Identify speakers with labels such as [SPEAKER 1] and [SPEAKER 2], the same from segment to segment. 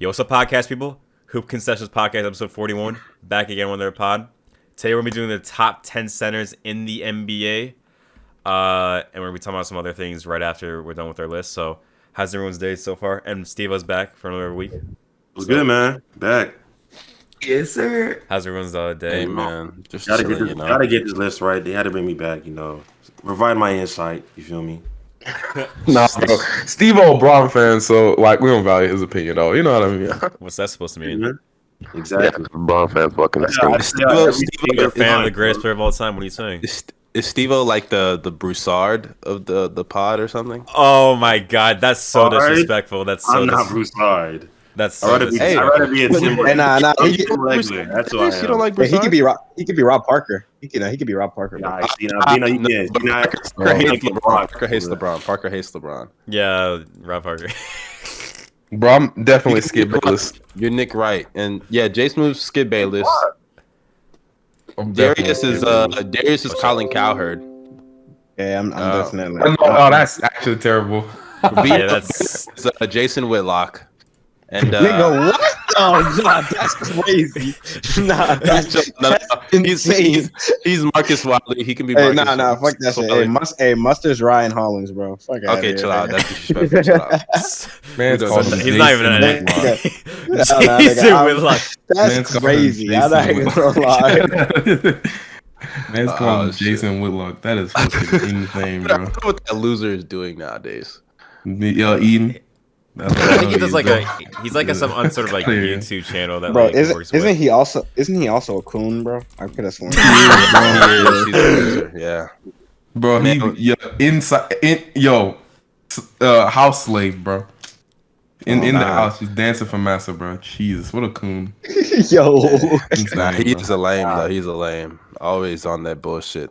[SPEAKER 1] Yo, what's up, podcast people? Hoop Concessions Podcast, episode 41. Back again with their pod. Today, we're going to be doing the top 10 centers in the NBA. Uh, and we're going to be talking about some other things right after we're done with our list. So, how's everyone's day so far? And Steve was back for another week.
[SPEAKER 2] What's good, man? Back.
[SPEAKER 3] Yes, sir.
[SPEAKER 1] How's everyone's uh, day?
[SPEAKER 4] Hey man, just
[SPEAKER 2] Gotta get this,
[SPEAKER 4] you know.
[SPEAKER 2] gotta get this list right. They had to bring me back, you know. Provide my insight. You feel me?
[SPEAKER 3] Nah, bro. Steve O Braun fan, so like we don't value his opinion though. You know what I mean?
[SPEAKER 1] What's that supposed to mean?
[SPEAKER 3] yeah,
[SPEAKER 2] Exactly.
[SPEAKER 3] Braun fan fucking
[SPEAKER 2] Yeah, I
[SPEAKER 3] stupid.
[SPEAKER 4] Steve-O-
[SPEAKER 1] You're a
[SPEAKER 2] is
[SPEAKER 1] fan of the greatest player of all time. What are you saying?
[SPEAKER 4] Is, is Steve-O like the the Broussard of the the pod or something?
[SPEAKER 1] Oh my god, that's so
[SPEAKER 2] All right.
[SPEAKER 1] disrespectful. That's so
[SPEAKER 2] I'm not
[SPEAKER 1] dis-
[SPEAKER 2] Bruce Hyde.
[SPEAKER 1] That's
[SPEAKER 2] I'd rather be,
[SPEAKER 4] Hey.
[SPEAKER 2] I'd rather be a Tim.
[SPEAKER 5] Hey, nah, nah,
[SPEAKER 2] I'm
[SPEAKER 5] he-
[SPEAKER 2] Regular. That's who I am.
[SPEAKER 4] You don't like
[SPEAKER 5] Yeah, he could be Rob, he could be Rob Parker. He could he could be Rob Parker.
[SPEAKER 2] Nah, you know, you know, you can't. You know,
[SPEAKER 4] Parker, hates LeBron. Parker hates LeBron. Parker hates LeBron.
[SPEAKER 1] Yeah, Rob Parker.
[SPEAKER 3] Bro, I'm definitely Skip Bayless.
[SPEAKER 4] You're Nick Wright, and yeah, Jace moves Skip Bayless. Darius is uh Darius is Colin Cowherd.
[SPEAKER 5] Yeah, I'm, I'm
[SPEAKER 4] Uh,
[SPEAKER 5] definitely.
[SPEAKER 3] Oh, that's actually terrible.
[SPEAKER 1] yeah, that's
[SPEAKER 4] Is, uh, Jason Whitlock, and uh,
[SPEAKER 5] Nigga, what? Oh, nah, that's crazy. Nah, that's,
[SPEAKER 4] no, no,
[SPEAKER 5] that's
[SPEAKER 4] he's,
[SPEAKER 5] insane.
[SPEAKER 4] he's he's Marcellus Wiley. He can be.
[SPEAKER 5] Hey,
[SPEAKER 4] Marcus
[SPEAKER 5] nah, nah, fuck that shit. Hey, must, hey, Mustard's Ryan Hollins, bro. Fuck outta
[SPEAKER 4] Okay,
[SPEAKER 5] here,
[SPEAKER 4] chill out. That's disrespectful. Chill out.
[SPEAKER 3] Man's
[SPEAKER 4] Who
[SPEAKER 3] called
[SPEAKER 1] he's not even
[SPEAKER 3] Jason
[SPEAKER 1] in it.
[SPEAKER 3] Whitlock.
[SPEAKER 5] Nah, nah, nigga,
[SPEAKER 1] Jason
[SPEAKER 5] I'm- That's
[SPEAKER 3] Man's
[SPEAKER 5] crazy. I'm not
[SPEAKER 3] Jason
[SPEAKER 5] even gonna lie.
[SPEAKER 3] Man's
[SPEAKER 4] Oh,
[SPEAKER 3] called him
[SPEAKER 4] shit.
[SPEAKER 3] Jason Whitlock. That is fucking insane,
[SPEAKER 4] I don't
[SPEAKER 3] bro.
[SPEAKER 4] know what that loser is doing nowadays.
[SPEAKER 3] Yo, Eden. That's what
[SPEAKER 1] I think he does like a he's like a some sort of like YouTube channel that
[SPEAKER 5] Bro,
[SPEAKER 1] like
[SPEAKER 5] isn't,
[SPEAKER 1] works
[SPEAKER 5] isn't
[SPEAKER 1] with.
[SPEAKER 5] he also isn't he also a coon, bro? I could have sworn.
[SPEAKER 4] He is, he's a. Yeah.
[SPEAKER 3] Bro, he yo, inside in yo, uh, house slave, bro. In
[SPEAKER 5] Oh,
[SPEAKER 3] in the house, he's dancing for massa, bro. Jesus, what a coon.
[SPEAKER 5] Yo,
[SPEAKER 3] Insane,
[SPEAKER 4] Nah, he's a lame though. He's a lame. Always on that bullshit.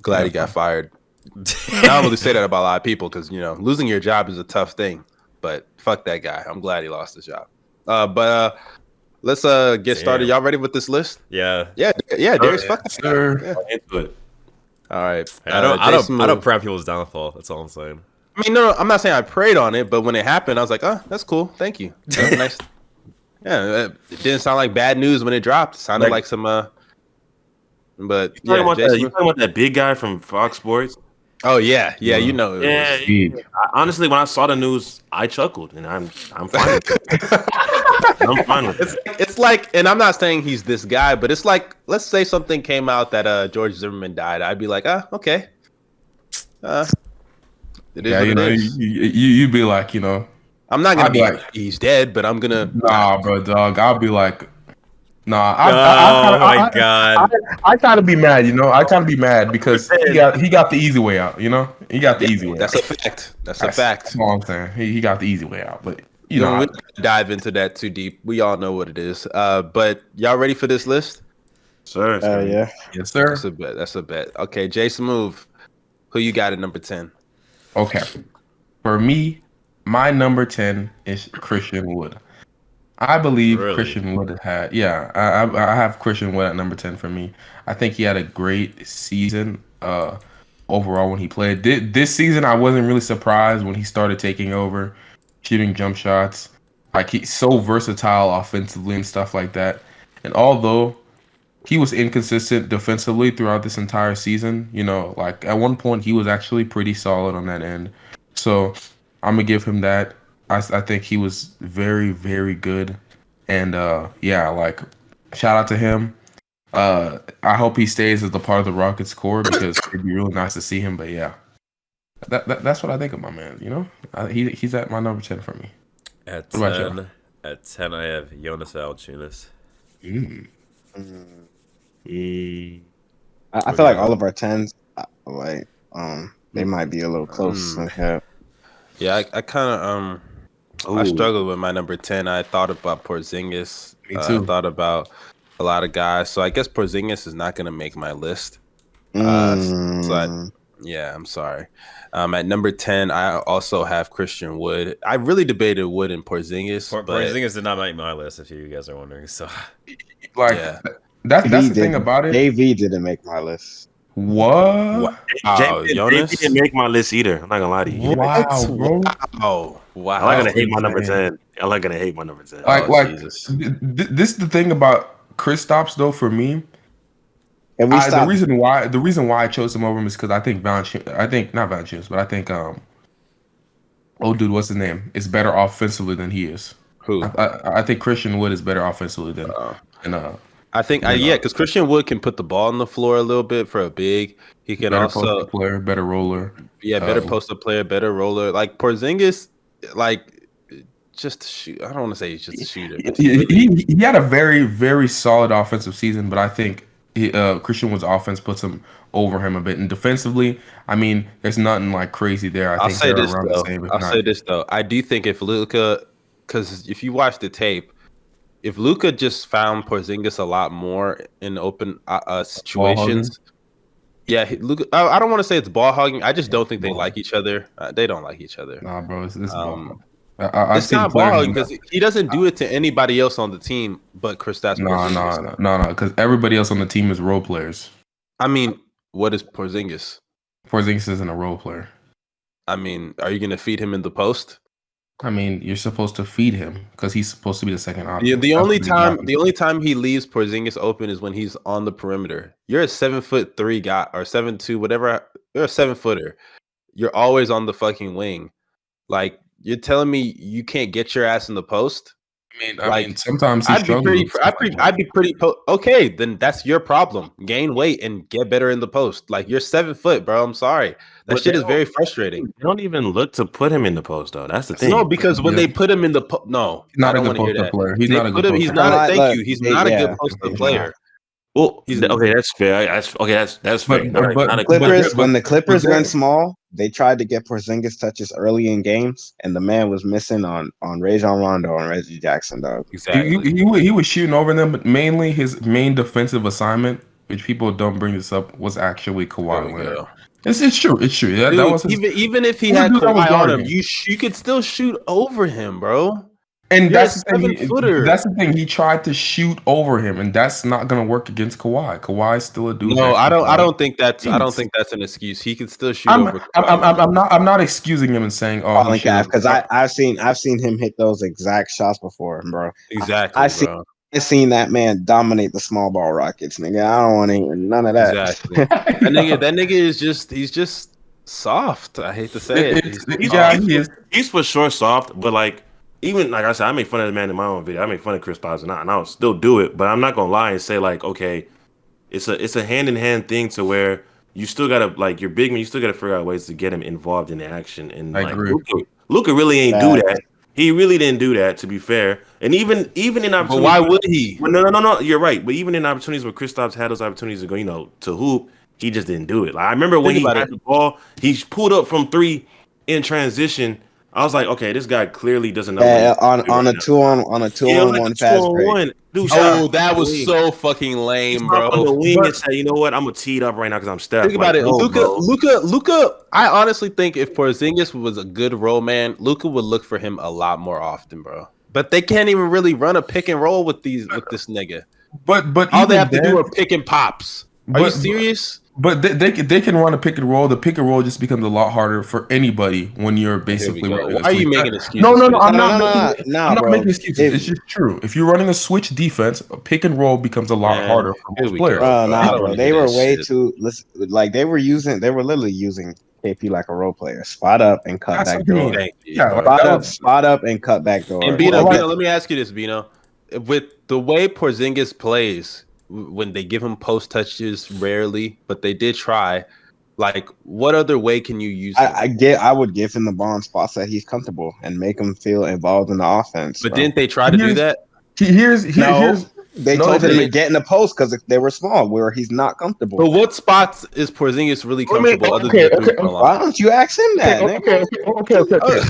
[SPEAKER 4] Glad he got fired. I don't really say that about a lot of people because you know losing your job is a tough thing. But fuck that guy. I'm glad he lost his job. Uh, but uh, let's uh get started. Y'all ready with this list?
[SPEAKER 1] yeah.
[SPEAKER 4] Yeah, yeah. Darius,
[SPEAKER 2] yeah.
[SPEAKER 4] fuck that guy.
[SPEAKER 3] Sir.
[SPEAKER 2] Into it.
[SPEAKER 4] All right.
[SPEAKER 1] I don't
[SPEAKER 4] Uh,
[SPEAKER 1] I don't
[SPEAKER 4] Jason
[SPEAKER 1] I don't
[SPEAKER 4] Moore.
[SPEAKER 1] prep people's downfall. That's all I'm saying.
[SPEAKER 4] I mean, no, no, I'm not saying I prayed on it, but when it happened, I was like, oh, that's cool. Thank you. That's nice. Yeah, uh, it didn't sound like bad news when it dropped. It sounded
[SPEAKER 2] Like-
[SPEAKER 4] like some uh. But
[SPEAKER 2] You talking,
[SPEAKER 4] yeah,
[SPEAKER 2] about that,
[SPEAKER 4] Jason-
[SPEAKER 2] you talking about that big guy from Fox Sports?
[SPEAKER 4] Oh yeah, yeah, you know. it
[SPEAKER 2] Yeah.
[SPEAKER 4] was-
[SPEAKER 3] Steve.
[SPEAKER 2] I, honestly, when I saw the news, I chuckled, and I'm I'm fine. With it. I'm fine with
[SPEAKER 4] It's
[SPEAKER 2] it.
[SPEAKER 4] it's like, and I'm not saying he's this guy, but it's like, let's say something came out that uh George Zimmerman died, I'd be like, ah, okay. Uh, it is
[SPEAKER 3] Yeah, you
[SPEAKER 4] it
[SPEAKER 3] know,
[SPEAKER 4] is.
[SPEAKER 3] you, you you be like, you know,
[SPEAKER 4] I'm not gonna
[SPEAKER 3] I'd
[SPEAKER 4] be
[SPEAKER 3] be
[SPEAKER 4] like,
[SPEAKER 3] like-
[SPEAKER 4] he's dead, but I'm gonna.
[SPEAKER 3] nah, bro, dog. I'll be like, nah. I,
[SPEAKER 1] oh
[SPEAKER 3] I, I,
[SPEAKER 1] my
[SPEAKER 3] I, I,
[SPEAKER 1] god.
[SPEAKER 3] I, try to be mad, you know. I try to be mad because he got he got the easy way out, you know. He got the easy way
[SPEAKER 4] That's
[SPEAKER 3] out.
[SPEAKER 4] a fact. That's a
[SPEAKER 3] That's-
[SPEAKER 4] fact.
[SPEAKER 3] That's all I'm saying. He, he got the easy way out, but you
[SPEAKER 4] You
[SPEAKER 3] know,
[SPEAKER 4] know, we
[SPEAKER 3] I-
[SPEAKER 4] don't dive into that too deep. We all know what it is. Uh, but y'all ready for this list?
[SPEAKER 2] Sir,
[SPEAKER 5] uh, yeah.
[SPEAKER 3] yes, sir.
[SPEAKER 4] That's a bet. That's a bet. Okay, Jay Smooth. Who you got at number ten?
[SPEAKER 3] Okay. For me, my number 10 is Christian Wood. I believe
[SPEAKER 1] Really?
[SPEAKER 3] Christian Wood had, yeah, I, I, I have Christian Wood at number 10 for me. I think he had a great season uh, overall when he played. Thi- This season, I wasn't really surprised when he started taking over, shooting jump shots. Like, he's so versatile offensively and stuff like that. And although he was inconsistent defensively throughout this entire season. You know, like at one point he was actually pretty solid on that end. So I'm gonna give him that. I, I think he was very very good, and uh, yeah, like shout out to him. Uh, I hope he stays as the part of the Rockets core because it'd be really nice to see him. But yeah, that, that that's what I think of my man. You know, I, he he's at my number ten for me.
[SPEAKER 1] At
[SPEAKER 3] What about
[SPEAKER 1] ten, at ten, I have Jonas Valanciunas.
[SPEAKER 3] Mm.
[SPEAKER 5] I, I feel like all of our tens, uh, like, um, they might be a little close.
[SPEAKER 4] Mm.
[SPEAKER 5] Yeah.
[SPEAKER 4] Yeah, I, I kind of um, I struggled with my number ten. I thought about Porzingis.
[SPEAKER 3] Me
[SPEAKER 4] Uh,
[SPEAKER 3] too.
[SPEAKER 4] I thought about a lot of guys. So I guess Porzingis is not gonna make my list. Uh, so I-
[SPEAKER 5] Mm.
[SPEAKER 4] Yeah, I'm sorry. Um, at number ten, I also have Christian Wood. I really debated Wood and Porzingis,
[SPEAKER 1] Por-
[SPEAKER 4] but
[SPEAKER 1] Porzingis did not make my list, if you guys are wondering. So
[SPEAKER 3] Like
[SPEAKER 4] Yeah.
[SPEAKER 3] that's that's the thing about it.
[SPEAKER 5] AV didn't make my list.
[SPEAKER 3] What?
[SPEAKER 4] Wow,
[SPEAKER 2] Jay-
[SPEAKER 4] Jonas?
[SPEAKER 2] Didn't make my list either. I'm not gonna lie to you.
[SPEAKER 3] Wow, bro.
[SPEAKER 4] Oh, Wow.
[SPEAKER 2] I'm not gonna hate my number ten. I'm not gonna hate my number ten.
[SPEAKER 3] Like,
[SPEAKER 4] Oh,
[SPEAKER 3] like
[SPEAKER 4] Jesus.
[SPEAKER 3] th- th- this is the thing about Kristaps though. For me,
[SPEAKER 5] And we
[SPEAKER 3] I, the reason why the reason why I chose him over him is because I think Valanciunas, I think not Valanciunas, but I think um, oh dude, what's his name? Is better offensively than he is.
[SPEAKER 4] Who?
[SPEAKER 3] I, I, I think Christian Wood is better offensively than
[SPEAKER 4] Oh.
[SPEAKER 3] than uh
[SPEAKER 4] I think, uh,
[SPEAKER 3] You know.
[SPEAKER 4] yeah, because Christian Wood can put the ball on the floor a little bit for a big. He can
[SPEAKER 3] better
[SPEAKER 4] also,
[SPEAKER 3] post player, better roller.
[SPEAKER 4] yeah, better
[SPEAKER 3] uh,
[SPEAKER 4] post up player, better roller. Like Porzingis, like just shoot. I don't want to say he's just a shooter.
[SPEAKER 3] He,
[SPEAKER 4] he-
[SPEAKER 3] he, had a very very solid offensive season, but I think he, uh, Christian Wood's offense puts him over him a bit. And defensively, I mean, there's nothing like crazy there. I
[SPEAKER 4] I'll
[SPEAKER 3] think
[SPEAKER 4] say this though.
[SPEAKER 3] the same.
[SPEAKER 4] I'll
[SPEAKER 3] not-
[SPEAKER 4] say this though. I do think if Luka, because if you watch the tape, if Luka just found Porzingis a lot more in open uh, uh, situations, yeah, he, I, I don't want to say it's ball hogging. I just don't think they like each other. Uh, they don't like each other.
[SPEAKER 3] Nah, bro, it's, it's
[SPEAKER 4] Um,
[SPEAKER 3] ball. I, I,
[SPEAKER 4] it's not ball hogging because he doesn't do it to anybody else on the team but Kristaps.
[SPEAKER 3] No, no, no, no, no, because everybody else on the team is role players.
[SPEAKER 4] I mean, what is Porzingis?
[SPEAKER 3] Porzingis isn't a role player.
[SPEAKER 4] I mean, are you going to feed him in the post?
[SPEAKER 3] I mean, you're supposed to feed him because he's supposed to be the second option.
[SPEAKER 4] The, the only time the only time he leaves Porzingis open is when he's on the perimeter. You're a seven foot three guy or seven two, whatever. You're a seven footer. You're always on the fucking wing. Like you're telling me you can't get your ass in the post?
[SPEAKER 3] I mean, I
[SPEAKER 4] like,
[SPEAKER 3] mean, sometimes
[SPEAKER 4] I'd be pretty. I'd,
[SPEAKER 3] stuff
[SPEAKER 4] be,
[SPEAKER 3] like that.
[SPEAKER 4] I'd be pretty. Po- okay, then that's your problem. Gain weight and get better in the post. Like you're seven foot, bro. I'm sorry. That
[SPEAKER 2] But
[SPEAKER 4] shit is very frustrating.
[SPEAKER 2] They don't even look to put him in the post though. That's the thing.
[SPEAKER 4] No, because when
[SPEAKER 3] Yeah.
[SPEAKER 4] they put him in the po- no,
[SPEAKER 3] He's not
[SPEAKER 4] I
[SPEAKER 3] a
[SPEAKER 4] don't
[SPEAKER 3] good
[SPEAKER 4] want to hear
[SPEAKER 3] post-up
[SPEAKER 4] that.
[SPEAKER 3] player. He's
[SPEAKER 4] They
[SPEAKER 3] not a good
[SPEAKER 4] him- He's not.
[SPEAKER 5] player.
[SPEAKER 4] A, thank
[SPEAKER 5] Look,
[SPEAKER 4] you. He's
[SPEAKER 5] they-
[SPEAKER 4] not a
[SPEAKER 5] yeah,
[SPEAKER 4] good post up
[SPEAKER 5] he's
[SPEAKER 4] player.
[SPEAKER 2] well,
[SPEAKER 4] He's-
[SPEAKER 2] okay, that's fair. That's okay. That's that's fair.
[SPEAKER 3] But-
[SPEAKER 2] Not a-
[SPEAKER 3] but-
[SPEAKER 2] not a-
[SPEAKER 3] but-
[SPEAKER 5] Clippers,
[SPEAKER 3] but-
[SPEAKER 5] when the Clippers went small, they tried to get Porzingis touches early in games, and the man was missing on on Rajon Rondo and Reggie Jackson, dog.
[SPEAKER 4] Exactly.
[SPEAKER 3] He, he, he, he was shooting over them, but mainly his main defensive assignment, which people don't bring this up, was actually
[SPEAKER 4] There
[SPEAKER 3] Kawhi
[SPEAKER 4] we
[SPEAKER 3] Leonard.
[SPEAKER 4] Go.
[SPEAKER 3] It's, it's true. It's true. That,
[SPEAKER 4] Dude,
[SPEAKER 3] that was his,
[SPEAKER 4] even even if he had
[SPEAKER 3] dude
[SPEAKER 4] Kawhi on him,
[SPEAKER 3] him?
[SPEAKER 4] you sh- you could still shoot over him, bro.
[SPEAKER 3] and
[SPEAKER 4] you're
[SPEAKER 3] that's the thing. He,
[SPEAKER 4] seven-footer.
[SPEAKER 3] that's the thing. He tried to shoot over him, and that's not gonna work against Kawhi. Kawhi's still a dude.
[SPEAKER 4] No, I don't. I don't think that's. I don't think that's an excuse. He can still shoot
[SPEAKER 3] I'm,
[SPEAKER 4] over.
[SPEAKER 3] I'm, I'm, I'm, not. I'm not excusing him and saying, "Oh,
[SPEAKER 5] Calling
[SPEAKER 3] he should've-
[SPEAKER 5] because I I've seen I've seen him hit those exact shots before, bro.
[SPEAKER 4] exactly.
[SPEAKER 5] I see-
[SPEAKER 4] bro.
[SPEAKER 5] I've seen that man dominate the small ball Rockets, nigga. I don't want to hear none of that.
[SPEAKER 4] Exactly. that nigga. That nigga is just. He's just soft. I hate to say it.
[SPEAKER 3] It-
[SPEAKER 4] He's-
[SPEAKER 3] it's-
[SPEAKER 4] he's
[SPEAKER 3] yeah,
[SPEAKER 4] soft.
[SPEAKER 3] he is.
[SPEAKER 2] he's for sure soft, but like even like I said, I make fun of the man in my own video. I make fun of Kristaps, and, I, and I'll still do it. But I'm not gonna lie and say like, okay, it's a it's a hand in hand thing to where you still gotta like your big man, you still gotta figure out ways to get him involved in the action. And
[SPEAKER 3] I
[SPEAKER 2] like
[SPEAKER 3] agree.
[SPEAKER 2] Luka, Luka really ain't do that. He really didn't do that. To be fair, and even even in opportunities, But
[SPEAKER 4] why would he?
[SPEAKER 2] well, no, no, no, no. You're right. But even in opportunities where Kristaps had those opportunities to go, you know, to hoop, he just didn't do it. Like I remember when
[SPEAKER 4] Think
[SPEAKER 2] he had
[SPEAKER 4] it.
[SPEAKER 2] the ball, he pulled up from three in transition. I was like, okay, this guy clearly doesn't know. what
[SPEAKER 5] Yeah,
[SPEAKER 2] he's
[SPEAKER 5] on
[SPEAKER 2] doing
[SPEAKER 5] on a two on on a two
[SPEAKER 2] Yeah,
[SPEAKER 5] on
[SPEAKER 2] like
[SPEAKER 5] one
[SPEAKER 2] a
[SPEAKER 5] fast break.
[SPEAKER 2] two-on-one. Dude,
[SPEAKER 4] Oh,
[SPEAKER 2] shot
[SPEAKER 4] that was
[SPEAKER 2] wing.
[SPEAKER 4] so fucking lame,
[SPEAKER 2] Stop on the
[SPEAKER 4] bro.
[SPEAKER 2] wing and say, you know what? I'm gonna tee it up right now because I'm Steph.
[SPEAKER 4] Think about
[SPEAKER 2] Like,
[SPEAKER 4] it,
[SPEAKER 2] no,
[SPEAKER 4] Luka.
[SPEAKER 2] bro.
[SPEAKER 4] Luka. Luka. I honestly think if Porzingis was a good role man, Luka would look for him a lot more often, bro. But they can't even really run a pick and roll with these with this nigga.
[SPEAKER 3] But but
[SPEAKER 4] All they
[SPEAKER 3] even
[SPEAKER 4] have to do are pick and pops. Are you
[SPEAKER 3] but-
[SPEAKER 4] serious?
[SPEAKER 3] But they, they can they can run a pick and roll. The pick and roll just becomes a lot harder for anybody when you're basically
[SPEAKER 4] go.
[SPEAKER 3] running. a
[SPEAKER 4] Why are you making excuses?
[SPEAKER 3] No, no, no. I'm
[SPEAKER 5] No,
[SPEAKER 3] not
[SPEAKER 5] no, no,
[SPEAKER 3] making,
[SPEAKER 5] no,
[SPEAKER 3] I'm not
[SPEAKER 5] bro.
[SPEAKER 3] making excuses.
[SPEAKER 5] If-
[SPEAKER 3] it's just true. If you're running a switch defense, a pick and roll becomes a lot
[SPEAKER 4] Man,
[SPEAKER 3] harder for most players.
[SPEAKER 4] go.
[SPEAKER 5] Bro, nah, bro. They were way
[SPEAKER 4] shit.
[SPEAKER 5] too listen, like they were using they were literally using KP like a role player. Spot up and cut
[SPEAKER 3] That's
[SPEAKER 5] back
[SPEAKER 3] what I mean.
[SPEAKER 5] door.
[SPEAKER 4] Thank
[SPEAKER 3] Yeah,
[SPEAKER 4] bro.
[SPEAKER 5] Spot up,
[SPEAKER 3] was-
[SPEAKER 5] spot up and cut back door.
[SPEAKER 4] And Bino,
[SPEAKER 3] Well,
[SPEAKER 4] Bino,
[SPEAKER 3] like-
[SPEAKER 4] let me ask you this, Bino. With the way Porzingis plays, w- when they give him post touches rarely, but they did try. Like, what other way can you use?
[SPEAKER 5] I, I get I would give him the ball in spots that he's comfortable and make him feel involved in the offense.
[SPEAKER 4] but
[SPEAKER 5] bro.
[SPEAKER 4] didn't they try to do that?
[SPEAKER 3] He- Here's
[SPEAKER 5] No.
[SPEAKER 3] here's
[SPEAKER 5] they
[SPEAKER 3] No,
[SPEAKER 5] told
[SPEAKER 3] they
[SPEAKER 5] him to
[SPEAKER 3] didn't.
[SPEAKER 5] get in the post because they were small, where he's not comfortable.
[SPEAKER 4] But what spots is Porzingis really
[SPEAKER 3] Let me-
[SPEAKER 4] comfortable other
[SPEAKER 3] okay,
[SPEAKER 4] than the
[SPEAKER 3] okay,
[SPEAKER 4] three-point
[SPEAKER 5] Why don't you ask him that?
[SPEAKER 3] okay,
[SPEAKER 5] nigga?
[SPEAKER 3] okay, okay, okay,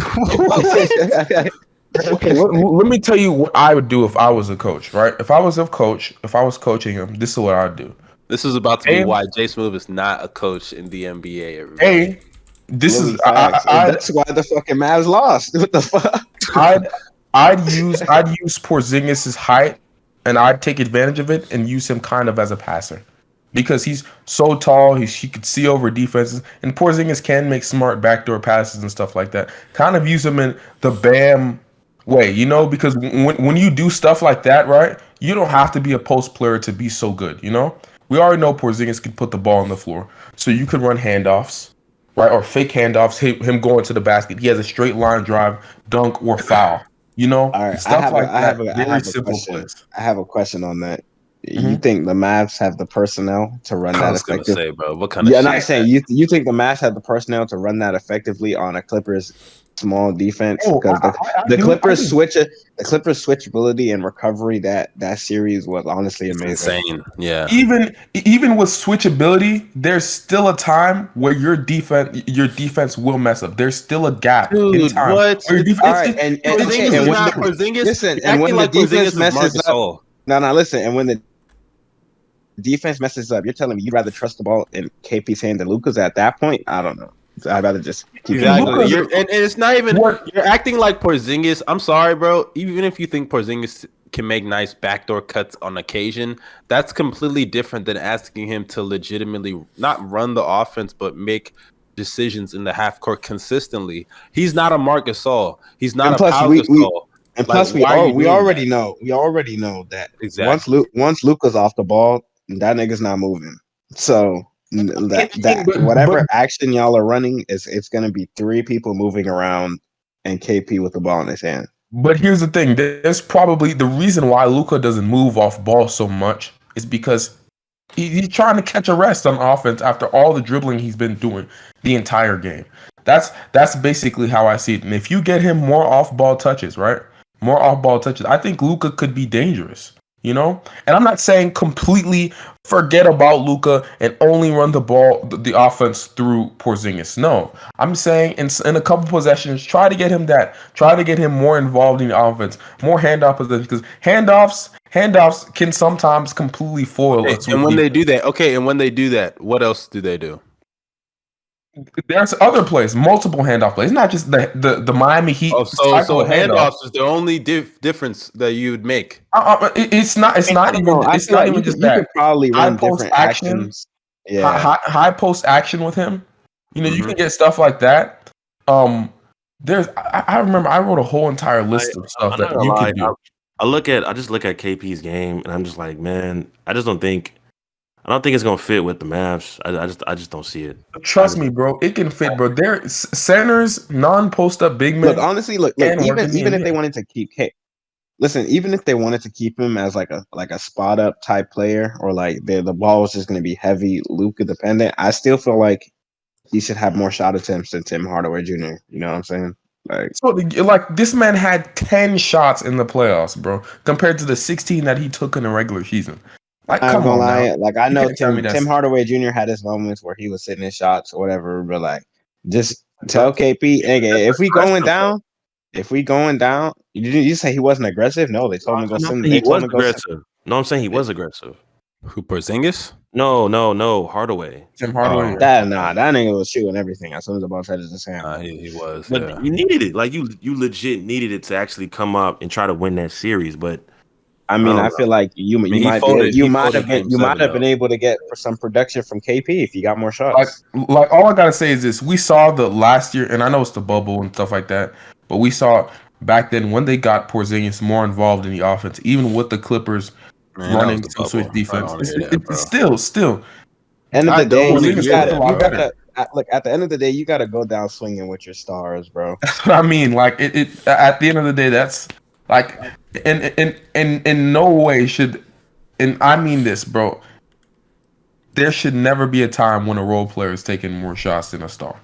[SPEAKER 3] okay. okay, let, let me tell you what I would do if I was a coach, right? If I was a coach, if I was coaching him, this is what I'd do.
[SPEAKER 4] This is about to be
[SPEAKER 3] Hey.
[SPEAKER 4] why Jay Smooth is not a coach in the NBA. everybody.
[SPEAKER 3] A, this
[SPEAKER 5] Really
[SPEAKER 3] is I,
[SPEAKER 5] facts.
[SPEAKER 3] I,
[SPEAKER 5] that's why the fucking Mavs lost. What the fuck?
[SPEAKER 3] I'd I'd use I'd use Porzingis' height and I'd take advantage of it and use him kind of as a passer. because he's so tall. He's, he could see over defenses, and Porzingis can make smart backdoor passes and stuff like that. Kind of use him in the Bam way, you know, because when when you do stuff like that, right, you don't have to be a post player to be so good, you know. We already know Porzingis can put the ball on the floor, so you can run handoffs, right, or fake handoffs, him, him going to the basket. He has a straight line drive, dunk or foul, you know,
[SPEAKER 5] All right, I
[SPEAKER 3] stuff
[SPEAKER 5] have,
[SPEAKER 3] like
[SPEAKER 5] a, I have,
[SPEAKER 3] that.
[SPEAKER 5] a, I
[SPEAKER 3] Very
[SPEAKER 5] have a
[SPEAKER 3] simple
[SPEAKER 5] question.
[SPEAKER 3] plays.
[SPEAKER 5] I have a question on that. You
[SPEAKER 3] Mhm.
[SPEAKER 5] think the Mavs have the personnel to run
[SPEAKER 4] I
[SPEAKER 5] that
[SPEAKER 4] was gonna say, bro, what kind of
[SPEAKER 5] Yeah,
[SPEAKER 4] shit?
[SPEAKER 5] and I'm saying you you think the Mavs have the personnel to run that effectively on a Clippers small defense
[SPEAKER 3] Oh,
[SPEAKER 5] because
[SPEAKER 3] I-
[SPEAKER 5] the,
[SPEAKER 3] I- I
[SPEAKER 5] the
[SPEAKER 3] do- I
[SPEAKER 5] Clippers
[SPEAKER 3] do.
[SPEAKER 5] switch uh, the Clippers switchability and recovery that that series was honestly amazing.
[SPEAKER 4] insane. Yeah.
[SPEAKER 3] even even with switchability, there's still a time where your defense your defense will mess up. There's still a gap in time.
[SPEAKER 4] what?
[SPEAKER 3] where your defense-
[SPEAKER 5] All right,
[SPEAKER 3] it's-
[SPEAKER 5] and, and,
[SPEAKER 4] Porzingis
[SPEAKER 5] okay, and when
[SPEAKER 4] not
[SPEAKER 5] the,
[SPEAKER 4] Porzingis.
[SPEAKER 5] listen, and when
[SPEAKER 4] acting
[SPEAKER 5] the defense
[SPEAKER 4] Porzingis
[SPEAKER 5] messes up-
[SPEAKER 4] Gasol.
[SPEAKER 5] no, no, listen, and when the defense messes up, you're telling me you'd rather trust the ball in KP's hand than Luka's at that point? I don't know. I'd rather just keep
[SPEAKER 4] Exactly.
[SPEAKER 3] Luka's-
[SPEAKER 4] You're, and, and it's not even.
[SPEAKER 3] What-
[SPEAKER 4] You're acting like Porzingis. I'm sorry, bro. Even if you think Porzingis can make nice backdoor cuts on occasion, that's completely different than asking him to legitimately not run the offense, but make decisions in the half court consistently. He's not a Marcus Gasol. He's not
[SPEAKER 5] And
[SPEAKER 4] a
[SPEAKER 5] plus,
[SPEAKER 4] Pau
[SPEAKER 5] we-
[SPEAKER 4] Gasol.
[SPEAKER 5] we- And
[SPEAKER 4] Like,
[SPEAKER 5] plus, we all, we
[SPEAKER 4] doing
[SPEAKER 5] already know we already know that
[SPEAKER 4] exactly.
[SPEAKER 5] once Luke once Luka's off the ball, that nigga's not moving. So n- that that
[SPEAKER 3] But-
[SPEAKER 5] whatever
[SPEAKER 3] but-
[SPEAKER 5] action y'all are running is it's gonna be three people moving around and KP with the ball in his hand.
[SPEAKER 3] But here's the thing: there's probably the reason why Luka doesn't move off ball so much is because he, he's trying to catch a rest on offense after all the dribbling he's been doing the entire game. That's that's basically how I see it. And if you get him more off ball touches, right? More off ball touches, I think Luka could be dangerous. You know, and I'm not saying completely forget about Luka and only run the ball, the, the offense through Porzingis. No, I'm saying in, in a couple possessions, try to get him that. Try to get him more involved in the offense, more handoff possessions, because handoffs, handoffs can sometimes completely foil us.
[SPEAKER 4] and when they do that, okay, and when they do that, what else do they do?
[SPEAKER 3] There's other plays, multiple handoff plays, not just the the, the Miami Heat.
[SPEAKER 4] Oh, so so
[SPEAKER 3] of handoff.
[SPEAKER 4] handoffs is the only dif- difference that you would make.
[SPEAKER 3] Uh, uh, it- it's not. It's
[SPEAKER 5] I
[SPEAKER 3] not
[SPEAKER 5] don't
[SPEAKER 3] even.
[SPEAKER 5] know,
[SPEAKER 3] It's
[SPEAKER 5] feel
[SPEAKER 3] not even
[SPEAKER 5] you
[SPEAKER 3] just
[SPEAKER 5] could, you
[SPEAKER 3] that.
[SPEAKER 5] could probably
[SPEAKER 3] High
[SPEAKER 5] run
[SPEAKER 3] post
[SPEAKER 5] different
[SPEAKER 3] action.
[SPEAKER 5] actions. Yeah,
[SPEAKER 3] high, high post action with him. You know, you
[SPEAKER 4] Mhm.
[SPEAKER 3] can get stuff like that. Um, there's. I, I remember I wrote a whole entire list of stuff
[SPEAKER 2] I'm
[SPEAKER 3] that you
[SPEAKER 2] lie,
[SPEAKER 3] can do.
[SPEAKER 2] I look at I just look at KP's game and I'm just like, man, I just don't think I don't think it's gonna fit with the Mavs. I, I just I just don't see it.
[SPEAKER 3] Trust me, bro. It can fit, bro. There s- centers, non-post up big men.
[SPEAKER 5] look honestly, look, look
[SPEAKER 3] And
[SPEAKER 5] even even if they wanted to keep K, listen, even if they wanted to keep him as like a like a spot up type player, or like the the ball is just going to be heavy Luka dependent, I still feel like he should have more shot attempts than Tim Hardaway Jr. You know what I'm saying? Like,
[SPEAKER 3] So, like, this man had 10 shots in the playoffs, bro, compared to the 16 that he took in the regular season. Like,
[SPEAKER 5] I'm
[SPEAKER 3] come
[SPEAKER 5] gonna lie,
[SPEAKER 3] now.
[SPEAKER 5] like I know Tim Tim Hardaway Jr. had his moments where he was sitting in shots or whatever, but like just tell KP, nigga, if we going down, if we going down, you you say he wasn't aggressive? No, they told him to go
[SPEAKER 2] I'm
[SPEAKER 5] send.
[SPEAKER 2] he was
[SPEAKER 5] him to go. Send,
[SPEAKER 2] aggressive. No, I'm saying he was aggressive.
[SPEAKER 4] Who Porzingis?
[SPEAKER 2] No, no, no, Hardaway.
[SPEAKER 3] Tim Hardaway.
[SPEAKER 4] Oh,
[SPEAKER 5] that nah, that nigga was shooting everything as soon as the ball touches his hand.
[SPEAKER 4] Uh, he, he was.
[SPEAKER 2] But
[SPEAKER 4] yeah.
[SPEAKER 2] you needed it. Like you you legit needed it to actually come up and try to win that series. But
[SPEAKER 5] I mean,
[SPEAKER 2] I
[SPEAKER 5] I feel like you,
[SPEAKER 4] mean,
[SPEAKER 5] you might
[SPEAKER 4] folded-
[SPEAKER 5] be, you might have been
[SPEAKER 4] game
[SPEAKER 5] you might have been able to get for some production from KP if you got more shots.
[SPEAKER 3] like like all I gotta say is this: we saw the last year, and I know it's the bubble and stuff like that, but we saw back then when they got Porzingis more involved in the offense, even with the Clippers
[SPEAKER 4] Man,
[SPEAKER 3] running
[SPEAKER 4] the
[SPEAKER 3] some switch defense. It's,
[SPEAKER 4] that,
[SPEAKER 3] it- it's still, still.
[SPEAKER 5] end of
[SPEAKER 4] I
[SPEAKER 5] the day, you
[SPEAKER 4] wanna hear
[SPEAKER 5] got
[SPEAKER 4] that,
[SPEAKER 5] you
[SPEAKER 3] bro.
[SPEAKER 5] got to look at the end of the day. You got to go down swinging with your stars, bro.
[SPEAKER 3] That's what I mean. Like it, it at the end of the day, that's like in in in in no way should and I mean this, bro. There should never be a time when a role player is taking more shots than a star.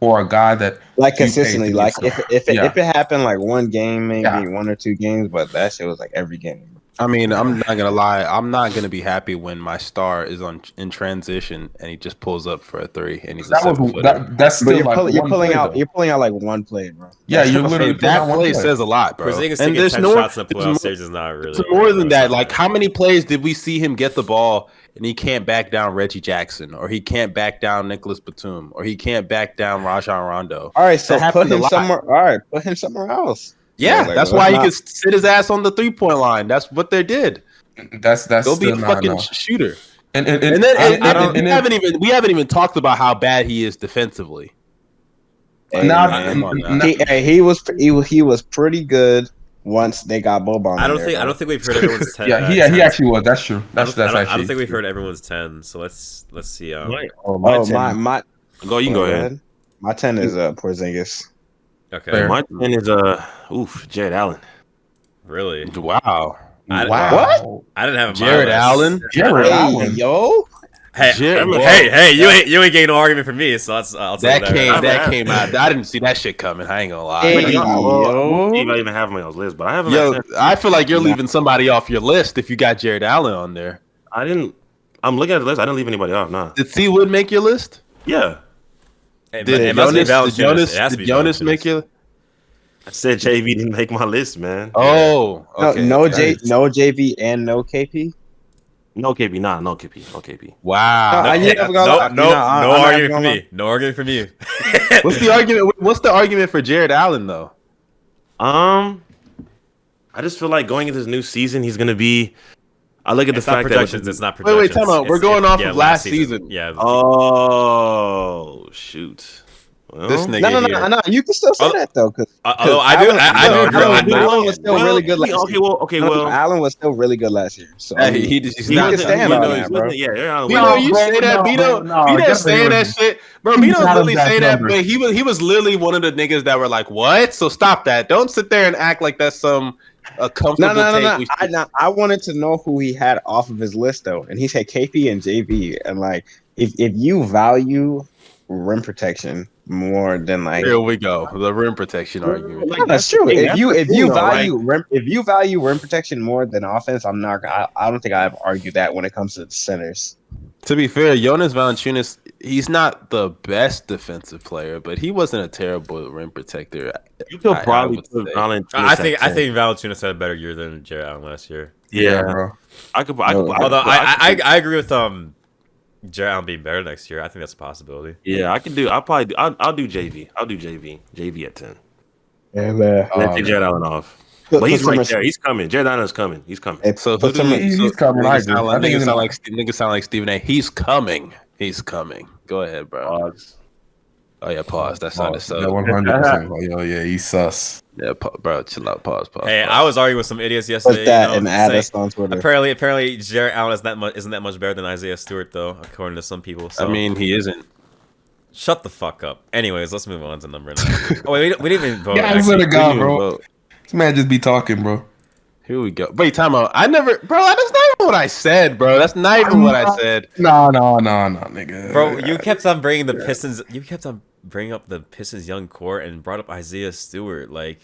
[SPEAKER 3] Or a guy that
[SPEAKER 5] Like consistently, like if if it,
[SPEAKER 3] Yeah.
[SPEAKER 5] if it happened like one game, maybe
[SPEAKER 3] Yeah.
[SPEAKER 5] one or two games, but that shit was like every game.
[SPEAKER 4] I mean, I'm not gonna lie. I'm not gonna be happy when my star is on in transition and he just pulls up for a three and he's a
[SPEAKER 3] that
[SPEAKER 4] seven
[SPEAKER 3] was that, that's
[SPEAKER 5] But
[SPEAKER 3] still
[SPEAKER 5] you're,
[SPEAKER 3] like
[SPEAKER 5] pull, you're pulling
[SPEAKER 3] play,
[SPEAKER 5] out
[SPEAKER 3] though.
[SPEAKER 5] you're pulling out like one play, bro.
[SPEAKER 3] Yeah,
[SPEAKER 5] That's
[SPEAKER 3] you're literally
[SPEAKER 5] saying.
[SPEAKER 4] that
[SPEAKER 3] one
[SPEAKER 4] play
[SPEAKER 3] play.
[SPEAKER 4] says a lot, bro. And there's
[SPEAKER 1] no
[SPEAKER 4] more,
[SPEAKER 1] shots in the playoff
[SPEAKER 4] more-
[SPEAKER 1] is not really.
[SPEAKER 4] It's more than that. Like, how many plays did we see him get the ball and he can't back down Reggie Jackson, or he can't back down Nicholas Batum, or he can't back down Rajon Rondo?
[SPEAKER 5] All right, so put him somewhere. All right, put him somewhere else.
[SPEAKER 4] Yeah,
[SPEAKER 5] like,
[SPEAKER 4] that's
[SPEAKER 5] let's
[SPEAKER 4] why he could sit his ass on the three point line. That's what they did.
[SPEAKER 3] That's that's
[SPEAKER 4] Go be a fucking
[SPEAKER 3] enough.
[SPEAKER 4] shooter.
[SPEAKER 3] And, and,
[SPEAKER 4] And then
[SPEAKER 3] I-
[SPEAKER 4] and,
[SPEAKER 3] I
[SPEAKER 4] and
[SPEAKER 3] don't-
[SPEAKER 4] we
[SPEAKER 3] and then-
[SPEAKER 4] haven't even we haven't even talked about how bad he is defensively.
[SPEAKER 5] Hey,
[SPEAKER 3] Nah,
[SPEAKER 5] man.
[SPEAKER 4] come on now.
[SPEAKER 5] he, hey, he was he, was- he was pretty good once they got Boban.
[SPEAKER 1] I don't
[SPEAKER 5] there,
[SPEAKER 1] think I don't think we've heard everyone's ten.
[SPEAKER 3] yeah,
[SPEAKER 1] uh,
[SPEAKER 3] he, yeah, he actually was. That's true.
[SPEAKER 1] I
[SPEAKER 3] That's
[SPEAKER 1] don't, I
[SPEAKER 3] that's actually.
[SPEAKER 1] I don't think we've heard everyone's ten. So let's let's see. Um,
[SPEAKER 4] Oh,
[SPEAKER 5] Oh my my.
[SPEAKER 2] Go, you can go ahead.
[SPEAKER 5] My ten is uh Porzingis.
[SPEAKER 1] Okay,
[SPEAKER 3] Fair.
[SPEAKER 2] My ten is uh, oof, Jarrett Allen.
[SPEAKER 1] really?
[SPEAKER 4] Wow.
[SPEAKER 1] I,
[SPEAKER 4] Wow.
[SPEAKER 1] I didn't have him
[SPEAKER 4] Jared
[SPEAKER 1] list.
[SPEAKER 4] Allen.
[SPEAKER 3] Jared
[SPEAKER 5] Hey
[SPEAKER 3] Allen.
[SPEAKER 5] yo,
[SPEAKER 1] Hey,
[SPEAKER 2] Jared-
[SPEAKER 1] hey, hey! You ain't you ain't getting no argument from me. So that's I'll take
[SPEAKER 4] That
[SPEAKER 1] that.
[SPEAKER 4] came that came out. I didn't see that shit coming. I ain't gonna lie.
[SPEAKER 5] hey
[SPEAKER 2] But
[SPEAKER 5] yo.
[SPEAKER 2] y'all- Steve, even have him on his list, but I haven't.
[SPEAKER 4] Yo,
[SPEAKER 2] Yo,
[SPEAKER 4] I feel like you're leaving somebody off your list if you got Jarrett Allen on there.
[SPEAKER 2] I didn't. I'm looking at the list. I didn't leave anybody off. Nah.
[SPEAKER 4] Did C Wood make your list?
[SPEAKER 2] Yeah,
[SPEAKER 1] It,
[SPEAKER 4] Did
[SPEAKER 1] it must be
[SPEAKER 4] Jonas, did
[SPEAKER 1] Valanciunas.
[SPEAKER 4] Jonas,
[SPEAKER 1] It has to
[SPEAKER 4] did
[SPEAKER 1] be
[SPEAKER 4] Jonas
[SPEAKER 1] Valanciunas.
[SPEAKER 4] make your?
[SPEAKER 2] I said JV didn't make my list, man.
[SPEAKER 4] Oh,
[SPEAKER 5] No,
[SPEAKER 4] okay.
[SPEAKER 5] no J, no JV and no KP.
[SPEAKER 2] No KP, nah, no KP, no KP.
[SPEAKER 4] Wow.
[SPEAKER 5] Uh, you never
[SPEAKER 1] no,
[SPEAKER 5] gonna-
[SPEAKER 1] no,
[SPEAKER 5] you're
[SPEAKER 1] no argument from
[SPEAKER 5] gonna-
[SPEAKER 1] me. No argument from you.
[SPEAKER 4] What's the argument? What's the argument for Jarrett Allen though?
[SPEAKER 2] Um, I just feel like going into this new season, he's gonna be. I look at
[SPEAKER 1] It's
[SPEAKER 2] the
[SPEAKER 1] not
[SPEAKER 2] fact
[SPEAKER 1] projections.
[SPEAKER 2] that.
[SPEAKER 1] It's not
[SPEAKER 4] Wait,
[SPEAKER 1] projections.
[SPEAKER 4] wait, time out. We're going
[SPEAKER 1] it-
[SPEAKER 4] off
[SPEAKER 1] yeah,
[SPEAKER 4] of last season.
[SPEAKER 1] Yeah.
[SPEAKER 2] Oh shoot! Well,
[SPEAKER 4] This nigga
[SPEAKER 5] No, no, no,
[SPEAKER 4] here.
[SPEAKER 5] no. You can still say
[SPEAKER 1] Oh,
[SPEAKER 5] that though, because
[SPEAKER 1] Uh, although I do, I, I do
[SPEAKER 4] no,
[SPEAKER 1] agree.
[SPEAKER 4] no,
[SPEAKER 1] I
[SPEAKER 5] Allen was still
[SPEAKER 2] well,
[SPEAKER 5] really good last
[SPEAKER 2] Okay,
[SPEAKER 5] year.
[SPEAKER 2] well, okay, well.
[SPEAKER 5] Allen was still really good last year. So
[SPEAKER 4] Hey, he, he's
[SPEAKER 2] he
[SPEAKER 4] not.
[SPEAKER 5] can stand
[SPEAKER 4] Bino,
[SPEAKER 5] on that, bro.
[SPEAKER 2] Yeah, yeah.
[SPEAKER 4] Bino, you say that.
[SPEAKER 3] no,
[SPEAKER 4] Bino,
[SPEAKER 3] bro, no,
[SPEAKER 4] Bino saying that shit, bro.
[SPEAKER 3] He's
[SPEAKER 4] literally
[SPEAKER 3] of that
[SPEAKER 4] saying that,
[SPEAKER 3] number.
[SPEAKER 4] but he was he was literally one of the niggas that were like, "What?" So stop that. Don't sit there and act like that's some a comfortable
[SPEAKER 5] no, no, no, no.
[SPEAKER 4] we
[SPEAKER 5] I, no, I wanted to know who he had off of his list though, and he said KP and JV. And like, if if you value rim protection more than like,
[SPEAKER 4] Here we go. The rim protection argument.
[SPEAKER 5] No, that's true.
[SPEAKER 2] thing,
[SPEAKER 5] If
[SPEAKER 2] that's
[SPEAKER 5] you if you
[SPEAKER 2] though,
[SPEAKER 5] value rim if you value rim protection more than offense, I'm not. I, I don't think I've argued that when it comes to the centers.
[SPEAKER 4] To be fair, Jonas Valanciunas, he's not the best defensive player, but he wasn't a terrible rim protector.
[SPEAKER 2] You could
[SPEAKER 4] I- I
[SPEAKER 2] probably
[SPEAKER 4] would
[SPEAKER 2] put. Valanciunas
[SPEAKER 1] I think I
[SPEAKER 2] 10.
[SPEAKER 1] think Valanciunas had a better year than Jarrett Allen last year.
[SPEAKER 2] yeah,
[SPEAKER 3] bro.
[SPEAKER 2] I could. I could.
[SPEAKER 5] No.
[SPEAKER 2] I could-
[SPEAKER 1] Although I I,
[SPEAKER 2] could-
[SPEAKER 1] I, I agree with um Jarrett Allen being better next year. I think that's a possibility.
[SPEAKER 2] yeah, I could do. I'll probably. Do, I'll, I'll do JV. I'll do JV. JV at ten.
[SPEAKER 5] And uh,
[SPEAKER 2] Then
[SPEAKER 3] Oh,
[SPEAKER 2] take
[SPEAKER 3] man.
[SPEAKER 2] Jarrett Allen off.
[SPEAKER 5] Put,
[SPEAKER 2] But he's right
[SPEAKER 5] res-
[SPEAKER 2] there. He's coming. Jarrett Allen's coming. He's coming.
[SPEAKER 5] hey,
[SPEAKER 4] So who
[SPEAKER 5] put
[SPEAKER 4] do
[SPEAKER 5] some,
[SPEAKER 3] He's-
[SPEAKER 4] so
[SPEAKER 3] he's coming, I
[SPEAKER 4] Niggas
[SPEAKER 3] agree.
[SPEAKER 4] sound
[SPEAKER 3] I think
[SPEAKER 4] niggas
[SPEAKER 3] he's
[SPEAKER 4] sound like niggas sound like Stephen A. He's coming. He's coming. Go ahead, bro.
[SPEAKER 2] Odds.
[SPEAKER 4] Oh yeah, pause. That sounded so.
[SPEAKER 3] Yeah,
[SPEAKER 4] so.
[SPEAKER 3] one hundred percent. Yo, yeah, he's sus.
[SPEAKER 4] Yeah, pa- bro, chill out. Pause. Pause.
[SPEAKER 1] Hey,
[SPEAKER 4] pause.
[SPEAKER 1] I was arguing with some idiots yesterday.
[SPEAKER 5] put that
[SPEAKER 1] you know,
[SPEAKER 5] and add us on Twitter.
[SPEAKER 1] Apparently, apparently, Jarrett Allen is that much isn't that much better than Isaiah Stewart, though, according to some people. So
[SPEAKER 4] I mean, he isn't.
[SPEAKER 1] shut the fuck up. Anyways, let's move on to number nine. oh wait, we, didn't- we didn't even vote.
[SPEAKER 3] Yeah, I
[SPEAKER 1] actually.
[SPEAKER 3] swear to God,
[SPEAKER 4] We
[SPEAKER 3] bro.
[SPEAKER 4] Didn't vote.
[SPEAKER 3] This man just be talking, bro.
[SPEAKER 4] Here we go. Wait, time out. I never, bro. That's not even what I said, bro. That's not even what I said.
[SPEAKER 3] No, no, no, no, nigga.
[SPEAKER 1] Bro, you kept on bringing the Pistons. You kept on bringing up the Pistons' young core and brought up Isaiah Stewart. Like,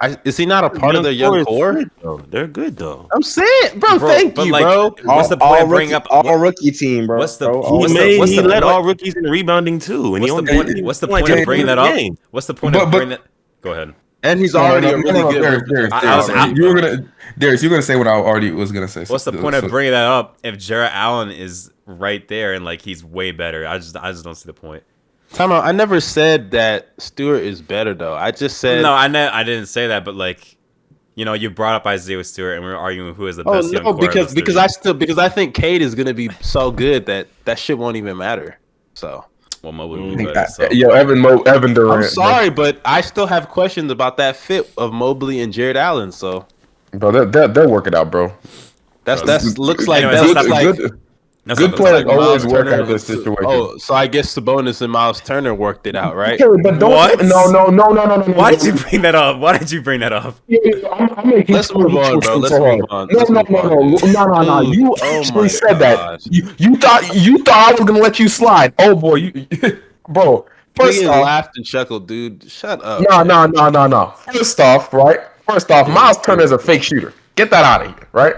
[SPEAKER 4] I, is he not a part of their
[SPEAKER 2] core
[SPEAKER 4] young
[SPEAKER 2] is
[SPEAKER 4] core?
[SPEAKER 2] good, though. They're good though.
[SPEAKER 4] I'm saying, bro.
[SPEAKER 1] Bro,
[SPEAKER 4] thank
[SPEAKER 1] but
[SPEAKER 4] you,
[SPEAKER 1] like,
[SPEAKER 4] bro.
[SPEAKER 1] what's the point
[SPEAKER 5] all
[SPEAKER 1] of bringing
[SPEAKER 5] rookie,
[SPEAKER 1] up
[SPEAKER 5] all
[SPEAKER 1] what-
[SPEAKER 5] rookie team, bro?
[SPEAKER 1] what's the-
[SPEAKER 5] bro,
[SPEAKER 1] he what's
[SPEAKER 2] He
[SPEAKER 1] the-
[SPEAKER 2] made.
[SPEAKER 1] what's
[SPEAKER 2] he
[SPEAKER 1] the
[SPEAKER 2] led
[SPEAKER 1] point-
[SPEAKER 2] all rookies in rebounding too, and
[SPEAKER 1] What's
[SPEAKER 2] he
[SPEAKER 1] the
[SPEAKER 2] only
[SPEAKER 1] point? What's the point of bringing that up? What's the point of bringing that? Go ahead.
[SPEAKER 4] And he's
[SPEAKER 3] No, no,
[SPEAKER 4] already
[SPEAKER 3] no,
[SPEAKER 4] a
[SPEAKER 3] no,
[SPEAKER 4] really
[SPEAKER 3] no,
[SPEAKER 4] good.
[SPEAKER 3] Darius,
[SPEAKER 4] rookie.
[SPEAKER 3] Darius,
[SPEAKER 1] I- I
[SPEAKER 3] Darius,
[SPEAKER 1] was out,
[SPEAKER 3] you were
[SPEAKER 1] bro.
[SPEAKER 3] gonna, Darius, you're gonna say what I already was gonna say.
[SPEAKER 1] What's the point
[SPEAKER 3] so-
[SPEAKER 1] of bringing that up if Jarrett Allen is right there and like he's way better? I just I just don't see the point.
[SPEAKER 4] Time out. I never said that Stewart is better though. I just said
[SPEAKER 1] No, I ne- I didn't say that, but like, you know, you brought up Isaiah Stewart and we are arguing who is the
[SPEAKER 4] Oh
[SPEAKER 1] best young
[SPEAKER 4] no,
[SPEAKER 1] core
[SPEAKER 4] because because. I still because I think Cade is gonna be so good that that shit won't even matter. So
[SPEAKER 1] well Mobley
[SPEAKER 3] I
[SPEAKER 1] would be
[SPEAKER 3] think
[SPEAKER 1] better. So.
[SPEAKER 3] Yo, Evan Mo, Evan Durant.
[SPEAKER 4] I'm sorry, but I still have questions about that fit of Mobley and Jarrett Allen. So
[SPEAKER 3] bro. They're, they're, they're working out, bro.
[SPEAKER 4] that's that's looks like
[SPEAKER 1] Anyways,
[SPEAKER 4] that
[SPEAKER 1] let's
[SPEAKER 4] looks like
[SPEAKER 3] good,
[SPEAKER 1] That's
[SPEAKER 3] good players
[SPEAKER 1] not-
[SPEAKER 3] always
[SPEAKER 4] Miles
[SPEAKER 3] work
[SPEAKER 4] Turner-
[SPEAKER 3] out this uh, situation.
[SPEAKER 4] Oh, so I guess Sabonis and Miles Turner worked it out, right?
[SPEAKER 3] Okay, but don't.
[SPEAKER 1] What?
[SPEAKER 3] No, no, no, no, no, no.
[SPEAKER 1] Why did you bring that up? Why did you bring that up?
[SPEAKER 3] I'm, I'm making
[SPEAKER 4] Let's move on, bro. Let's move on.
[SPEAKER 3] No,
[SPEAKER 4] Let's
[SPEAKER 3] no,
[SPEAKER 4] move
[SPEAKER 3] no,
[SPEAKER 4] on.
[SPEAKER 3] no, no, no, no.
[SPEAKER 4] Dude,
[SPEAKER 3] You
[SPEAKER 4] oh
[SPEAKER 3] actually said that. You, you thought you thought I was gonna let you slide. Oh boy, you, bro. First off,
[SPEAKER 4] laughed and chuckled, dude. Shut up.
[SPEAKER 3] no, no, no, no, no. First off, right? First off, Miles Turner is a fake shooter. Get that out of here, right?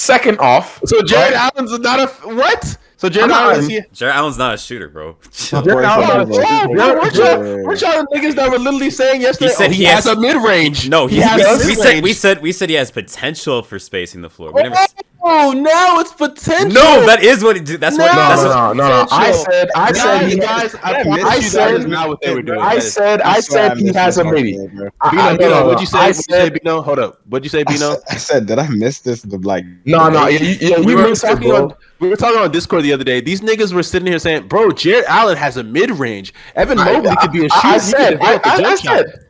[SPEAKER 3] Second off,
[SPEAKER 4] So Jared
[SPEAKER 3] right?
[SPEAKER 4] Allen's not a what? So Jared
[SPEAKER 3] I'm
[SPEAKER 4] Allen is he?
[SPEAKER 1] Jarrett Allen's not a shooter, bro.
[SPEAKER 3] Jared
[SPEAKER 4] Oh, bro, bro, weren't y'all, weren't y'all niggas that were literally saying yesterday?
[SPEAKER 1] He said
[SPEAKER 4] oh, he,
[SPEAKER 1] he
[SPEAKER 4] has,
[SPEAKER 1] has-
[SPEAKER 4] a mid range.
[SPEAKER 1] no,
[SPEAKER 4] he
[SPEAKER 1] he
[SPEAKER 4] has a
[SPEAKER 1] we, we said
[SPEAKER 4] mid-range.
[SPEAKER 1] we said we said he has potential for spacing the floor. We never,
[SPEAKER 4] oh, Oh, now it's potential.
[SPEAKER 1] No, that is what. It, dude, that's what.
[SPEAKER 4] No,
[SPEAKER 1] That's
[SPEAKER 3] no,
[SPEAKER 1] what.
[SPEAKER 3] no, no, no. I said, I said,
[SPEAKER 4] guys,
[SPEAKER 3] he,
[SPEAKER 4] guys, I
[SPEAKER 5] I
[SPEAKER 3] I
[SPEAKER 4] you
[SPEAKER 3] said-
[SPEAKER 4] that is not what they were doing.
[SPEAKER 3] I said, I said he has a maybe. I,
[SPEAKER 4] Bino,
[SPEAKER 3] I,
[SPEAKER 4] Bino,
[SPEAKER 3] no, no,
[SPEAKER 4] what'd you say?
[SPEAKER 3] I
[SPEAKER 4] What'd you say,
[SPEAKER 3] said,
[SPEAKER 4] Bino? Hold up. What'd you say, Bino?
[SPEAKER 5] I said, did I miss this? The like,
[SPEAKER 3] no, no, yeah, yeah,
[SPEAKER 4] we
[SPEAKER 3] you
[SPEAKER 4] were
[SPEAKER 3] missed it,
[SPEAKER 4] talking on we were talking on Discord the other day. These niggas were sitting here saying, "Bro, Jarrett Allen has a mid range. Evan Mobley could be a shooter.
[SPEAKER 3] I, I said, I,
[SPEAKER 4] develop a
[SPEAKER 3] I, I
[SPEAKER 4] jump shot."
[SPEAKER 3] said,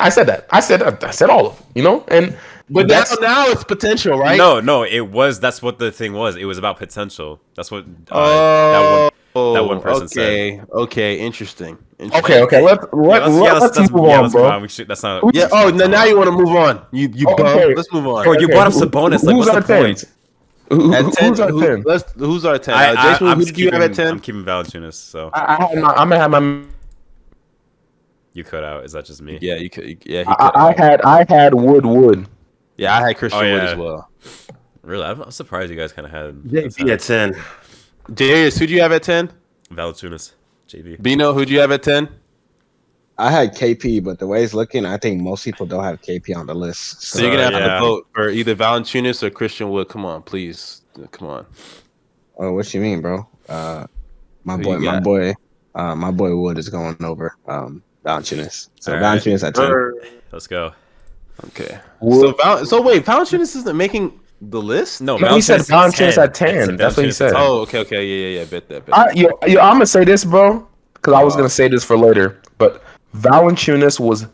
[SPEAKER 3] I said that. I said that. I said all of them. You know, and
[SPEAKER 4] But now,
[SPEAKER 3] that's
[SPEAKER 4] now it's potential, right?
[SPEAKER 1] No, no, it was. That's what the thing was. It was about potential. That's what. Uh,
[SPEAKER 4] Oh,
[SPEAKER 1] that one. that one person said.
[SPEAKER 4] okay, Okay, interesting. interesting.
[SPEAKER 3] okay. Okay, let's
[SPEAKER 1] Yeah,
[SPEAKER 3] let,
[SPEAKER 1] let's,
[SPEAKER 3] let,
[SPEAKER 1] yeah,
[SPEAKER 3] us
[SPEAKER 1] let's, let's,
[SPEAKER 3] move
[SPEAKER 1] yeah,
[SPEAKER 3] on,
[SPEAKER 1] let's move
[SPEAKER 3] bro.
[SPEAKER 1] on. We should, that's not.
[SPEAKER 4] Yeah. Oh, now, now you want to move on? You you
[SPEAKER 3] Oh,
[SPEAKER 4] bum.
[SPEAKER 3] okay.
[SPEAKER 4] Let's move on.
[SPEAKER 1] Bro, you
[SPEAKER 3] Okay,
[SPEAKER 1] brought up
[SPEAKER 3] who-
[SPEAKER 1] Sabonis. Like,
[SPEAKER 3] who's
[SPEAKER 1] what's
[SPEAKER 3] our
[SPEAKER 1] the point?
[SPEAKER 3] Who,
[SPEAKER 4] At ten,
[SPEAKER 3] who's our
[SPEAKER 4] who,
[SPEAKER 3] ten?
[SPEAKER 4] let's, who's our ten?
[SPEAKER 1] I,
[SPEAKER 4] uh,
[SPEAKER 1] I,
[SPEAKER 4] Jason,
[SPEAKER 1] I'm
[SPEAKER 4] who did you
[SPEAKER 1] keeping,
[SPEAKER 4] have at ten?
[SPEAKER 1] I'm keeping Valanciunas. So
[SPEAKER 3] I, I I'm gonna have my.
[SPEAKER 1] You cut out. Is that just me?
[SPEAKER 4] Yeah, you could. Yeah, he
[SPEAKER 3] I. I had I had Wood Wood.
[SPEAKER 4] yeah, I had Christian
[SPEAKER 1] Oh,
[SPEAKER 4] Wood as well.
[SPEAKER 1] Really, I'm, I'm surprised you guys kind of had
[SPEAKER 2] JV at ten.
[SPEAKER 4] Darius, who do you have at ten?
[SPEAKER 1] Valanciunas, JV.
[SPEAKER 4] Bino, who do you have at ten?
[SPEAKER 5] I had KP, but the way it's looking, I think most people don't have KP on the list.
[SPEAKER 4] So,
[SPEAKER 5] So,
[SPEAKER 4] you're gonna have
[SPEAKER 1] yeah.
[SPEAKER 4] to vote for either Valanciunas or Christian Wood. Come on, please. Come on.
[SPEAKER 5] oh, what you mean, bro? Uh, my
[SPEAKER 4] Who
[SPEAKER 5] boy, my boy, uh, my boy Wood is going over um Valanciunas. So
[SPEAKER 1] All right.
[SPEAKER 5] Valanciunas at ten.
[SPEAKER 1] Let's go.
[SPEAKER 4] Okay. So, Val- so wait, Valanciunas isn't making the list?
[SPEAKER 1] No,
[SPEAKER 3] No, he said
[SPEAKER 1] Valanciunas
[SPEAKER 3] Valanciunas at 10. That's what he
[SPEAKER 1] Valanciunas
[SPEAKER 3] said.
[SPEAKER 1] 10.
[SPEAKER 4] Oh, okay, okay, yeah, yeah, yeah. Bet that. Bet
[SPEAKER 3] I,
[SPEAKER 4] that.
[SPEAKER 3] yo, yo, I'm gonna say this, bro, because I was uh-huh. gonna say this for later. But Valanciunas was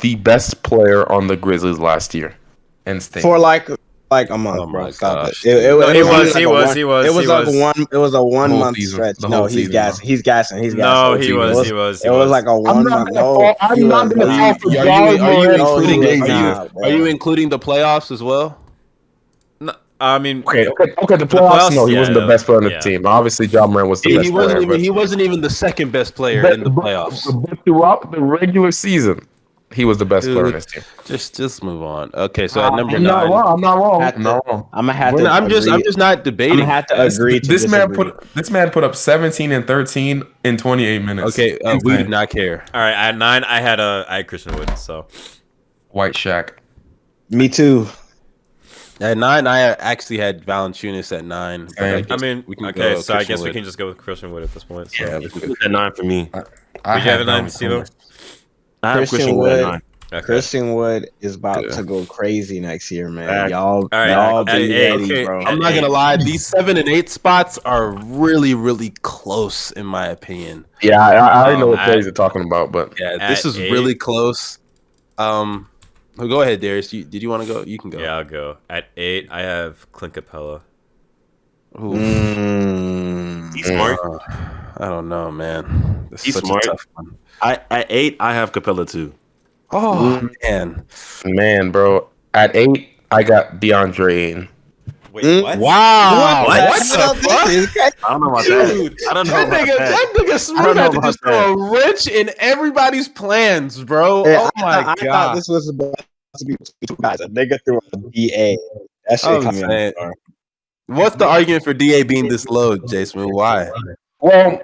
[SPEAKER 3] the best player on the Grizzlies last year, and stayed.
[SPEAKER 5] For like like a month,
[SPEAKER 4] Oh
[SPEAKER 5] bro. Stop it. It, it,
[SPEAKER 1] No, he
[SPEAKER 5] it
[SPEAKER 1] was,
[SPEAKER 5] like
[SPEAKER 1] he was,
[SPEAKER 5] one-
[SPEAKER 1] he was,
[SPEAKER 5] It was
[SPEAKER 1] he
[SPEAKER 5] like a one. It was a one month
[SPEAKER 3] season,
[SPEAKER 5] stretch. No, he's
[SPEAKER 3] season,
[SPEAKER 5] gassing. He's gassing. He's gassing.
[SPEAKER 1] No, he
[SPEAKER 5] was-
[SPEAKER 1] was, he was,
[SPEAKER 5] It was
[SPEAKER 1] was.
[SPEAKER 5] like a
[SPEAKER 3] I'm
[SPEAKER 5] one
[SPEAKER 3] not
[SPEAKER 5] month.
[SPEAKER 3] gonna
[SPEAKER 5] No,
[SPEAKER 3] I'm
[SPEAKER 5] he
[SPEAKER 3] not
[SPEAKER 5] was-
[SPEAKER 3] gonna
[SPEAKER 5] nah,
[SPEAKER 3] for
[SPEAKER 4] Are you, are you including? Are you, are you including the playoffs as well?
[SPEAKER 1] No, I mean,
[SPEAKER 3] okay, okay, okay. The
[SPEAKER 1] The
[SPEAKER 3] playoffs,
[SPEAKER 1] playoffs,
[SPEAKER 3] no, he
[SPEAKER 1] yeah,
[SPEAKER 3] wasn't the best player on the
[SPEAKER 1] yeah.
[SPEAKER 3] team. Obviously, Ja Morant was the
[SPEAKER 4] He,
[SPEAKER 3] best
[SPEAKER 4] he wasn't
[SPEAKER 3] player.
[SPEAKER 4] even.
[SPEAKER 3] but-
[SPEAKER 4] He wasn't even the second best player
[SPEAKER 3] but-
[SPEAKER 4] in the
[SPEAKER 3] but-
[SPEAKER 4] playoffs.
[SPEAKER 3] but throughout the regular season, he was the best player on
[SPEAKER 4] Dude,
[SPEAKER 3] his team.
[SPEAKER 4] Just, just move on. Okay, so at number
[SPEAKER 3] I'm not
[SPEAKER 4] nine,
[SPEAKER 3] wrong. I'm not wrong.
[SPEAKER 5] Had
[SPEAKER 3] I'm not wrong.
[SPEAKER 5] I'm gonna have
[SPEAKER 4] We're
[SPEAKER 5] to.
[SPEAKER 4] not- I'm just, I'm just not
[SPEAKER 5] I'm
[SPEAKER 4] debating.
[SPEAKER 5] gonna have to agree to
[SPEAKER 3] this man put this man put up 17 and 13 in 28 minutes.
[SPEAKER 4] Okay, uh, we did not care.
[SPEAKER 1] all right. At nine, I had uh, I had Christian Wood. So
[SPEAKER 3] White Shack.
[SPEAKER 5] Me too.
[SPEAKER 4] At nine, I actually had Valanciunas at nine. but
[SPEAKER 3] Same.
[SPEAKER 1] I
[SPEAKER 4] guess
[SPEAKER 1] mean,
[SPEAKER 4] we can
[SPEAKER 1] okay.
[SPEAKER 4] go
[SPEAKER 1] So I
[SPEAKER 4] Christian
[SPEAKER 1] guess we can just go with Christian Wood at this point. So.
[SPEAKER 4] Yeah, we can go.
[SPEAKER 2] At nine for me.
[SPEAKER 3] I
[SPEAKER 1] Did you have a nine,
[SPEAKER 3] Valanciunas.
[SPEAKER 1] Steve-O?
[SPEAKER 2] I have
[SPEAKER 5] Christian
[SPEAKER 2] Christian Wood
[SPEAKER 5] Wood.
[SPEAKER 1] Okay.
[SPEAKER 5] Christian Wood is about
[SPEAKER 4] Yeah.
[SPEAKER 5] to go crazy next year, man.
[SPEAKER 2] Fact.
[SPEAKER 5] Y'all,
[SPEAKER 1] right,
[SPEAKER 5] y'all be
[SPEAKER 1] eight,
[SPEAKER 5] ready,
[SPEAKER 4] Okay,
[SPEAKER 5] bro.
[SPEAKER 4] I'm not gonna lie. These seven and eight spots are really, really close in my opinion.
[SPEAKER 3] Yeah, I, I already know
[SPEAKER 1] Um,
[SPEAKER 3] what plays
[SPEAKER 1] at-
[SPEAKER 3] you're talking about, but
[SPEAKER 4] Yeah, this is
[SPEAKER 1] eight?
[SPEAKER 4] really close. Um, well, go ahead, Darius. You, did you want to go? You can go.
[SPEAKER 1] Yeah, I'll go. At eight, I have Clint Capela.
[SPEAKER 4] Ooh,
[SPEAKER 5] Mm.
[SPEAKER 2] He's smart.
[SPEAKER 4] uh, I don't know, man. This is
[SPEAKER 2] He's
[SPEAKER 4] such
[SPEAKER 2] smart.
[SPEAKER 4] A.
[SPEAKER 2] I at eight, I have Capela too.
[SPEAKER 4] Oh man!
[SPEAKER 3] man, bro, at eight, I got DeAndre Ayton.
[SPEAKER 1] Wait,
[SPEAKER 5] Mm,
[SPEAKER 1] what?
[SPEAKER 4] Wow!
[SPEAKER 1] What?
[SPEAKER 4] What the fuck?
[SPEAKER 2] I don't know about
[SPEAKER 4] Dude,
[SPEAKER 2] that. I don't know
[SPEAKER 4] That
[SPEAKER 2] about
[SPEAKER 4] nigga,
[SPEAKER 2] that.
[SPEAKER 4] that nigga Smooth had to just throw a wrench in everybody's plans, bro.
[SPEAKER 5] Hey,
[SPEAKER 4] oh
[SPEAKER 5] I,
[SPEAKER 4] my
[SPEAKER 5] thought- I thought
[SPEAKER 4] god!
[SPEAKER 5] this was about to be two guys. A nigga threw a DA. That shit coming out.
[SPEAKER 4] What's the argument for Da being this low, Jason? Why?
[SPEAKER 3] Well,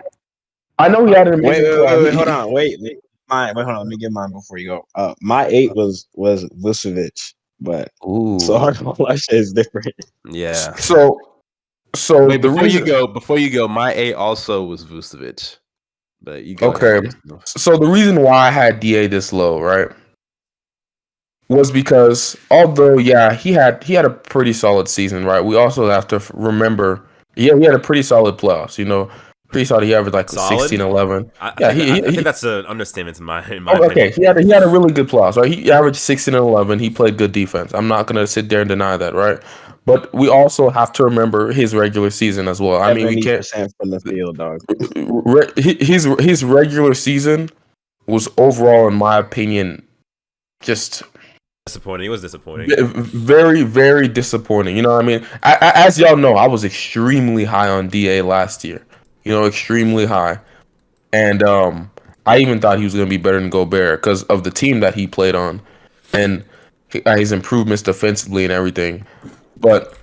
[SPEAKER 3] I know he had an
[SPEAKER 5] Wait,
[SPEAKER 3] amazing
[SPEAKER 5] wait, wait, wait, hold on, wait, wait. Mine, wait, hold on. Let me get mine before you go. Uh, my eight was was Vucevic, but
[SPEAKER 3] Ooh.
[SPEAKER 5] so hard that shit is different.
[SPEAKER 4] Yeah.
[SPEAKER 3] So, so
[SPEAKER 4] Wait,
[SPEAKER 3] the
[SPEAKER 4] before
[SPEAKER 3] reason,
[SPEAKER 4] you go, before you go, my eight also was Vucevic, but you go.
[SPEAKER 3] Okay.
[SPEAKER 4] ahead,
[SPEAKER 3] so the reason why I had Da this low, right, was because although yeah, he had he had a pretty solid season, right. We also have to f- remember, yeah, he had a pretty solid playoffs. You know, pretty solid. He averaged like
[SPEAKER 1] Solid?
[SPEAKER 3] 16, 11.
[SPEAKER 1] I, I
[SPEAKER 3] Yeah,
[SPEAKER 1] think,
[SPEAKER 3] he-
[SPEAKER 1] I,
[SPEAKER 3] he-
[SPEAKER 1] I think
[SPEAKER 3] he-
[SPEAKER 1] that's an understatement in my in my
[SPEAKER 3] Oh,
[SPEAKER 1] opinion.
[SPEAKER 3] okay, he had he had a really good playoffs, right? He averaged 16 and 11. He played good defense. I'm not gonna sit there and deny that, right? But we also have to remember his regular season as well. I mean, we can't.
[SPEAKER 5] percent from the field, dog.
[SPEAKER 3] re- his his regular season was overall, in my opinion, just
[SPEAKER 1] Disappointing. It was disappointing.
[SPEAKER 3] very very disappointing. You know what I mean? I, I, as y'all know, I was extremely high on Da last year. You know, extremely high, and um, I even thought he was going to be better than Gobert because of the team that he played on, and uh, his improvements defensively and everything. But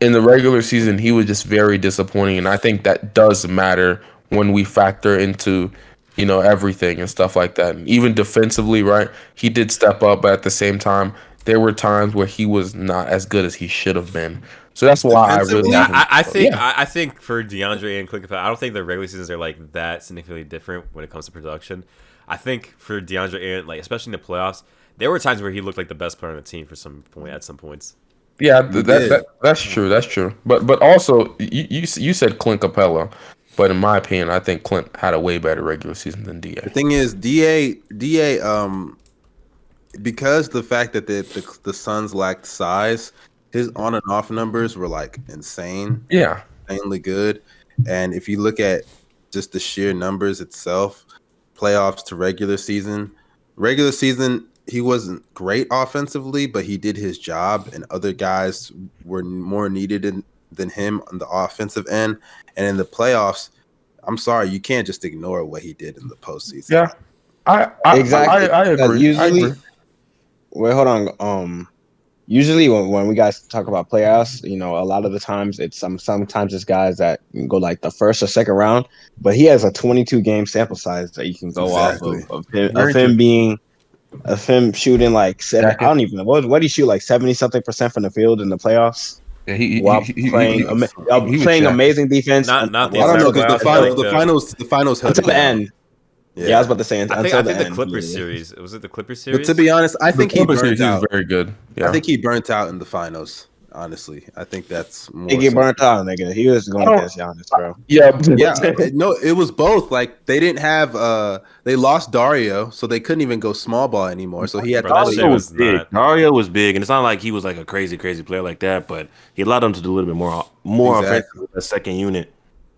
[SPEAKER 3] in the regular season, he was just very disappointing, and I think that does matter when we factor into you know everything and stuff like that. And even defensively, right? He did step up, but at the same time, there were times where he was not as good as he should have been. So that's why I really.
[SPEAKER 1] Yeah, I, I think
[SPEAKER 3] Yeah.
[SPEAKER 1] I, I think for DeAndre and Clint Capela, I don't think the regular seasons are like that significantly different when it comes to production. I think for DeAndre and like especially in the playoffs, there were times where he looked like the best player on the team for some point at some points.
[SPEAKER 3] Yeah, th- that, that that's true. That's true. But but also you you, you said Clint Capela, but in my opinion, I think Clint had a way better regular season than Da.
[SPEAKER 4] The thing is, Da Da um, because the fact that the the, the Suns lacked size, his on and off numbers were like insane,
[SPEAKER 3] Yeah,
[SPEAKER 4] insanely good. And if you look at just the sheer numbers itself, playoffs to regular season, regular season he wasn't great offensively, but he did his job, and other guys were more needed in, than him on the offensive end. And in the playoffs, I'm sorry, you can't just ignore what he did in the postseason.
[SPEAKER 3] yeah. I I,
[SPEAKER 5] Exactly.
[SPEAKER 3] I, I
[SPEAKER 5] Because
[SPEAKER 3] agree. I
[SPEAKER 5] usually-
[SPEAKER 3] agree.
[SPEAKER 5] Wait, hold on. Um, usually when, when we guys talk about playoffs, you know, a lot of the times it's some sometimes it's guys that go like the first or second round, but he has a 22 game sample size that you can go
[SPEAKER 4] Exactly.
[SPEAKER 5] off of of him, of him being of him shooting like seven. I don't even know what what did he shoot like 70 something percent from the field in the playoffs
[SPEAKER 3] Yeah, he, he,
[SPEAKER 5] while
[SPEAKER 3] he, he,
[SPEAKER 5] playing
[SPEAKER 3] he,
[SPEAKER 5] ama-
[SPEAKER 3] he
[SPEAKER 5] playing amazing defense.
[SPEAKER 1] Not- not the
[SPEAKER 4] I don't know because the
[SPEAKER 1] I
[SPEAKER 4] finals, the
[SPEAKER 1] the-
[SPEAKER 4] finals, the finals
[SPEAKER 5] until the end. Yeah. I was about to say
[SPEAKER 1] I
[SPEAKER 5] until
[SPEAKER 1] think I
[SPEAKER 5] the
[SPEAKER 1] think the
[SPEAKER 5] end.
[SPEAKER 1] Clippers
[SPEAKER 5] yeah.
[SPEAKER 1] series was it the Clippers series?
[SPEAKER 4] But
[SPEAKER 1] series?
[SPEAKER 4] to be honest, I
[SPEAKER 3] The
[SPEAKER 4] think he
[SPEAKER 3] Clippers
[SPEAKER 4] burnt
[SPEAKER 3] series, he was
[SPEAKER 4] out.
[SPEAKER 3] very good. Yeah.
[SPEAKER 4] I think he burnt out in the finals. Honestly, I think that's more.
[SPEAKER 5] He get
[SPEAKER 4] so-
[SPEAKER 5] burnt out, nigga. He was going
[SPEAKER 3] I don't-
[SPEAKER 5] against Giannis, bro.
[SPEAKER 3] yeah,
[SPEAKER 4] Yeah, no, it was both. Like they didn't have. uh They lost Dario, so they couldn't even go small ball anymore. So he had
[SPEAKER 1] Bro,
[SPEAKER 4] to
[SPEAKER 1] that
[SPEAKER 4] play.
[SPEAKER 1] shit
[SPEAKER 2] Dario
[SPEAKER 1] was
[SPEAKER 2] was big.
[SPEAKER 1] not-
[SPEAKER 2] Dario was big, and it's not like he was like a crazy, crazy player like that, but he allowed them to do a little bit more, more
[SPEAKER 4] Exactly.
[SPEAKER 2] offensive with that second unit.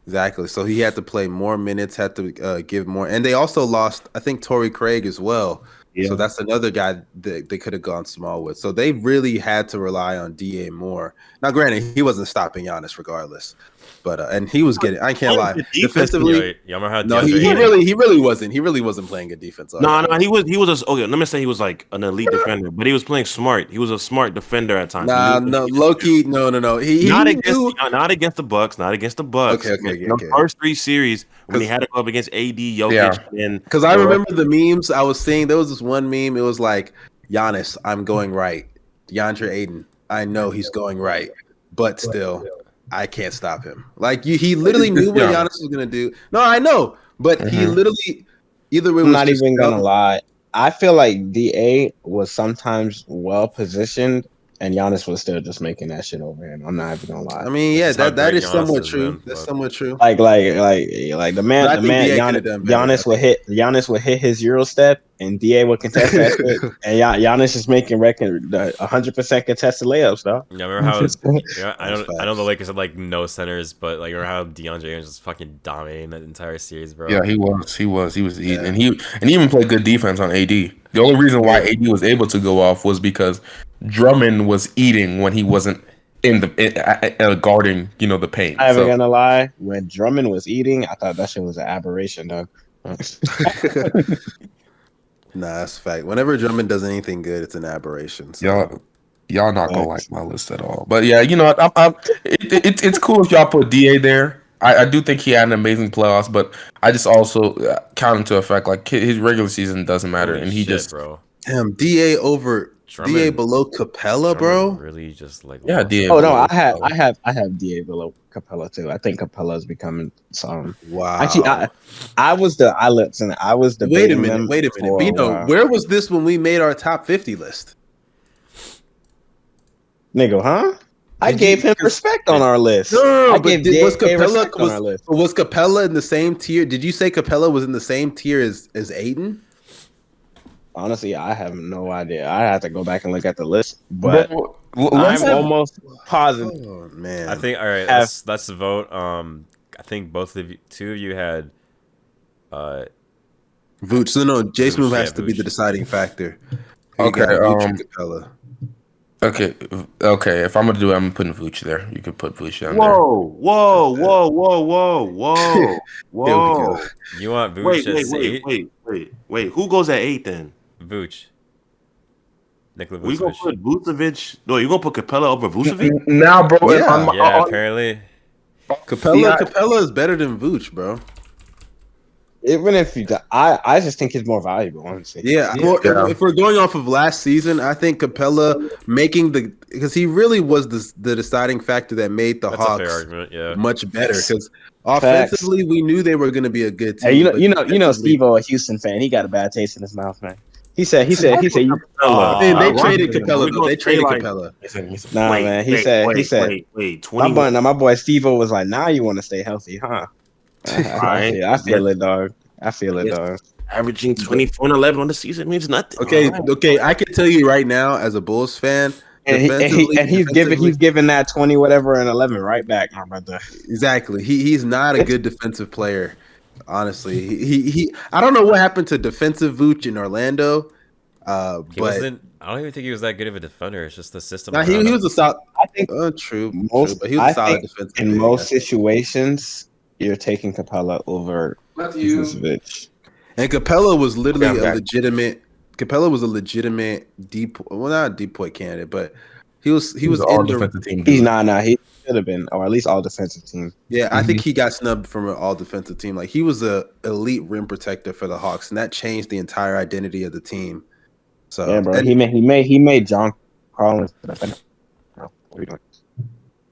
[SPEAKER 4] Exactly. So he had to play more minutes, had to uh, give more, and they also lost. I think Torrey Craig as well.
[SPEAKER 2] Yeah.
[SPEAKER 4] So that's another guy that they could have gone small with. So they really had to rely on Da more. Now, granted, he wasn't stopping Giannis regardless, but uh, and he was getting. I can't lie.
[SPEAKER 2] The defense-
[SPEAKER 1] Yo,
[SPEAKER 4] Defensively,
[SPEAKER 1] y'all remember how
[SPEAKER 4] no,
[SPEAKER 1] DeAndre
[SPEAKER 4] he, he really, he really wasn't. He really wasn't playing good defense.
[SPEAKER 2] No, no, he was he was a okay. Let me say he was like an elite defender, but he was playing smart. He was a smart defender at times.
[SPEAKER 4] Nah,
[SPEAKER 2] He knew-
[SPEAKER 4] no, Loki, no, no, no. He, he
[SPEAKER 2] not
[SPEAKER 4] knew-
[SPEAKER 2] against not, not against the Bucks, not against the Bucks.
[SPEAKER 4] Okay, okay,
[SPEAKER 2] In the
[SPEAKER 4] okay.
[SPEAKER 2] first three series when he had to go up against AD, Jokic, and
[SPEAKER 4] Because I remember the memes I was seeing. There was this one meme. It was like, Giannis, I'm going right. DeAndre Ayton, I know he's going right, but still, I can't stop him. Like you, he literally knew what. Giannis was gonna do. No, I know, but he
[SPEAKER 3] Mhm.
[SPEAKER 4] literally either way.
[SPEAKER 5] I'm
[SPEAKER 4] was
[SPEAKER 5] not even gonna lie. I feel like Da was sometimes well positioned, and Giannis was still just making that shit over him. I'm not even gonna lie.
[SPEAKER 4] I mean, yeah,
[SPEAKER 1] That's
[SPEAKER 4] that, that
[SPEAKER 1] great
[SPEAKER 4] is
[SPEAKER 1] Giannis
[SPEAKER 4] somewhat
[SPEAKER 1] is,
[SPEAKER 4] true.
[SPEAKER 1] man,
[SPEAKER 4] That's somewhat true.
[SPEAKER 5] like, like, like, like the
[SPEAKER 4] But
[SPEAKER 5] man, the man,
[SPEAKER 4] DA
[SPEAKER 5] Gian-
[SPEAKER 4] could've done better.
[SPEAKER 5] Giannis would hit, Giannis would hit his Euro step, and Da would contest that shit, and Gian- Giannis is making record 100 percent contested layups, though.
[SPEAKER 1] Yeah, remember how? Yeah, I
[SPEAKER 4] don't
[SPEAKER 1] I know the
[SPEAKER 4] facts.
[SPEAKER 1] Lakers had like no centers, but like remember how DeAndre Ayton was just fucking dominating that entire series, bro.
[SPEAKER 3] Yeah, he was. He was. He was. He,
[SPEAKER 4] Yeah.
[SPEAKER 3] And he and he even played good defense on AD. The only reason why AD was able to go off was because Drummond was eating when he wasn't in the in, uh, uh, guarding. You know the paint.
[SPEAKER 5] I ain't
[SPEAKER 3] So,
[SPEAKER 5] gonna lie. When Drummond was eating, I thought that shit was an aberration, dog.
[SPEAKER 4] nah, that's a fact. Whenever Drummond does anything good, it's an aberration. So.
[SPEAKER 3] y'all, y'all not gonna
[SPEAKER 5] Facts.
[SPEAKER 3] like my list at all. But yeah, you know, I'm, I'm, it, it, it's cool if y'all put Da there. I, I do think he had an amazing playoffs, but I just also uh, count into effect like his regular season doesn't matter,
[SPEAKER 1] Holy
[SPEAKER 3] and he
[SPEAKER 1] shit,
[SPEAKER 3] just
[SPEAKER 1] bro.
[SPEAKER 4] Damn, Da over Da below Capela, bro.
[SPEAKER 1] Really, just like
[SPEAKER 3] Yeah,
[SPEAKER 1] lost
[SPEAKER 3] DA.
[SPEAKER 5] Oh no, I have, I have, I have Da below Capela too. I think Capela is becoming some.
[SPEAKER 4] Wow.
[SPEAKER 5] Actually, I, I was the I listen. I was the
[SPEAKER 4] wait a minute, wait a minute. Bino, where was this when we made our top 50 list?
[SPEAKER 5] nigga, huh? I
[SPEAKER 4] Did
[SPEAKER 5] gave
[SPEAKER 4] you-
[SPEAKER 5] him respect on our list.
[SPEAKER 4] No, no, no,
[SPEAKER 5] I gave
[SPEAKER 4] did-
[SPEAKER 5] Da
[SPEAKER 4] was Capela
[SPEAKER 5] respect on
[SPEAKER 4] was,
[SPEAKER 5] our list.
[SPEAKER 4] was Capela in the same tier? Did you say Capela was in the same tier as as Ayton?
[SPEAKER 5] Honestly, I have no idea. I have to go back and look at the list, but
[SPEAKER 3] Well, l-
[SPEAKER 5] I'm
[SPEAKER 3] have-
[SPEAKER 5] almost positive.
[SPEAKER 4] Oh man,
[SPEAKER 1] I think all right.
[SPEAKER 5] Have-
[SPEAKER 1] Let's let's vote. Um, I think both of you, two of you had. Uh,
[SPEAKER 4] Vooch. So no, J
[SPEAKER 1] Vooch,
[SPEAKER 4] Smooth has
[SPEAKER 1] yeah,
[SPEAKER 4] to be the deciding factor. You
[SPEAKER 3] Okay,
[SPEAKER 4] got Vooch and
[SPEAKER 3] um,
[SPEAKER 4] Capela.
[SPEAKER 3] Okay, okay. If I'm gonna do it, I'm putting Vooch there. You could put Vooch down there.
[SPEAKER 2] whoa, whoa, whoa, whoa, whoa, whoa, whoa.
[SPEAKER 4] go.
[SPEAKER 1] you want Vooch
[SPEAKER 2] Wait,
[SPEAKER 1] at
[SPEAKER 2] wait, wait, wait, wait, wait. Who goes at eight then?
[SPEAKER 1] Vooch. Nikola
[SPEAKER 2] We gonna
[SPEAKER 1] Vucevic.
[SPEAKER 2] put Vucevic? No, you gonna put Capela over Vucevic?
[SPEAKER 3] Now, bro,
[SPEAKER 4] Yeah.
[SPEAKER 3] on my-
[SPEAKER 1] Yeah,
[SPEAKER 3] on-
[SPEAKER 1] apparently.
[SPEAKER 4] Capela,
[SPEAKER 3] Yeah.
[SPEAKER 4] Capela is better than Vooch, bro.
[SPEAKER 5] even if you, I, I just think he's more valuable. Honestly,
[SPEAKER 4] Yeah,
[SPEAKER 3] Yeah.
[SPEAKER 4] well, if-
[SPEAKER 3] Yeah.
[SPEAKER 4] If, we're going off of last season, I think Capela making the because he really was the the deciding factor that made the
[SPEAKER 1] That's
[SPEAKER 4] Hawks
[SPEAKER 1] argument. Yeah.
[SPEAKER 4] much better. Because offensively, we knew they were going to be a good team.
[SPEAKER 5] Hey, you know, you know, you know,
[SPEAKER 4] defensively-
[SPEAKER 5] Steve O, a Houston fan, he got a bad taste in his mouth, man. He said, he said, he said, you,
[SPEAKER 4] I mean, they
[SPEAKER 2] Uh,
[SPEAKER 4] traded
[SPEAKER 2] Washington, Capela.
[SPEAKER 4] Though. They traded
[SPEAKER 2] like-
[SPEAKER 4] Capela.
[SPEAKER 3] Listen, listen.
[SPEAKER 5] nah,
[SPEAKER 2] wait,
[SPEAKER 5] man. He
[SPEAKER 2] wait,
[SPEAKER 5] said, he said,
[SPEAKER 2] wait, wait,
[SPEAKER 5] my
[SPEAKER 2] 20
[SPEAKER 5] boy, now my boy Steve was like, now you want to stay healthy, huh? I,
[SPEAKER 2] Right.
[SPEAKER 5] feel, I feel it, dog. I feel it, dog.
[SPEAKER 2] averaging 24 and 11 on the season means nothing.
[SPEAKER 4] Okay,
[SPEAKER 2] Alright.
[SPEAKER 4] okay. I can tell you right now, as a Bulls fan,
[SPEAKER 5] And, he, and, he, and he's giving he's giving that twenty whatever and eleven right back, my brother.
[SPEAKER 4] Exactly. He he's not a good defensive player. Honestly, he, he he. I don't know what happened to defensive Vooch in Orlando, uh,
[SPEAKER 1] He
[SPEAKER 4] but
[SPEAKER 1] wasn't. I don't even think he was that good of a defender. It's just the system.
[SPEAKER 4] nah, he, he was a solid.
[SPEAKER 5] I think
[SPEAKER 4] Uh, true,
[SPEAKER 5] Most-
[SPEAKER 4] true, but he was a
[SPEAKER 5] I
[SPEAKER 4] solid
[SPEAKER 5] think
[SPEAKER 4] defensive.
[SPEAKER 5] in
[SPEAKER 4] big,
[SPEAKER 5] most
[SPEAKER 4] I
[SPEAKER 5] situations, you're taking Capela over Vucevic.
[SPEAKER 4] and Capela was literally
[SPEAKER 3] Yeah, I'm
[SPEAKER 4] a
[SPEAKER 3] back.
[SPEAKER 4] legitimate. Capela was a legitimate deep. Well, not a deep point candidate, but he was he,
[SPEAKER 3] He
[SPEAKER 4] was,
[SPEAKER 3] was all
[SPEAKER 4] in the,
[SPEAKER 3] defensive team.
[SPEAKER 5] He's
[SPEAKER 3] dude.
[SPEAKER 5] not, nah, he should have been, or at least all defensive team.
[SPEAKER 4] Yeah, I
[SPEAKER 3] Mm-hmm.
[SPEAKER 4] think he got snubbed from an all defensive team. Like he was a elite rim protector for the Hawks, and that changed the entire identity of the team. So
[SPEAKER 5] Yeah, bro.
[SPEAKER 4] and-
[SPEAKER 5] He made he made he made John Collins. the what are we doing?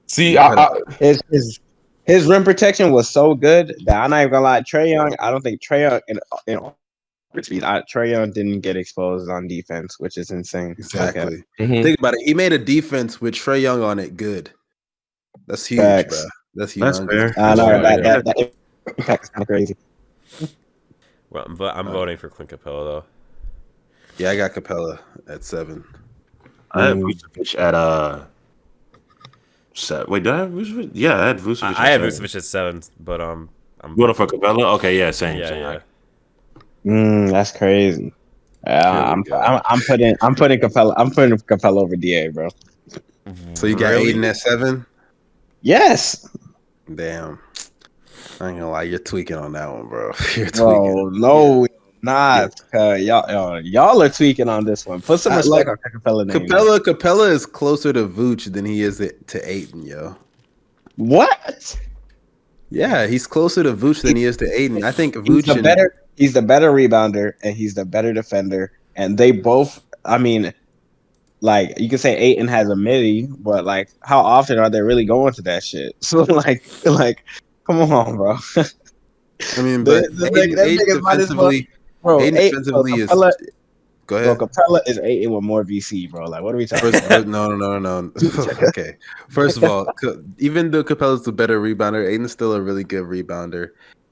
[SPEAKER 3] See, I, I,
[SPEAKER 5] His his his rim protection was so good that I'm not even gonna lie. Trae Young, I don't think Trae Young in in I, Trae Young didn't get exposed on defense, which is insane.
[SPEAKER 4] exactly.
[SPEAKER 5] Okay.
[SPEAKER 3] Mhm.
[SPEAKER 4] Think about it. He made a defense with Trae Young on it good. That's huge,
[SPEAKER 5] Facts.
[SPEAKER 4] bro. That's
[SPEAKER 2] That's
[SPEAKER 4] huge.
[SPEAKER 2] fair.
[SPEAKER 5] I know
[SPEAKER 3] Yeah,
[SPEAKER 5] that, that, that impact is kind of crazy.
[SPEAKER 1] Well, I'm, vo- I'm voting for Clint Capela though.
[SPEAKER 4] Yeah, I got Capela at seven.
[SPEAKER 2] I had Vucevic at uh. Set. Wait, did I have Vucevic? Yeah, I had Vucevic.
[SPEAKER 1] I,
[SPEAKER 2] at
[SPEAKER 1] I have
[SPEAKER 2] seven.
[SPEAKER 1] Vucevic at seven, but um, I'm
[SPEAKER 2] You voted for Capela? Okay, yeah, same.
[SPEAKER 1] yeah,
[SPEAKER 2] same.
[SPEAKER 1] yeah.
[SPEAKER 5] Mm, that's crazy. Yeah, I'm. I'm I'm putting I'm putting Capela I'm putting Capela over Da, bro.
[SPEAKER 4] So you got
[SPEAKER 1] Really?
[SPEAKER 4] Ayton at seven?
[SPEAKER 5] Yes,
[SPEAKER 4] Damn. I ain't gonna lie, you're tweaking on that one, bro. You're tweaking.
[SPEAKER 5] bro. No, not uh, y'all, y'all y'all are tweaking on this one. Put some
[SPEAKER 4] I
[SPEAKER 5] respect
[SPEAKER 4] like-
[SPEAKER 5] on Capela name.
[SPEAKER 4] Capela Capela is closer to Vooch than he is to Ayton, yo.
[SPEAKER 5] What?
[SPEAKER 4] Yeah, he's closer to Vooch than he is to Ayton. I think
[SPEAKER 5] He's
[SPEAKER 4] Vooch
[SPEAKER 5] the
[SPEAKER 4] and
[SPEAKER 5] better. He's the better rebounder, and he's the better defender. And they both. I mean, like you can say Ayton has a midi, but like, how often are they really going to that shit? So like, like, come on, bro.
[SPEAKER 4] I mean, but
[SPEAKER 5] the Ayton, that
[SPEAKER 4] Ayton
[SPEAKER 5] nigga well-
[SPEAKER 4] defensively,
[SPEAKER 5] Bro, Ayton
[SPEAKER 4] defensively is.
[SPEAKER 5] Capela,
[SPEAKER 4] Go
[SPEAKER 5] bro,
[SPEAKER 4] ahead.
[SPEAKER 5] Capela is Ayton with more VC, bro. Like, what are we talking
[SPEAKER 4] First,
[SPEAKER 5] about?
[SPEAKER 4] no, no, no, no. no. okay. First of all, even though Capela's the better rebounder, Ayton's still a really good rebounder.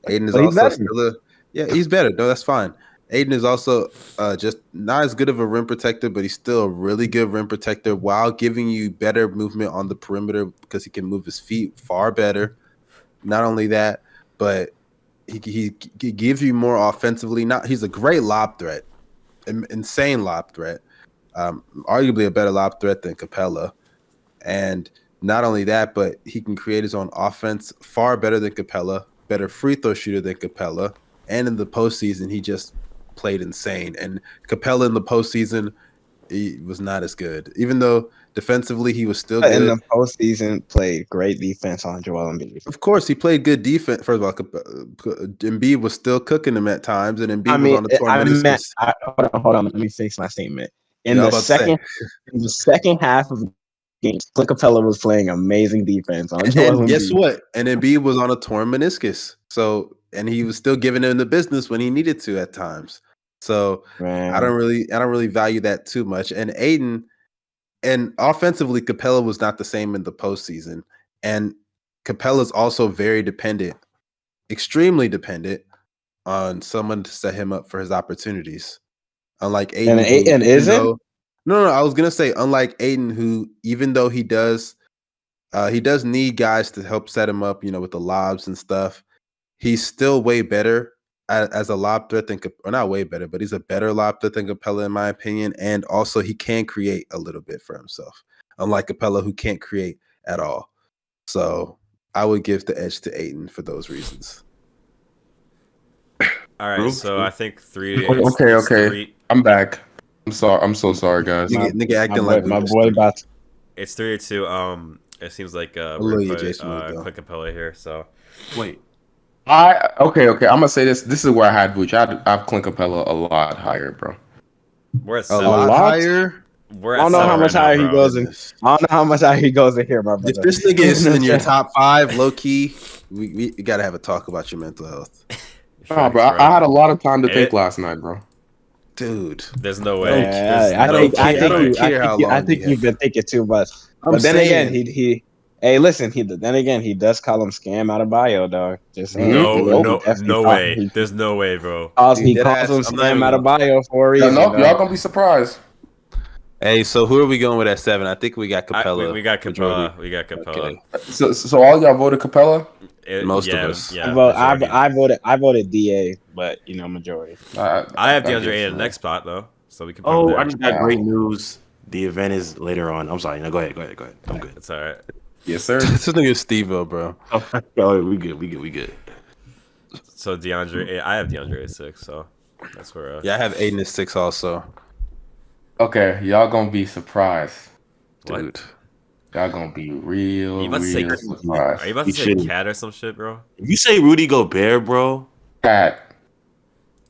[SPEAKER 4] Ayton is also
[SPEAKER 5] better.
[SPEAKER 4] still a yeah, he's better. No, that's fine. Ayton is also uh, just not as good of a rim protector, but he's still a really good rim protector while giving you better movement on the perimeter because he can move his feet far better. Not only that, but he, he, he gives you more offensively. Not he's a great lob threat, in- insane lob threat um, arguably a better lob threat than Capela. And not only that, but he can create his own offense far better than Capela, better free throw shooter than Capela. And in the postseason, he just played insane. And Capela in the postseason, he was not as good. Even though defensively he was still
[SPEAKER 5] But in the postseason, played great defense on Joel Embiid.
[SPEAKER 4] Of course, he played good defense. First of all, Embiid was still cooking him at times, and Embiid
[SPEAKER 5] I
[SPEAKER 4] was on the
[SPEAKER 5] I
[SPEAKER 4] tournament.
[SPEAKER 5] meant, I, hold on, hold on. Let me fix my statement. In
[SPEAKER 4] Yeah,
[SPEAKER 5] the
[SPEAKER 4] was about to say.
[SPEAKER 5] second, in the second half of the game, Clint Capela was playing amazing defense on Joel
[SPEAKER 4] And guess what? And Embiid was on a torn meniscus. So, and he was still giving him the business when he needed to at times. So,
[SPEAKER 5] Man.
[SPEAKER 4] I don't really, I don't really value that too much. And Ayton, and offensively, Capela was not the same in the postseason. And Capela's also very dependent, extremely dependent on someone to set him up for his opportunities. Unlike Ayton,
[SPEAKER 5] And
[SPEAKER 4] who, Ayton
[SPEAKER 5] isn't?
[SPEAKER 4] though- no, no, I was gonna say, unlike Ayton, who even though he does, uh, he does need guys to help set him up, you know, with the lobs and stuff. He's still way better as, as a lob threat than, Cap- or not way better, but he's a better lob threat than Capela, in my opinion. And also, he can create a little bit for himself, unlike Capela, who can't create at all. So I would give the edge to Ayton for those reasons.
[SPEAKER 1] All right, so. I think three.
[SPEAKER 3] Okay, okay, okay.
[SPEAKER 1] Three,
[SPEAKER 3] I'm back. I'm sorry. I'm so sorry, guys.
[SPEAKER 4] Nigga, nigga
[SPEAKER 5] my
[SPEAKER 4] acting
[SPEAKER 5] boy,
[SPEAKER 4] like
[SPEAKER 5] my boy about to,
[SPEAKER 1] it's three to two. Um, it seems like uh,
[SPEAKER 4] I'll
[SPEAKER 1] we're
[SPEAKER 4] you,
[SPEAKER 1] gonna put uh,
[SPEAKER 4] go.
[SPEAKER 1] Clint Capela here. So
[SPEAKER 2] Wait.
[SPEAKER 3] I okay, okay. I'm gonna say this. This is where I had Vooch. I have Clint Capela a lot higher, bro.
[SPEAKER 1] We're at
[SPEAKER 4] A
[SPEAKER 1] seven.
[SPEAKER 4] lot
[SPEAKER 5] lot?
[SPEAKER 4] higher.
[SPEAKER 1] We're
[SPEAKER 5] I don't know how much
[SPEAKER 1] right now,
[SPEAKER 5] higher he goes in. I don't know how much higher he goes in here, my brother.
[SPEAKER 4] If this nigga is in your top five, low key, we, we, we gotta have a talk about your mental health,
[SPEAKER 3] Nah, bro. I, I had a lot of time to think last night, bro.
[SPEAKER 4] dude.
[SPEAKER 1] There's no way.
[SPEAKER 5] Yeah,
[SPEAKER 1] There's
[SPEAKER 5] I, I
[SPEAKER 1] no
[SPEAKER 5] think, I
[SPEAKER 1] way.
[SPEAKER 5] think,
[SPEAKER 4] don't
[SPEAKER 5] you,
[SPEAKER 4] care
[SPEAKER 5] I
[SPEAKER 4] how
[SPEAKER 5] think, you, I
[SPEAKER 4] long
[SPEAKER 5] think
[SPEAKER 4] you
[SPEAKER 5] you've been thinking too much.
[SPEAKER 4] I'm
[SPEAKER 5] but then again, he he. Hey, listen. He then again he does call him scam out of bio, dog. Just saying.
[SPEAKER 1] No, no, no way.
[SPEAKER 5] He
[SPEAKER 1] There's no way, bro.
[SPEAKER 5] calls,
[SPEAKER 4] Dude,
[SPEAKER 5] he calls
[SPEAKER 4] ass,
[SPEAKER 5] him
[SPEAKER 4] I'm
[SPEAKER 5] scam out of bio for a
[SPEAKER 3] Y'all,
[SPEAKER 5] reason.
[SPEAKER 3] know,
[SPEAKER 5] dog.
[SPEAKER 3] y'all gonna be surprised.
[SPEAKER 4] Hey, so who are we going with at seven? I think we got
[SPEAKER 1] I-
[SPEAKER 4] Capela.
[SPEAKER 1] we, we got
[SPEAKER 4] majority.
[SPEAKER 1] Capela. We got Capela.
[SPEAKER 4] Okay.
[SPEAKER 3] So, so all y'all voted Capela.
[SPEAKER 1] It-
[SPEAKER 4] Most of us.
[SPEAKER 1] Yeah,
[SPEAKER 5] I, vote, I,
[SPEAKER 1] majority.
[SPEAKER 5] I voted I voted Da, but you know majority.
[SPEAKER 3] I,
[SPEAKER 1] I have
[SPEAKER 3] guess
[SPEAKER 1] DeAndre Ayton in the next spot though, so we can.
[SPEAKER 2] Oh. I just got great news. The event is later on. I'm sorry. No, go ahead. Go ahead. Go ahead. I'm good.
[SPEAKER 1] It's all right.
[SPEAKER 3] Yes, sir.
[SPEAKER 4] this nigga is Stevo, bro.
[SPEAKER 2] oh, we good. We good. We good.
[SPEAKER 1] So DeAndre, I have DeAndre at six, so that's where. Uh,
[SPEAKER 4] Yeah, I have Ayton at six also,
[SPEAKER 3] Okay, y'all gonna be surprised.
[SPEAKER 1] What?
[SPEAKER 4] dude.
[SPEAKER 3] Y'all gonna be real,
[SPEAKER 1] Are you about to say?
[SPEAKER 3] real
[SPEAKER 1] Are you about to
[SPEAKER 2] You
[SPEAKER 1] say
[SPEAKER 2] shouldn't.
[SPEAKER 1] cat or some shit, bro?
[SPEAKER 2] If you say Rudy Gobert, bro,
[SPEAKER 3] Cat.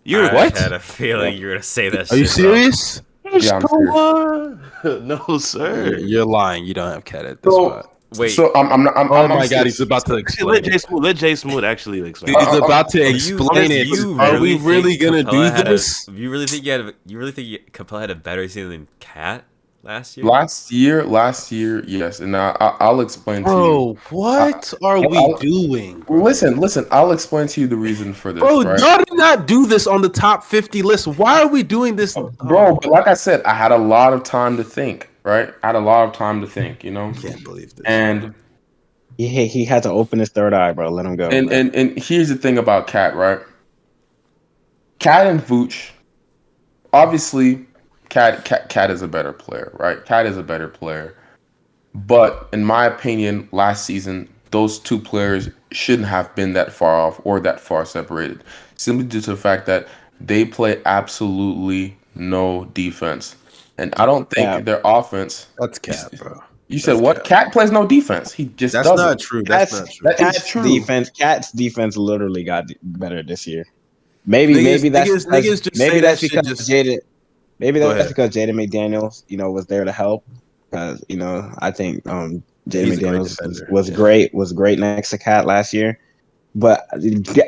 [SPEAKER 2] you're
[SPEAKER 1] I
[SPEAKER 4] what?
[SPEAKER 1] had a feeling you were gonna say that.
[SPEAKER 4] Are you
[SPEAKER 1] shit, bro.
[SPEAKER 4] serious?
[SPEAKER 3] Yeah, I'm serious.
[SPEAKER 2] no, sir.
[SPEAKER 4] you're lying. You don't have Cat at this
[SPEAKER 3] So-
[SPEAKER 4] spot.
[SPEAKER 1] Wait,
[SPEAKER 3] So I'm, I'm not. I'm,
[SPEAKER 4] Oh
[SPEAKER 3] I'm,
[SPEAKER 4] my
[SPEAKER 3] I'm
[SPEAKER 4] god, he's about to
[SPEAKER 2] Let
[SPEAKER 4] explain.
[SPEAKER 2] Jay
[SPEAKER 4] it.
[SPEAKER 2] Smooth. Let Jay Smooth actually explain.
[SPEAKER 4] Dude, he's
[SPEAKER 3] Uh, uh,
[SPEAKER 4] about to explain
[SPEAKER 1] you
[SPEAKER 4] it.
[SPEAKER 1] really
[SPEAKER 4] Are we really gonna
[SPEAKER 1] Capela
[SPEAKER 4] do
[SPEAKER 1] had a-
[SPEAKER 4] this?
[SPEAKER 1] you really think you had? A, you really think you- Capela had a better season than Cat last year?
[SPEAKER 3] Last year, last year, yes, and I, I, I'll explain to you.
[SPEAKER 4] Bro, what are we
[SPEAKER 3] I'll-
[SPEAKER 4] doing?
[SPEAKER 3] Listen, listen. I'll explain to you the reason for this,
[SPEAKER 4] Bro,
[SPEAKER 3] right?
[SPEAKER 4] y'all did not do this on the top 50 list. Why are we doing this?
[SPEAKER 3] Bro, but like I said, I had a lot of time to think, right? I had a lot of time to think, you know.
[SPEAKER 4] I can't believe this.
[SPEAKER 3] And
[SPEAKER 5] He he had to open his third eye, bro. Let him go.
[SPEAKER 3] and
[SPEAKER 5] bro.
[SPEAKER 3] and and here's the thing about Cat, right? Cat and Vooch, obviously, Cat Cat Cat is a better player, right? Cat is a better player, but in my opinion, last season those two players shouldn't have been that far off or that far separated, simply due to the fact that they play absolutely no defense, and I don't think
[SPEAKER 5] Yeah.
[SPEAKER 3] their offense.
[SPEAKER 4] That's Cat, bro.
[SPEAKER 3] You said
[SPEAKER 4] That's
[SPEAKER 3] what? Cat plays no defense. He just
[SPEAKER 4] That's
[SPEAKER 3] doesn't.
[SPEAKER 4] not true. That's
[SPEAKER 5] Cat's,
[SPEAKER 4] not true.
[SPEAKER 3] That is
[SPEAKER 5] Cat's
[SPEAKER 3] true.
[SPEAKER 5] defense. Cat's defense literally got better this year. Maybe
[SPEAKER 4] Niggas-
[SPEAKER 5] maybe that's
[SPEAKER 4] niggas-
[SPEAKER 5] because,
[SPEAKER 4] niggas just
[SPEAKER 5] maybe that's
[SPEAKER 4] that
[SPEAKER 5] because
[SPEAKER 4] just-
[SPEAKER 5] Jaden. Maybe
[SPEAKER 4] Go
[SPEAKER 5] that's
[SPEAKER 4] ahead.
[SPEAKER 5] because Jaden McDaniels, you know, was there to help. Because you know, I think um, Jaden
[SPEAKER 4] He's a great
[SPEAKER 5] McDaniels was, was
[SPEAKER 4] yeah.
[SPEAKER 5] great. Was great next to Cat last year. But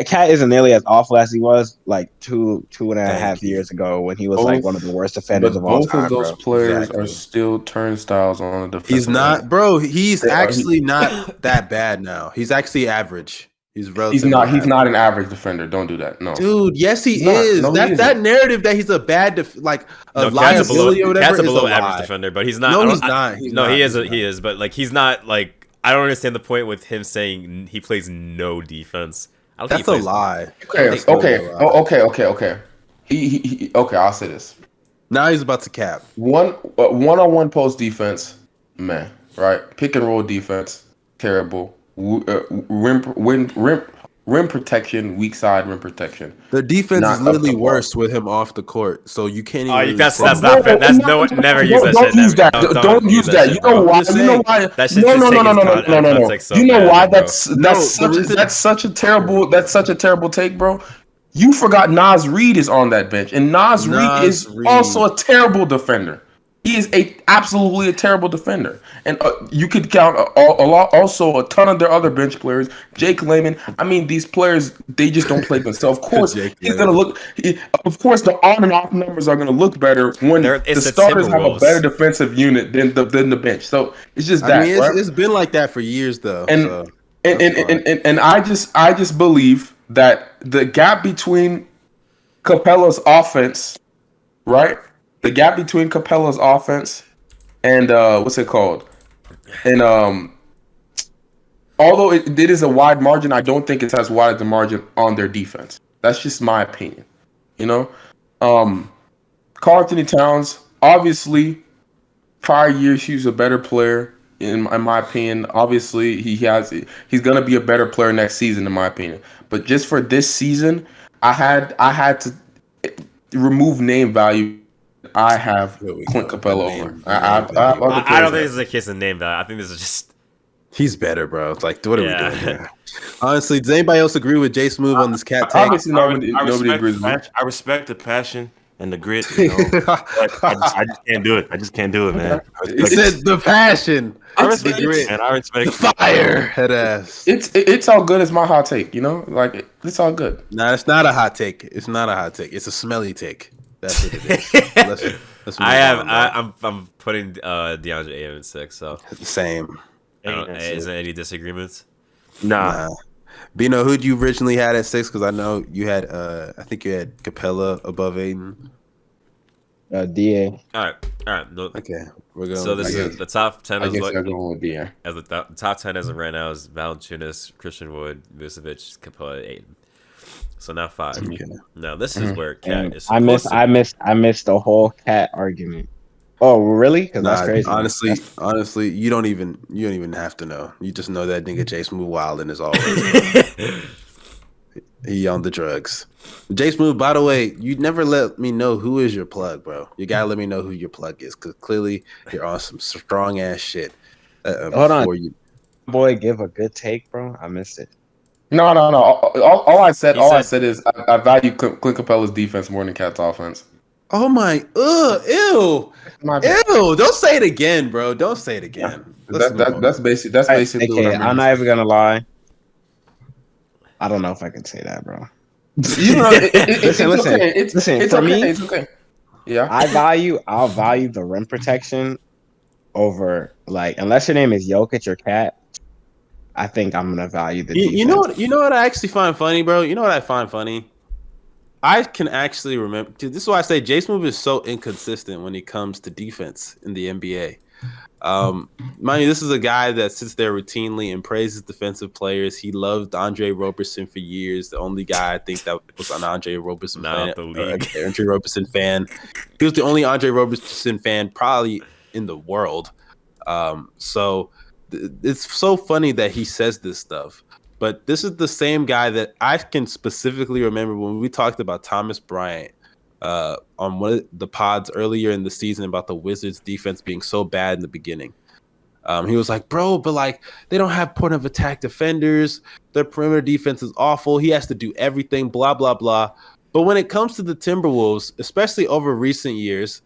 [SPEAKER 5] Cat isn't nearly as awful as he was like two two and a
[SPEAKER 4] Thank
[SPEAKER 5] half
[SPEAKER 4] you.
[SPEAKER 5] years ago when he was like one of the worst defenders of all
[SPEAKER 3] both
[SPEAKER 5] time.
[SPEAKER 3] of those
[SPEAKER 5] bro.
[SPEAKER 3] players
[SPEAKER 4] Exactly.
[SPEAKER 3] are still turnstiles on the defensive.
[SPEAKER 4] He's not, bro. He's
[SPEAKER 3] They are-
[SPEAKER 4] actually not that bad now. He's actually average. He's
[SPEAKER 3] He's
[SPEAKER 4] relatively
[SPEAKER 3] not. He's
[SPEAKER 4] average.
[SPEAKER 3] not an average defender. Don't do that. No.
[SPEAKER 4] Dude, yes, he
[SPEAKER 3] He's
[SPEAKER 4] is.
[SPEAKER 3] No, he
[SPEAKER 4] that
[SPEAKER 3] isn't.
[SPEAKER 4] that narrative that he's a bad, def- like a
[SPEAKER 1] no, a
[SPEAKER 4] liability
[SPEAKER 1] below,
[SPEAKER 4] or whatever,
[SPEAKER 1] Cat's a
[SPEAKER 4] is
[SPEAKER 1] below
[SPEAKER 4] a
[SPEAKER 1] average
[SPEAKER 4] lie.
[SPEAKER 1] defender, but he's not.
[SPEAKER 4] No, he's not. He's
[SPEAKER 1] no,
[SPEAKER 4] not.
[SPEAKER 1] he is.
[SPEAKER 4] He's
[SPEAKER 1] A, he is, but like he's not like. I don't understand the point with him saying he plays no defense. I don't think
[SPEAKER 4] That's
[SPEAKER 1] he
[SPEAKER 4] a
[SPEAKER 1] plays-
[SPEAKER 4] lie.
[SPEAKER 3] Okay. Okay.
[SPEAKER 4] totally a lie.
[SPEAKER 3] Oh, okay. Okay. Okay. He, he, he, okay. I'll say this.
[SPEAKER 4] Now he's about to cap.
[SPEAKER 3] One uh, one-on-one post defense, man. Right. Pick and roll defense, terrible. W- uh, rim, rim, rim, rim protection, weak side rim protection.
[SPEAKER 4] The defense
[SPEAKER 3] Not
[SPEAKER 4] is literally worse with him off the court, so you can't even.
[SPEAKER 1] Oh,
[SPEAKER 4] really
[SPEAKER 1] that's
[SPEAKER 4] say
[SPEAKER 1] that's not fair. That's no one. Never use that
[SPEAKER 3] don't use that. Don't, don't use that. You know why? You know why? No, no, no, no, no, no, no, no, no.
[SPEAKER 1] context so
[SPEAKER 3] You know why? That's that's such that's such a terrible that's such a terrible take, bro. You forgot Naz Reid is on that bench, and Naz,
[SPEAKER 4] Reid
[SPEAKER 3] is
[SPEAKER 4] Reid.
[SPEAKER 3] also a terrible defender. He is a absolutely a terrible defender, and uh, you could count a, a, a lot, also a ton of their other bench players. Jake Layman. I mean, these players they just don't play themselves. Of course,
[SPEAKER 4] Jake
[SPEAKER 3] he's
[SPEAKER 4] Layman.
[SPEAKER 3] gonna look. He, of course, the on and off numbers are gonna look better when the
[SPEAKER 1] the
[SPEAKER 3] starters have a better defensive unit than the than the bench. So it's just that.
[SPEAKER 4] I mean, it's,
[SPEAKER 3] right?
[SPEAKER 4] it's been like that for years, though.
[SPEAKER 3] And-
[SPEAKER 4] so.
[SPEAKER 3] and, and, and, and, and I just I just believe that the gap between Capela's offense, right? The gap between Capela's offense and uh what's it called? And um although it, it is a wide margin, I don't think it's as wide as the margin on their defense. That's just my opinion. You know? Um Karl Towns, obviously prior years he was a better player in, in my opinion. Obviously, he has he's gonna be a better player next season, in my opinion. But just for this season, I had I had to remove name value. I have
[SPEAKER 4] Here we
[SPEAKER 3] Clint. Capela
[SPEAKER 4] Name-
[SPEAKER 3] over. I, I, I, I,
[SPEAKER 1] I, I don't think
[SPEAKER 3] players
[SPEAKER 1] this is a kiss and name value. I think this is just
[SPEAKER 4] He's better, bro. It's like, what are
[SPEAKER 1] Yeah.
[SPEAKER 4] we doing here? Honestly, does anybody else agree with Jay Smooth on this cat take?
[SPEAKER 3] Obviously, nobody,
[SPEAKER 2] I
[SPEAKER 3] nobody
[SPEAKER 2] respect
[SPEAKER 3] agrees
[SPEAKER 2] the
[SPEAKER 3] with me.
[SPEAKER 2] passion- I respect the passion and the grit. You know, but I, just, I just can't do it. I just can't do it, man.
[SPEAKER 4] He said the passion,
[SPEAKER 2] I
[SPEAKER 3] It's-
[SPEAKER 2] respect
[SPEAKER 4] the grit,
[SPEAKER 2] man. I respect
[SPEAKER 4] the fire, head ass.
[SPEAKER 3] It's it's all good. It's my hot take. You know, like it's all good.
[SPEAKER 4] Nah, it's not a hot take. It's not a hot take. It's a smelly take. That's what it is. let's, let's
[SPEAKER 1] I have.
[SPEAKER 4] on, bro.
[SPEAKER 1] I, I'm. I'm putting uh, DeAndre Ayton in six. So
[SPEAKER 4] Same.
[SPEAKER 1] I don't,
[SPEAKER 2] That's
[SPEAKER 1] is there any disagreements?
[SPEAKER 2] Nah,
[SPEAKER 4] Nah. Bino, who'd you originally had at six? Because I know you had, uh, I think you had Capela above Ayton.
[SPEAKER 5] Uh, Da.
[SPEAKER 1] All right. All right. No,
[SPEAKER 4] Okay, we're going.
[SPEAKER 1] so this
[SPEAKER 3] I
[SPEAKER 1] is
[SPEAKER 3] guess-
[SPEAKER 1] the top ten.
[SPEAKER 3] I
[SPEAKER 1] Is
[SPEAKER 3] guess
[SPEAKER 1] what,
[SPEAKER 3] they're going with Dion.
[SPEAKER 1] as the top, top ten as of right now is Valanciunas, Christian Wood, Vucevic, Capela, Ayton. So now five.
[SPEAKER 4] Okay.
[SPEAKER 1] Now this is
[SPEAKER 3] Mhm.
[SPEAKER 1] where Cat
[SPEAKER 5] And
[SPEAKER 1] is.
[SPEAKER 5] I missed.
[SPEAKER 1] supposed
[SPEAKER 5] I missed. I missed the whole cat argument. Oh, really? Because
[SPEAKER 4] Nah,
[SPEAKER 5] that's crazy.
[SPEAKER 4] honestly,
[SPEAKER 5] That's-
[SPEAKER 4] honestly, you don't even you don't even have to know. You just know that nigga Jay Smooth Wildin is always he on the drugs. Jay Smooth, by the way, you never let me know who is your plug, bro. You gotta let me know who your plug is, because clearly you're on some strong ass shit. Uh,
[SPEAKER 5] Hold on.
[SPEAKER 4] You,
[SPEAKER 5] boy, give a good take, bro. I missed it.
[SPEAKER 3] No, no, no. All, all, all I said,
[SPEAKER 1] He
[SPEAKER 3] all I
[SPEAKER 1] said-
[SPEAKER 3] said is I, I value Clint, Clint Capela's defense more than Cat's offense.
[SPEAKER 4] oh my, ugh, ew,
[SPEAKER 3] My
[SPEAKER 4] ew! Don't say it again, bro. Don't say it again.
[SPEAKER 3] That, that, that's basic. That's
[SPEAKER 5] I,
[SPEAKER 3] basically.
[SPEAKER 5] okay,
[SPEAKER 3] what
[SPEAKER 5] I'm
[SPEAKER 3] I'm
[SPEAKER 5] not even gonna lie. I don't know if I can say that, bro.
[SPEAKER 3] You know, it, it, it, it's
[SPEAKER 5] Listen, listen,
[SPEAKER 3] okay. It's,
[SPEAKER 5] listen,
[SPEAKER 3] It's
[SPEAKER 5] for
[SPEAKER 3] okay.
[SPEAKER 5] me-
[SPEAKER 3] it's okay. Yeah.
[SPEAKER 5] I value. I'll value the rim protection over like unless your name is Jokic or Cat. I think I'm gonna value the.
[SPEAKER 4] You, you know what? You know what I actually find funny, bro. You know what I find funny. I can actually remember. This is why I say Jay Smooth is so inconsistent when it comes to defense in the NBA. Um, mind you, this is a guy that sits there routinely and praises defensive players. He loved Andre Roberson for years. The only guy I think that was an Andre Roberson
[SPEAKER 1] Not
[SPEAKER 4] fan,
[SPEAKER 1] the
[SPEAKER 4] uh,
[SPEAKER 1] league.
[SPEAKER 4] Andre Roberson fan. He was the only Andre Roberson fan probably in the world. Um, so th- it's so funny that he says this stuff. But this is the same guy that I can specifically remember when we talked about Thomas Bryant uh, on one of the pods earlier in the season about the Wizards defense being so bad in the beginning. Um, he was like, bro, but like they don't have point of attack defenders. Their perimeter defense is awful. He has to do everything, blah, blah, blah. But when it comes to the Timberwolves, especially over recent years,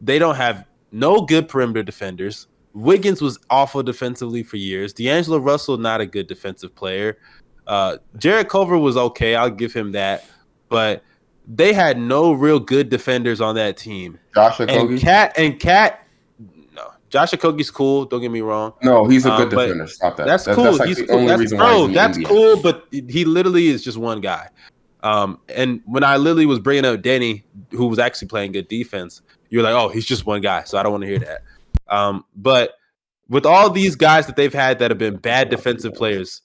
[SPEAKER 4] they don't have no good perimeter defenders. Wiggins was awful defensively for years. D'Angelo Russell, not a good defensive player. Uh, Jarrett Culver was okay. I'll give him that. But they had no real good defenders on that team.
[SPEAKER 3] Josh
[SPEAKER 4] And Cat and Cat, no. Josh Okogie's cool. Don't get me wrong.
[SPEAKER 3] No, he's a
[SPEAKER 4] Um,
[SPEAKER 3] good
[SPEAKER 4] but
[SPEAKER 3] defender. Stop that.
[SPEAKER 4] That's
[SPEAKER 3] That-
[SPEAKER 4] cool.
[SPEAKER 3] like
[SPEAKER 4] he's
[SPEAKER 3] the
[SPEAKER 4] cool.
[SPEAKER 3] only
[SPEAKER 4] That's,
[SPEAKER 3] reason why he's
[SPEAKER 4] bro,
[SPEAKER 3] in the
[SPEAKER 4] that's cool. But he literally is just one guy. Um, and when I literally was bringing up Denny, who was actually playing good defense, you're like, oh, he's just one guy. So I don't want to hear that. Um, but with all these guys that they've had that have been bad defensive players,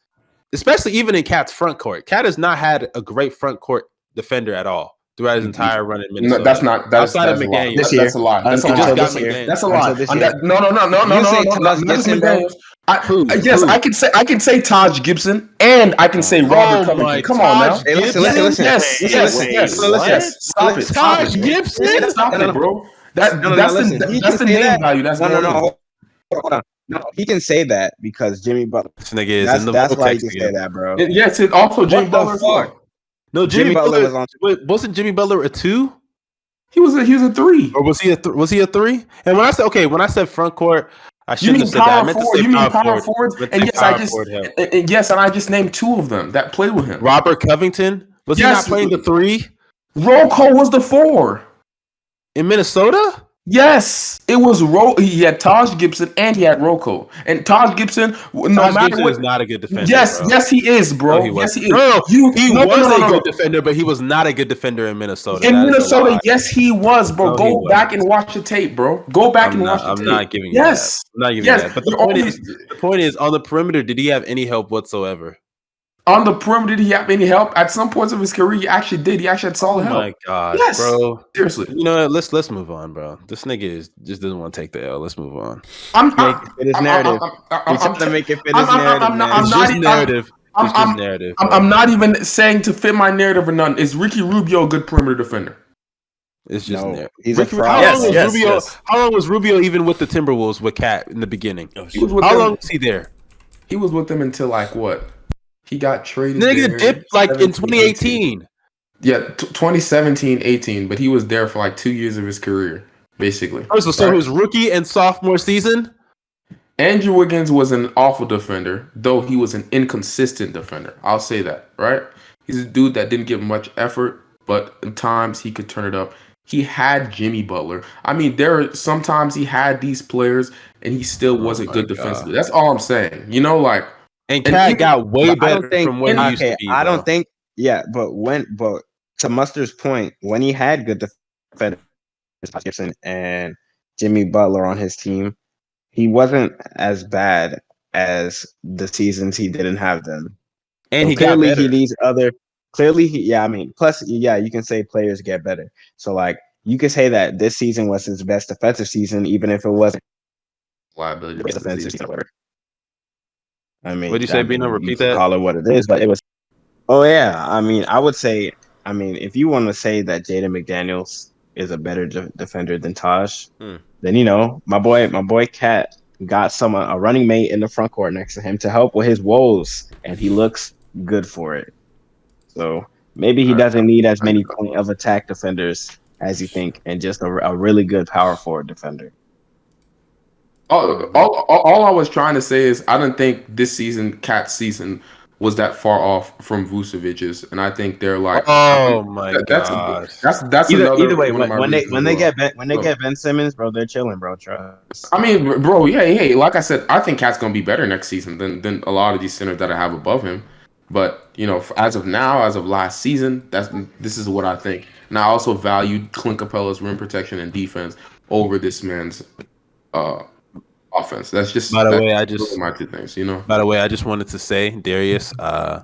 [SPEAKER 4] especially even in Cat's front court, Cat has not had a great front court defender at all throughout his entire run in Minnesota.
[SPEAKER 3] No, that's not. That's,
[SPEAKER 4] Outside of
[SPEAKER 3] that's a lie.
[SPEAKER 4] McDaniels.
[SPEAKER 3] That's,
[SPEAKER 5] This
[SPEAKER 3] that's a lie. That's a
[SPEAKER 5] Until
[SPEAKER 4] just got
[SPEAKER 5] this
[SPEAKER 3] That's a
[SPEAKER 5] Until
[SPEAKER 3] lie.
[SPEAKER 5] this year.
[SPEAKER 3] that- No, no, no, no, no,
[SPEAKER 5] You
[SPEAKER 3] no,
[SPEAKER 5] say
[SPEAKER 3] no, no,
[SPEAKER 5] Taj
[SPEAKER 3] not
[SPEAKER 5] Gibson,
[SPEAKER 3] Gibson,
[SPEAKER 5] bro?
[SPEAKER 3] Daniels. I,
[SPEAKER 4] Who?
[SPEAKER 3] yes,
[SPEAKER 4] Who?
[SPEAKER 3] I can say I can say Taj Gibson, and I can say Robert
[SPEAKER 4] Oh
[SPEAKER 3] Covington.
[SPEAKER 4] my
[SPEAKER 3] Come on now.
[SPEAKER 5] Hey, listen, listen, listen.
[SPEAKER 3] Yes,
[SPEAKER 2] Wait,
[SPEAKER 3] yes, yes, yes. Stop it.
[SPEAKER 4] Taj. Gibson?
[SPEAKER 3] Stop
[SPEAKER 5] No, no,
[SPEAKER 3] it, bro. That,
[SPEAKER 5] No, no, no,
[SPEAKER 3] that's
[SPEAKER 5] listen.
[SPEAKER 3] the that's the name
[SPEAKER 5] that.
[SPEAKER 3] value. That's
[SPEAKER 5] No, no,
[SPEAKER 3] going
[SPEAKER 5] no.
[SPEAKER 3] on.
[SPEAKER 5] Hold hold on. No, he can say that because Jimmy Butler.
[SPEAKER 4] This nigga is
[SPEAKER 5] That's,
[SPEAKER 4] in the
[SPEAKER 5] that's why he
[SPEAKER 4] vortex
[SPEAKER 5] can say that, bro.
[SPEAKER 3] And Yes, it also Jimmy
[SPEAKER 5] the
[SPEAKER 3] Butler.
[SPEAKER 5] fuck?
[SPEAKER 4] No, Jimmy,
[SPEAKER 5] Jimmy
[SPEAKER 4] Butler,
[SPEAKER 5] Butler was on.
[SPEAKER 4] Wait, wasn't Jimmy Butler a two,
[SPEAKER 3] He was a he was a three.
[SPEAKER 4] or was he a th- was he a three? And when I said okay, when I said front court, I shouldn't have said that. I
[SPEAKER 3] power
[SPEAKER 4] meant to
[SPEAKER 3] forward?
[SPEAKER 4] say
[SPEAKER 3] You mean
[SPEAKER 4] power
[SPEAKER 3] power
[SPEAKER 4] forward.
[SPEAKER 3] forwards? And yes, I just and- and yes, and I just named two of them that played with him.
[SPEAKER 4] Robert Covington was he not playing the three
[SPEAKER 3] Rocco was the four.
[SPEAKER 4] In Minnesota?
[SPEAKER 3] Yes, it was Ro. He had Taj Gibson and he had Rocco. And Taj Gibson, no
[SPEAKER 4] Taj
[SPEAKER 3] matter
[SPEAKER 4] Gibson
[SPEAKER 3] what,
[SPEAKER 4] is not a good defender.
[SPEAKER 3] yes,
[SPEAKER 4] bro.
[SPEAKER 3] yes, he is, bro.
[SPEAKER 4] No, he
[SPEAKER 3] yes,
[SPEAKER 4] wasn't.
[SPEAKER 3] he is.
[SPEAKER 4] No, no,
[SPEAKER 3] You,
[SPEAKER 4] He
[SPEAKER 3] no, no,
[SPEAKER 4] was
[SPEAKER 3] no,
[SPEAKER 4] a
[SPEAKER 3] no,
[SPEAKER 4] good defender, but he was not a good defender in Minnesota.
[SPEAKER 3] In
[SPEAKER 4] That is a
[SPEAKER 3] Minnesota, yes, he was, bro.
[SPEAKER 4] No,
[SPEAKER 3] Go
[SPEAKER 4] wasn't.
[SPEAKER 3] back and watch the tape, bro. Go back
[SPEAKER 4] I'm
[SPEAKER 3] and
[SPEAKER 4] not,
[SPEAKER 3] watch the
[SPEAKER 4] I'm
[SPEAKER 3] tape.
[SPEAKER 4] not giving you
[SPEAKER 3] Yes.
[SPEAKER 4] that. I'm not giving
[SPEAKER 3] Yes,
[SPEAKER 4] you that. But the point
[SPEAKER 3] only-
[SPEAKER 4] is, the point is, on the perimeter, did he have any help whatsoever?
[SPEAKER 3] On the perimeter, did he have any help? At some points of his career, he actually did. He actually had solid
[SPEAKER 4] Oh
[SPEAKER 3] help.
[SPEAKER 4] my god,
[SPEAKER 3] Yes.
[SPEAKER 4] bro!
[SPEAKER 3] Seriously,
[SPEAKER 4] You know what? Let's let's move on, bro. This nigga is just doesn't want to take the L. Let's move on.
[SPEAKER 3] I'm,
[SPEAKER 5] Make
[SPEAKER 3] I'm,
[SPEAKER 5] fit his narrative.
[SPEAKER 3] I'm, I'm, I'm,
[SPEAKER 5] trying to make it fit
[SPEAKER 3] I'm-
[SPEAKER 5] his
[SPEAKER 3] I'm- I'm-
[SPEAKER 5] narrative,
[SPEAKER 3] I'm not- I'm
[SPEAKER 4] It's
[SPEAKER 3] not
[SPEAKER 4] just
[SPEAKER 3] I'm-
[SPEAKER 4] narrative.
[SPEAKER 3] I'm-
[SPEAKER 4] It's just narrative.
[SPEAKER 3] I'm, not even saying to fit my narrative or none. Is Ricky Rubio a good perimeter defender?
[SPEAKER 4] It's just
[SPEAKER 5] No,
[SPEAKER 4] narrative.
[SPEAKER 5] he's a
[SPEAKER 4] Ricky-
[SPEAKER 5] fraud.
[SPEAKER 4] how
[SPEAKER 1] Yes,
[SPEAKER 4] long was
[SPEAKER 1] yes,
[SPEAKER 4] Rubio?
[SPEAKER 1] yes.
[SPEAKER 4] How long was Rubio even with the Timberwolves with Cat in the beginning?
[SPEAKER 1] Oh,
[SPEAKER 3] He was with
[SPEAKER 4] How
[SPEAKER 3] them.
[SPEAKER 4] long was he there?
[SPEAKER 3] He was with them until like what? He got traded.
[SPEAKER 4] Nigga
[SPEAKER 3] there
[SPEAKER 4] dipped like in
[SPEAKER 3] 17, 18.
[SPEAKER 4] 2018.
[SPEAKER 3] Yeah, t- 2017, 18, but he was there for like two years of his career, basically.
[SPEAKER 4] Oh, so, so
[SPEAKER 3] Right.
[SPEAKER 4] it was rookie and sophomore season.
[SPEAKER 3] Andrew Wiggins was an awful defender, though he was an inconsistent defender. I'll say that, right? He's a dude that didn't give much effort, but at times he could turn it up. He had Jimmy Butler. I mean, there are sometimes he had these players and he still oh wasn't
[SPEAKER 4] my
[SPEAKER 3] good
[SPEAKER 4] God.
[SPEAKER 3] defensively. That's all I'm saying. You know, like
[SPEAKER 4] And
[SPEAKER 3] And
[SPEAKER 4] Cat
[SPEAKER 3] even-
[SPEAKER 4] got way better
[SPEAKER 5] don't think
[SPEAKER 4] from where he used
[SPEAKER 5] okay,
[SPEAKER 4] to be.
[SPEAKER 5] I
[SPEAKER 4] bro.
[SPEAKER 5] don't think yeah, but when but to Mustard's point, when he had good defenders, Josh Gibson and Jimmy Butler on his team, he wasn't as bad as the seasons he didn't have them.
[SPEAKER 4] And he
[SPEAKER 5] clearly
[SPEAKER 4] better.
[SPEAKER 5] he needs other clearly he yeah, I mean plus yeah, you can say players get better. So like you could say that this season was his best defensive season, even if it wasn't
[SPEAKER 3] liability.
[SPEAKER 5] the defensive season ever. I mean,
[SPEAKER 4] What'd you say,
[SPEAKER 5] I
[SPEAKER 4] Bino? Repeat that?
[SPEAKER 5] Call it what it is, but it was. Oh yeah, I mean, I would say, I mean, if you want to say that Jaden McDaniels is a better de- defender than Taj,
[SPEAKER 4] Hmm.
[SPEAKER 5] then you know my boy, my boy Cat got someone a running mate in the front court next to him to help with his woes, and he looks good for it. So maybe he doesn't need as many point of attack defenders as you think, and just a, a really good power forward defender.
[SPEAKER 3] All, all, all, I was trying to say is I don't think this season, Cat's season, was that far off from Vucevic's, and I think they're like,
[SPEAKER 4] Oh my
[SPEAKER 3] that- that's
[SPEAKER 4] god.
[SPEAKER 3] that's that's
[SPEAKER 5] Either,
[SPEAKER 3] another
[SPEAKER 5] either way, when, when they when they get ben, when they
[SPEAKER 3] Bro.
[SPEAKER 5] get Ben Simmons, bro, they're chilling, bro. Trust.
[SPEAKER 3] I mean, bro, yeah, hey, like I said, I think Cat's gonna be better next season than than a lot of these centers that I have above him. But you know, as of now, as of last season, that's this is what I think. And I also valued Clint Capela's rim protection and defense over this man's uh offense. That's just
[SPEAKER 4] By the way, I just
[SPEAKER 3] my two things. You know,
[SPEAKER 4] by the way, I just wanted to say, Darius, uh,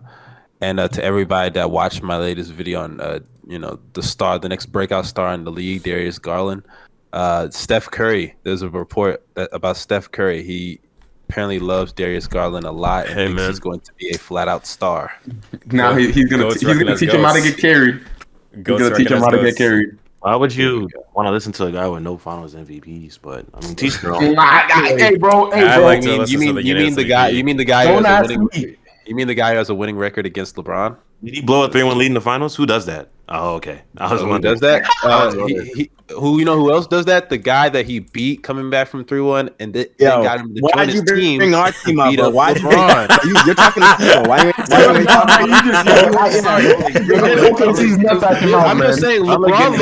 [SPEAKER 4] and uh, to everybody that watched my latest video on, uh, you know, the star, the next breakout star in the league, Darius Garland, uh, Steph Curry. There's a report that, about Steph Curry. He apparently loves Darius Garland a lot and
[SPEAKER 1] Hey,
[SPEAKER 4] thinks
[SPEAKER 1] man.
[SPEAKER 4] he's going to be a flat out star.
[SPEAKER 3] now he, he's gonna
[SPEAKER 1] Goats
[SPEAKER 3] he's gonna
[SPEAKER 1] recognize
[SPEAKER 3] teach him how to get carried. He's
[SPEAKER 1] Goats
[SPEAKER 3] gonna teach him how to
[SPEAKER 1] recognize
[SPEAKER 3] get carried.
[SPEAKER 2] Why would you want to listen to a guy with no Finals MVPs? But I mean, teach their own.
[SPEAKER 3] Nah, nah, hey, bro, hey,
[SPEAKER 1] I
[SPEAKER 3] bro.
[SPEAKER 1] like
[SPEAKER 4] you
[SPEAKER 1] to
[SPEAKER 4] mean,
[SPEAKER 1] listen
[SPEAKER 4] you
[SPEAKER 1] to
[SPEAKER 4] mean,
[SPEAKER 1] the
[SPEAKER 4] you mean the guy? You mean the guy
[SPEAKER 3] Don't
[SPEAKER 4] has a
[SPEAKER 3] ask
[SPEAKER 4] winning?
[SPEAKER 3] me.
[SPEAKER 4] You mean the guy who has a winning record against LeBron?
[SPEAKER 2] Did he blow a three-one lead in the finals? Who does that? Oh, okay. I was
[SPEAKER 4] Who
[SPEAKER 2] wondering.
[SPEAKER 4] does that? Uh, he, he, who you know who else does that? The guy that he beat coming back from three one and th-
[SPEAKER 5] Yo,
[SPEAKER 4] then got him to join
[SPEAKER 5] why'd
[SPEAKER 4] his
[SPEAKER 5] you bring,
[SPEAKER 4] team.
[SPEAKER 5] bring our team up,
[SPEAKER 4] beat up
[SPEAKER 5] Why'd you bring
[SPEAKER 4] LeBron.
[SPEAKER 5] you, You're talking to people. Why you why you talking
[SPEAKER 3] You just- yo, I'm sorry. Yo, OKC's nuts out your mouth,
[SPEAKER 4] I'm just saying,
[SPEAKER 2] I'm
[SPEAKER 4] LeBron,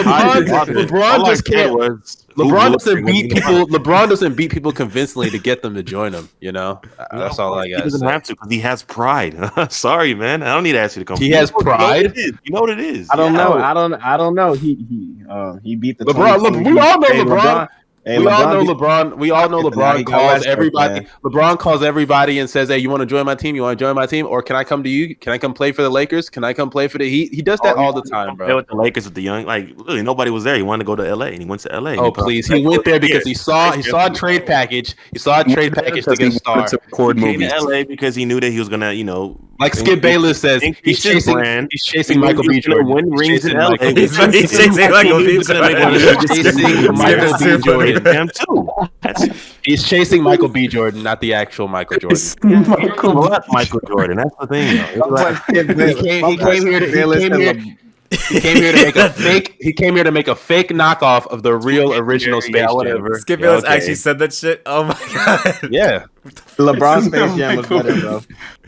[SPEAKER 4] LeBron. LeBron just can't.
[SPEAKER 2] Was who
[SPEAKER 4] LeBron doesn't beat
[SPEAKER 2] lead in the
[SPEAKER 4] people. LeBron doesn't beat people convincingly to get them to join him. You know, Uh, that's all I
[SPEAKER 2] He
[SPEAKER 4] got.
[SPEAKER 2] doesn't
[SPEAKER 4] say.
[SPEAKER 2] have to because he has pride. Sorry, man. I don't need to ask you to come.
[SPEAKER 4] He has
[SPEAKER 2] You know what
[SPEAKER 4] pride?
[SPEAKER 2] it is. You know what it is.
[SPEAKER 5] I don't
[SPEAKER 2] Yeah.
[SPEAKER 5] know. I don't. I don't know. He he um he beat the
[SPEAKER 4] LeBron, look, we all know
[SPEAKER 5] Hey,
[SPEAKER 4] LeBron.
[SPEAKER 5] Hey,
[SPEAKER 4] we all know
[SPEAKER 5] beat-
[SPEAKER 4] LeBron. We all know LeBron calls
[SPEAKER 5] Westbrook,
[SPEAKER 4] everybody.
[SPEAKER 5] man.
[SPEAKER 4] LeBron calls everybody and says, "Hey, you want to join my team? You want to join my team? Or can I come to you? Can I come play for the Lakers? Can I come play for the Heat?" He does that
[SPEAKER 2] Oh,
[SPEAKER 4] all the time,
[SPEAKER 2] Play
[SPEAKER 4] bro.
[SPEAKER 2] with the Lakers with the young, like literally nobody was there. He wanted to go to LA, and he went to LA.
[SPEAKER 4] Oh please, he went there because he saw he saw a trade package. He saw a trade package to get a star.
[SPEAKER 3] to record
[SPEAKER 2] He came
[SPEAKER 3] movies.
[SPEAKER 2] to LA because he knew that he was gonna, you know,
[SPEAKER 4] Like Skip Bayless says, he's chasing.
[SPEAKER 2] brand.
[SPEAKER 4] He's chasing Michael B.
[SPEAKER 2] He's
[SPEAKER 4] Jordan.
[SPEAKER 2] Win rings in
[SPEAKER 4] chasing
[SPEAKER 2] LA.
[SPEAKER 4] Michael B.
[SPEAKER 1] He's chasing Michael B.
[SPEAKER 4] He's gonna make
[SPEAKER 1] Jordan.
[SPEAKER 4] one. He's chasing Michael B. Jordan.
[SPEAKER 2] Too.
[SPEAKER 4] He's chasing Michael B. Jordan, not the actual Michael Jordan.
[SPEAKER 2] Well, that's Michael Jordan. That's the thing. Though. It's like,
[SPEAKER 4] He came, here to he came here, he came here to make a fake he came here to make a fake knockoff of the real original
[SPEAKER 2] Yeah,
[SPEAKER 4] Space Jam.
[SPEAKER 2] whatever.
[SPEAKER 1] Skip
[SPEAKER 2] Yeah,
[SPEAKER 1] Bayless
[SPEAKER 2] okay.
[SPEAKER 1] actually said that shit. Oh my god.
[SPEAKER 4] Yeah,
[SPEAKER 5] LeBron Space Jam was
[SPEAKER 3] Michael
[SPEAKER 5] better, bro.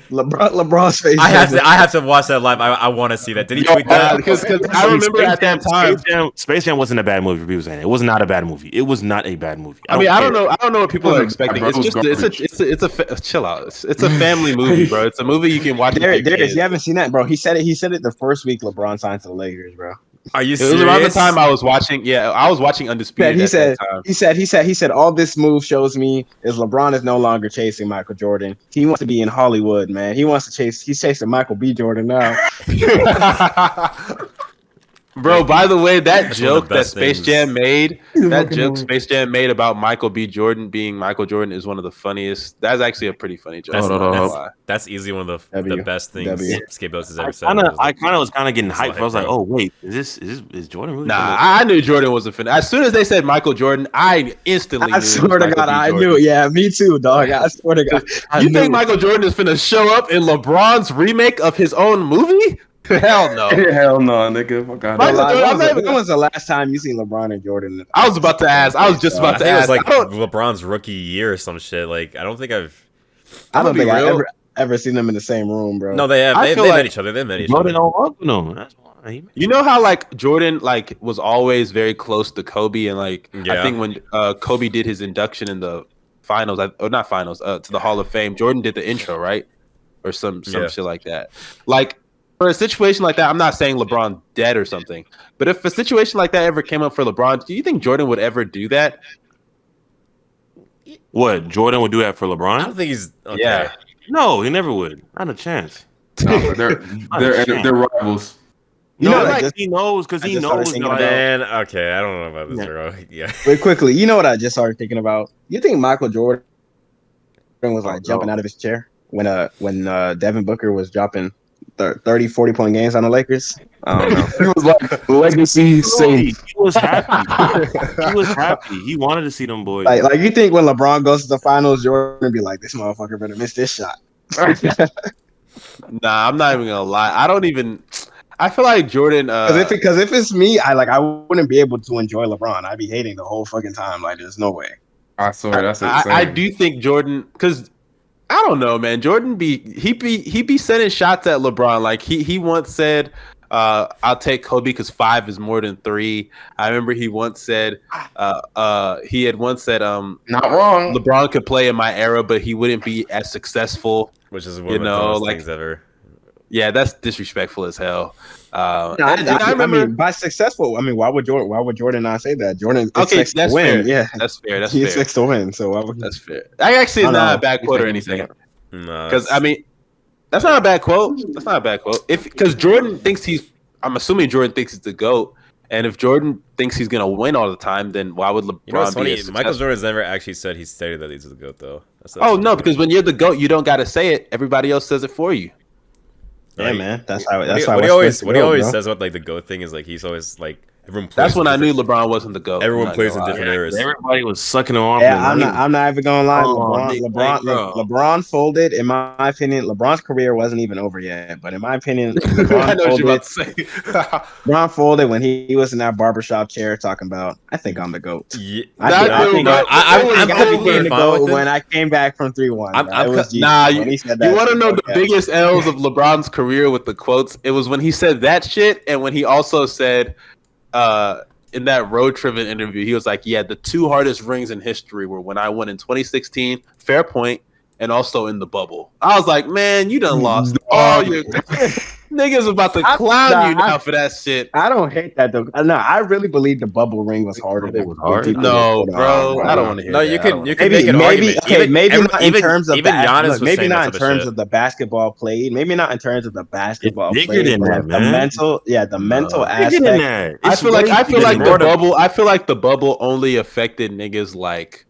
[SPEAKER 5] LeBron LeBron Space
[SPEAKER 1] I have to. I have to watch that live. I, I want to see that. Did he
[SPEAKER 4] Yo,
[SPEAKER 1] tweet that?
[SPEAKER 4] because I remember at that time.
[SPEAKER 2] Space Jam, Space Jam wasn't a bad movie. for People saying it was not a bad movie. It was not a bad movie.
[SPEAKER 4] I mean, I don't know. I don't know what people are expecting. It's
[SPEAKER 3] it was
[SPEAKER 4] just it's a it's a, it's a fa- chill out. It's, it's a family movie, bro. It's a movie you can watch. with
[SPEAKER 5] Darius,
[SPEAKER 4] your
[SPEAKER 5] Darius,
[SPEAKER 4] kids.
[SPEAKER 5] you haven't seen that, bro. He said it. He said it the first week LeBron signed to the Lakers, bro.
[SPEAKER 1] Are you
[SPEAKER 4] It was around the time I was watching. Yeah, I was watching Undisputed.
[SPEAKER 5] he
[SPEAKER 4] at
[SPEAKER 5] said,
[SPEAKER 4] that time.
[SPEAKER 5] he said, he said, he said, all this move shows me is LeBron is no longer chasing Michael Jordan. He wants to be in Hollywood, man. He wants to chase. He's chasing Michael B. Jordan now.
[SPEAKER 4] Bro, by the way, that
[SPEAKER 1] That's one of the
[SPEAKER 4] joke that Space
[SPEAKER 1] things.
[SPEAKER 4] Jam made, that joke
[SPEAKER 3] hilarious.
[SPEAKER 4] Space Jam made about Michael B. Jordan being Michael Jordan is one of the funniest. That's actually a pretty funny joke.
[SPEAKER 1] That's,
[SPEAKER 3] Hold on,
[SPEAKER 1] that's, that's easily one of the, the best things
[SPEAKER 5] W.
[SPEAKER 1] Scapegoats has
[SPEAKER 2] I
[SPEAKER 1] ever said.
[SPEAKER 2] kind of,
[SPEAKER 1] was
[SPEAKER 2] I
[SPEAKER 1] like,
[SPEAKER 2] kind of was kind of getting hyped.
[SPEAKER 1] like,
[SPEAKER 2] I was like, oh wait, is this is this is Jordan really?
[SPEAKER 4] Nah, I I knew Jordan wasn't finna. As soon as they said Michael Jordan, I instantly. knew
[SPEAKER 5] I
[SPEAKER 4] it was
[SPEAKER 5] swear to God, I
[SPEAKER 4] Jordan.
[SPEAKER 5] knew. Yeah, me too, dog. I swear to God. I
[SPEAKER 4] You
[SPEAKER 5] knew.
[SPEAKER 4] think Michael Jordan is gonna show up in LeBron's remake of his own movie? Hell no.
[SPEAKER 3] Hell no, nigga. Fuck out
[SPEAKER 4] Michael
[SPEAKER 5] Like, when,
[SPEAKER 4] I'm
[SPEAKER 5] was the, when was the last time you seen LeBron and Jordan?
[SPEAKER 4] I was about to ask. I was just
[SPEAKER 1] I
[SPEAKER 4] about to
[SPEAKER 1] think it was
[SPEAKER 4] ask.
[SPEAKER 1] like LeBron's rookie year or some shit. Like I don't think I've.
[SPEAKER 5] I don't think I
[SPEAKER 4] real.
[SPEAKER 5] ever ever seen them in the same room, bro.
[SPEAKER 1] No, they have.
[SPEAKER 4] I
[SPEAKER 1] They,
[SPEAKER 4] feel
[SPEAKER 1] they
[SPEAKER 4] like
[SPEAKER 1] met each other. They met each
[SPEAKER 2] Jordan
[SPEAKER 1] other.
[SPEAKER 2] don't fuck with him. That's why. He-
[SPEAKER 4] You know how like Jordan like was always very close to Kobe and like I think when uh Kobe did his induction in the finals, I- or not finals, uh to the Hall of Fame, Jordan did the intro, right? Or some some
[SPEAKER 1] Yeah.
[SPEAKER 4] shit like that. Like for a situation like that, I'm not saying LeBron dead or something, but if a situation like that ever came up for LeBron, do you think Jordan would ever do that?
[SPEAKER 2] What Jordan would do that for LeBron?
[SPEAKER 1] I don't think he's. Okay.
[SPEAKER 4] Yeah.
[SPEAKER 2] No, he never would. Not a chance.
[SPEAKER 3] Nah, but they're they're they're rivals.
[SPEAKER 5] You
[SPEAKER 2] no,
[SPEAKER 5] know,
[SPEAKER 2] like,
[SPEAKER 5] just-
[SPEAKER 2] he knows because he knows.
[SPEAKER 5] thinking
[SPEAKER 2] That,
[SPEAKER 5] about-
[SPEAKER 1] Man, okay, I don't know about this,
[SPEAKER 2] Yeah.
[SPEAKER 1] bro. Yeah.
[SPEAKER 5] Wait, quickly, you know what I just started thinking about? You think Michael Jordan was like
[SPEAKER 2] Oh, no.
[SPEAKER 5] jumping out of his chair when uh when uh Devin Booker was dropping thir- 30, 40 point games on the Lakers? I don't know.
[SPEAKER 3] He was like legacy
[SPEAKER 2] he,
[SPEAKER 3] safe.
[SPEAKER 2] he was happy. he was happy. He wanted to see them boys.
[SPEAKER 5] like, like you think when LeBron goes to the finals, Jordan be like, "This motherfucker better miss this shot."
[SPEAKER 4] Nah, I'm not even gonna lie. I don't even I feel like Jordan uh
[SPEAKER 5] Because if because if it's me, I like I wouldn't be able to enjoy LeBron. I'd be hating the whole fucking time. Like, there's no way.
[SPEAKER 3] I swear that's
[SPEAKER 4] I,
[SPEAKER 3] insane.
[SPEAKER 4] I do think Jordan because I don't know, man. Jordan be he be he be sending shots at LeBron. Like he he once said, uh, "I'll take Kobe because five is more than three. I remember he once said, uh, uh, he had once said, um,
[SPEAKER 3] Not wrong.
[SPEAKER 4] LeBron could play in my era, but he wouldn't be as successful.
[SPEAKER 1] Which is one
[SPEAKER 4] You
[SPEAKER 1] of the
[SPEAKER 4] know,
[SPEAKER 1] dumbest
[SPEAKER 4] like-
[SPEAKER 1] things ever.
[SPEAKER 4] Yeah, that's disrespectful as hell. Uh,
[SPEAKER 5] No, I,
[SPEAKER 4] and- and
[SPEAKER 5] I-
[SPEAKER 4] I
[SPEAKER 5] I mean, by successful, I mean, why would Jordan? Why would Jordan not say that? Jordan
[SPEAKER 4] Okay,
[SPEAKER 5] expects
[SPEAKER 4] that's
[SPEAKER 5] to win.
[SPEAKER 4] fair.
[SPEAKER 5] Yeah,
[SPEAKER 4] that's fair. That's
[SPEAKER 5] he
[SPEAKER 4] fair.
[SPEAKER 5] expects to win. So why would
[SPEAKER 4] That's fair. I actually is
[SPEAKER 5] I
[SPEAKER 4] not a bad quote or anything.
[SPEAKER 1] No,
[SPEAKER 4] Because I mean, that's not a bad quote. That's not a bad quote. If because Jordan thinks he's, I'm assuming Jordan thinks he's the goat, and if Jordan thinks he's gonna win all the time, then why would LeBron
[SPEAKER 1] you know what's
[SPEAKER 4] be?
[SPEAKER 1] funny?
[SPEAKER 4] as
[SPEAKER 1] Michael
[SPEAKER 4] successful?
[SPEAKER 1] Jordan's never actually said he stated that he's the goat, though. That's, that's
[SPEAKER 4] Oh no, because when you're the goat, you don't got to say it. Everybody else says it for you.
[SPEAKER 5] Yeah,
[SPEAKER 1] Like,
[SPEAKER 5] man. That's how.
[SPEAKER 1] what
[SPEAKER 5] That's
[SPEAKER 1] he,
[SPEAKER 5] how.
[SPEAKER 1] what he always what he always
[SPEAKER 5] bro.
[SPEAKER 1] says about like the goat thing is like he's always like everyone. Plays
[SPEAKER 4] That's when I knew LeBron wasn't the goat.
[SPEAKER 1] Everyone plays oh, in
[SPEAKER 4] gonna
[SPEAKER 1] different eras.
[SPEAKER 2] Everybody was sucking him off.
[SPEAKER 5] Yeah, I'm not. I'm not even gonna lie.
[SPEAKER 2] Oh,
[SPEAKER 5] LeBron,
[SPEAKER 2] nigga,
[SPEAKER 5] LeBron,
[SPEAKER 2] like,
[SPEAKER 5] LeBron folded. In my opinion, LeBron's career wasn't even over yet. But in my opinion,
[SPEAKER 4] I
[SPEAKER 5] LeBron
[SPEAKER 4] know what you're
[SPEAKER 5] folded.
[SPEAKER 4] about to say.
[SPEAKER 5] LeBron folded when he, he was in that barbershop chair talking about. I think I'm the goat.
[SPEAKER 1] Yeah,
[SPEAKER 5] I
[SPEAKER 4] That
[SPEAKER 5] think, I think, became the goat when I came back from three one.
[SPEAKER 1] I'm- I'm
[SPEAKER 5] it was
[SPEAKER 1] co-
[SPEAKER 5] Jesus
[SPEAKER 4] Nah, you- You want to know
[SPEAKER 5] bro.
[SPEAKER 4] the biggest L's of LeBron's career with the quotes? It was when he said that shit, and when he also said, uh, in that road trivia interview, he was like, "Yeah, the two hardest rings in history were when I won in 2016, fair point, and also in the bubble." I was like, "Man, you done lost all your niggas about to
[SPEAKER 5] I-
[SPEAKER 4] clown
[SPEAKER 5] nah,
[SPEAKER 4] you now
[SPEAKER 5] I-
[SPEAKER 4] for that shit."
[SPEAKER 5] I don't hate that though. No, I really believe the bubble ring was harder.
[SPEAKER 2] It
[SPEAKER 5] than
[SPEAKER 2] was hard.
[SPEAKER 5] people
[SPEAKER 4] No, bro, I don't want to hear.
[SPEAKER 1] No,
[SPEAKER 4] that.
[SPEAKER 1] you can you can
[SPEAKER 5] Maybe,
[SPEAKER 1] make an
[SPEAKER 5] maybe,
[SPEAKER 1] argument.
[SPEAKER 5] okay,
[SPEAKER 1] even,
[SPEAKER 5] maybe
[SPEAKER 1] every-
[SPEAKER 5] not
[SPEAKER 1] even,
[SPEAKER 5] in terms of
[SPEAKER 1] even
[SPEAKER 5] the,
[SPEAKER 1] Giannis
[SPEAKER 5] look,
[SPEAKER 1] was
[SPEAKER 5] maybe not in terms
[SPEAKER 1] of,
[SPEAKER 5] of the basketball played, maybe not in terms of the basketball
[SPEAKER 2] bigger
[SPEAKER 5] played,
[SPEAKER 2] than that,
[SPEAKER 5] like the mental, yeah, the mental
[SPEAKER 4] No.
[SPEAKER 2] Bigger than
[SPEAKER 5] aspect.
[SPEAKER 2] that.
[SPEAKER 4] I feel like I feel like the
[SPEAKER 1] more
[SPEAKER 2] that.
[SPEAKER 1] to-
[SPEAKER 4] bubble. I feel like the bubble only affected niggas like.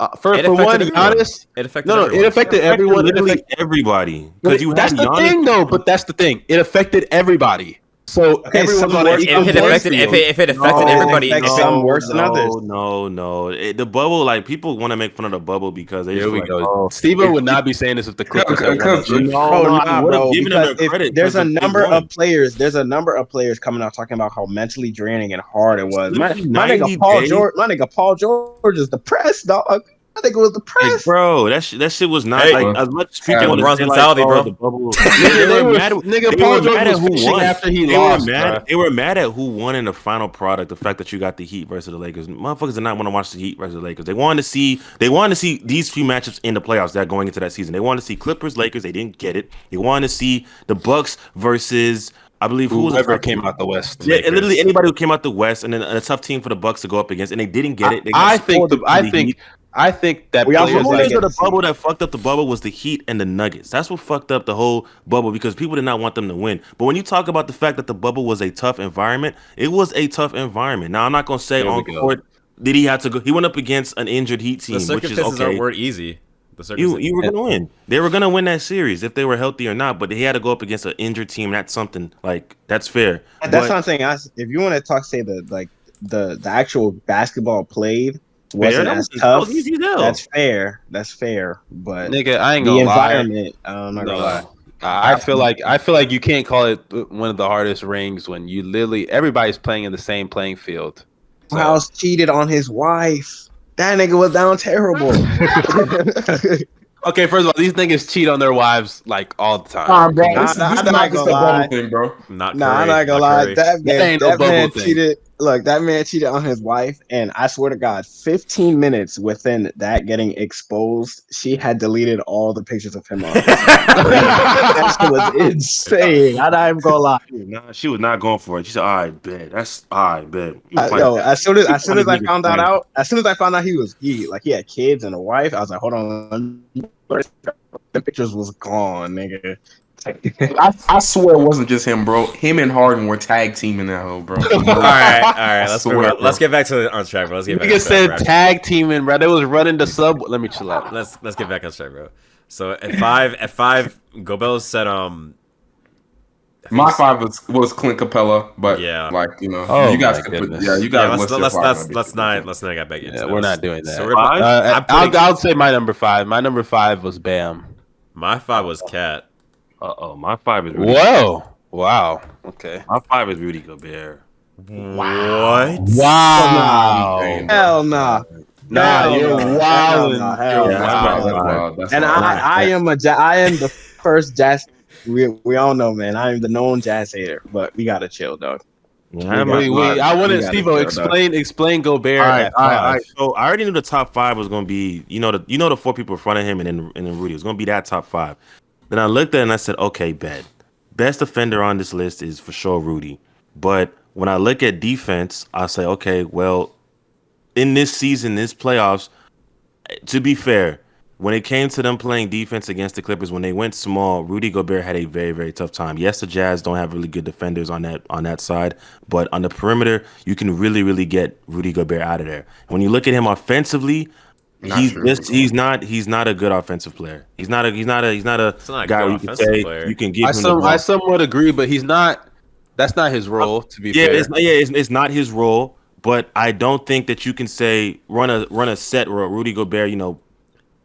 [SPEAKER 4] Uh, for
[SPEAKER 1] It
[SPEAKER 4] for one,
[SPEAKER 1] affected everyone.
[SPEAKER 4] Giannis.
[SPEAKER 1] It affected
[SPEAKER 4] No, no,
[SPEAKER 1] everyone.
[SPEAKER 4] it affected everyone. It
[SPEAKER 2] Literally
[SPEAKER 4] affected
[SPEAKER 2] everybody. Because you
[SPEAKER 4] that's
[SPEAKER 2] had
[SPEAKER 4] the
[SPEAKER 2] Giannis.
[SPEAKER 4] thing, though. But that's the thing. It affected everybody. So
[SPEAKER 5] Okay,
[SPEAKER 4] everyone's
[SPEAKER 5] some worse-
[SPEAKER 1] if it affected if it, if it affected
[SPEAKER 5] No,
[SPEAKER 1] everybody,
[SPEAKER 5] affects
[SPEAKER 1] if it-
[SPEAKER 5] some worse than
[SPEAKER 2] no,
[SPEAKER 5] others.
[SPEAKER 2] No, no, It- the bubble like people want to make fun of the bubble because they
[SPEAKER 4] Here we
[SPEAKER 2] like,
[SPEAKER 4] go.
[SPEAKER 2] Oh,
[SPEAKER 4] Steve would not be saying this if the Clippers had won
[SPEAKER 2] no, no,
[SPEAKER 5] nah,
[SPEAKER 2] I would have
[SPEAKER 5] bro,
[SPEAKER 2] them
[SPEAKER 5] because if there's a number of players. There's a number of players coming out talking about how mentally draining and hard it was. My, my nigga Paul. George, my nigga Paul George is depressed, dog. I think it was
[SPEAKER 2] Hey,
[SPEAKER 5] depressed.
[SPEAKER 2] bro, that shit, that shit was not
[SPEAKER 1] Hey,
[SPEAKER 2] like
[SPEAKER 3] bro.
[SPEAKER 2] as much
[SPEAKER 3] Yeah,
[SPEAKER 2] people want to
[SPEAKER 1] LeBron's
[SPEAKER 2] say,
[SPEAKER 1] mentality,
[SPEAKER 2] like, oh, bro. the bubble.
[SPEAKER 4] Nigga,
[SPEAKER 2] they
[SPEAKER 4] they
[SPEAKER 2] were
[SPEAKER 4] were-
[SPEAKER 2] mad.
[SPEAKER 4] nigga,
[SPEAKER 2] they
[SPEAKER 4] Paul
[SPEAKER 2] were mad at who won.
[SPEAKER 4] after he
[SPEAKER 2] they
[SPEAKER 4] lost,
[SPEAKER 2] Were mad,
[SPEAKER 4] bro.
[SPEAKER 2] they were mad at who won in the final product. The fact that you got the Heat versus the Lakers. Motherfuckers did not want to watch the Heat versus the Lakers. They wanted to see. They wanted to see these few matchups in the playoffs that are going into that season. They wanted to see Clippers, Lakers. They didn't get it. They wanted to see the Bucks versus. I believe who was
[SPEAKER 4] Whoever
[SPEAKER 2] top
[SPEAKER 4] came out the West.
[SPEAKER 2] Yeah,
[SPEAKER 1] Lakers.
[SPEAKER 2] literally anybody who came out the West, and then a tough team for the Bucks to go up against, and they didn't get it. They
[SPEAKER 4] I think the,
[SPEAKER 2] spoiled
[SPEAKER 4] I think
[SPEAKER 2] Heat.
[SPEAKER 4] I think that
[SPEAKER 5] We also
[SPEAKER 4] players
[SPEAKER 2] The
[SPEAKER 5] gotta
[SPEAKER 4] like
[SPEAKER 2] players of the bubble that fucked up the bubble was the Heat and the Nuggets. That's what fucked up the whole bubble because people did not want them to win. But when you talk about the fact that the bubble was a tough environment, it was a tough environment. Now I'm not gonna say
[SPEAKER 4] There
[SPEAKER 2] on
[SPEAKER 4] go.
[SPEAKER 2] court did he have to go. He went up against an injured Heat team,
[SPEAKER 1] The
[SPEAKER 2] which is
[SPEAKER 1] circumstances
[SPEAKER 2] okay.
[SPEAKER 1] weren't easy. The
[SPEAKER 2] You you were gonna win. They were gonna win that series if they were healthy or not. But he had to go up against an injured team. That's something like that's fair.
[SPEAKER 5] That's
[SPEAKER 2] But-
[SPEAKER 5] what I'm saying. I, if you want to talk, say the like the the actual basketball played wasn't
[SPEAKER 2] That
[SPEAKER 5] as
[SPEAKER 2] that
[SPEAKER 5] tough.
[SPEAKER 2] was easy as hell.
[SPEAKER 5] That's fair. That's fair. But
[SPEAKER 4] nigga. I ain't gonna lie.
[SPEAKER 5] environment, I'm not gonna lie.
[SPEAKER 4] I I feel like I feel like you can't call it one of the hardest rings when you literally everybody's playing in the same playing field. So-
[SPEAKER 5] House cheated on his wife. That nigga was down terrible.
[SPEAKER 4] okay, first of all, these niggas cheat on their wives like all the time.
[SPEAKER 3] Nah, bro.
[SPEAKER 5] Nah,
[SPEAKER 3] This,
[SPEAKER 5] nah,
[SPEAKER 3] this
[SPEAKER 5] I'm not
[SPEAKER 3] not just a
[SPEAKER 5] gonna lie.
[SPEAKER 3] thing, bro.
[SPEAKER 1] Not
[SPEAKER 5] nah, I'm not gonna lie.
[SPEAKER 1] Curry.
[SPEAKER 5] That man,
[SPEAKER 4] ain't no
[SPEAKER 5] man
[SPEAKER 4] bubble thing.
[SPEAKER 5] cheated. Look, that man cheated on his wife, and I swear to God, 15 minutes within that getting exposed, she had deleted all the pictures of him. On that shit was insane. I'm not even gonna lie.
[SPEAKER 2] Nah, she was not going for it. She said, "All right, bet. That's all right, bet." You
[SPEAKER 5] I,
[SPEAKER 2] fight
[SPEAKER 5] yo,
[SPEAKER 2] that.
[SPEAKER 5] as soon as as soon as I found that out, as soon as I found out he was he like he had kids and a wife, I was like, hold on, the pictures was gone, nigga.
[SPEAKER 3] I, I swear it wasn't just him, bro. Him and Harden were tag teaming that hoe, bro.
[SPEAKER 1] all right, all right. Let's
[SPEAKER 3] swear,
[SPEAKER 1] move on.
[SPEAKER 3] bro.
[SPEAKER 1] Let's get back to the on track, bro. Let's get back.
[SPEAKER 4] Nigga
[SPEAKER 1] on
[SPEAKER 4] said
[SPEAKER 1] track,
[SPEAKER 4] tag teaming, bro. They was running the sub. Let me chill out.
[SPEAKER 1] Let's let's get back on track, bro. So at five, at five, Gobel said, um,
[SPEAKER 3] My five was, was Clint Capela, but
[SPEAKER 1] Yeah.
[SPEAKER 3] like you know,
[SPEAKER 4] Oh
[SPEAKER 3] you guys
[SPEAKER 4] my
[SPEAKER 3] could put, yeah, you
[SPEAKER 1] Yeah,
[SPEAKER 3] guys
[SPEAKER 1] let's let's let's, let's not let's not get back into.
[SPEAKER 4] Yeah,
[SPEAKER 1] that.
[SPEAKER 4] we're not doing that.
[SPEAKER 1] So we're,
[SPEAKER 2] Five?
[SPEAKER 4] Uh,
[SPEAKER 1] I'm putting-
[SPEAKER 4] I'll, I'll say my number five. My number five was Bam.
[SPEAKER 1] my five was Cat.
[SPEAKER 2] Uh oh, my five is Rudy.
[SPEAKER 4] Whoa! Wow. Okay.
[SPEAKER 2] My five is Rudy Gobert.
[SPEAKER 1] What?
[SPEAKER 4] Wow.
[SPEAKER 5] Hell nah.
[SPEAKER 4] Nah,
[SPEAKER 5] Hell
[SPEAKER 4] you're
[SPEAKER 5] no.
[SPEAKER 4] wildin'.
[SPEAKER 5] Hell no. Hell
[SPEAKER 3] Yeah,
[SPEAKER 5] no.
[SPEAKER 3] that's
[SPEAKER 2] wow.
[SPEAKER 3] wild, wild,
[SPEAKER 5] And
[SPEAKER 3] wild.
[SPEAKER 5] I, I am a ja- I am the first jazz. We, we all know, man. I am the known jazz hater, but we gotta chill, dog.
[SPEAKER 2] Yeah,
[SPEAKER 4] Wait, wait. I want to,
[SPEAKER 5] We
[SPEAKER 4] Steve.
[SPEAKER 5] go, dog.
[SPEAKER 4] Explain, explain Gobert.
[SPEAKER 2] All right,
[SPEAKER 4] at
[SPEAKER 2] all right, all
[SPEAKER 4] five.
[SPEAKER 2] right. So I already knew the top five was going to be, you know, the you know the four people in front of him and then and then Rudy. It was going to be that top five. Then I looked at it and I said, okay, bet. Best defender on this list is for sure Rudy. But when I look at defense, I say, okay, well, in this season, this playoffs, to be fair, when it came to them playing defense against the Clippers, when they went small, Rudy Gobert had a very, very tough time. Yes, the Jazz don't have really good defenders on that on that side, but on the perimeter, you can really, really get Rudy Gobert out of there. When you look at him offensively,
[SPEAKER 3] Not
[SPEAKER 2] he's
[SPEAKER 3] true.
[SPEAKER 2] just he's not he's not a good offensive player. He's not a he's not a he's not a
[SPEAKER 1] not a
[SPEAKER 2] guy
[SPEAKER 1] good
[SPEAKER 2] you can say
[SPEAKER 1] player.
[SPEAKER 2] you can give
[SPEAKER 4] I
[SPEAKER 2] him the
[SPEAKER 4] some,
[SPEAKER 2] ball.
[SPEAKER 4] I somewhat agree, but he's not. That's not his role. To be
[SPEAKER 2] Yeah,
[SPEAKER 4] fair,
[SPEAKER 2] it's, yeah, it's, it's not his role, but I don't think that you can say run a run a set where Rudy Gobert, you know,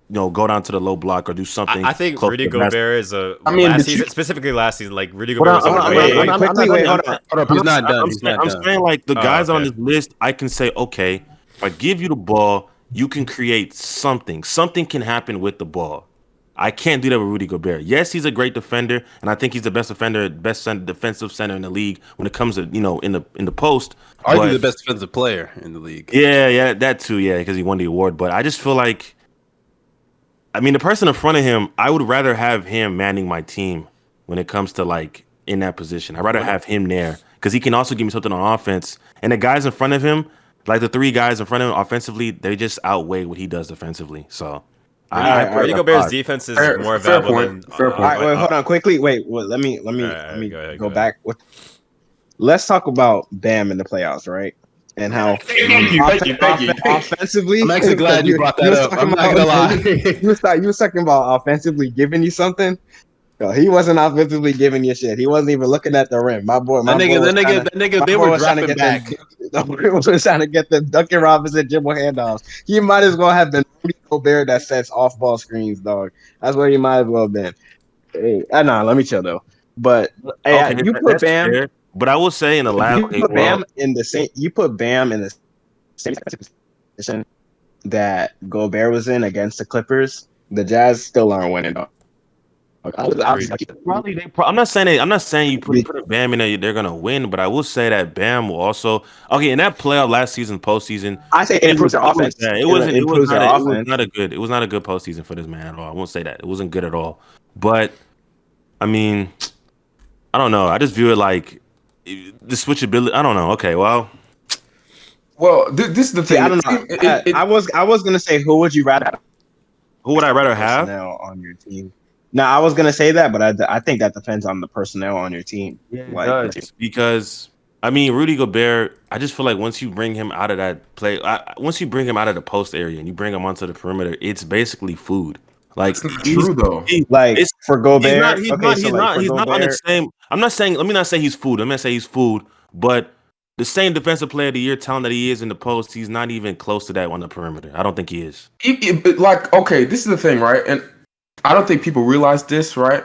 [SPEAKER 2] you know, go down to the low block or do something.
[SPEAKER 1] I, I think Rudy
[SPEAKER 2] to the.
[SPEAKER 1] Gobert is a.
[SPEAKER 3] I mean,
[SPEAKER 1] last season,
[SPEAKER 3] you-
[SPEAKER 1] specifically last season, like Rudy
[SPEAKER 2] Hold
[SPEAKER 1] Gobert
[SPEAKER 2] on,
[SPEAKER 1] was
[SPEAKER 2] hold on, hold on,
[SPEAKER 5] Wait,
[SPEAKER 2] I'm
[SPEAKER 5] hold on.
[SPEAKER 4] Hold up, he's
[SPEAKER 2] I'm-
[SPEAKER 4] not done.
[SPEAKER 2] I'm,
[SPEAKER 4] He's
[SPEAKER 2] saying,
[SPEAKER 4] not
[SPEAKER 2] I'm
[SPEAKER 4] done.
[SPEAKER 2] saying like the
[SPEAKER 1] Oh,
[SPEAKER 2] guys on this list, I can say, okay, if I give you the ball, you can create something. Something can happen with the ball. I can't do that with Rudy Gobert. Yes, he's a great defender, and I think he's the best defender, best center, defensive center in the league when it comes to you know in the in the post.
[SPEAKER 4] Arguably the best defensive player in the league.
[SPEAKER 2] Yeah, yeah, that too. Yeah, because he won the award. But I just feel like, I mean, the person in front of him, I would rather have him manning my team when it comes to like in that position. I'd rather have him there because he can also give me something on offense. And the guys in front of him, like the three guys in front of him offensively, they just outweigh what he does defensively. So, I,
[SPEAKER 5] Alright,
[SPEAKER 2] I
[SPEAKER 5] alright,
[SPEAKER 2] put
[SPEAKER 1] Rudy
[SPEAKER 2] it at
[SPEAKER 1] Gobert's
[SPEAKER 2] five.
[SPEAKER 1] defense is
[SPEAKER 3] Fair-
[SPEAKER 1] more
[SPEAKER 3] fair
[SPEAKER 1] valuable
[SPEAKER 3] point,
[SPEAKER 1] than.
[SPEAKER 3] fair
[SPEAKER 1] uh,
[SPEAKER 3] point.
[SPEAKER 5] All right, wait, hold on, quickly. Wait, well, let me let me
[SPEAKER 1] Alright,
[SPEAKER 5] let me
[SPEAKER 1] go ahead,
[SPEAKER 5] go
[SPEAKER 1] go
[SPEAKER 5] back. With, let's talk about Bam in the playoffs, right? And how
[SPEAKER 3] Thank you, thank you, thank you.
[SPEAKER 5] offensively.
[SPEAKER 4] I'm actually glad you brought that
[SPEAKER 5] was
[SPEAKER 4] up. I'm not gonna lie.
[SPEAKER 5] you was talking, you was talking about offensively giving you something. No, he wasn't offensively giving you shit. He wasn't even looking at the rim. My boy, my
[SPEAKER 4] That nigga,
[SPEAKER 5] boy
[SPEAKER 4] that nigga, that nigga,
[SPEAKER 5] my
[SPEAKER 4] they
[SPEAKER 5] boy
[SPEAKER 4] were
[SPEAKER 5] was trying to
[SPEAKER 4] dropping
[SPEAKER 5] get
[SPEAKER 4] back.
[SPEAKER 5] Them, my boy was trying to get the Duncan Robinson dribble handoffs. He might as well have been Rudy Gobert that sets off ball screens, dog. That's where he might as well have been. Hey, uh, nah, let me chill though. But hey,
[SPEAKER 2] Okay,
[SPEAKER 5] you put Bam,
[SPEAKER 2] fair. But I will say in the last,
[SPEAKER 5] you
[SPEAKER 2] okay,
[SPEAKER 5] put
[SPEAKER 2] well,
[SPEAKER 5] Bam in the same. You put Bam in the same position that Gobert was in against the Clippers. The Jazz still aren't winning. Dog. I oh, was- I was like,
[SPEAKER 2] Probably they. Pro- I'm not saying they, I'm not saying you put, put a Bam in there, they're gonna win, but I will say that Bam will also. Okay, in that playoff last season, postseason,
[SPEAKER 5] I say it improves their offense.
[SPEAKER 2] yeah, it wasn't. It was, not
[SPEAKER 5] their
[SPEAKER 2] a, it was not a good. It was not a good postseason for this man at all. I won't say that. It wasn't good at all. But I mean, I don't know. I just view it like the switchability. I don't know. Okay, well,
[SPEAKER 3] Well, th- this is the
[SPEAKER 5] See,
[SPEAKER 3] thing.
[SPEAKER 5] I don't know.
[SPEAKER 3] It- it- it-
[SPEAKER 5] I was I was gonna say who would you rather have
[SPEAKER 2] Who would I rather have?
[SPEAKER 5] personnel on your team? No, I was gonna say that, but I, I think that depends on the personnel on your team. Like,
[SPEAKER 2] because I mean Rudy Gobert. I just feel like once you bring him out of that play, I, once you bring him out of the post area and you bring him onto the perimeter, it's basically food. Like
[SPEAKER 3] That's true though.
[SPEAKER 2] he-
[SPEAKER 5] like
[SPEAKER 2] It's-
[SPEAKER 5] for Gobert,
[SPEAKER 2] He's not. He's
[SPEAKER 5] okay,
[SPEAKER 2] not.
[SPEAKER 5] so
[SPEAKER 2] He's
[SPEAKER 5] like
[SPEAKER 2] not.
[SPEAKER 5] for
[SPEAKER 2] He's not on the same. I'm not saying. Let me not say he's food. I'm not say he's food, but the same defensive player of the year talent that he is in the post, he's not even close to that on the perimeter. I don't think he is.
[SPEAKER 3] It- it- like okay, this is the thing, right? And I don't think people realize this, right?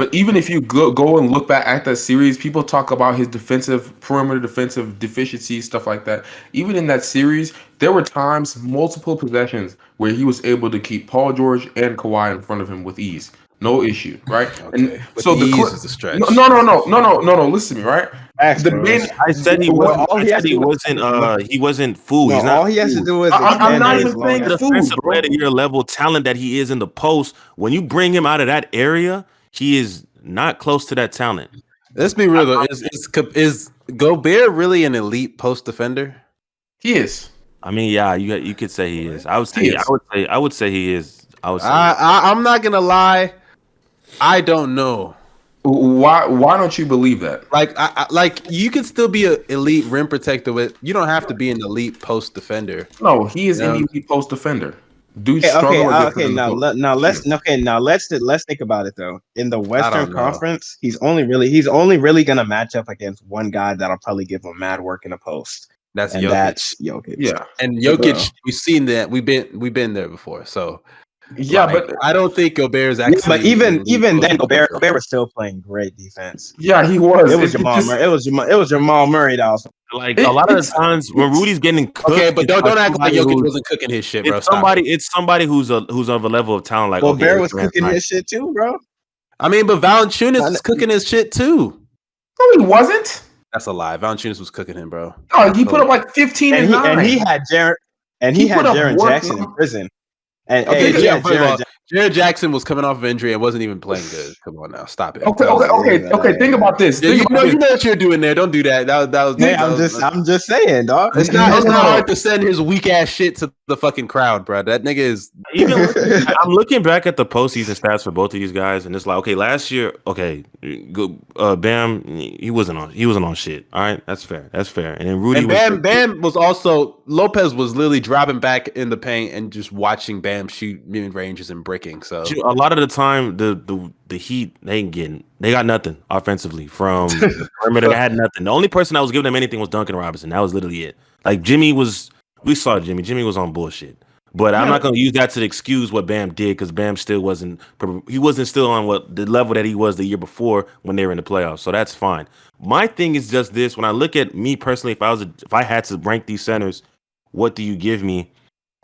[SPEAKER 3] But even if you go, go and look back at that series, people talk about his defensive perimeter defensive deficiencies, stuff like that. Even in that series, there were times, multiple possessions, where he was able to keep Paul George and Kawhi in front of him with ease, no issue, right?
[SPEAKER 4] Okay. But
[SPEAKER 3] so
[SPEAKER 4] the
[SPEAKER 3] the
[SPEAKER 4] ease is a stretch.
[SPEAKER 3] no, no, no, no, no, no, no, no. Listen to me, right?
[SPEAKER 5] Facts,
[SPEAKER 3] The
[SPEAKER 5] bro.
[SPEAKER 3] main,
[SPEAKER 2] I said he wasn't.
[SPEAKER 5] all he
[SPEAKER 2] said he wasn't. Uh, he wasn't food.
[SPEAKER 5] No,
[SPEAKER 2] he's not.
[SPEAKER 5] all he has to do is
[SPEAKER 3] I- I'm not even saying
[SPEAKER 2] the
[SPEAKER 3] food,
[SPEAKER 2] defensive
[SPEAKER 3] bro.
[SPEAKER 2] player of the year level talent that he is in the post. When you bring him out of that area, he is not close to that talent.
[SPEAKER 4] Let's be real though. Is, is is Gobert really an elite post defender?
[SPEAKER 3] he is.
[SPEAKER 2] I mean, yeah, you you could say he is. I would say.
[SPEAKER 3] He
[SPEAKER 2] I
[SPEAKER 3] is.
[SPEAKER 2] would say. I would say he is. I would say.
[SPEAKER 4] I, I I'm not gonna lie. I don't know.
[SPEAKER 3] Why? Why don't you believe that?
[SPEAKER 4] Like I, I like you can still be an elite rim protector with. You don't have to be an elite post defender.
[SPEAKER 3] No, he is an elite post defender. Dude,
[SPEAKER 5] Okay,
[SPEAKER 3] struggle
[SPEAKER 5] okay, uh, okay. Now, let, now let's okay. Now let's let's think about it though. In the Western
[SPEAKER 4] know.
[SPEAKER 5] Conference, he's only really he's only really gonna match up against one guy that'll probably give him mad work in a post,
[SPEAKER 4] That's
[SPEAKER 5] and
[SPEAKER 4] Jokic.
[SPEAKER 5] that's Jokic.
[SPEAKER 3] Yeah,
[SPEAKER 4] and Jokic,
[SPEAKER 5] Bro.
[SPEAKER 4] we've seen that. We've been we've been there before. So
[SPEAKER 3] yeah,
[SPEAKER 4] like,
[SPEAKER 3] but
[SPEAKER 4] I don't think Gobert is
[SPEAKER 5] Yeah,
[SPEAKER 4] actually.
[SPEAKER 5] but even even then, Gobert. Gobert was still playing great defense.
[SPEAKER 3] yeah, he was.
[SPEAKER 5] It was
[SPEAKER 3] It- it
[SPEAKER 5] Jamal
[SPEAKER 3] just-
[SPEAKER 5] Murray. It was Jamal. It was Jamal Murray that was.
[SPEAKER 2] like
[SPEAKER 3] It-
[SPEAKER 2] a lot of the times when Rudy's getting cooked,
[SPEAKER 4] Okay, but don't don't act like
[SPEAKER 2] somebody
[SPEAKER 4] Jokic wasn't cooking his shit, bro.
[SPEAKER 2] It's somebody.
[SPEAKER 4] it.
[SPEAKER 2] It's somebody who's a who's of a level of talent like
[SPEAKER 5] Gobert
[SPEAKER 2] okay,
[SPEAKER 5] was cooking
[SPEAKER 2] like-
[SPEAKER 5] his shit too, bro.
[SPEAKER 4] I mean, but Valanciunas is cooking his shit too.
[SPEAKER 3] no, he wasn't.
[SPEAKER 4] That's a lie. Valanciunas was cooking him, bro.
[SPEAKER 3] Oh, he put up like fifteen and,
[SPEAKER 5] And he
[SPEAKER 3] nine.
[SPEAKER 5] and he had Jared and he,
[SPEAKER 3] He
[SPEAKER 5] had
[SPEAKER 3] put Jaren
[SPEAKER 5] Jackson in prison. And
[SPEAKER 4] Okay,
[SPEAKER 5] hey,
[SPEAKER 4] yeah,
[SPEAKER 5] yeah,
[SPEAKER 4] first of all,
[SPEAKER 5] Jared
[SPEAKER 4] Jared Jackson was coming off of injury and wasn't even playing good. Come on now, stop it.
[SPEAKER 3] okay, okay, okay, okay. Think about this.
[SPEAKER 4] Yeah,
[SPEAKER 3] Think
[SPEAKER 4] you
[SPEAKER 3] about
[SPEAKER 4] know,
[SPEAKER 3] this.
[SPEAKER 4] you know what you're doing there. Don't do that. That was that was.
[SPEAKER 5] Hey,
[SPEAKER 4] that
[SPEAKER 5] I'm
[SPEAKER 4] was-
[SPEAKER 5] just I'm just saying, dog.
[SPEAKER 4] It's not. It's not hard to send his weak ass shit to the fucking crowd, bro. That nigga is.
[SPEAKER 2] Even looking- I'm looking back at the postseason stats for both of these guys, and it's like, okay, last year, okay, go, uh, Bam, he wasn't on, he wasn't on shit. All right, that's fair, that's fair. And then Rudy
[SPEAKER 4] And
[SPEAKER 2] was
[SPEAKER 4] Bam, Bam was also Lopez was literally driving back in the paint and just watching Bam shoot mid ranges and breaking. So
[SPEAKER 2] a lot of the time, the the the Heat they ain't getting, they got nothing offensively from the perimeter. They had nothing. The only person that was giving them anything was Duncan Robinson. That was literally it. Like Jimmy was, we saw Jimmy. Jimmy was on bullshit. But I'm not gonna use that to excuse what Bam did because Bam still wasn't he wasn't still on what the level that he was the year before when they were in the playoffs. So that's fine. My thing is just this: when I look at me personally, if I was a, if I had to rank these centers, what do you give me?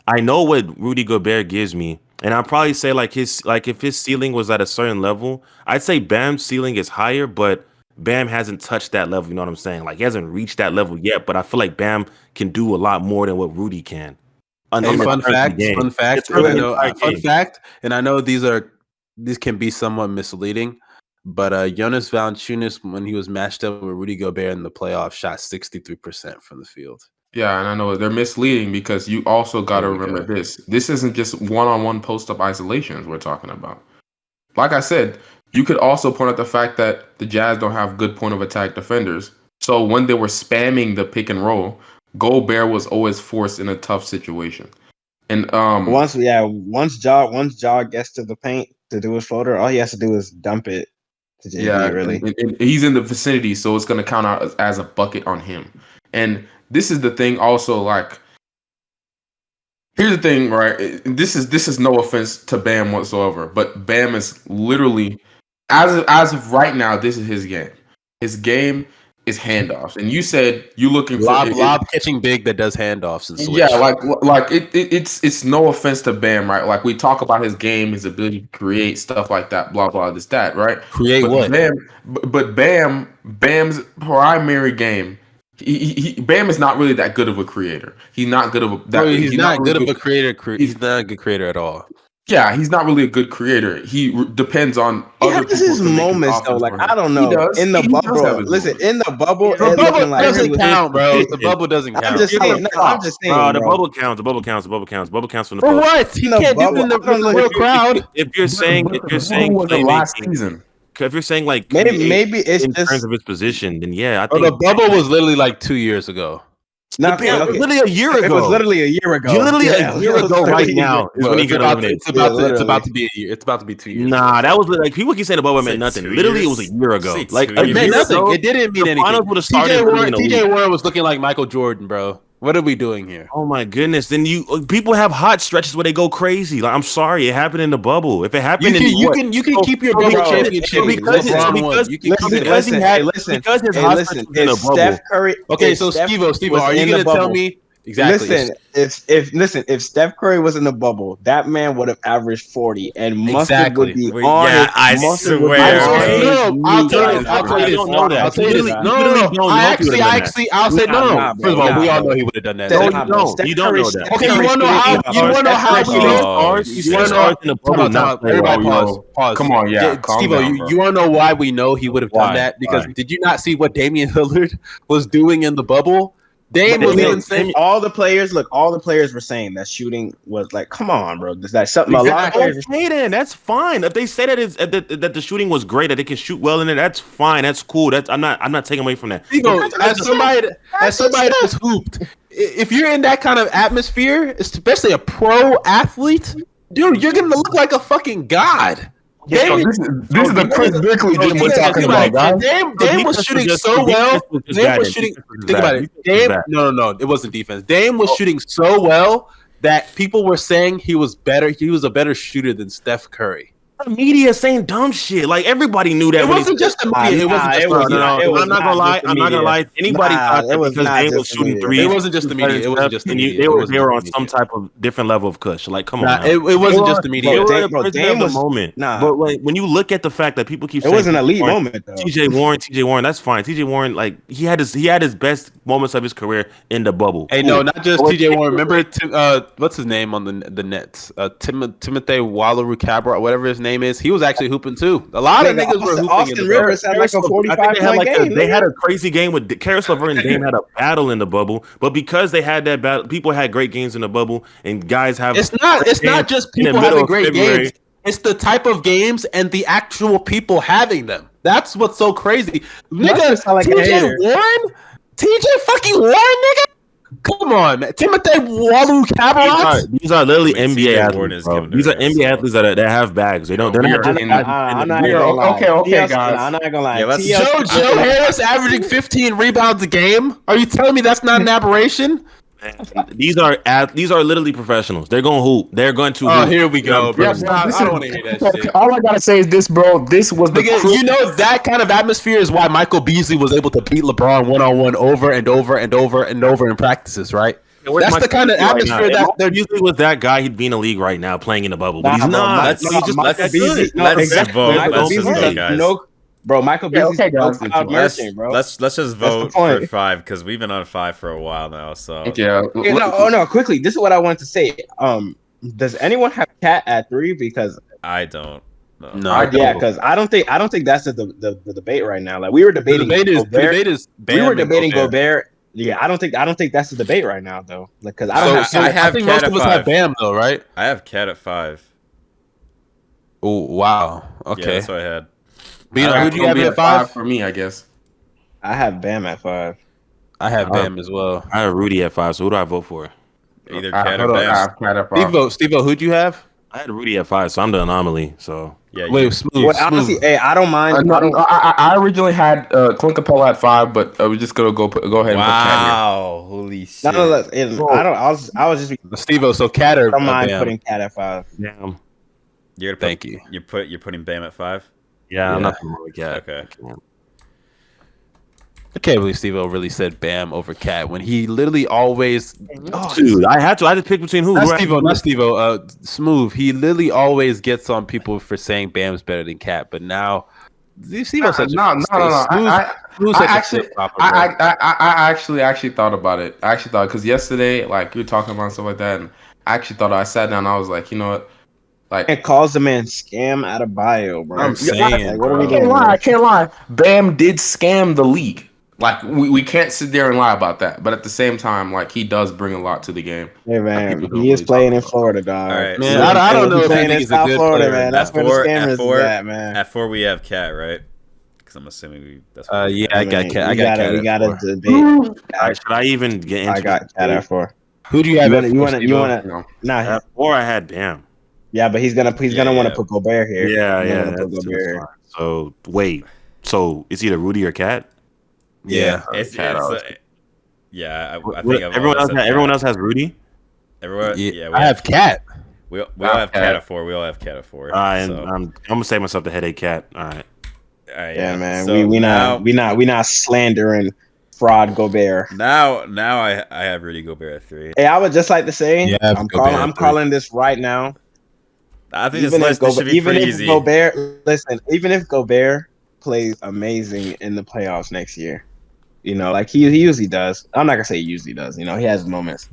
[SPEAKER 2] I know what Rudy Gobert gives me, and I'd probably say like his like if his ceiling was at a certain level, I'd say Bam's ceiling is higher, but Bam hasn't touched that level. You know what I'm saying? Like he hasn't reached that level yet, but I feel like Bam can do a lot more than what Rudy can.
[SPEAKER 4] Hey, fun fact,
[SPEAKER 2] game.
[SPEAKER 4] fun fact,
[SPEAKER 2] It's really
[SPEAKER 4] I know, uh, fun fact, and I know these are these can be somewhat misleading, but uh Jonas Valanciunas, when he was matched up with Rudy Gobert in the playoffs, shot sixty three percent from the field.
[SPEAKER 3] Yeah, and I know they're misleading because you also got to
[SPEAKER 4] There we
[SPEAKER 3] remember
[SPEAKER 4] go.
[SPEAKER 3] this. This isn't just one-on-one post-up isolations we're talking about. Like I said, you could also point out the fact that the Jazz don't have good point of attack defenders. So when they were spamming the pick and roll, Gobert was always forced in a tough situation. And um,
[SPEAKER 5] once yeah, once Jaw once Jaw gets to the paint to do his floater, all he has to do is dump it to JB.
[SPEAKER 3] yeah,
[SPEAKER 5] really.
[SPEAKER 3] and- and he's in the vicinity, so it's going to count out as, as a bucket on him. And this is the thing, also like. Here's the thing, right? This is this is no offense to Bam whatsoever, but Bam is literally as of, as of right now, this is his game. His game is handoffs, and you said you looking for
[SPEAKER 4] Lob,
[SPEAKER 3] it- it-
[SPEAKER 4] lob catching big that does handoffs and switch.
[SPEAKER 3] yeah, like like it, it it's it's no offense to Bam, right? Like we talk about his game, his ability to create stuff like that, blah blah, this that, right?
[SPEAKER 4] create
[SPEAKER 3] but
[SPEAKER 4] what?
[SPEAKER 3] Bam, but, but Bam, Bam's primary game, he, he, Bam is not really that good of a creator. He's not good of a. That,
[SPEAKER 4] he's, he's, not, not really good, of a creator. Cre- he's, he's not a good creator at all.
[SPEAKER 3] Yeah, he's not really a good creator. He re- depends on.
[SPEAKER 5] He
[SPEAKER 3] other
[SPEAKER 5] has his moments though. Like I don't know. In the bubble, listen.
[SPEAKER 3] Moments.
[SPEAKER 5] In the bubble,
[SPEAKER 4] the bubble doesn't
[SPEAKER 5] like,
[SPEAKER 4] count, bro. The bubble doesn't count.
[SPEAKER 5] I'm just saying. No, I'm just saying.
[SPEAKER 2] Bro, the bubble counts. The bubble counts. The bubble counts. The bubble counts from the.
[SPEAKER 4] For what? He can't bubble. do it in the real crowd.
[SPEAKER 2] If you're saying, if you're saying,
[SPEAKER 3] the last season
[SPEAKER 2] if you're saying like
[SPEAKER 5] maybe maybe it's
[SPEAKER 2] in
[SPEAKER 5] just,
[SPEAKER 2] terms of his position, then yeah, I think
[SPEAKER 4] the bubble was literally like two years ago.
[SPEAKER 5] Not
[SPEAKER 2] literally a year ago.
[SPEAKER 5] It was literally a year ago.
[SPEAKER 2] you literally
[SPEAKER 5] yeah,
[SPEAKER 2] a year ago, right now.
[SPEAKER 4] Well,
[SPEAKER 2] when he
[SPEAKER 4] it's, about
[SPEAKER 2] to,
[SPEAKER 4] it's, about
[SPEAKER 5] yeah,
[SPEAKER 4] to, it's about to be a year. It's about to be two years.
[SPEAKER 2] Nah, that was like people keep saying the bubble meant nothing. Literally, years. it was a year ago. Like
[SPEAKER 4] it meant nothing.
[SPEAKER 2] Ago,
[SPEAKER 4] it didn't mean anything. TJ Warren, TJ Warren was looking like Michael Jordan, bro. What are we doing here?
[SPEAKER 2] Oh my goodness! Then you uh, people have hot stretches where they go crazy. Like I'm sorry, it happened in the bubble. If it happened, you
[SPEAKER 4] can
[SPEAKER 2] in,
[SPEAKER 4] you, can, you can keep your
[SPEAKER 2] bro,
[SPEAKER 4] championship
[SPEAKER 2] because
[SPEAKER 4] LeBron
[SPEAKER 2] because,
[SPEAKER 4] you can
[SPEAKER 5] listen,
[SPEAKER 4] keep
[SPEAKER 2] because
[SPEAKER 5] listen, he
[SPEAKER 2] had
[SPEAKER 5] hey, listen,
[SPEAKER 2] because his
[SPEAKER 5] hey,
[SPEAKER 2] hot
[SPEAKER 5] listen,
[SPEAKER 2] in a
[SPEAKER 5] Steph. Curry.
[SPEAKER 4] Okay, so Stevo,
[SPEAKER 5] Stevo,
[SPEAKER 4] are you
[SPEAKER 5] going
[SPEAKER 4] to tell me? Exactly.
[SPEAKER 5] Listen, if if listen, if Steph Curry was in the bubble, that man would have averaged forty, and Mustard
[SPEAKER 4] exactly.
[SPEAKER 5] would be on.
[SPEAKER 1] Yeah, I
[SPEAKER 5] Mustard swear. Would be
[SPEAKER 4] I'll tell you. I'll tell you this. I'll tell you this. No, no, no. I actually, I actually, I'll say no. First of all, we all know he would have done that.
[SPEAKER 2] No, you don't. You don't know that.
[SPEAKER 4] Okay, you
[SPEAKER 5] want
[SPEAKER 4] to know how? You want
[SPEAKER 5] to
[SPEAKER 4] know how we know? You want
[SPEAKER 2] to
[SPEAKER 4] know
[SPEAKER 2] in the bubble?
[SPEAKER 4] Everybody, pause. Pause.
[SPEAKER 3] Come on, yeah. Steve,
[SPEAKER 4] you want to know why we know he would have done that? Because did you not see what Damian Lillard was doing in the bubble? Dame even saying
[SPEAKER 5] all the players look, all the players were saying that shooting was like, come on, bro. Is that something exactly. a lot?
[SPEAKER 2] Okay, then that's fine. If they say that it's that, that the shooting was great, that they can shoot well in it, that's fine. That's cool. That's I'm not I'm not taking away from that.
[SPEAKER 4] You know, as somebody as somebody that's hooped, if you're in that kind of atmosphere, especially a pro athlete, dude, you're gonna look like a fucking god.
[SPEAKER 3] Yeah,
[SPEAKER 4] so
[SPEAKER 3] this is, this so is the Chris Bickley game we're talking about, guys.
[SPEAKER 4] Dame, Dame was shooting
[SPEAKER 2] just,
[SPEAKER 4] so well.
[SPEAKER 2] Was
[SPEAKER 4] Dame was shooting. Think about it. Dame. No, no, no. It wasn't defense. Dame was oh. shooting so well that people were saying he was better. He was a better shooter than Steph Curry
[SPEAKER 2] the media saying dumb shit. Like everybody knew that.
[SPEAKER 4] It wasn't just the media. it wasn't just the media.
[SPEAKER 2] I'm not gonna lie. I'm not gonna lie. Anybody
[SPEAKER 5] nah,
[SPEAKER 2] thought that because
[SPEAKER 5] they were
[SPEAKER 2] shooting three.
[SPEAKER 4] It wasn't just the media. It wasn't just the media.
[SPEAKER 2] They were they were on some type of different level of kush. Like come on.
[SPEAKER 4] It, wasn't just the media.
[SPEAKER 5] It
[SPEAKER 2] was a moment.
[SPEAKER 5] Nah.
[SPEAKER 2] But like when you look at the fact that people keep saying it
[SPEAKER 5] was an elite moment.
[SPEAKER 2] T.J. Warren, T.J. Warren, that's fine. T.J. Warren, like he had his he had his best moments of his career in the bubble.
[SPEAKER 4] Hey, no, not just T.J. Warren. Remember, uh, what's his name on the the Nets? Uh, Timothy Waller Cabra, whatever his name name is, he was actually hooping too. A lot of niggas
[SPEAKER 5] Austin, were
[SPEAKER 4] hooping.
[SPEAKER 5] Austin Rivers had like a 45
[SPEAKER 2] I think they had like
[SPEAKER 5] game,
[SPEAKER 2] a,
[SPEAKER 5] they
[SPEAKER 2] had a crazy game with Caris LeVert and Dame had a battle in the bubble, but because they had that battle, people had great games in the bubble, and guys have.
[SPEAKER 4] It's not. It's not just people having great
[SPEAKER 2] February.
[SPEAKER 4] games. It's the type of games and the actual people having them. That's what's so crazy, nigga.
[SPEAKER 5] Like
[SPEAKER 4] TJ Warren, TJ fucking Warren, nigga. Come on, man. Timothy
[SPEAKER 2] Walu
[SPEAKER 4] Cabalot.
[SPEAKER 2] These, are literally
[SPEAKER 1] I
[SPEAKER 2] NBA athletes. These are NBA athletes that, are, that have bags. They don't. They're not.
[SPEAKER 5] I'm not gonna lie.
[SPEAKER 3] Okay, okay, guys.
[SPEAKER 5] I'm not gonna lie.
[SPEAKER 1] Yeah,
[SPEAKER 4] Joe Joe Harris averaging 15 rebounds a game. Are you telling me that's not an aberration?
[SPEAKER 2] These are these are literally professionals. They're going to hoop. They're going to.
[SPEAKER 4] Oh,
[SPEAKER 2] hoop.
[SPEAKER 4] here we go, bro.
[SPEAKER 3] Yeah, bro.
[SPEAKER 4] I, don't want to hear that shit.
[SPEAKER 3] All I gotta say is this, bro. This was the
[SPEAKER 4] Nigga, you know that kind of atmosphere is why Michael Beasley was able to beat LeBron one on one over and over and over and over in practices, right? That's
[SPEAKER 2] Michael
[SPEAKER 4] the kind of atmosphere
[SPEAKER 2] right
[SPEAKER 4] that
[SPEAKER 2] there usually was that guy. He'd be in the league right now, playing in the bubble, but
[SPEAKER 5] nah,
[SPEAKER 2] he's not.
[SPEAKER 5] Nah,
[SPEAKER 1] that's,
[SPEAKER 5] nah, Bro, Michael
[SPEAKER 3] yeah, okay,
[SPEAKER 1] let's,
[SPEAKER 5] bro.
[SPEAKER 1] Let's let's just vote for five because we've been on five for a while now. So
[SPEAKER 3] yeah.
[SPEAKER 5] no, oh no, quickly. This is what I wanted to say. Um, does anyone have cat at three? Because
[SPEAKER 1] I don't. No,
[SPEAKER 4] no
[SPEAKER 3] I,
[SPEAKER 5] yeah, because I don't think I don't think that's the, the, the debate right now. Like we were debating.
[SPEAKER 4] The debate is,
[SPEAKER 5] Gobert.
[SPEAKER 4] Debate is
[SPEAKER 5] we were debating
[SPEAKER 4] Gobert.
[SPEAKER 5] Gobert. Yeah, I don't think I don't think that's the debate right now though. Like because I don't. So, have,
[SPEAKER 4] so
[SPEAKER 1] I, have
[SPEAKER 4] I
[SPEAKER 1] think
[SPEAKER 4] most of us have Bam though, right?
[SPEAKER 1] I have cat at five.
[SPEAKER 4] Oh wow. Okay, yeah,
[SPEAKER 1] that's what I had.
[SPEAKER 4] But
[SPEAKER 3] you know,
[SPEAKER 4] who do you have at five?
[SPEAKER 3] For me, I guess.
[SPEAKER 5] I have Bam at five.
[SPEAKER 4] I have
[SPEAKER 2] uh,
[SPEAKER 4] Bam as well.
[SPEAKER 2] I have Rudy at five. So who do I vote for?
[SPEAKER 1] Either Cat or Bam.
[SPEAKER 4] Steve, who'd you have?
[SPEAKER 2] I had Rudy at five, so I'm the anomaly. So
[SPEAKER 1] yeah,
[SPEAKER 4] wait, smooth,
[SPEAKER 5] well,
[SPEAKER 4] smooth.
[SPEAKER 5] Honestly, hey, I don't mind.
[SPEAKER 3] Uh, no,
[SPEAKER 5] I,
[SPEAKER 3] I, originally had uh, Clint Capela at five, but uh, I was just gonna go go ahead. Wow, and put
[SPEAKER 1] holy shit!
[SPEAKER 5] No, no, no, I don't. I was, I was just
[SPEAKER 4] Stevo. So Cat or
[SPEAKER 5] I don't
[SPEAKER 4] uh,
[SPEAKER 5] mind putting Cat at five.
[SPEAKER 2] Damn.
[SPEAKER 1] You're put,
[SPEAKER 4] Thank you.
[SPEAKER 1] You put you're putting Bam at five.
[SPEAKER 2] Yeah, I'm not going with Cat.
[SPEAKER 1] Okay.
[SPEAKER 4] I can't believe Steve O really said Bam over Cat when he literally always. Oh,
[SPEAKER 2] dude, I had to. I had to pick between who. Not
[SPEAKER 4] Steve O, not Steve O. Uh, Smooth. He literally always gets on people for saying Bam's better than Cat, but now. You
[SPEAKER 3] see,
[SPEAKER 4] nah, such
[SPEAKER 3] no, no, no, no.
[SPEAKER 4] Smooth,
[SPEAKER 3] I, I, I actually, I, I, I, actually, actually thought about it. I actually thought because yesterday, like you were talking about stuff like that, and I actually thought I sat down. I was like, you know what? Like
[SPEAKER 5] And calls the man scam out of bio, bro.
[SPEAKER 4] I'm
[SPEAKER 5] Like,
[SPEAKER 4] saying,
[SPEAKER 5] what are we
[SPEAKER 3] I can't
[SPEAKER 5] doing?
[SPEAKER 3] lie. I can't lie. Bam did scam the league. Like we, we can't sit there and lie about that. But at the same time, like he does bring a lot to the game.
[SPEAKER 5] Hey man,
[SPEAKER 3] People
[SPEAKER 5] he is
[SPEAKER 3] really
[SPEAKER 5] playing in Florida, dog.
[SPEAKER 1] All right,
[SPEAKER 4] Man,
[SPEAKER 1] so-
[SPEAKER 4] I, I don't know
[SPEAKER 5] He's
[SPEAKER 4] if
[SPEAKER 5] playing in
[SPEAKER 4] a
[SPEAKER 5] South
[SPEAKER 4] good
[SPEAKER 5] Florida,
[SPEAKER 4] player.
[SPEAKER 5] man. That's
[SPEAKER 1] At
[SPEAKER 5] where
[SPEAKER 1] four-
[SPEAKER 5] the
[SPEAKER 1] at
[SPEAKER 5] scammers is
[SPEAKER 1] four-
[SPEAKER 5] at, man.
[SPEAKER 1] At four, we have cat, right? Because I'm assuming we. That's what
[SPEAKER 4] Uh,
[SPEAKER 1] we
[SPEAKER 4] yeah,
[SPEAKER 1] got.
[SPEAKER 4] I got cat. I got
[SPEAKER 5] gotta,
[SPEAKER 4] cat.
[SPEAKER 5] we gotta
[SPEAKER 4] four.
[SPEAKER 5] debate.
[SPEAKER 2] All right, should I even get into
[SPEAKER 5] I got cat at four.
[SPEAKER 4] Who do you
[SPEAKER 5] You
[SPEAKER 4] have?
[SPEAKER 5] wanna, you wanna, you wanna?
[SPEAKER 3] You know.
[SPEAKER 5] Nah,
[SPEAKER 2] At four, I had Bam.
[SPEAKER 5] Yeah, but he's gonna, he's
[SPEAKER 1] Yeah,
[SPEAKER 5] gonna want to put Gobert here.
[SPEAKER 2] Yeah,
[SPEAKER 5] He's
[SPEAKER 2] yeah.
[SPEAKER 5] put
[SPEAKER 2] That's,
[SPEAKER 5] Gobert
[SPEAKER 2] that's So wait, so it's either Rudy or Cat.
[SPEAKER 4] Yeah.
[SPEAKER 1] It's,
[SPEAKER 2] Cat
[SPEAKER 1] it's,
[SPEAKER 2] out.
[SPEAKER 1] uh, yeah, I, I
[SPEAKER 2] What-
[SPEAKER 1] think I've
[SPEAKER 2] everyone else,
[SPEAKER 1] said
[SPEAKER 2] has, everyone else has Rudy.
[SPEAKER 1] Everyone,
[SPEAKER 4] Yeah,
[SPEAKER 1] yeah, we
[SPEAKER 4] I have cat.
[SPEAKER 1] We, we all
[SPEAKER 3] have
[SPEAKER 1] have cat
[SPEAKER 3] Cat.
[SPEAKER 1] at four. We all have cat at four.
[SPEAKER 2] All right, and
[SPEAKER 1] so,
[SPEAKER 2] I'm, I'm gonna save myself the headache. Cat. All right.
[SPEAKER 1] all right,
[SPEAKER 5] Yeah, man.
[SPEAKER 1] So
[SPEAKER 5] we we
[SPEAKER 1] now,
[SPEAKER 5] not we not we not slandering fraud Gobert.
[SPEAKER 1] now now I I have Rudy Gobert at three.
[SPEAKER 5] Hey, I would just like to say,
[SPEAKER 4] Yeah,
[SPEAKER 5] I'm
[SPEAKER 4] Gobert
[SPEAKER 5] calling I'm
[SPEAKER 4] three.
[SPEAKER 5] calling this right now.
[SPEAKER 1] I think this
[SPEAKER 5] Even if,
[SPEAKER 1] list this
[SPEAKER 5] Gobert,
[SPEAKER 1] should be
[SPEAKER 5] even if
[SPEAKER 1] easy.
[SPEAKER 5] Gobert, listen, even if Gobert plays amazing in the playoffs next year, you know, like he, he usually does. I'm not gonna say he usually does. You know, he has moments.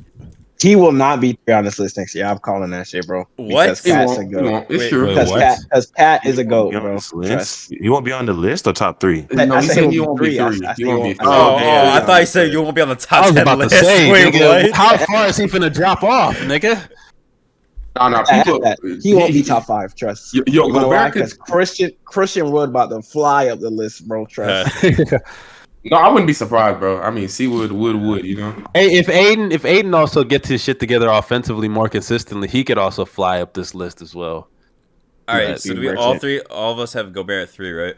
[SPEAKER 5] He will not be three on this list next year. I'm calling that shit, bro.
[SPEAKER 1] What?
[SPEAKER 5] Because
[SPEAKER 3] He
[SPEAKER 5] a goat.
[SPEAKER 3] It's true.
[SPEAKER 5] Because
[SPEAKER 4] what?
[SPEAKER 5] Cat, because Cat is a goat,
[SPEAKER 2] won't be on
[SPEAKER 5] bro.
[SPEAKER 2] this He won't be on the list or top three.
[SPEAKER 3] No,
[SPEAKER 5] I
[SPEAKER 3] he
[SPEAKER 5] said
[SPEAKER 3] said
[SPEAKER 5] he
[SPEAKER 3] he
[SPEAKER 5] won't
[SPEAKER 3] won't
[SPEAKER 5] be
[SPEAKER 3] be
[SPEAKER 5] three. I- I
[SPEAKER 3] He won't be three.
[SPEAKER 1] Oh, oh, I thought you said you won't be on the top
[SPEAKER 4] I was
[SPEAKER 1] ten
[SPEAKER 4] about to
[SPEAKER 1] list.
[SPEAKER 4] say,
[SPEAKER 1] Wait,
[SPEAKER 4] nigga,
[SPEAKER 1] what?
[SPEAKER 4] how far is he finna drop off, nigga?
[SPEAKER 3] No, no, people.
[SPEAKER 5] that- he won't be top five. Trust.
[SPEAKER 3] Yo, yo
[SPEAKER 5] You know why?
[SPEAKER 3] Gobert could,
[SPEAKER 5] Because Christian Christian Wood about to fly up the list, bro. Trust.
[SPEAKER 1] Uh,
[SPEAKER 3] no, I wouldn't be surprised, bro. I mean, Seawood would would, you know.
[SPEAKER 4] Hey, if Ayton, if Ayton also gets his shit together offensively more consistently, he could also fly up this list as well.
[SPEAKER 1] all right,
[SPEAKER 5] Yeah,
[SPEAKER 1] so do we all three? All of us have Gobert at three, right?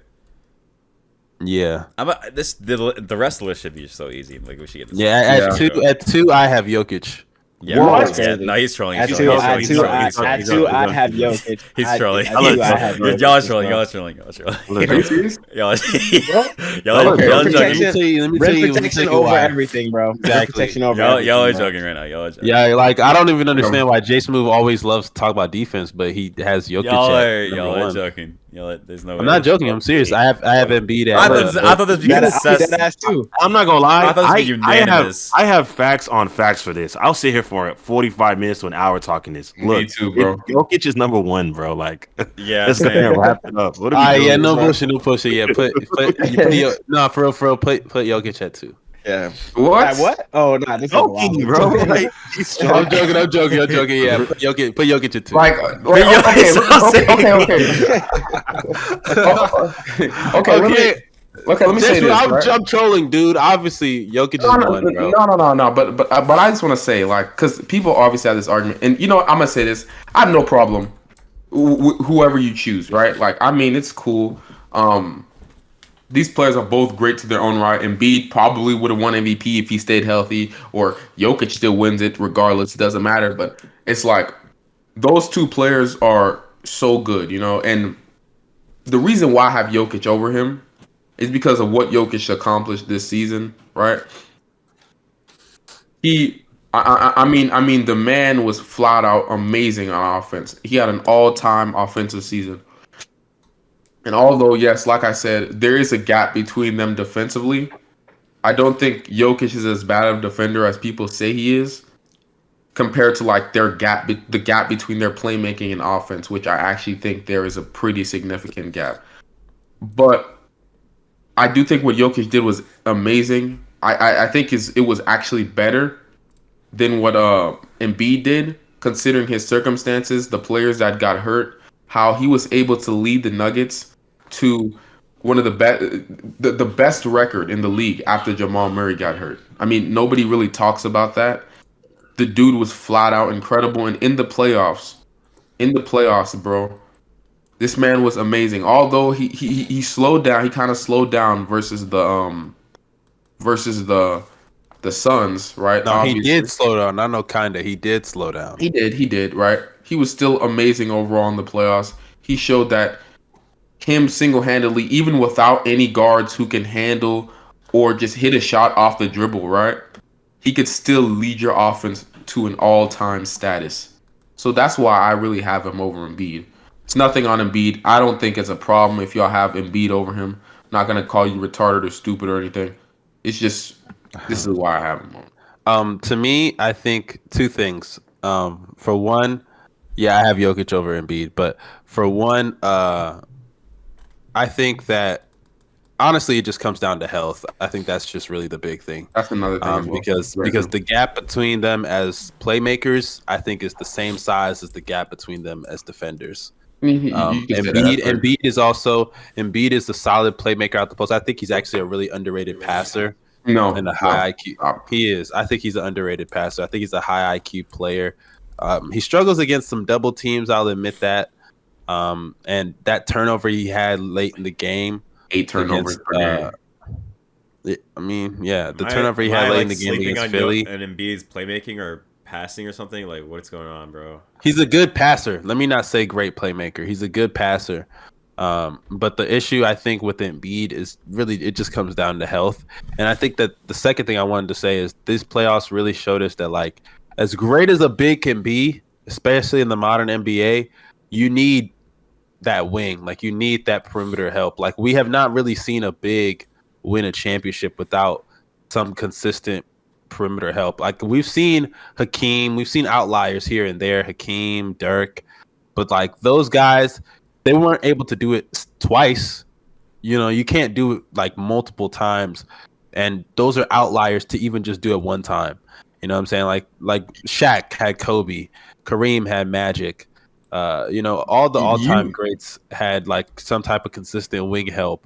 [SPEAKER 4] Yeah,
[SPEAKER 1] I'm a, this the the rest of the list should be so easy. Like we should get this.
[SPEAKER 4] yeah. At,
[SPEAKER 3] Yeah.
[SPEAKER 4] at two, at two, I have Jokic.
[SPEAKER 1] Yeah,
[SPEAKER 5] What?
[SPEAKER 1] yeah. No, he's trolling. He's trolling. He's trolling. He's trolling. He's trolling.
[SPEAKER 5] I'd have Jokic.
[SPEAKER 1] He's trolling.
[SPEAKER 5] at two, I'd have
[SPEAKER 1] Y'all
[SPEAKER 5] Jokic
[SPEAKER 1] are trolling.
[SPEAKER 5] well.
[SPEAKER 1] Y'all are trolling. Y'all are trolling. Joking.
[SPEAKER 4] Tell you. Let me tell
[SPEAKER 5] Rim
[SPEAKER 4] you. Let me
[SPEAKER 5] protection
[SPEAKER 4] tell you
[SPEAKER 5] over
[SPEAKER 4] why.
[SPEAKER 5] everything, bro. Rim
[SPEAKER 4] Exactly.
[SPEAKER 5] protection over
[SPEAKER 1] Y'all y'all are
[SPEAKER 5] everything, bro.
[SPEAKER 1] joking right now. Y'all are joking.
[SPEAKER 4] Yeah, like I don't even understand why Jay Smooth always loves to talk about defense, but he has Jokic
[SPEAKER 1] Y'all are y'all are joking. Y'all are, there's no.
[SPEAKER 4] I'm not joking. I'm serious. I have I have Embiid at.
[SPEAKER 1] I
[SPEAKER 4] uh,
[SPEAKER 1] thought, I thought this was
[SPEAKER 5] That,
[SPEAKER 1] because
[SPEAKER 5] I, that ass too.
[SPEAKER 2] I'm not gonna lie.
[SPEAKER 1] I thought this
[SPEAKER 2] I,
[SPEAKER 1] was
[SPEAKER 2] I have. I have facts on facts for this. I'll sit here for 45 minutes to an hour talking this.
[SPEAKER 3] Me
[SPEAKER 2] Look,
[SPEAKER 3] too, bro.
[SPEAKER 2] it- Jokic is number one, bro. Like,
[SPEAKER 1] Yeah,
[SPEAKER 2] let's go ahead
[SPEAKER 1] same.
[SPEAKER 2] and wrap it up. What are we
[SPEAKER 4] Ah,
[SPEAKER 2] doing?
[SPEAKER 4] yeah, no
[SPEAKER 5] bro?
[SPEAKER 4] bullshit, no bullshit. Yeah, put put, you put your, no for real, for real. Put put Jokic at two.
[SPEAKER 5] Yeah.
[SPEAKER 3] What?
[SPEAKER 5] At what? Oh no, this
[SPEAKER 2] Joking,
[SPEAKER 5] wild.
[SPEAKER 2] bro. Like,
[SPEAKER 4] I'm
[SPEAKER 2] joking.
[SPEAKER 4] joking. I'm joking. I'm joking. Yeah, put Jokic, put Jokic at two.
[SPEAKER 3] Like, wait,
[SPEAKER 1] yo,
[SPEAKER 3] okay,
[SPEAKER 1] it's all
[SPEAKER 3] okay, okay,
[SPEAKER 1] saying-
[SPEAKER 3] okay. okay, let me, okay, let me say
[SPEAKER 4] Jason,
[SPEAKER 3] this.
[SPEAKER 4] I'm,
[SPEAKER 3] right?
[SPEAKER 4] I'm trolling, dude. Obviously, Jokic is
[SPEAKER 3] No, no,
[SPEAKER 4] one, bro.
[SPEAKER 3] no, no, no, no. But but uh, but I just want to say, like, because people obviously have this argument, and you know, what, I'm gonna say this. I have no problem, wh- wh- whoever you choose, right? Like, I mean, it's cool. Um, these players are both great to their own right. Embiid probably would have won MVP if he stayed healthy, or Jokic still wins it regardless. It doesn't matter. But it's like those two players are so good, you know. And the reason why I have Jokic over him is because of what Jokic accomplished this season, right? He, I, I, I mean, I mean, the man was flat out amazing on offense. He had an all-time offensive season. And although, yes, like I said, there is a gap between them defensively, I don't think Jokic is as bad of a defender as people say he is, compared to like their gap, the gap between their playmaking and offense, which I actually think there is a pretty significant gap. But I do think what Jokic did was amazing. I, I, I think his, it was actually better than what uh Embiid did, considering his circumstances, the players that got hurt, how he was able to lead the Nuggets to one of the best the, the best record in the league after Jamal Murray got hurt. I mean, nobody really talks about that. The dude was flat out incredible and in the playoffs, in the playoffs, bro. This man was amazing. Although he he he slowed down, he kind of slowed down versus the um versus the the Suns, right?
[SPEAKER 4] No, he did slow down. I know, kinda. He did slow down.
[SPEAKER 3] He did, he did, right? He was still amazing overall in the playoffs. He showed that him single handedly, even without any guards who can handle or just hit a shot off the dribble, right? He could still lead your offense to an all time status. So that's why I really have him over Embiid. It's nothing on Embiid. I don't think it's a problem if y'all have Embiid over him. I'm not gonna call you retarded or stupid or anything. It's just this is why I have him on.
[SPEAKER 4] Um, to me, I think two things. Um, for one, Yeah, I have Jokic over Embiid, but for one, uh, I think that honestly, it just comes down to health. I think that's just really the big thing.
[SPEAKER 3] That's another thing.
[SPEAKER 4] Um,
[SPEAKER 3] well.
[SPEAKER 4] because
[SPEAKER 3] Very
[SPEAKER 4] because the gap between them as playmakers, I think, is the same size as the gap between them as defenders. Um,
[SPEAKER 3] you can say that,
[SPEAKER 4] Embiid, Embiid is also Embiid is the solid playmaker out the post. I think he's actually a really underrated passer
[SPEAKER 3] no,
[SPEAKER 4] and a
[SPEAKER 3] no.
[SPEAKER 4] high IQ.
[SPEAKER 3] Stop.
[SPEAKER 4] He is. I think he's an underrated passer. I think he's a high IQ player. Um, he struggles against some double teams. I'll admit that. Um, and that turnover he had late in the game.
[SPEAKER 3] eight turnovers
[SPEAKER 4] against,
[SPEAKER 3] per
[SPEAKER 4] uh, it- I mean, yeah, the
[SPEAKER 1] Am I-
[SPEAKER 4] turnover he
[SPEAKER 1] am
[SPEAKER 4] had late
[SPEAKER 1] like,
[SPEAKER 4] in the game
[SPEAKER 1] sleeping
[SPEAKER 4] against
[SPEAKER 1] on
[SPEAKER 4] Philly.
[SPEAKER 1] And Embiid's playmaking or passing or something. Like, what's going on, bro?
[SPEAKER 4] He's a good passer. Let me not say great playmaker. He's a good passer. Um, but the issue I think with Embiid is really it just comes down to health. And I think that the second thing I wanted to say is these playoffs really showed us that like as great as a big can be, especially in the modern NBA, you need that wing. Like you need that perimeter help. Like we have not really seen a big win a championship without some consistent perimeter help. Like we've seen Hakeem, we've seen outliers here and there, Hakeem, Dirk, but like those guys, they weren't able to do it twice. You know, you can't do it like multiple times, and those are outliers to even just do it one time. You know what I'm saying? Like like Shaq had Kobe, Kareem had Magic. Uh, you know, all the all-time greats had like some type of consistent wing help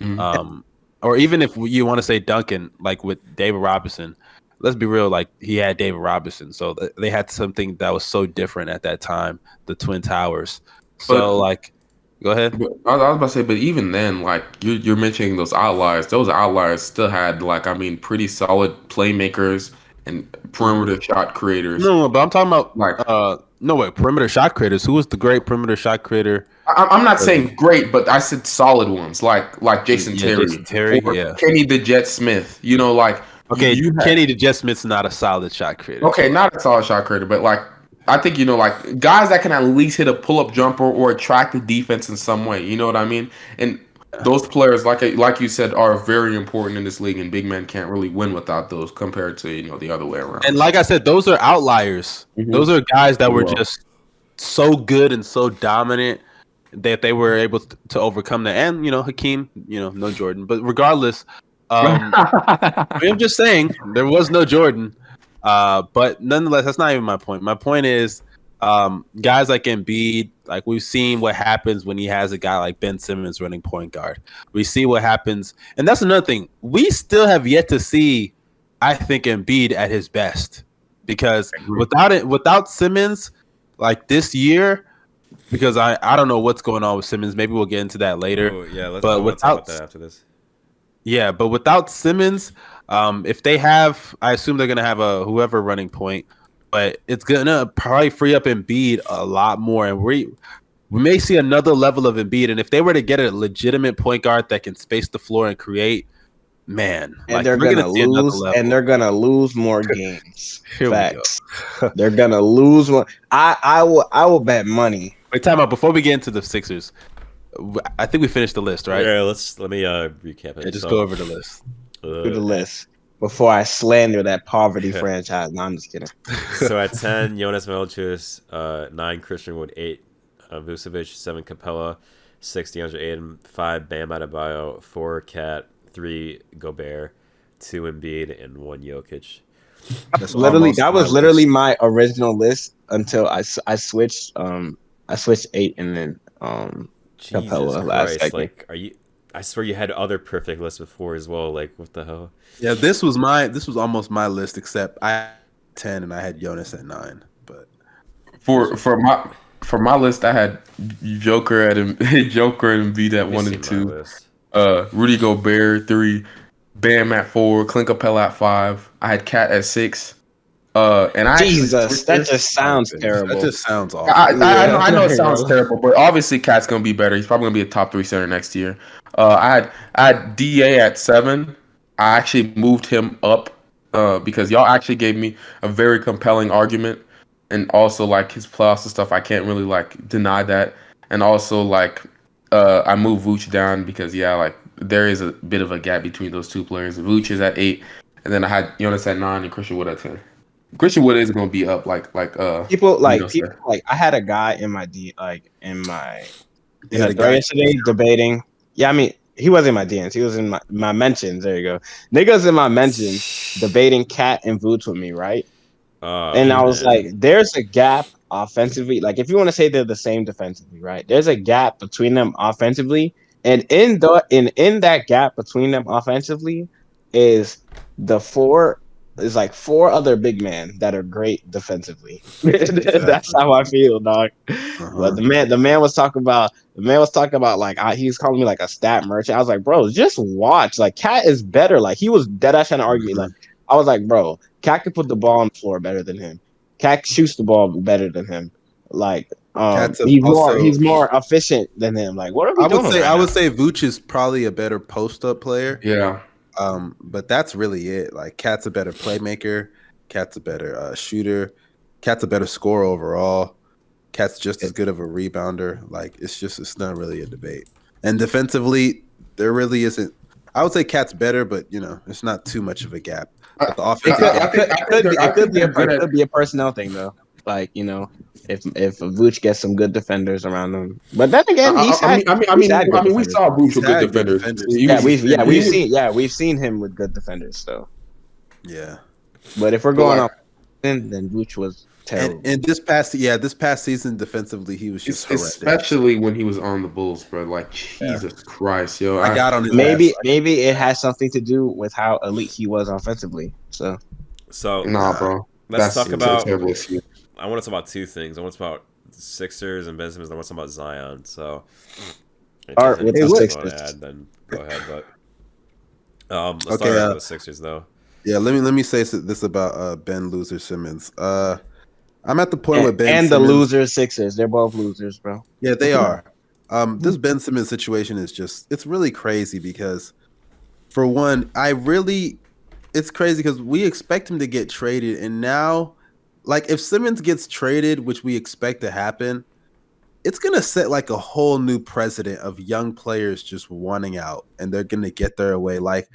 [SPEAKER 3] Mhm.
[SPEAKER 4] um, or even if you want to say Duncan, like with David Robinson, let's be real, like he had David Robinson, so th- they had something that was so different at that time, the Twin Towers. So
[SPEAKER 3] But-
[SPEAKER 4] like, go ahead.
[SPEAKER 3] I was I was about to say, but even then, like you're, you're mentioning those outliers, those outliers still had like I mean, pretty solid playmakers and perimeter shot creators.
[SPEAKER 4] No, but I'm talking about
[SPEAKER 3] Like
[SPEAKER 4] uh, no way, perimeter shot creators. Who was the great perimeter shot creator?
[SPEAKER 3] I, I'm not saying great, but I said solid ones, like like Jason
[SPEAKER 4] Yeah,
[SPEAKER 3] Terry,
[SPEAKER 4] Jason Terry,
[SPEAKER 3] or
[SPEAKER 4] yeah.
[SPEAKER 3] Kenny the Jet Smith. You know, like
[SPEAKER 4] Okay,
[SPEAKER 3] you had-
[SPEAKER 4] Kenny the Jet Smith's not a solid shot creator.
[SPEAKER 3] Okay, not a solid shot creator, but like I think you know, like guys that can at least hit a pull up jumper or attract the defense in some way. You know what I mean? And those players, like like you said, are very important in this league, and big men can't really win without those compared to you know the other way around.
[SPEAKER 4] And like I said, those are outliers.
[SPEAKER 3] Mhm.
[SPEAKER 4] Those are guys that were
[SPEAKER 3] Wow.
[SPEAKER 4] just so good and so dominant that they were able to to overcome that. And you know, Hakeem, you know, no Jordan, but regardless, um, I'm just saying there was no Jordan. Uh, but nonetheless, that's not even my point. My point is, um, guys like Embiid, like we've seen what happens when he has a guy like Ben Simmons running point guard. We see what happens, and that's another thing. We still have yet to see, I think, Embiid at his best because without it, without Simmons, like this year, because I I don't know what's going on with Simmons. Maybe we'll get into that later.
[SPEAKER 1] Oh, yeah, let's
[SPEAKER 4] but
[SPEAKER 1] I talk about
[SPEAKER 4] without-
[SPEAKER 1] that after this.
[SPEAKER 4] Yeah, but without Simmons, um, if they have, I assume they're gonna have a whoever running point, but it's gonna probably free up Embiid a lot more, and we we may see another level of Embiid. And if they were to get a legitimate point guard that can space the floor and create, man,
[SPEAKER 5] and
[SPEAKER 4] like,
[SPEAKER 5] they're
[SPEAKER 4] we're
[SPEAKER 5] gonna, lose, and they're gonna lose more games.
[SPEAKER 4] Here we go.
[SPEAKER 5] Facts. they're gonna lose one. I I will I will bet money.
[SPEAKER 4] Wait, time out before we get into the Sixers. I think we finished the list, right?
[SPEAKER 1] Yeah, let's let me uh recap it.
[SPEAKER 4] Yeah, just
[SPEAKER 1] So,
[SPEAKER 4] go over the list.
[SPEAKER 1] uh,
[SPEAKER 5] to the list before I slander that poverty franchise. No, I'm just kidding.
[SPEAKER 1] so at 10, Jonas Melchus, uh, 9, Christian Wood, 8, uh, Vucevic, 7, Capela, 6, DeAndre Ayton, 5, Bam Adebayo, 4, Cat, 3, Gobert, 2, Embiid, and 1, Jokic.
[SPEAKER 4] That's
[SPEAKER 5] literally, that was literally
[SPEAKER 4] list.
[SPEAKER 5] my original list until I, I switched. Um, I switched eight and then um
[SPEAKER 1] Jesus
[SPEAKER 5] Capela last second.
[SPEAKER 1] like, are you... I swear you had other perfect lists before as well. Like, what the hell?
[SPEAKER 4] Yeah, this was my this was almost my list, except I had ten and I had Jonas at nine. But
[SPEAKER 3] for for my for my list, I had Joker at Joker and Embiid at one and two. uh Rudy Gobert three, Bam at four, Clint Capela at five. I had Cat at six. Uh, and I
[SPEAKER 5] Jesus, that just sounds terrible.
[SPEAKER 4] that just sounds awful.
[SPEAKER 3] I, I, I, know, I know it sounds terrible, but obviously Cat's gonna be better. He's probably gonna be a top three center next year. Uh, I had I had Da at seven. I actually moved him up uh, because y'all actually gave me a very compelling argument, and also like his playoffs and stuff. I can't really like deny that, and also like uh, I moved Vooch down because yeah, like there is a bit of a gap between those two players. Vooch is at eight, and then I had Jonas at nine and Christian Wood at ten. Christian Wood is going to be up like like uh
[SPEAKER 5] People like
[SPEAKER 3] know,
[SPEAKER 5] people
[SPEAKER 3] sir.
[SPEAKER 5] like I had a guy in my D like in my in a
[SPEAKER 4] the
[SPEAKER 5] thread
[SPEAKER 4] guy.
[SPEAKER 5] yesterday debating. Yeah, I mean he wasn't in my DMs. He was in my, my mentions. There you go. Niggas in my mentions debating Cat and Vooch with me, right?
[SPEAKER 1] Oh,
[SPEAKER 5] and I was
[SPEAKER 1] man.
[SPEAKER 5] like, there's a gap offensively. Like, if you want to say they're the same defensively, right? There's a gap between them offensively, and in the in in that gap between them offensively is the four is like four other big men that are great defensively. That's how I feel, dog.
[SPEAKER 4] Uh-huh.
[SPEAKER 5] But the man, the man was talking about the man was talking about like I, he was calling me like a stat merchant. I was like, bro, just watch. Like, Cat is better. Like, he was dead ass trying to argue. me. Like, I was like, bro, Cat can put the ball on the floor better than him. Cat shoots the ball better than him. Like, um,
[SPEAKER 4] Cat's a-
[SPEAKER 5] he's more he's more efficient than him. Like, what are we
[SPEAKER 4] I
[SPEAKER 5] doing?
[SPEAKER 4] would say
[SPEAKER 5] right
[SPEAKER 4] I would say Vooch is probably a better post up player.
[SPEAKER 3] yeah.
[SPEAKER 4] Um, but that's really it. Like Cat's a better playmaker. Cat's a better uh, shooter. Cat's a better scorer overall. Cat's just as good of a rebounder. Like it's just it's not really a debate. And defensively, there really isn't. I would say Cat's better, but you know it's not too much of a gap. But the
[SPEAKER 3] I-
[SPEAKER 4] offensive
[SPEAKER 3] I- I
[SPEAKER 4] gap,
[SPEAKER 3] think-
[SPEAKER 5] it could, be,
[SPEAKER 3] I
[SPEAKER 5] it could
[SPEAKER 3] think
[SPEAKER 5] be a
[SPEAKER 3] they're
[SPEAKER 5] it could be a personnel thing though. Like you know, if if Vooch gets some good defenders around him, but then again,
[SPEAKER 3] I,
[SPEAKER 5] he's
[SPEAKER 3] I, I mean, I mean, I mean, I mean, we saw Bruce with good defenders.
[SPEAKER 4] defenders.
[SPEAKER 5] Yeah, we've yeah we've seen yeah we've seen him with good defenders though.
[SPEAKER 4] yeah.
[SPEAKER 5] But if we're going
[SPEAKER 3] But
[SPEAKER 5] off, then then Vooch was terrible.
[SPEAKER 4] And, and this past yeah, this past season defensively, he was just
[SPEAKER 3] especially when he was on the Bulls, bro. Like Jesus Christ, yo.
[SPEAKER 4] I got on his
[SPEAKER 5] maybe
[SPEAKER 4] ass.
[SPEAKER 5] maybe it has something to do with how elite he was offensively. So
[SPEAKER 1] So
[SPEAKER 3] nah, bro.
[SPEAKER 1] let's
[SPEAKER 3] That's
[SPEAKER 1] talk about.
[SPEAKER 3] Terrible excuse.
[SPEAKER 1] I want to talk about two things. I want to talk about Sixers and Ben Simmons. I want to talk about Zion. So, if
[SPEAKER 5] All right,
[SPEAKER 1] there's
[SPEAKER 5] with
[SPEAKER 1] anything
[SPEAKER 5] the
[SPEAKER 1] else you wanna
[SPEAKER 5] Sixers.
[SPEAKER 1] add, then go ahead. But um, let's
[SPEAKER 4] Okay,
[SPEAKER 1] start
[SPEAKER 4] uh,
[SPEAKER 1] with the Sixers though.
[SPEAKER 4] Yeah, let me let me say s- this about uh, Ben Loser Simmons. Uh, I'm at the point
[SPEAKER 5] and,
[SPEAKER 4] with Ben
[SPEAKER 5] and the loser Sixers, they're both losers, bro.
[SPEAKER 4] Yeah, they are. Um, this Ben Simmons situation is just it's really crazy because for one, I really it's crazy because we expect him to get traded and now like if Simmons gets traded, which we expect to happen, it's gonna set like a whole new precedent of young players just wanting out and they're gonna get their way. Like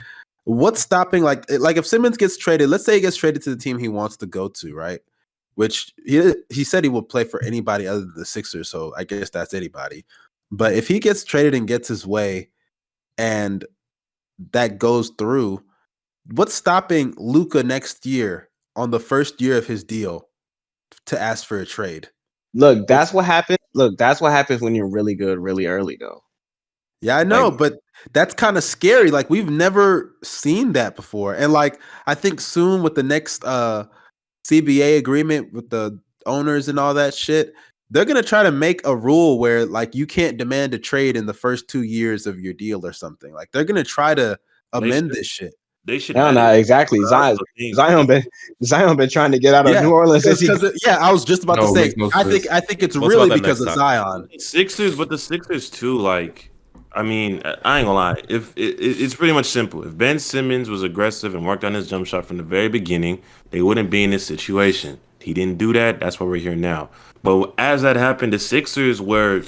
[SPEAKER 4] what's stopping like like if Simmons gets traded, let's say he gets traded to the team he wants to go to, right? Which he he said he will play for anybody other than the Sixers, so I guess that's anybody. But if he gets traded and gets his way and that goes through, what's stopping Luca next year on the first year of his deal to ask for a trade?
[SPEAKER 5] Look, that's what happens. Look, that's what happens when you're really good, really early, though.
[SPEAKER 4] Yeah, I know,
[SPEAKER 1] Like-
[SPEAKER 4] but that's kind of scary. Like we've never seen that before. And like I think soon with the next uh CBA agreement with the owners and all that shit, they're going to try to make a rule where like you can't demand a trade in the first 2 years of your deal or something. Like they're going to try to amend this shit.
[SPEAKER 2] They should.
[SPEAKER 5] No, no, exactly. Zion. Zion been Zion been trying to get out of
[SPEAKER 4] Yeah,
[SPEAKER 5] New Orleans since
[SPEAKER 4] Because,
[SPEAKER 5] he.
[SPEAKER 4] because- yeah, I was just about
[SPEAKER 3] No,
[SPEAKER 4] to say.
[SPEAKER 3] no
[SPEAKER 4] I think. I think it's
[SPEAKER 1] We'll
[SPEAKER 4] really because
[SPEAKER 1] next
[SPEAKER 4] of Zion.
[SPEAKER 2] Sixers, but the Sixers too. Like, I mean, I I ain't gonna lie. If it, it- it's pretty much simple. If Ben Simmons was aggressive and worked on his jump shot from the very beginning, they wouldn't be in this situation. He didn't do that. That's why we're here now. But as that happened, the Sixers were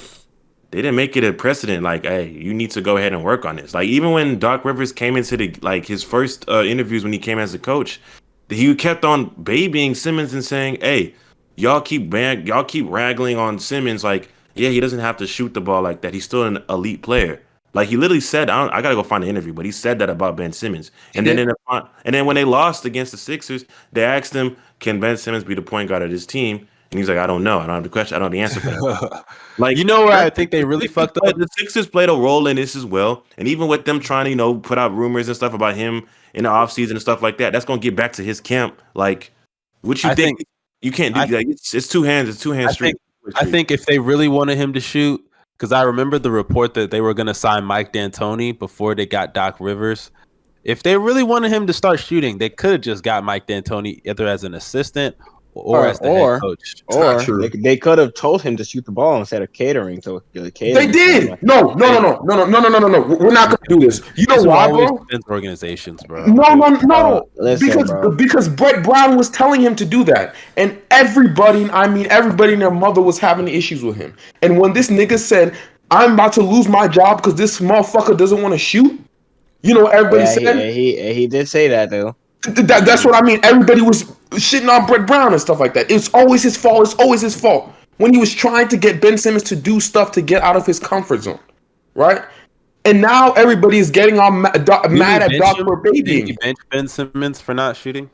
[SPEAKER 2] they didn't make it a precedent. Like, hey, you need to go ahead and work on this. Like, even when Doc Rivers came into the like his first uh, interviews when he came as a coach, he kept on babying Simmons and saying, "Hey, y'all keep bang, y'all keep raggling on Simmons. Like, yeah, he doesn't have to shoot the ball like that. He's still an elite player. Like he literally said, I, don't, I gotta go find the interview, but he said that about Ben Simmons. And then in the and then when they lost against the Sixers, they asked him, "Can Ben Simmons be the point guard of this team?" And he's like, "I don't know. I don't have the question. I don't have the answer for that." like
[SPEAKER 4] You know where I think they really fucked up?
[SPEAKER 2] The Sixers played a role in this as well, and even with them trying to, you know, put out rumors and stuff about him in the offseason and stuff like that, that's gonna get back to his camp. Like, what you think,
[SPEAKER 4] think-
[SPEAKER 2] you can't do?
[SPEAKER 4] I-
[SPEAKER 2] like, it's, it's two hands. It's two hands
[SPEAKER 4] I
[SPEAKER 2] street.
[SPEAKER 4] I think if they really wanted him to shoot, because I remember the report that they were going to sign Mike D'Antoni before they got Doc Rivers. If they really wanted him to start shooting, they could have just got Mike D'Antoni either as an assistant or,
[SPEAKER 5] Or-
[SPEAKER 4] as the
[SPEAKER 5] or-
[SPEAKER 4] head coach.
[SPEAKER 3] It's not
[SPEAKER 5] Or
[SPEAKER 3] true.
[SPEAKER 5] they, they could have told him to shoot the ball instead of catering to the catering.
[SPEAKER 3] They did. No, no, no, no, no, no, no, no, no, no. No. We're not gonna do this. You know why, bro?
[SPEAKER 4] organizations, bro.
[SPEAKER 3] No, no, no.
[SPEAKER 5] Bro, listen,
[SPEAKER 3] because
[SPEAKER 5] bro.
[SPEAKER 3] because Brett Brown was telling him to do that, and everybody, I mean, everybody and their mother was having issues with him. And when this nigga said, "I'm about to lose my job because this motherfucker doesn't want to shoot," you know, everybody
[SPEAKER 5] Yeah,
[SPEAKER 3] said
[SPEAKER 5] he, he he did say that though.
[SPEAKER 3] Th- that, that's what I mean. Everybody was shitting on Brett Brown and stuff like that. It's always his fault. It's always his fault. When he was trying to get Ben Simmons to do stuff to get out of his comfort zone, right? And now everybody is getting all ma- do- mad at
[SPEAKER 4] bench
[SPEAKER 3] Doc
[SPEAKER 4] him?
[SPEAKER 3] for
[SPEAKER 4] Didn't
[SPEAKER 3] babying.
[SPEAKER 4] he bench Ben Simmons for not shooting?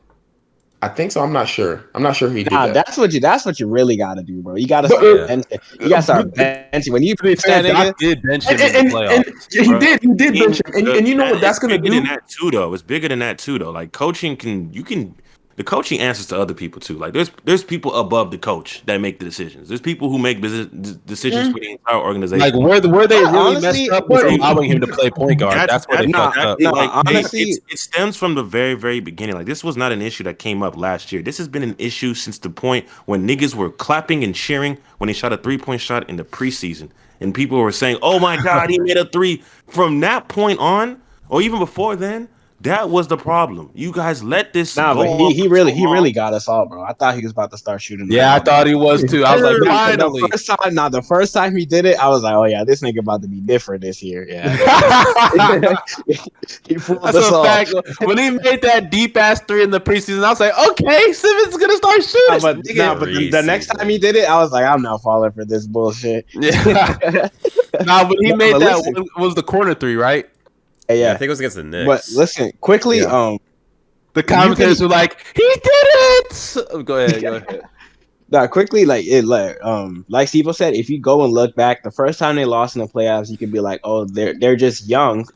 [SPEAKER 3] I think so. I'm not sure. I'm not sure he did that.
[SPEAKER 5] that's what you. That's what you really got to do, bro. You got to
[SPEAKER 3] But,
[SPEAKER 5] start
[SPEAKER 1] uh,
[SPEAKER 5] benching. You got to start benching. When you
[SPEAKER 4] To be fair,
[SPEAKER 5] that nigga,
[SPEAKER 4] Doc did bench him
[SPEAKER 3] And,
[SPEAKER 4] in
[SPEAKER 3] and,
[SPEAKER 4] the
[SPEAKER 3] and,
[SPEAKER 4] playoffs.
[SPEAKER 3] and he did. He did bench him. And, and you know what that's gonna
[SPEAKER 2] bigger
[SPEAKER 3] do?
[SPEAKER 2] than that too, though. It's bigger than that too, though. Like coaching can you can the coaching answers to other people too. Like there's there's people above the coach that make the decisions. There's people who make business d- decisions for the entire organization.
[SPEAKER 4] Like where the where they
[SPEAKER 5] Yeah,
[SPEAKER 4] really
[SPEAKER 5] honestly,
[SPEAKER 4] messed up was
[SPEAKER 5] but-
[SPEAKER 4] allowing him to play point guard. That's, where they
[SPEAKER 5] nah,
[SPEAKER 4] fucked up.
[SPEAKER 5] nah,
[SPEAKER 2] like, they-
[SPEAKER 5] honestly-
[SPEAKER 2] it's- it stems from the very, very beginning. Like this was not an issue that came up last year. This has been an issue since the point when niggas were clapping and cheering when he shot a three point shot in the preseason, and people were saying, "Oh my God, he made a three. From that point on, or even before then, that was the problem. You guys let this
[SPEAKER 5] nah,
[SPEAKER 2] go
[SPEAKER 5] but he, he really he really got us all, bro. I thought he was about to start shooting.
[SPEAKER 4] Yeah, I thought he was too. I was like, finally.
[SPEAKER 5] The first time, nah, the first time he did it, I was like, "Oh yeah, this nigga about to be different this year." Yeah, he fooled
[SPEAKER 4] That's
[SPEAKER 5] us
[SPEAKER 4] a
[SPEAKER 5] all.
[SPEAKER 4] fact. When he made that deep ass three in the preseason, I was like, okay, Simmons is gonna start
[SPEAKER 5] Nah,
[SPEAKER 4] shooting.
[SPEAKER 5] but, nah, but the, the next time he did it, I was like, "I'm not falling for this bullshit."
[SPEAKER 4] Yeah. nah, but he
[SPEAKER 5] No,
[SPEAKER 4] made
[SPEAKER 5] but
[SPEAKER 4] that
[SPEAKER 5] listen.
[SPEAKER 4] was the corner three, right?
[SPEAKER 5] Hey,
[SPEAKER 1] Yeah, I think it was against the Knicks.
[SPEAKER 5] but listen quickly.
[SPEAKER 3] Yeah.
[SPEAKER 5] Um,
[SPEAKER 4] The commentators were like, he did it. Oh, Go ahead, go ahead.
[SPEAKER 5] Nah, quickly, like it, like um, like Steve said, if you go and look back, the first time they lost in the playoffs, you could be like, oh, they're they're just young,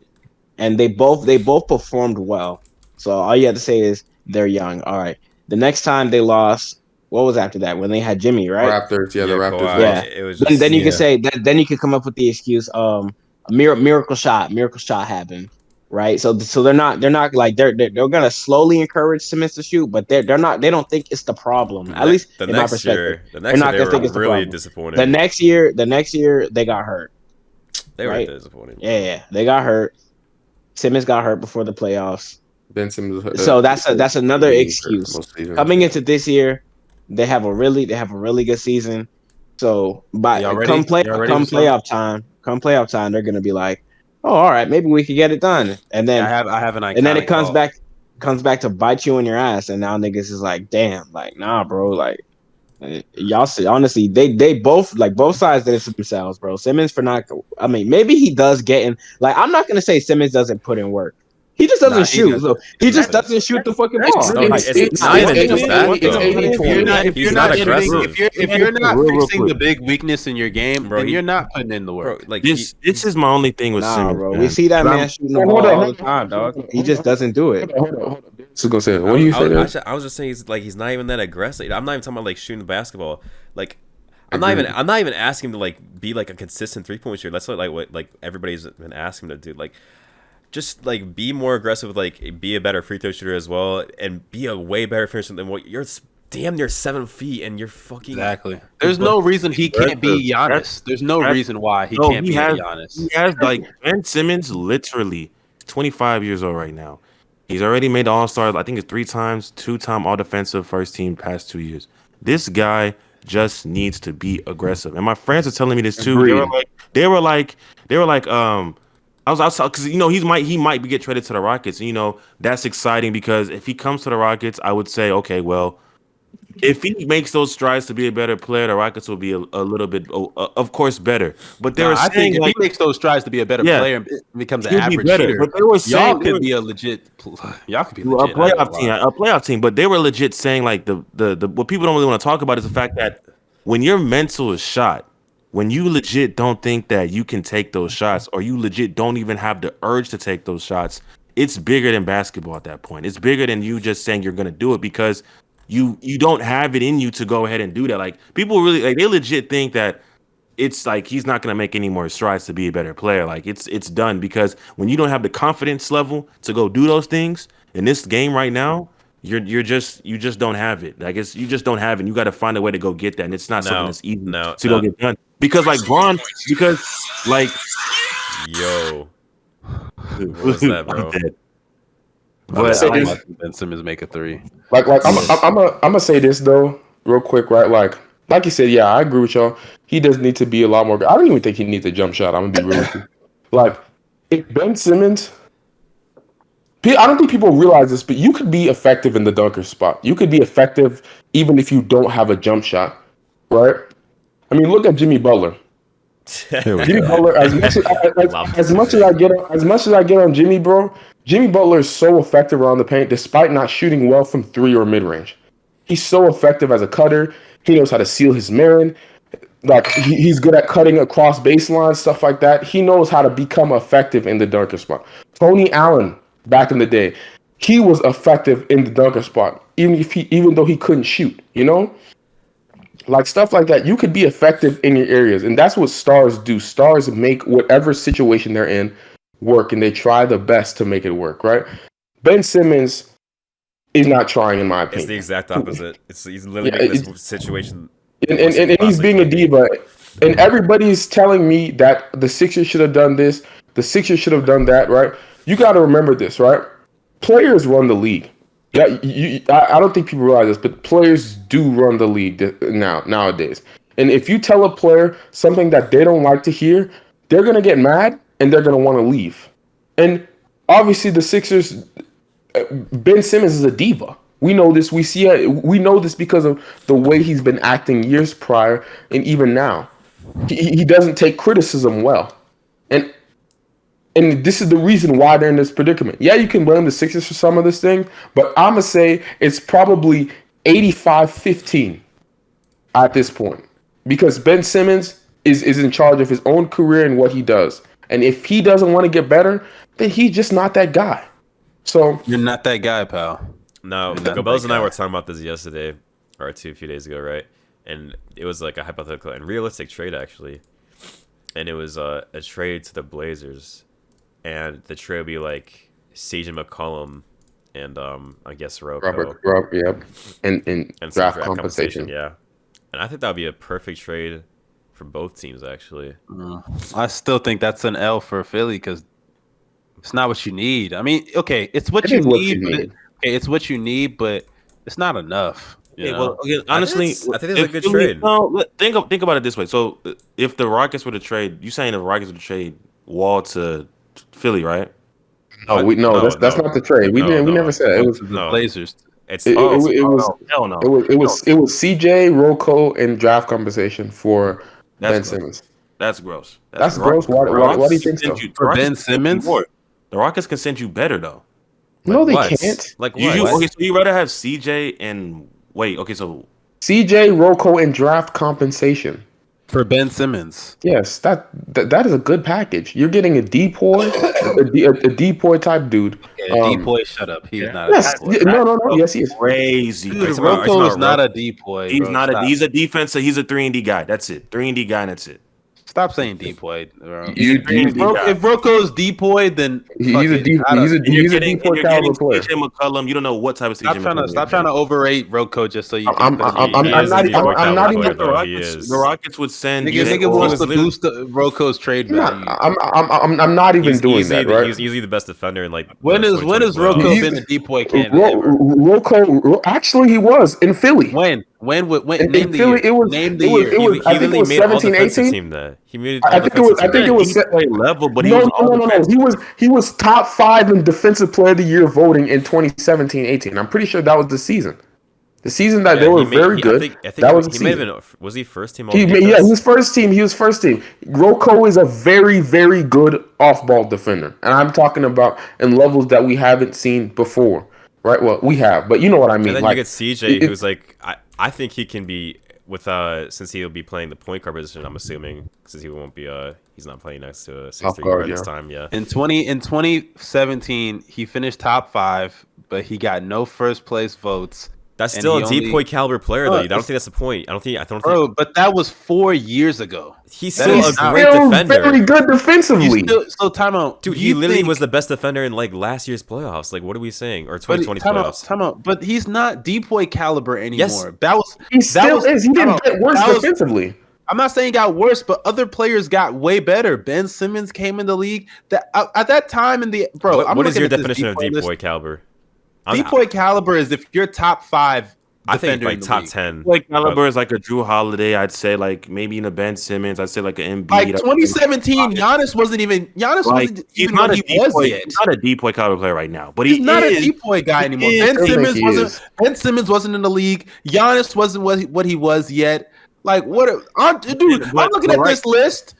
[SPEAKER 5] and they both they both performed well. So all you have to say is they're young. All right. The next time they lost, what was after that when they had Jimmy, right?
[SPEAKER 3] Raptors, yeah, the Raptors.
[SPEAKER 1] Kawhi,
[SPEAKER 5] Yeah.
[SPEAKER 1] It was
[SPEAKER 5] Then,
[SPEAKER 1] just,
[SPEAKER 5] then you
[SPEAKER 3] yeah.
[SPEAKER 5] can say that. Then you can come up with the excuse, um, a mir- miracle shot, miracle shot happened, right? So so they're not they're not like they're they're, they're gonna slowly encourage Simmons to shoot, but they're they're not they don't think it's the problem. At
[SPEAKER 1] ne-
[SPEAKER 5] least
[SPEAKER 1] the
[SPEAKER 5] in my
[SPEAKER 1] next
[SPEAKER 5] perspective.
[SPEAKER 1] year, the next
[SPEAKER 5] not
[SPEAKER 1] year
[SPEAKER 5] gonna
[SPEAKER 1] they
[SPEAKER 5] think
[SPEAKER 1] were
[SPEAKER 5] it's the
[SPEAKER 1] really
[SPEAKER 5] problem.
[SPEAKER 1] disappointed.
[SPEAKER 5] The next year, the next year they got hurt.
[SPEAKER 1] they were
[SPEAKER 5] right?
[SPEAKER 1] disappointed.
[SPEAKER 5] Yeah, yeah, they got hurt. Simmons got hurt before the playoffs.
[SPEAKER 3] Ben Simmons. uh,
[SPEAKER 5] So that's a, that's another excuse. Coming into this year, they have a really they have a really good season. So by come play come playoff time, come playoff time, they're gonna be like, oh, all right, maybe we could get it done. And then
[SPEAKER 4] I have I have an
[SPEAKER 5] and then it comes
[SPEAKER 4] call.
[SPEAKER 5] back comes back to bite you in your ass, and now niggas is like, damn, like nah, bro, like. eh, Y'all see, honestly, they they both like both sides did it to themselves, bro. Simmons for not, I mean, maybe he does get in. Like, I'm not gonna say Simmons doesn't put in work. He just doesn't
[SPEAKER 4] Nah, he
[SPEAKER 5] shoot.
[SPEAKER 4] doesn't.
[SPEAKER 5] So he just doesn't shoot the fucking ball.
[SPEAKER 2] really-
[SPEAKER 1] it's-
[SPEAKER 5] it's
[SPEAKER 1] it's
[SPEAKER 5] not
[SPEAKER 1] not
[SPEAKER 5] even
[SPEAKER 1] even
[SPEAKER 5] just
[SPEAKER 1] just
[SPEAKER 5] that,
[SPEAKER 1] that,
[SPEAKER 5] though.
[SPEAKER 1] though.
[SPEAKER 4] If you're not, if you're
[SPEAKER 1] not
[SPEAKER 4] not, fixing,
[SPEAKER 1] aggressive.
[SPEAKER 4] if you're if you're not
[SPEAKER 2] Real, real
[SPEAKER 4] fixing the big weakness in your game,
[SPEAKER 1] Bro,
[SPEAKER 4] then you're not putting in the work.
[SPEAKER 1] like
[SPEAKER 2] This
[SPEAKER 1] he-
[SPEAKER 2] this is my only thing with
[SPEAKER 5] Nah,
[SPEAKER 2] Simmons.
[SPEAKER 5] bro. We see that man
[SPEAKER 2] I'm-
[SPEAKER 5] shooting the
[SPEAKER 3] Hold
[SPEAKER 5] ball all the time, dog. He just doesn't do it.
[SPEAKER 3] Hold on, hold on. This is gonna say. What
[SPEAKER 1] I,
[SPEAKER 3] do you
[SPEAKER 1] I,
[SPEAKER 3] say?
[SPEAKER 1] I, was- just saying he's like he's not even that aggressive. I'm not even talking about like shooting the basketball. Like I'm not even I'm not even asking him to like be like a consistent three point shooter. That's what like what like everybody's been asking him to do. Like just like be more aggressive. Like be a better free throw shooter as well, and be a way better finisher than what you're. Damn near seven feet, and you're fucking
[SPEAKER 4] Exactly. There's no reason he can't be
[SPEAKER 2] That's-
[SPEAKER 4] Giannis. There's no reason why he
[SPEAKER 2] No,
[SPEAKER 4] can't
[SPEAKER 2] he
[SPEAKER 4] be
[SPEAKER 2] has-
[SPEAKER 4] Giannis.
[SPEAKER 2] He has like Ben Simmons, literally 25 years old right now. He's already made the All Star. I think it's three times, two time All Defensive First Team past two years. This guy just needs to be aggressive. And my friends are telling me this too. They were like, they were like, they were like, um. I was outside because you know he's might he might be get traded to the Rockets. And, you know that's exciting because if he comes to the Rockets, I would say okay, well, if he makes those strides to be a better player, the Rockets will be a, a little bit, oh, uh, of course, better. But
[SPEAKER 4] Nah,
[SPEAKER 2] were
[SPEAKER 4] I think if
[SPEAKER 2] like,
[SPEAKER 4] he makes those strides to be a better
[SPEAKER 2] Yeah.
[SPEAKER 4] player and becomes an
[SPEAKER 2] he'll be
[SPEAKER 4] average
[SPEAKER 2] better.
[SPEAKER 4] shooter,
[SPEAKER 2] But they were
[SPEAKER 4] y'all could
[SPEAKER 2] were-
[SPEAKER 4] be a legit. Y'all could be
[SPEAKER 2] a
[SPEAKER 4] legit. Ain't
[SPEAKER 2] playoff team, a playoff team. But they were legit saying like the the the what people don't really want to talk about is the fact that when your mental is shot, when you legit don't think that you can take those shots, or you legit don't even have the urge to take those shots, it's bigger than basketball at that point. It's bigger than you just saying you're gonna do it because you you don't have it in you to go ahead and do that. Like people really like they legit think that it's like he's not going to make any more strides to be a better player. Like it's it's done because when you don't have the confidence level to go do those things in this game right now, you're you're just you just don't have it. Like it's you just don't have it. You got to find a way to go get that, and it's not something that's easy
[SPEAKER 1] no,
[SPEAKER 2] to
[SPEAKER 1] no.
[SPEAKER 2] go get done. Because like Braun, because like
[SPEAKER 1] yo. What was that, bro?
[SPEAKER 2] I'm dead.
[SPEAKER 4] But
[SPEAKER 2] But
[SPEAKER 3] say
[SPEAKER 4] I'm
[SPEAKER 3] this-
[SPEAKER 4] Ben Simmons make a three.
[SPEAKER 3] Like, like I'm, I'm, I'm, a, I'm gonna say this though, real quick, right? Like, like you said, yeah, I agree with y'all. He does need to be a lot more. I don't even think he needs a jump shot. I'm gonna be real with you. Like, if Ben Simmons Pe- I don't think people realize this, but you could be effective in the dunker spot. You could be effective even if you don't have a jump shot, right? I mean, look at Jimmy Butler. Jimmy. Butler, as much as, as, as much as I get on, as much as I get on Jimmy, bro, Jimmy Butler is so effective around the paint, despite not shooting well from three or mid range. He's so effective as a cutter. He knows how to seal his man. Like he, he's good at cutting across baseline, stuff like that. He knows how to become effective in the dunker spot. Tony Allen, back in the day, he was effective in the dunker spot, even if he, even though he couldn't shoot. You know, like stuff like that. You could be effective in your areas, and that's what stars do. Stars make whatever situation they're in work, and they try the best to make it work. Right? Ben Simmons is not trying, in my opinion.
[SPEAKER 1] It's the exact opposite. It's he's literally
[SPEAKER 3] Yeah,
[SPEAKER 1] this situation.
[SPEAKER 3] and, and, and, and he's being a diva. And everybody's telling me that the Sixers should have done this, the Sixers should have done that. Right? You got to remember this, right? Players run the league. Yeah, you, I, I don't think people realize this, but players do run the league now nowadays. And if you tell a player something that they don't like to hear, they're gonna get mad and they're gonna want to leave. And obviously, the Sixers, uh, Ben Simmons is a diva. We know this. We see it. We know this because of the way he's been acting years prior and even now. He, he doesn't take criticism well, and this is the reason why they're in this predicament. Yeah, you can blame the Sixers for some of this thing, but I'm gonna say it's probably 85-15 at this point because Ben Simmons is is in charge of his own career and what he does. And if he doesn't want to get better, then he's just not that guy. So
[SPEAKER 4] You're not that guy, pal.
[SPEAKER 1] No,
[SPEAKER 4] You're
[SPEAKER 1] Gobels and I were talking about this yesterday, or two, a few days ago, right? And it was like a hypothetical and realistic trade, actually. And it was uh, a trade to the Blazers, and the trade would be like CJ McCollum and um, I guess Rocco
[SPEAKER 3] Robert, Rob, yep, and and,
[SPEAKER 1] and some
[SPEAKER 3] draft, compensation.
[SPEAKER 1] Yeah, and I think that would be a perfect trade for both teams, actually.
[SPEAKER 4] I still think that's an L for Philly because it's not what you need. I mean, okay, it's what, you,
[SPEAKER 3] what
[SPEAKER 4] need,
[SPEAKER 3] you
[SPEAKER 4] but
[SPEAKER 3] need.
[SPEAKER 4] it- okay, it's what you need, but it's not enough.
[SPEAKER 2] Yeah, well, again, honestly,
[SPEAKER 1] it's- I think it's a good
[SPEAKER 2] Philly-
[SPEAKER 1] trade.
[SPEAKER 2] No, let- think think about it this way. So, uh, if the Rockets were to trade, you saying if the Rockets were to trade Wall to Philly, right?
[SPEAKER 3] No, we no,
[SPEAKER 1] No,
[SPEAKER 3] that's that's
[SPEAKER 1] no.
[SPEAKER 3] not the trade. We
[SPEAKER 1] No,
[SPEAKER 3] didn't. We
[SPEAKER 1] no.
[SPEAKER 3] never said it. it was.
[SPEAKER 4] the
[SPEAKER 1] no.
[SPEAKER 4] Blazers.
[SPEAKER 1] It's
[SPEAKER 3] It,
[SPEAKER 2] Oh,
[SPEAKER 3] it, it oh, was.
[SPEAKER 2] Hell no.
[SPEAKER 3] It was. It was. It was CJ Rocco and draft compensation for
[SPEAKER 2] That's
[SPEAKER 3] Ben
[SPEAKER 2] gross.
[SPEAKER 3] Simmons.
[SPEAKER 2] That's gross.
[SPEAKER 3] That's
[SPEAKER 2] the
[SPEAKER 3] gross. Why- why- why do you think so?
[SPEAKER 2] you-
[SPEAKER 4] For
[SPEAKER 2] Rockets
[SPEAKER 4] Ben
[SPEAKER 2] can send you
[SPEAKER 4] Simmons?
[SPEAKER 2] more. The Rockets can send you better though.
[SPEAKER 3] No, they
[SPEAKER 1] what?
[SPEAKER 3] can't.
[SPEAKER 1] Like
[SPEAKER 2] You,
[SPEAKER 1] what?
[SPEAKER 2] you okay? So you rather have CJ and wait? Okay, so
[SPEAKER 3] CJ Rocco and draft compensation.
[SPEAKER 4] For Ben Simmons.
[SPEAKER 3] Yes, that, that that is a good package. You're getting a depoy, a, de- a, a depoy type dude.
[SPEAKER 4] Yeah,
[SPEAKER 3] Um,
[SPEAKER 4] D-Boy, shut up. He's not
[SPEAKER 3] Yes,
[SPEAKER 4] a
[SPEAKER 3] yeah, no, no, no. Yes, he is.
[SPEAKER 2] crazy.
[SPEAKER 4] Dude,
[SPEAKER 1] Are you talking about- are you talking
[SPEAKER 4] Rocco is
[SPEAKER 1] about
[SPEAKER 4] not
[SPEAKER 1] a
[SPEAKER 4] a D-boy.
[SPEAKER 2] He's
[SPEAKER 4] bro.
[SPEAKER 2] not a.
[SPEAKER 4] Stop.
[SPEAKER 2] He's a defensive. He's a three and D guy. That's it. Three and D guy. And that's it.
[SPEAKER 4] Stop saying D-boy. bro.
[SPEAKER 3] You, you,
[SPEAKER 2] D
[SPEAKER 4] Ro- if Rocco's D-boy, then
[SPEAKER 3] he's a
[SPEAKER 4] it.
[SPEAKER 3] D-
[SPEAKER 4] I don't-
[SPEAKER 3] he's a
[SPEAKER 2] And you're
[SPEAKER 3] He's a
[SPEAKER 2] getting,
[SPEAKER 3] D4
[SPEAKER 2] you're
[SPEAKER 3] caliber player.
[SPEAKER 2] CJ McCollum. You don't know what type of CJ
[SPEAKER 4] Stop trying to stop trying to overrate Rocco just so you.
[SPEAKER 3] I'm-
[SPEAKER 4] can
[SPEAKER 3] I'm- I'm- I'm-
[SPEAKER 1] He
[SPEAKER 3] I'm not
[SPEAKER 1] a
[SPEAKER 3] even-
[SPEAKER 1] D4
[SPEAKER 3] I'm not even-
[SPEAKER 2] The Rockets, the Rockets would send.
[SPEAKER 4] Nigga,
[SPEAKER 2] you-
[SPEAKER 4] nigga wants to boost the- Rocco's trade
[SPEAKER 3] Nah,
[SPEAKER 4] value.
[SPEAKER 3] I'm, I'm, I'm, I'm not even
[SPEAKER 1] He's
[SPEAKER 3] doing
[SPEAKER 1] easily
[SPEAKER 3] that, right?
[SPEAKER 1] He's easily the best defender in like.
[SPEAKER 4] When
[SPEAKER 1] the
[SPEAKER 4] is when
[SPEAKER 1] 2020
[SPEAKER 4] has Rocco
[SPEAKER 1] playoffs.
[SPEAKER 4] been a depoy candidate?
[SPEAKER 3] Ro- Rocco, actually, he was in Philly.
[SPEAKER 4] When? When? When? when
[SPEAKER 3] In-
[SPEAKER 4] name the year.
[SPEAKER 3] it was-
[SPEAKER 4] name
[SPEAKER 3] it
[SPEAKER 4] the
[SPEAKER 3] was-
[SPEAKER 4] year.
[SPEAKER 3] it was-
[SPEAKER 1] He,
[SPEAKER 3] I
[SPEAKER 1] he
[SPEAKER 3] think it was
[SPEAKER 1] made
[SPEAKER 3] 17, 18.
[SPEAKER 1] team that. He made.
[SPEAKER 3] I think it was- I think it was
[SPEAKER 1] that.
[SPEAKER 3] se-
[SPEAKER 2] level, but he
[SPEAKER 3] no,
[SPEAKER 2] was
[SPEAKER 3] no, no, no, no. He was he was top five in defensive player of the year voting in 2017-18. I'm pretty sure that was the season. The season that
[SPEAKER 1] Yeah,
[SPEAKER 3] they were
[SPEAKER 1] made-
[SPEAKER 3] very
[SPEAKER 1] he-
[SPEAKER 3] good.
[SPEAKER 1] I think, I think
[SPEAKER 3] that was the
[SPEAKER 1] he may have
[SPEAKER 3] season.
[SPEAKER 1] been. Was he first team?
[SPEAKER 3] He,
[SPEAKER 1] all
[SPEAKER 3] yeah, he was first team. He was first team. Rocco is a very, very good off-ball defender, and I'm talking about in levels that we haven't seen before. Right? Well, we have, but you know what I mean.
[SPEAKER 1] And then
[SPEAKER 3] like,
[SPEAKER 1] you get CJ,
[SPEAKER 3] it-
[SPEAKER 1] who's like, I, I think he can be with uh since he'll be playing the point guard position. I'm assuming since he won't be uh he's not playing next to a six
[SPEAKER 3] Off
[SPEAKER 1] three
[SPEAKER 3] guard,
[SPEAKER 1] guard this time. Yeah,
[SPEAKER 4] In twenty in twenty seventeen, he finished top five, but he got no first place votes.
[SPEAKER 1] That's still a
[SPEAKER 4] he only-
[SPEAKER 1] depoy caliber player though.
[SPEAKER 4] Uh,
[SPEAKER 1] I don't think that's the point. I don't think. I don't think
[SPEAKER 4] Bro,
[SPEAKER 1] think
[SPEAKER 4] but that was four years ago.
[SPEAKER 1] he's
[SPEAKER 4] that
[SPEAKER 1] still
[SPEAKER 4] is
[SPEAKER 1] a great
[SPEAKER 3] still
[SPEAKER 1] defender.
[SPEAKER 3] very good defensively.
[SPEAKER 4] still so time out.
[SPEAKER 1] Dude,
[SPEAKER 4] You
[SPEAKER 1] he literally
[SPEAKER 4] think-
[SPEAKER 1] was the best defender in like last year's playoffs. Like, what are we saying? Or 2020
[SPEAKER 4] time out,
[SPEAKER 1] playoffs?
[SPEAKER 4] time out. But he's not depoy caliber anymore. Yes. That was
[SPEAKER 3] he
[SPEAKER 4] that
[SPEAKER 3] still
[SPEAKER 4] was-
[SPEAKER 3] is. He didn't
[SPEAKER 4] out.
[SPEAKER 3] get worse
[SPEAKER 4] That was-
[SPEAKER 3] defensively.
[SPEAKER 4] I'm not saying it got worse, but other players got way better. Ben Simmons came in the league. That at at that time in the bro.
[SPEAKER 1] What-
[SPEAKER 4] I'm
[SPEAKER 1] what is
[SPEAKER 4] looking
[SPEAKER 1] your
[SPEAKER 4] at this
[SPEAKER 1] definition of
[SPEAKER 4] depoy
[SPEAKER 1] depoy
[SPEAKER 4] list.
[SPEAKER 1] caliber? I'm-
[SPEAKER 4] Depoy caliber is if you're top five
[SPEAKER 1] I think like top
[SPEAKER 4] league.
[SPEAKER 1] ten.
[SPEAKER 2] Like caliber is like a Jrue Holiday. I'd say like maybe in a Ben Simmons. I'd say like an Embiid.
[SPEAKER 4] Like 2017, Giannis wasn't even Giannis
[SPEAKER 2] Like
[SPEAKER 4] wasn't
[SPEAKER 2] he's
[SPEAKER 4] even
[SPEAKER 2] not a
[SPEAKER 4] what he was
[SPEAKER 2] depoy.
[SPEAKER 4] yet.
[SPEAKER 2] He's not a depoy caliber player right now, but
[SPEAKER 4] He's
[SPEAKER 2] he
[SPEAKER 4] not
[SPEAKER 2] is.
[SPEAKER 4] a depoy guy anymore. Ben Simmons
[SPEAKER 3] think
[SPEAKER 4] wasn't.
[SPEAKER 3] is.
[SPEAKER 4] Ben Simmons wasn't in the league. Giannis wasn't what he, what he was yet. Like what? a- I'm, dude, I'm looking at
[SPEAKER 2] right-
[SPEAKER 4] this list.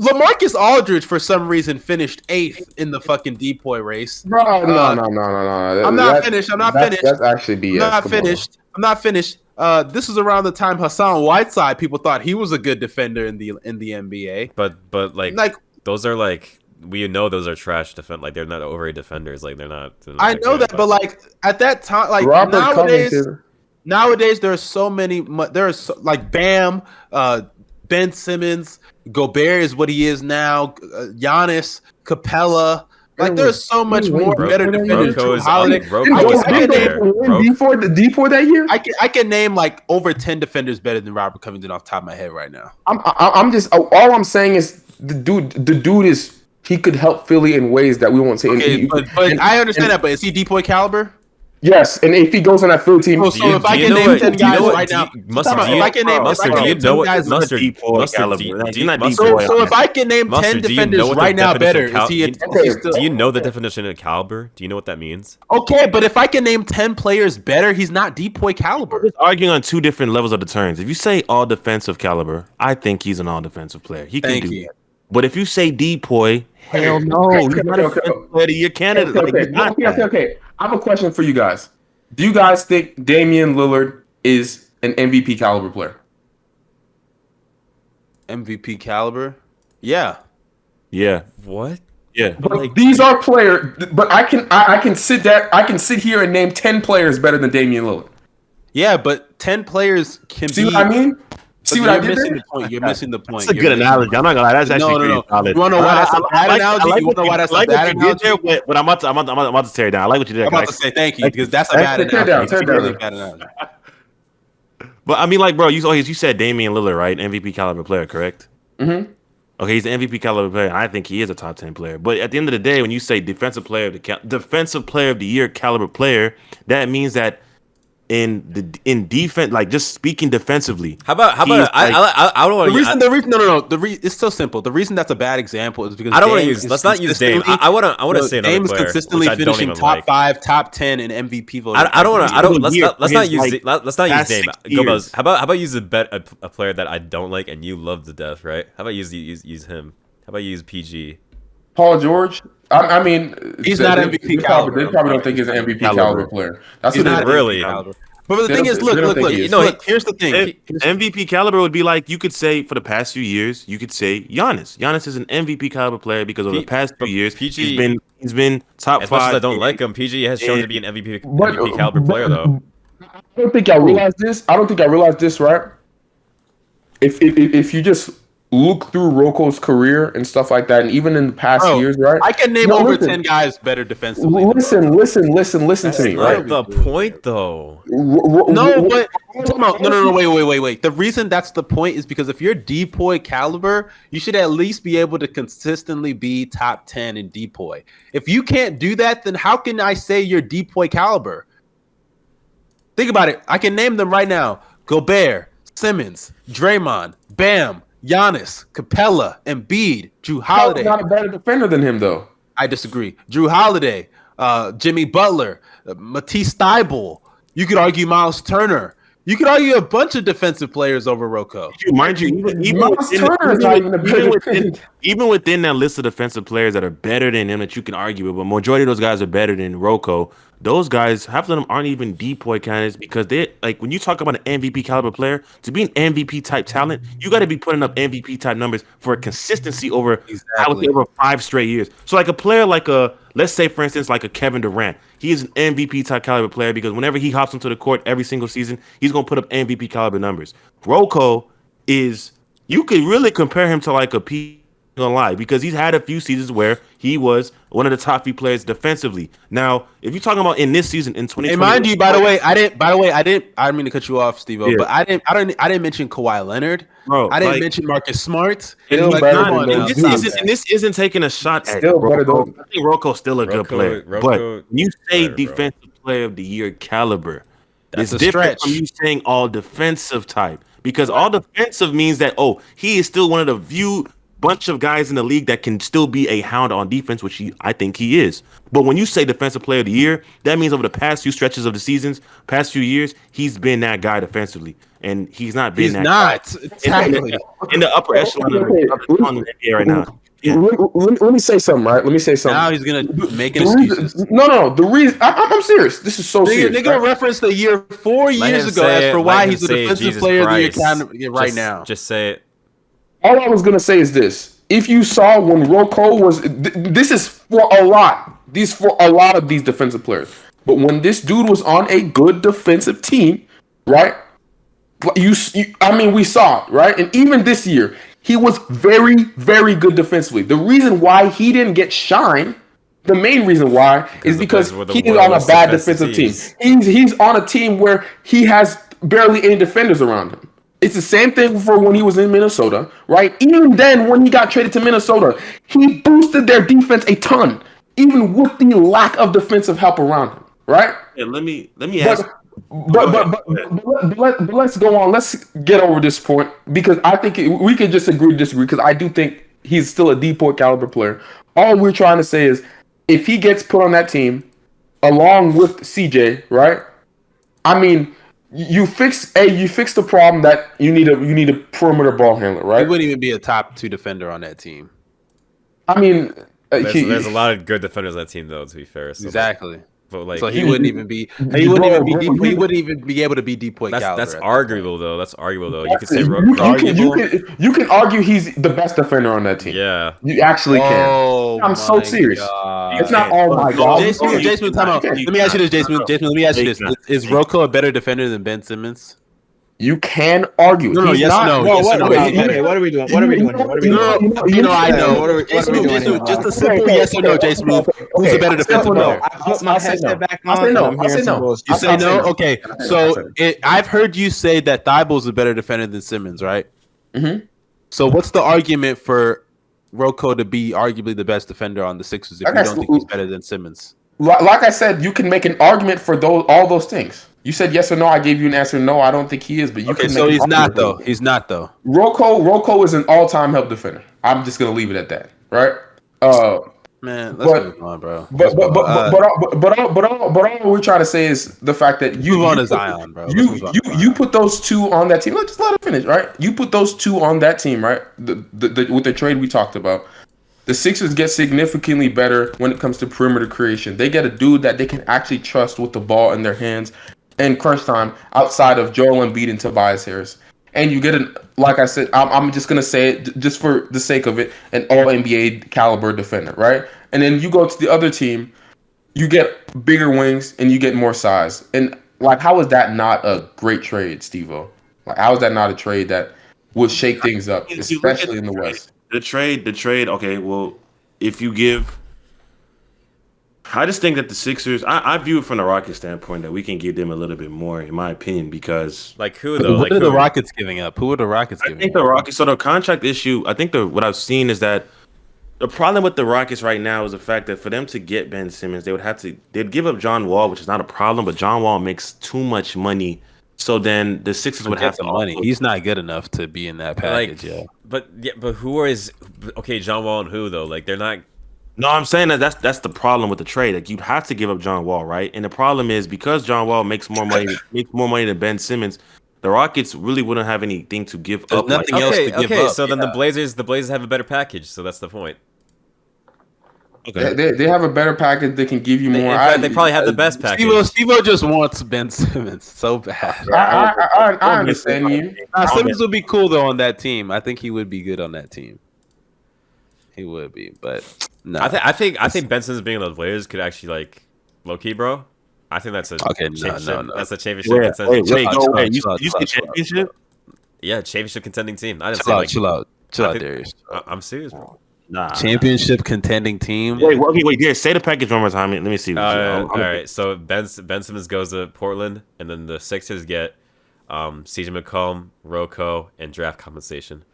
[SPEAKER 4] LaMarcus Aldridge, for some reason, finished eighth in the fucking depoy race.
[SPEAKER 3] Bro, no,
[SPEAKER 4] Uh,
[SPEAKER 3] no, no, no, no.
[SPEAKER 4] I'm not
[SPEAKER 3] That-
[SPEAKER 4] finished. I'm not
[SPEAKER 3] that's,
[SPEAKER 4] finished.
[SPEAKER 3] That's actually BS.
[SPEAKER 4] I'm not
[SPEAKER 3] Come on.
[SPEAKER 4] finished. I'm not finished. Uh, this was around the time Hassan Whiteside. People thought he was a good defender in the in the NBA.
[SPEAKER 1] But but like,
[SPEAKER 4] Like
[SPEAKER 1] those are like we know those are trash defend. Like they're not overrated defenders. Like they're not. they're not
[SPEAKER 4] I know that, but like at that time, like
[SPEAKER 3] Robert
[SPEAKER 4] nowadays,
[SPEAKER 3] Covington.
[SPEAKER 4] nowadays there are so many. mu- There are so, like Bam, uh, Ben Simmons, Gobert is what he is now. Uh, Giannis, Capela. Like there's so much
[SPEAKER 3] wait,
[SPEAKER 4] more
[SPEAKER 3] Ro-
[SPEAKER 4] better defenders.
[SPEAKER 1] Rocco
[SPEAKER 4] Jrue
[SPEAKER 1] is
[SPEAKER 4] Holiday. I
[SPEAKER 1] is
[SPEAKER 4] can- I can name-
[SPEAKER 1] Ro-
[SPEAKER 3] Before the D4 that year,
[SPEAKER 4] I can I can name like over ten defenders better than Robert Covington off the top of my head right now.
[SPEAKER 3] I'm I, I'm just all I'm saying is the dude the dude is he could help Philly in ways that we won't say.
[SPEAKER 4] Okay,
[SPEAKER 3] he-
[SPEAKER 4] but, but
[SPEAKER 3] and-
[SPEAKER 4] I understand
[SPEAKER 3] and-
[SPEAKER 4] that. But is he depoy caliber?
[SPEAKER 3] Yes, and if he goes on that Philly team,
[SPEAKER 4] So, so
[SPEAKER 1] you-
[SPEAKER 4] if I can name ten
[SPEAKER 1] do you know
[SPEAKER 4] guys right now,
[SPEAKER 1] you- Mustard,
[SPEAKER 4] Time out.
[SPEAKER 1] do you-
[SPEAKER 4] if I can name,
[SPEAKER 1] Mustard,
[SPEAKER 4] if I
[SPEAKER 1] do
[SPEAKER 4] can
[SPEAKER 1] you
[SPEAKER 4] name
[SPEAKER 1] know
[SPEAKER 4] 10
[SPEAKER 1] what-
[SPEAKER 4] guys,
[SPEAKER 1] Mustard,
[SPEAKER 2] depoy
[SPEAKER 1] Mustard,
[SPEAKER 2] caliber.
[SPEAKER 1] do you-
[SPEAKER 2] He's
[SPEAKER 1] do you-
[SPEAKER 2] not
[SPEAKER 1] Mustard,
[SPEAKER 2] depoy.
[SPEAKER 4] so, so if I can name
[SPEAKER 1] Mustard,
[SPEAKER 4] ten
[SPEAKER 1] do you
[SPEAKER 4] defenders
[SPEAKER 1] know what the
[SPEAKER 4] right now
[SPEAKER 1] definition
[SPEAKER 4] better,
[SPEAKER 1] of cal-
[SPEAKER 4] is he, a,
[SPEAKER 1] do
[SPEAKER 4] is
[SPEAKER 1] you-
[SPEAKER 4] he still
[SPEAKER 1] Do you know the definition of caliber? Do you know what that means?
[SPEAKER 4] okay? But if I can name ten players better, he's not depoy caliber.
[SPEAKER 2] We're arguing on two different levels of the terms. If you say all defensive caliber, I think he's an all defensive player. He can
[SPEAKER 4] Thank
[SPEAKER 2] do
[SPEAKER 4] you.
[SPEAKER 2] that. But if you say depoy, hell no,
[SPEAKER 3] Okay,
[SPEAKER 2] he's not
[SPEAKER 3] okay,
[SPEAKER 2] a
[SPEAKER 3] okay.
[SPEAKER 2] Like.
[SPEAKER 3] I have a question for you guys. Do you guys think Damian Lillard is an MVP caliber player?
[SPEAKER 4] MVP caliber, yeah.
[SPEAKER 2] Yeah,
[SPEAKER 1] What?
[SPEAKER 2] yeah.
[SPEAKER 3] But these are player. But I can I, I can sit that I can sit here and name ten players better than Damian Lillard.
[SPEAKER 4] Yeah, but ten players can
[SPEAKER 3] See
[SPEAKER 4] be.
[SPEAKER 3] what I mean? See what I
[SPEAKER 4] you're
[SPEAKER 3] did
[SPEAKER 4] missing
[SPEAKER 3] there?
[SPEAKER 4] the point. You're missing the point.
[SPEAKER 2] That's a
[SPEAKER 4] You're
[SPEAKER 2] good analogy. I'm not gonna lie. That's actually
[SPEAKER 4] No, no,
[SPEAKER 2] pretty
[SPEAKER 4] no.
[SPEAKER 2] solid.
[SPEAKER 4] You wanna know why that's a
[SPEAKER 2] I- I-
[SPEAKER 4] bad
[SPEAKER 2] I like-
[SPEAKER 4] analogy?
[SPEAKER 2] I like
[SPEAKER 4] You wanna know why that's
[SPEAKER 2] I
[SPEAKER 4] a
[SPEAKER 2] like
[SPEAKER 4] bad
[SPEAKER 2] what you did
[SPEAKER 4] analogy?
[SPEAKER 2] there, but, but I'm about to, I'm about, to, I'm about to tear it down. I like what you did.
[SPEAKER 4] I'm about to say thank you because that's a bad analogy.
[SPEAKER 3] tear it
[SPEAKER 4] It's a really
[SPEAKER 3] down.
[SPEAKER 2] But I mean, like, bro, you oh, you said Damian Lillard, right? MVP caliber player, correct?
[SPEAKER 3] Mm-hmm.
[SPEAKER 2] Okay, he's an MVP caliber player. and I think he is a top ten player. But at the end of the day, when you say defensive player of the cal- defensive player of the year caliber player, that means that in the in defense, like just speaking defensively,
[SPEAKER 1] How about how about I,
[SPEAKER 2] like-
[SPEAKER 1] I I I don't
[SPEAKER 4] The
[SPEAKER 1] want
[SPEAKER 4] reason,
[SPEAKER 1] to.
[SPEAKER 4] the reason, no, no, no. The re, it's so simple. The reason that's a bad example is because
[SPEAKER 1] I don't want to use. Let's not use Dame. I want to. I want to
[SPEAKER 4] no,
[SPEAKER 1] say another
[SPEAKER 4] Dame is consistently
[SPEAKER 1] which
[SPEAKER 4] finishing top
[SPEAKER 1] like.
[SPEAKER 4] five, top ten in MVP voting.
[SPEAKER 1] I, I don't want to. I don't. Let's not. Let's not use.
[SPEAKER 2] like,
[SPEAKER 1] let- Let's not use
[SPEAKER 2] past
[SPEAKER 1] Dame.
[SPEAKER 2] six
[SPEAKER 1] Gomez. How about how about use a bet a, a player that I don't like and you love to death, right? How about use use use him? How about use PG?
[SPEAKER 3] Paul George. I, I mean,
[SPEAKER 4] He's
[SPEAKER 3] they-
[SPEAKER 4] not
[SPEAKER 3] they-
[SPEAKER 4] MVP
[SPEAKER 3] They probably,
[SPEAKER 4] caliber.
[SPEAKER 3] they probably don't think he's an MVP
[SPEAKER 2] Caliber.
[SPEAKER 3] caliber player. That's
[SPEAKER 4] He's
[SPEAKER 3] what
[SPEAKER 4] not
[SPEAKER 1] really.
[SPEAKER 4] caliber. But the
[SPEAKER 3] They
[SPEAKER 4] thing is, look, look, look.
[SPEAKER 3] he
[SPEAKER 4] You
[SPEAKER 3] is.
[SPEAKER 4] know, here's the thing.
[SPEAKER 2] MVP caliber would be like you could say for the past few years, you could say Giannis. Giannis is an MVP caliber player because over
[SPEAKER 1] P-
[SPEAKER 2] the past few years,
[SPEAKER 1] PG
[SPEAKER 2] he's been he's been top
[SPEAKER 1] As much
[SPEAKER 2] five.
[SPEAKER 1] as I don't like him, PG has shown to be an MVP
[SPEAKER 3] But-
[SPEAKER 1] MVP caliber
[SPEAKER 3] but-
[SPEAKER 1] player though.
[SPEAKER 3] I don't think y'all realize this. I don't think I realize this, right? If if, if if you just look through Roko's career and stuff like that, and even in the past
[SPEAKER 4] Bro,
[SPEAKER 3] years, right?
[SPEAKER 4] I can name
[SPEAKER 3] No,
[SPEAKER 4] over
[SPEAKER 3] listen.
[SPEAKER 4] ten guys better defensively.
[SPEAKER 3] listen, listen, listen, listen to me,
[SPEAKER 1] Not
[SPEAKER 3] right?
[SPEAKER 1] the point though.
[SPEAKER 3] R- r-
[SPEAKER 4] No,
[SPEAKER 3] r-
[SPEAKER 4] but come no, no, no, wait, wait, wait, wait. The reason that's the point is because if you're depoy caliber, you should at least be able to consistently be top ten in depoy. If you can't do that, then how can I say you're depoy caliber? Think about it. I can name them right now: Gobert, Simmons, Draymond, Bam, Giannis, Capela, Embiid, Jrue Holiday.
[SPEAKER 3] not a better defender than him, though.
[SPEAKER 4] I disagree. Jrue Holiday, uh, Jimmy Butler, uh, Matisse Thybulle. You could argue Miles Turner. You could argue a bunch of defensive players over Rocco.
[SPEAKER 2] Mind you, even, even, within,
[SPEAKER 3] Turner
[SPEAKER 2] even
[SPEAKER 3] not
[SPEAKER 2] with-
[SPEAKER 3] even a
[SPEAKER 2] even
[SPEAKER 3] better
[SPEAKER 2] within, even within that list of defensive players that are better than him that you can argue with, but majority of those guys are better than Rocco. Those guys, half of them aren't even depoy candidates because they like when you talk about an MVP caliber player, to be an MVP type talent, you got to be putting up MVP type numbers for consistency over I would
[SPEAKER 4] Exactly.
[SPEAKER 2] say over five straight years. So like a player like a let's say for instance like a Kevin Durant, he is an MVP type caliber player because whenever he hops onto the court every single season, he's gonna put up MVP caliber numbers. Rocco is you could really compare him to like a P gonna lie because he's had a few seasons where he was one of the top few players defensively. Now, if you're talking about in this season in 2020,
[SPEAKER 4] Hey, mind you, by the way, I didn't. By the way, I didn't. I didn't mean to cut you off, Steve.
[SPEAKER 2] Yeah.
[SPEAKER 4] But I didn't. I don't. I didn't mention Kawhi Leonard.
[SPEAKER 2] Bro,
[SPEAKER 4] I didn't
[SPEAKER 2] like-
[SPEAKER 4] mention Marcus Smart.
[SPEAKER 3] Still
[SPEAKER 4] Like,
[SPEAKER 3] better
[SPEAKER 4] come on.
[SPEAKER 2] And this, isn't, and this isn't taking a shot at
[SPEAKER 3] Still better
[SPEAKER 2] Rocco. I think Rocco's still a good player.
[SPEAKER 1] Rocco-
[SPEAKER 2] but when you say
[SPEAKER 1] better, bro.
[SPEAKER 2] defensive player of the year caliber,
[SPEAKER 4] That's
[SPEAKER 2] it's
[SPEAKER 4] a
[SPEAKER 2] different
[SPEAKER 4] stretch.
[SPEAKER 2] from you saying all defensive type because all defensive means that oh he is still one of the few bunch of guys in the league that can still be a hound on defense, which he, I think he is. But when you say defensive player of the year, that means over the past few stretches of the seasons, past few years, he's been that guy defensively, and he's not been
[SPEAKER 4] He's
[SPEAKER 2] that
[SPEAKER 4] not.
[SPEAKER 2] guy
[SPEAKER 4] Exactly.
[SPEAKER 2] in the upper echelon of the, of on the NBA right now. Yeah.
[SPEAKER 3] Let, let- let me say something, right? Let me say something.
[SPEAKER 4] Now he's gonna make
[SPEAKER 3] The reason-
[SPEAKER 4] excuses.
[SPEAKER 3] no, no, the reason I, I'm serious. This is so
[SPEAKER 4] They're,
[SPEAKER 3] serious.
[SPEAKER 4] they're gonna
[SPEAKER 3] right?
[SPEAKER 4] reference the year four
[SPEAKER 1] Let
[SPEAKER 4] years ago as for
[SPEAKER 1] let
[SPEAKER 4] why he's the defensive
[SPEAKER 1] Jesus
[SPEAKER 4] player of the year
[SPEAKER 1] Christ.
[SPEAKER 4] kind of- right
[SPEAKER 1] Just-
[SPEAKER 4] now.
[SPEAKER 1] Just say it.
[SPEAKER 3] All I was gonna say is this: if you saw when Rocco was, th- this is for a lot. These for a lot of these defensive players. But when this dude was on a good defensive team, right? You, you, I mean, we saw it, right? And even this year, he was very, very good defensively. The reason why he didn't get shine, the main reason why, is because
[SPEAKER 1] Blazers were the
[SPEAKER 3] he's on a bad
[SPEAKER 1] defensive
[SPEAKER 3] defensive team. He's he's on a team where he has barely any defenders around him. It's the same thing for when he was in Minnesota, right? Even then, when he got traded to Minnesota, he boosted their defense a ton, even with the lack of defensive help around him, right?
[SPEAKER 2] Yeah, let me let me ask.
[SPEAKER 3] But but but, but, but, let, but, let, but let's go on. Let's get over this point because I think it, we could just agree to disagree because I do think he's still a D point caliber player. All we're trying to say is if he gets put on that team along with CJ, right? I mean, you fix a you fix the problem that you need a you need a perimeter ball handler, right?
[SPEAKER 4] He
[SPEAKER 3] right?
[SPEAKER 4] wouldn't even be a top two defender on that team.
[SPEAKER 3] I mean, uh,
[SPEAKER 1] There's,
[SPEAKER 3] he-
[SPEAKER 1] there's a lot of good defenders on that team, though. To be fair, so,
[SPEAKER 4] Exactly.
[SPEAKER 1] But like,
[SPEAKER 4] so he wouldn't even be. He wouldn't even be. Deep, he wouldn't even be able to be deep point
[SPEAKER 1] that's
[SPEAKER 4] caliber.
[SPEAKER 1] that's arguable though. That's arguable though. You could say
[SPEAKER 3] you,
[SPEAKER 1] Ro-
[SPEAKER 3] you, can, you, can, you can argue he's the best defender on that team.
[SPEAKER 1] yeah.
[SPEAKER 3] You actually can.
[SPEAKER 4] Oh,
[SPEAKER 3] I'm so serious.
[SPEAKER 4] God.
[SPEAKER 3] It's not all my God.
[SPEAKER 4] Jason,
[SPEAKER 2] You
[SPEAKER 4] Jason, time out.
[SPEAKER 3] can't.
[SPEAKER 4] Let me ask you this, Jason. Jason, let me ask you this: Is, is Rocco a better defender than Ben Simmons?
[SPEAKER 3] You can argue.
[SPEAKER 4] No, no,
[SPEAKER 3] He's
[SPEAKER 4] yes,
[SPEAKER 3] not-
[SPEAKER 4] no,
[SPEAKER 5] Whoa,
[SPEAKER 4] yes,
[SPEAKER 5] what,
[SPEAKER 4] no, wait,
[SPEAKER 3] you-
[SPEAKER 5] okay, what are we doing? What are we doing? What are we doing?
[SPEAKER 4] no, you know, I know.
[SPEAKER 5] What are we- what are we doing
[SPEAKER 4] Jason, just a simple
[SPEAKER 3] okay,
[SPEAKER 4] yes or no,
[SPEAKER 3] okay,
[SPEAKER 4] Jason.
[SPEAKER 3] okay,
[SPEAKER 4] Who's
[SPEAKER 3] okay.
[SPEAKER 4] a better
[SPEAKER 3] I'll say
[SPEAKER 4] defensive
[SPEAKER 3] no.
[SPEAKER 5] I put my
[SPEAKER 3] I'll say
[SPEAKER 5] headset
[SPEAKER 3] no.
[SPEAKER 5] back
[SPEAKER 3] I'll
[SPEAKER 5] on.
[SPEAKER 3] say no.
[SPEAKER 5] I'm
[SPEAKER 3] I'll say no.
[SPEAKER 4] You
[SPEAKER 3] I'll
[SPEAKER 4] say
[SPEAKER 3] say
[SPEAKER 4] no?
[SPEAKER 3] no.
[SPEAKER 4] Okay, so it, I've heard you say that Thybulle's a better defender than Simmons, right?
[SPEAKER 3] Mm-hmm.
[SPEAKER 4] So what's the argument for Rocco to be arguably the best defender on the Sixers if you don't think he's better than Simmons?
[SPEAKER 3] Like I said, you can make an argument for those all those things. You said yes or no. I gave you an answer. No, I don't think he is. But you
[SPEAKER 4] Okay,
[SPEAKER 3] can.
[SPEAKER 4] so he's not though. He's not though.
[SPEAKER 3] Rocco, Rocco is an all-time help defender. I'm just gonna leave it at that, right? Uh,
[SPEAKER 4] Man, let's
[SPEAKER 3] But-
[SPEAKER 4] move on, bro.
[SPEAKER 3] but but but
[SPEAKER 4] on.
[SPEAKER 3] But but all, but but all, but all, but all we're trying to say is the fact that you
[SPEAKER 4] move on
[SPEAKER 3] you
[SPEAKER 4] to Zion, bro. Let's
[SPEAKER 3] You you you put those two on that team. Let's just let him finish, right? You put those two on that team, right? The, the, the with the trade we talked about. The Sixers get significantly better when it comes to perimeter creation. They get a dude that they can actually trust with the ball in their hands in crunch time outside of Joel Embiid and Tobias Harris. And you get an, like I said, I'm, I'm just gonna say it just for the sake of it, an All NBA caliber defender, right? And then you go to the other team, you get bigger wings and you get more size. And like, how is that not a great trade, Stevo? Like, how is that not a trade that would shake things up,
[SPEAKER 2] If you look at
[SPEAKER 3] especially in the West?
[SPEAKER 2] The trade, the trade. Okay, well, if you give, I just think that the Sixers. I, I view it from the Rockets standpoint that we can give them a little bit more, in my opinion, because
[SPEAKER 1] Like who though?
[SPEAKER 4] what
[SPEAKER 1] Like
[SPEAKER 4] are the? Rockets giving up? Who are the Rockets giving?
[SPEAKER 2] I
[SPEAKER 4] giving
[SPEAKER 2] think
[SPEAKER 4] up?
[SPEAKER 2] the Rockets. So the contract issue. I think the what I've seen is that the problem with the Rockets right now is the fact that for them to get Ben Simmons, they would have to they'd give up John Wall, which is not a problem, but John Wall makes too much money. So then the Sixers would have
[SPEAKER 4] the
[SPEAKER 2] to
[SPEAKER 4] money.
[SPEAKER 2] offload-
[SPEAKER 4] He's not good enough to be in that package.
[SPEAKER 1] Like,
[SPEAKER 4] yeah.
[SPEAKER 1] but yeah, but who is okay? John Wall and who though? Like they're not.
[SPEAKER 2] No, I'm saying that that's that's the problem with the trade. Like you'd have to give up John Wall, right? And the problem is because John Wall makes more money makes more money than Ben Simmons, the Rockets really wouldn't have anything to give
[SPEAKER 4] There's
[SPEAKER 2] up. like-
[SPEAKER 4] nothing else
[SPEAKER 1] Okay,
[SPEAKER 4] to give
[SPEAKER 1] okay.
[SPEAKER 4] up,
[SPEAKER 1] So then the. Blazers, the Blazers have a better package. So that's the point.
[SPEAKER 3] They, they, they have a better package. They can give you more.
[SPEAKER 1] in fact,
[SPEAKER 3] I-
[SPEAKER 1] they probably have the best package.
[SPEAKER 4] Steve Steve just wants Ben Simmons so bad.
[SPEAKER 3] I, I, I, I understand you.
[SPEAKER 4] Nah, Simmons would be cool though on that team. I think he would be good on that team. He would be, but no.
[SPEAKER 1] I think I think I think Benson's being on the Blazers could actually like low key, bro. I think that's a
[SPEAKER 4] Okay, no,
[SPEAKER 1] championship.
[SPEAKER 4] no, no.
[SPEAKER 1] That's a championship
[SPEAKER 2] Wait,
[SPEAKER 1] contending.
[SPEAKER 2] wait, wait,
[SPEAKER 4] Chill out,
[SPEAKER 2] go
[SPEAKER 4] chill
[SPEAKER 2] away.
[SPEAKER 4] out,
[SPEAKER 2] You, you
[SPEAKER 4] chill
[SPEAKER 2] say
[SPEAKER 4] out,
[SPEAKER 2] championship?
[SPEAKER 1] Yeah, championship contending team. I didn't
[SPEAKER 4] chill
[SPEAKER 1] say
[SPEAKER 4] out,
[SPEAKER 1] like.
[SPEAKER 4] chill out, chill
[SPEAKER 1] I
[SPEAKER 4] out, Darius.
[SPEAKER 1] I, I'm serious, bro.
[SPEAKER 2] Nah.
[SPEAKER 4] Championship contending team.
[SPEAKER 2] Wait, wait, okay, wait. Here, say the package one more time. Let me see.
[SPEAKER 1] Uh,
[SPEAKER 2] I'm-
[SPEAKER 1] all
[SPEAKER 2] I'm-
[SPEAKER 1] right, so Ben Ben Simmons goes to Portland, and then the Sixers get um, CJ McCollum, Rocco, and draft compensation.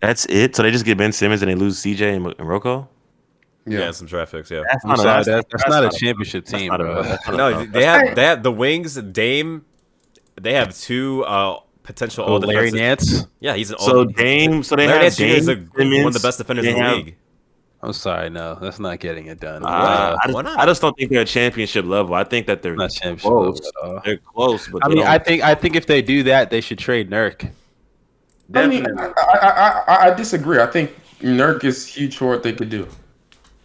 [SPEAKER 2] That's it. So they just get Ben Simmons and they lose CJ and, and Rocco.
[SPEAKER 1] Yeah,
[SPEAKER 3] Yeah.
[SPEAKER 1] and some draft picks. Yeah.
[SPEAKER 2] That's
[SPEAKER 4] I'm sorry, that's, that's, not, a
[SPEAKER 2] that's
[SPEAKER 4] championship team,
[SPEAKER 2] not a-
[SPEAKER 4] bro.
[SPEAKER 2] that's not a-
[SPEAKER 1] No, they have they have the wings, Dame, they have two uh, potential
[SPEAKER 4] Oh,
[SPEAKER 1] all
[SPEAKER 4] Larry. Nance.
[SPEAKER 1] Yeah, he's an all.
[SPEAKER 2] So Dame, so they
[SPEAKER 1] Larry
[SPEAKER 2] have
[SPEAKER 1] Nance Jr.
[SPEAKER 2] Dame,
[SPEAKER 1] is a, one of the best defenders in the
[SPEAKER 2] have-
[SPEAKER 1] league.
[SPEAKER 4] I'm sorry, no, that's not getting it done.
[SPEAKER 2] Uh,
[SPEAKER 4] Uh,
[SPEAKER 2] I, just,
[SPEAKER 1] why not?
[SPEAKER 2] I just don't think they're at championship level. I think that they're
[SPEAKER 4] not championship
[SPEAKER 2] close.
[SPEAKER 4] level at all.
[SPEAKER 2] They're close, but
[SPEAKER 4] I
[SPEAKER 2] they
[SPEAKER 4] mean,
[SPEAKER 2] don't-
[SPEAKER 4] I think I think if they do that, they should trade Nurk.
[SPEAKER 3] I mean,
[SPEAKER 2] definitely.
[SPEAKER 3] I, I, I, I- I disagree. I think Nurk is huge for what they could do.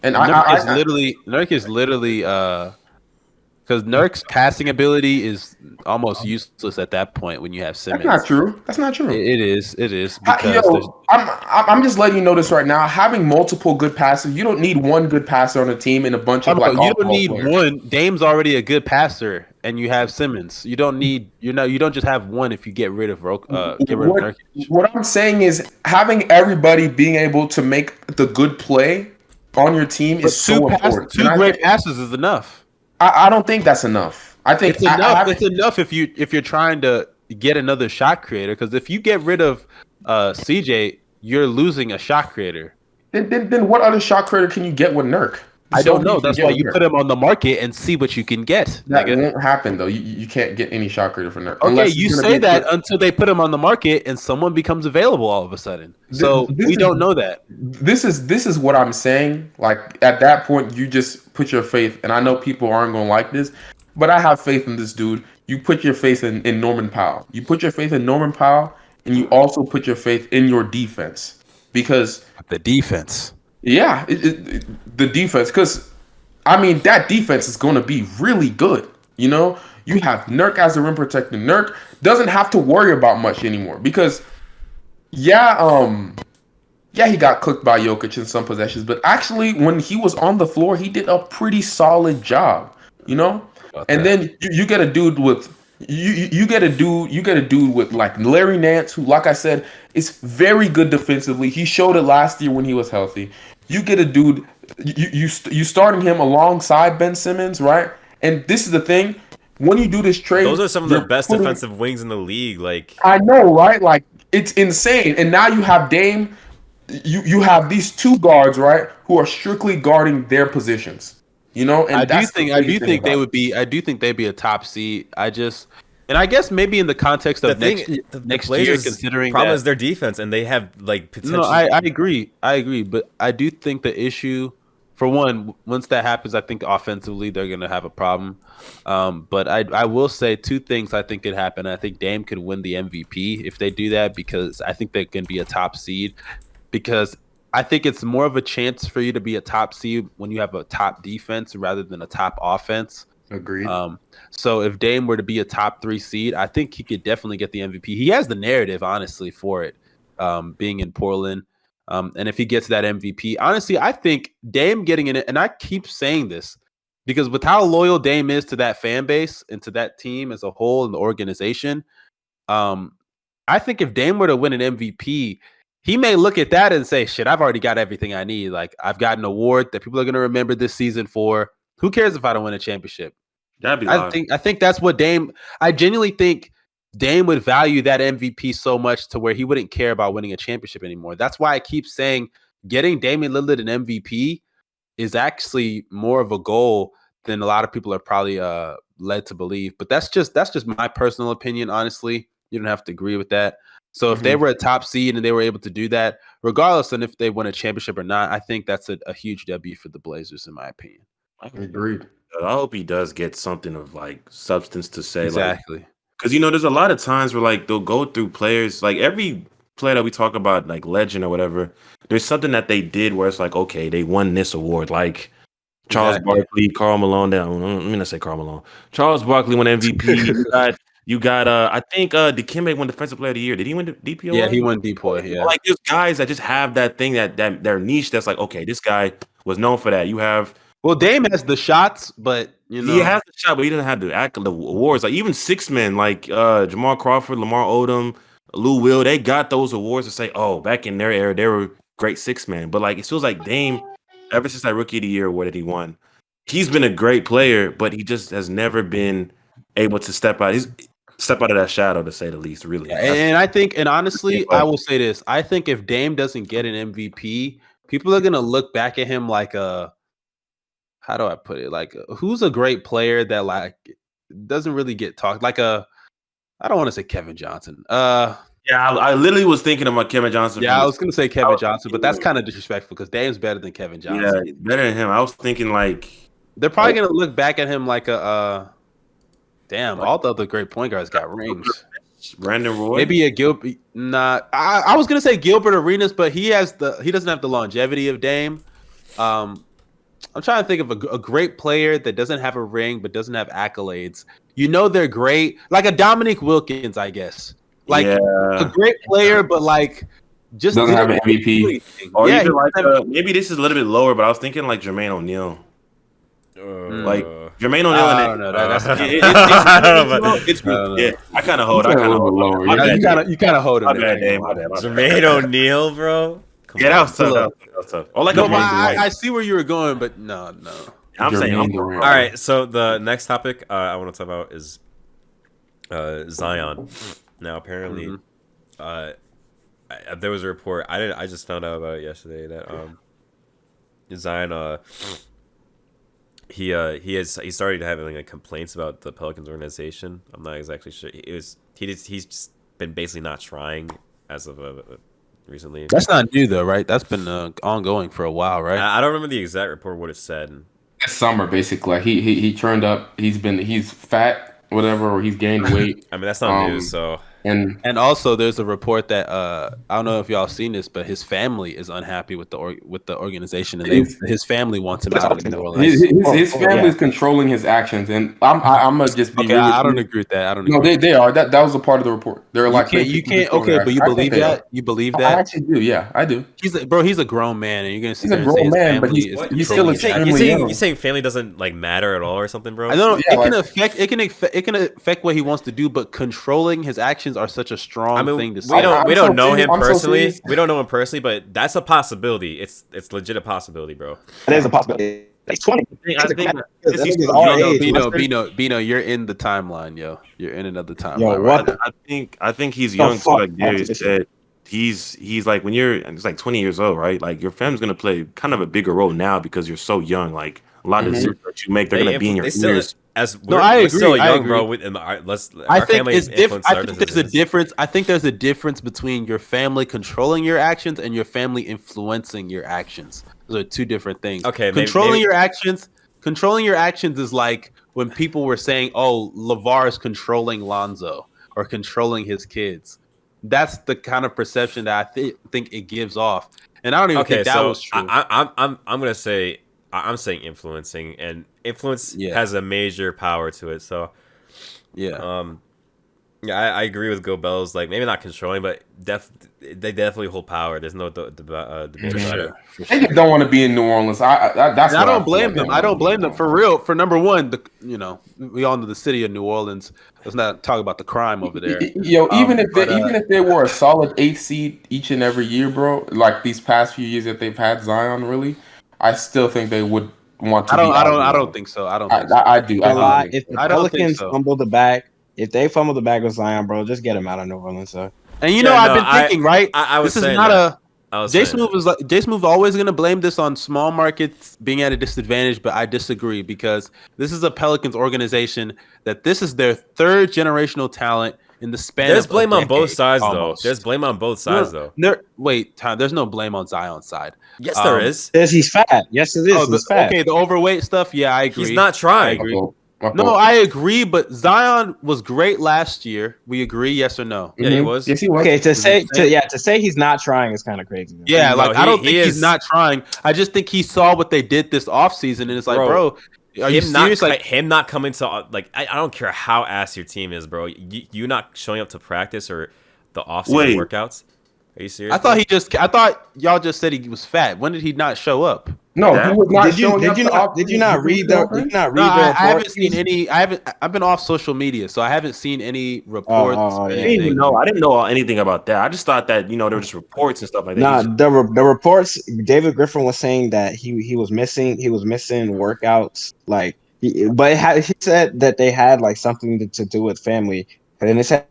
[SPEAKER 3] And I,
[SPEAKER 4] Nurk
[SPEAKER 3] I,
[SPEAKER 4] is
[SPEAKER 3] I,
[SPEAKER 4] literally Nurk is literally uh because Nurk's passing ability is almost useless at that point when you have
[SPEAKER 3] that's
[SPEAKER 4] Simmons.
[SPEAKER 3] not true. That's not true.
[SPEAKER 4] It- it is. It is
[SPEAKER 3] I-
[SPEAKER 4] because
[SPEAKER 3] yo,
[SPEAKER 4] there's-
[SPEAKER 3] I'm, I'm just letting you know this right now. Having multiple good passes, you don't need one good passer on a team and a bunch of like
[SPEAKER 4] you don't need
[SPEAKER 3] players.
[SPEAKER 4] one. Dame's already a good passer, and you have Simmons. You don't need. You know, you don't just have one if you get rid of uh, get rid of
[SPEAKER 3] What,
[SPEAKER 4] Nurkic.
[SPEAKER 3] what I'm saying is having everybody being able to make the good play on your team
[SPEAKER 4] But
[SPEAKER 3] is so
[SPEAKER 4] two, pass,
[SPEAKER 3] important.
[SPEAKER 4] two
[SPEAKER 3] I,
[SPEAKER 4] great passes is enough.
[SPEAKER 3] I, I don't think that's enough. I think
[SPEAKER 4] It's
[SPEAKER 3] I- I
[SPEAKER 4] enough.
[SPEAKER 3] have-
[SPEAKER 4] it's enough if you if you're trying to get another shot creator. Because if you get rid of uh, CJ, you're losing a shot creator.
[SPEAKER 3] then, then, then what other shot creator can you get with Nurk?
[SPEAKER 4] I don't know. That's why you put him on the market and see what you can get.
[SPEAKER 3] That
[SPEAKER 4] nigga.
[SPEAKER 3] won't happen though. You, you can't get any shot creator for Nurk.
[SPEAKER 4] Okay, you say
[SPEAKER 3] be a
[SPEAKER 4] that until they put him on the market and someone becomes available all of a sudden. So
[SPEAKER 3] This- this
[SPEAKER 4] we
[SPEAKER 3] is-
[SPEAKER 4] don't know that.
[SPEAKER 3] this is this is what I'm saying. Like at that point, you just put your faith, and I know people aren't gonna like this, but I have faith in this dude. You put your faith in, in Norman Powell. You put your faith in Norman Powell, and you also put your faith in your defense because
[SPEAKER 4] The defense.
[SPEAKER 3] Yeah, it, it, the defense. Because I mean, that defense is going to be really good. You know, you have Nurk as a rim protector. Nurk doesn't have to worry about much anymore because, yeah, um, yeah, he got cooked by Jokic in some possessions, but actually, when he was on the floor, he did a pretty solid job. You know, and then you, you get a dude with. You you get a dude you get a dude with like Larry Nance who like I said is very good defensively. He showed it last year when he was healthy. You get a dude you you st- you starting him alongside Ben Simmons, right? And this is the thing when you do this trade,
[SPEAKER 1] Those are some of the best
[SPEAKER 3] putting-
[SPEAKER 1] defensive wings in the league. Like
[SPEAKER 3] I know, right? Like it's insane. And now you have Dame. You you have these two guards, right, who are strictly guarding their positions. You know, and
[SPEAKER 4] I do
[SPEAKER 3] that's the
[SPEAKER 4] think I do think they would be I do think they'd be a top seed. I just and I guess maybe in the context
[SPEAKER 1] the
[SPEAKER 4] of
[SPEAKER 1] thing,
[SPEAKER 4] next
[SPEAKER 1] the, the
[SPEAKER 4] next
[SPEAKER 1] Blazers'
[SPEAKER 4] year, considering
[SPEAKER 1] problem
[SPEAKER 4] that,
[SPEAKER 1] is their defense, and they have like potential.
[SPEAKER 4] No, I, I agree. I agree. But I do think the issue, for one, once that happens, I think offensively they're going to have a problem. Um, but I, I will say two things I think could happen. I think Dame could win the MVP if they do that because I think they can be a top seed. Because I think it's more of a chance for you to be a top seed when you have a top defense rather than a top offense.
[SPEAKER 3] Agreed.
[SPEAKER 4] Um, so if Dame were to be a top three seed, I think he could definitely get the MVP. He has the narrative, honestly, for it, um, being in Portland. Um, and if he gets that MVP, honestly, I think Dame getting in it, and I keep saying this because with how loyal Dame is to that fan base and to that team as a whole and the organization, um, I think if Dame were to win an MVP, he may look at that and say, "Shit, I've already got everything I need. Like I've got an award that people are going to remember this season for. Who cares if I don't win a championship?"
[SPEAKER 2] That'd be
[SPEAKER 4] I
[SPEAKER 2] live.
[SPEAKER 4] think I think that's what Dame. I genuinely think Dame would value that MVP so much to where he wouldn't care about winning a championship anymore. That's why I keep saying getting Damian Lillard an MVP is actually more of a goal than a lot of people are probably uh, led to believe. But that's just that's just my personal opinion. Honestly, you don't have to agree with that. So if they were a top seed and they were able to do that, regardless of if they won a championship or not, I think that's a, a huge W for the Blazers, in my opinion.
[SPEAKER 3] agreed.
[SPEAKER 2] I hope he does get something of like substance to say, like
[SPEAKER 4] Exactly.
[SPEAKER 2] because you know there's a lot of times where like they'll go through players like every player that we talk about like legend or whatever there's something that they did where it's like okay they won this award like charles
[SPEAKER 4] Exactly.
[SPEAKER 2] barkley carl malone let me not say carl malone charles barkley won mvp you got you got uh i think uh Dikembe won defensive player of the year did he win the dpo
[SPEAKER 4] Yeah, he won Depoy. Yeah.
[SPEAKER 2] like there's guys that just have that thing that that their niche that's like okay this guy was known for that you have
[SPEAKER 4] Well, Dame has the shots, but you know,
[SPEAKER 2] he has the shot, but he doesn't have the acc- the awards. Like even six men, like uh Jamal Crawford, Lamar Odom, Lou Will, they got those awards to say, oh, back in their era, they were great six men. But like it feels like Dame, ever since that rookie of the year award that he won, he's been a great player, but he just has never been able to step out. He's step out of that shadow to say the least. Really,
[SPEAKER 4] and, and I think, and honestly,
[SPEAKER 2] Yeah.
[SPEAKER 4] I will say this: I think if Dame doesn't get an MVP, people are gonna look back at him like a, how do I put it? Like, who's a great player that like doesn't really get talked? Like a, I don't want to say Kevin Johnson. Uh,
[SPEAKER 2] Yeah, I, I literally was thinking about Kevin Johnson.
[SPEAKER 4] yeah, I was gonna say Kevin Johnson, but that's kind of disrespectful because Dame's better than Kevin Johnson.
[SPEAKER 2] yeah, better than him. I was thinking like
[SPEAKER 4] They're probably gonna look back at him like a. Uh, damn, all the other great point guards got rings.
[SPEAKER 2] Brandon Roy.
[SPEAKER 4] Maybe a Gilbert. Not. I, I was gonna say Gilbert Arenas, but he has the. He doesn't have the longevity of Dame. Um, I'm trying to think of a, a great player that doesn't have a ring but doesn't have accolades. You know they're great, like a Dominique Wilkins, I guess. Like
[SPEAKER 2] yeah.
[SPEAKER 4] a great player, but like just
[SPEAKER 3] Doesn't have an MVP.
[SPEAKER 2] Or
[SPEAKER 4] yeah,
[SPEAKER 2] even like
[SPEAKER 4] doesn't
[SPEAKER 2] uh, maybe this is a little bit lower, but I was thinking like Jermaine O'Neal. Like
[SPEAKER 1] Uh,
[SPEAKER 2] Jermaine O'Neal.
[SPEAKER 4] I don't know. That, that's
[SPEAKER 2] It- it- it's,
[SPEAKER 1] I
[SPEAKER 2] it's, it's,
[SPEAKER 4] I don't know.
[SPEAKER 2] yeah, I kind of hold. I kind of hold.
[SPEAKER 3] lower,
[SPEAKER 2] My
[SPEAKER 3] yeah.
[SPEAKER 2] bad,
[SPEAKER 4] you gotta you gotta hold him.
[SPEAKER 2] My bad, Dave. My bad.
[SPEAKER 1] Jermaine O'Neal, bro. Come
[SPEAKER 2] Yeah, that
[SPEAKER 1] on.
[SPEAKER 2] was tough. That was, that was tough. Or like
[SPEAKER 4] No,
[SPEAKER 2] a
[SPEAKER 4] but I, I see where you were going, but no, no.
[SPEAKER 2] I'm saying. I'm-
[SPEAKER 1] All right, so the next topic uh, I want to talk about is uh, Zion. Now, apparently,
[SPEAKER 4] Mhm.
[SPEAKER 1] uh, I, there was a report. I didn't. I just found out about it yesterday that um, Zion. Uh, he uh he has he started having like complaints about the Pelicans organization. I'm not exactly sure. It was he just he's just been basically not trying as of uh, recently.
[SPEAKER 4] That's not new though, right? That's been uh, ongoing for a while, right?
[SPEAKER 1] I, I don't remember the exact report what it said.
[SPEAKER 3] This summer, basically, he he he turned up. He's been he's fat, whatever, or he's gained weight,
[SPEAKER 1] I mean that's not
[SPEAKER 3] Um,
[SPEAKER 1] news. So
[SPEAKER 3] and
[SPEAKER 4] And also, there's a report that uh, I don't know if y'all seen this, but his family is unhappy with the or- with the organization, and they,
[SPEAKER 3] His-
[SPEAKER 4] his family wants him out of New
[SPEAKER 3] his,
[SPEAKER 4] Orleans.
[SPEAKER 3] his, his
[SPEAKER 5] Oh, oh,
[SPEAKER 3] family
[SPEAKER 5] yeah.
[SPEAKER 3] is controlling his actions, and I'm I, I'm gonna just be.
[SPEAKER 4] Okay,
[SPEAKER 3] really,
[SPEAKER 4] I, I don't agree with that. I don't.
[SPEAKER 3] No,
[SPEAKER 4] agree.
[SPEAKER 3] they, they are. That that was a part of the report. They're
[SPEAKER 4] you
[SPEAKER 3] like
[SPEAKER 4] can't. You can't. Okay, but you
[SPEAKER 3] their actions. I
[SPEAKER 4] believe
[SPEAKER 3] think they
[SPEAKER 4] that? You believe
[SPEAKER 3] are. I
[SPEAKER 4] that?
[SPEAKER 3] actually do. Yeah, I do.
[SPEAKER 4] He's a, bro. He's a grown man, and you're gonna sit
[SPEAKER 3] He's a
[SPEAKER 4] there and say
[SPEAKER 3] grown man, but
[SPEAKER 4] family
[SPEAKER 3] he's-
[SPEAKER 4] is
[SPEAKER 3] he's still a
[SPEAKER 4] his
[SPEAKER 1] you saying, you
[SPEAKER 3] extremely
[SPEAKER 1] saying
[SPEAKER 3] young.
[SPEAKER 1] you saying family doesn't like matter at all or something, bro?
[SPEAKER 4] I don't.
[SPEAKER 3] Yeah,
[SPEAKER 4] it can affect. It can affect. It can affect what he wants to do, but controlling his actions are such a strong
[SPEAKER 1] I mean,
[SPEAKER 4] thing to
[SPEAKER 1] we
[SPEAKER 4] say.
[SPEAKER 1] don't
[SPEAKER 3] I'm
[SPEAKER 1] we don't know
[SPEAKER 3] serious-
[SPEAKER 1] him
[SPEAKER 3] I'm so
[SPEAKER 1] personally.
[SPEAKER 3] serious.
[SPEAKER 1] we don't know him personally, but that's a possibility. It's it's legit a possibility, bro.
[SPEAKER 5] That is a possibility. He's 20.
[SPEAKER 2] I think, I think
[SPEAKER 5] That
[SPEAKER 2] this is
[SPEAKER 5] nigga's
[SPEAKER 2] young,
[SPEAKER 5] our
[SPEAKER 2] though.
[SPEAKER 5] age.
[SPEAKER 4] Bino, Bino, Bino, you're in the timeline, yo. You're in another timeline.
[SPEAKER 5] Yo, what
[SPEAKER 4] now.
[SPEAKER 2] I think I think he's
[SPEAKER 5] The
[SPEAKER 2] young too. Like Darius said, he's he's like when you're it's like 20 years old, right? Like your family's gonna play kind of a bigger role now because you're so young. Like a lot of
[SPEAKER 3] Mhm.
[SPEAKER 2] decisions that you make, they're
[SPEAKER 1] They
[SPEAKER 2] gonna be in your
[SPEAKER 1] they still-
[SPEAKER 2] ears.
[SPEAKER 1] As
[SPEAKER 4] No,
[SPEAKER 1] we're,
[SPEAKER 4] I
[SPEAKER 1] we're
[SPEAKER 4] agree,
[SPEAKER 1] still
[SPEAKER 4] I
[SPEAKER 1] young, bro.
[SPEAKER 4] agree.
[SPEAKER 1] With, and our, let's,
[SPEAKER 4] I
[SPEAKER 1] our
[SPEAKER 4] think
[SPEAKER 1] family
[SPEAKER 4] it's different. I think there's a difference. I think there's a difference between your family controlling your actions and your family influencing your actions. Those are two different things.
[SPEAKER 1] Okay,
[SPEAKER 4] controlling
[SPEAKER 1] maybe-
[SPEAKER 4] your actions. Controlling your actions is like when people were saying, "Oh, LaVar is controlling Lonzo or controlling his kids." That's the kind of perception that I thi- think it gives off, and I don't even
[SPEAKER 1] Okay,
[SPEAKER 4] think that
[SPEAKER 1] so
[SPEAKER 4] was true.
[SPEAKER 1] I, I, I'm I'm I'm gonna say I- I'm saying influencing, and influence
[SPEAKER 4] Yeah.
[SPEAKER 1] has a major power to it. So
[SPEAKER 4] yeah,
[SPEAKER 1] um, yeah, I, I agree with Go Bells. Like maybe not controlling, but def they definitely hold power. There's no de- de- uh, debate
[SPEAKER 4] for
[SPEAKER 1] about it.
[SPEAKER 4] sure.
[SPEAKER 3] They just don't want to be in New Orleans. I, I that's.
[SPEAKER 4] I don't
[SPEAKER 3] feel
[SPEAKER 4] blame them. I don't blame them for real. For number one, the you know we all know the city of New Orleans. Let's not talk about the crime over there.
[SPEAKER 3] Yo,
[SPEAKER 4] Um,
[SPEAKER 3] even if they,
[SPEAKER 4] uh,
[SPEAKER 3] even if they were a solid eight seed each and every year, bro, like these past few years that they've had Zion, really, I still think they would want to.
[SPEAKER 4] I don't.
[SPEAKER 3] Be
[SPEAKER 4] I don't. I don't think so. I don't.
[SPEAKER 3] I,
[SPEAKER 4] Think so.
[SPEAKER 3] I, I do. I
[SPEAKER 5] Gonna lie,
[SPEAKER 3] do.
[SPEAKER 5] if the
[SPEAKER 4] I
[SPEAKER 5] Pelicans
[SPEAKER 4] so.
[SPEAKER 5] fumble the bag, if they fumble the bag with Zion, bro, just get him out of New Orleans. So
[SPEAKER 4] And you
[SPEAKER 1] Yeah,
[SPEAKER 4] know, I've
[SPEAKER 1] no,
[SPEAKER 4] been
[SPEAKER 1] I-
[SPEAKER 4] thinking, right?
[SPEAKER 1] I, I was
[SPEAKER 4] this is not
[SPEAKER 1] that.
[SPEAKER 4] a.
[SPEAKER 1] I was
[SPEAKER 4] J
[SPEAKER 1] saying
[SPEAKER 4] Smooth is like J Smooth always going to blame this on small markets being at a disadvantage, but I disagree because this is a Pelicans organization that this is their third generational talent in the span.
[SPEAKER 1] There's
[SPEAKER 4] of a
[SPEAKER 1] blame on both sides
[SPEAKER 4] almost.
[SPEAKER 1] though. There's blame on both sides though.
[SPEAKER 4] There, wait, Tom, there's no blame on Zion's side.
[SPEAKER 1] Yes, there
[SPEAKER 4] Um,
[SPEAKER 1] is.
[SPEAKER 5] yes, he's fat. Yes, it is.
[SPEAKER 4] Oh,
[SPEAKER 5] he's
[SPEAKER 4] the-
[SPEAKER 5] fat.
[SPEAKER 4] okay, the overweight stuff. Yeah, I agree.
[SPEAKER 1] He's not trying.
[SPEAKER 4] agree.
[SPEAKER 3] My
[SPEAKER 4] No. I agree, but Zion was great last year. We agree, yes or no?
[SPEAKER 1] Yeah, he
[SPEAKER 3] Mhm.
[SPEAKER 1] was.
[SPEAKER 3] Yes, he was.
[SPEAKER 5] Okay, to say to yeah to say he's not trying is kind of crazy. man.
[SPEAKER 4] Yeah,
[SPEAKER 1] No,
[SPEAKER 4] like I don't
[SPEAKER 1] he
[SPEAKER 4] think
[SPEAKER 1] is-
[SPEAKER 4] he's not trying. I just think he saw what they did this offseason and it's like,
[SPEAKER 1] Bro,
[SPEAKER 4] bro, are you
[SPEAKER 1] him not
[SPEAKER 4] serious? Like,
[SPEAKER 1] him not coming to uh, like I, I don't care how ass your team is, bro. You, you not showing up to practice or the off season workouts. Are you serious?
[SPEAKER 4] I thought he just. I thought y'all just said he was fat. When did he not show up?
[SPEAKER 3] No,
[SPEAKER 2] Yeah.
[SPEAKER 3] he was not
[SPEAKER 5] Did you
[SPEAKER 3] showing
[SPEAKER 5] did
[SPEAKER 3] up
[SPEAKER 5] you not did you not read the did you not read
[SPEAKER 4] No,
[SPEAKER 5] the
[SPEAKER 4] I, I haven't seen any. I haven't. I've been off social media, so I haven't seen any oh, reports.
[SPEAKER 5] oh,
[SPEAKER 4] or
[SPEAKER 5] yeah.
[SPEAKER 2] I didn't even know. I didn't know anything about that. I just thought that you know there were just reports and stuff like that.
[SPEAKER 5] Nah, the re- the reports. David Griffin was saying that he he was missing he was missing workouts. Like, he, but it had, he said that they had like something to, to do with family, and then it said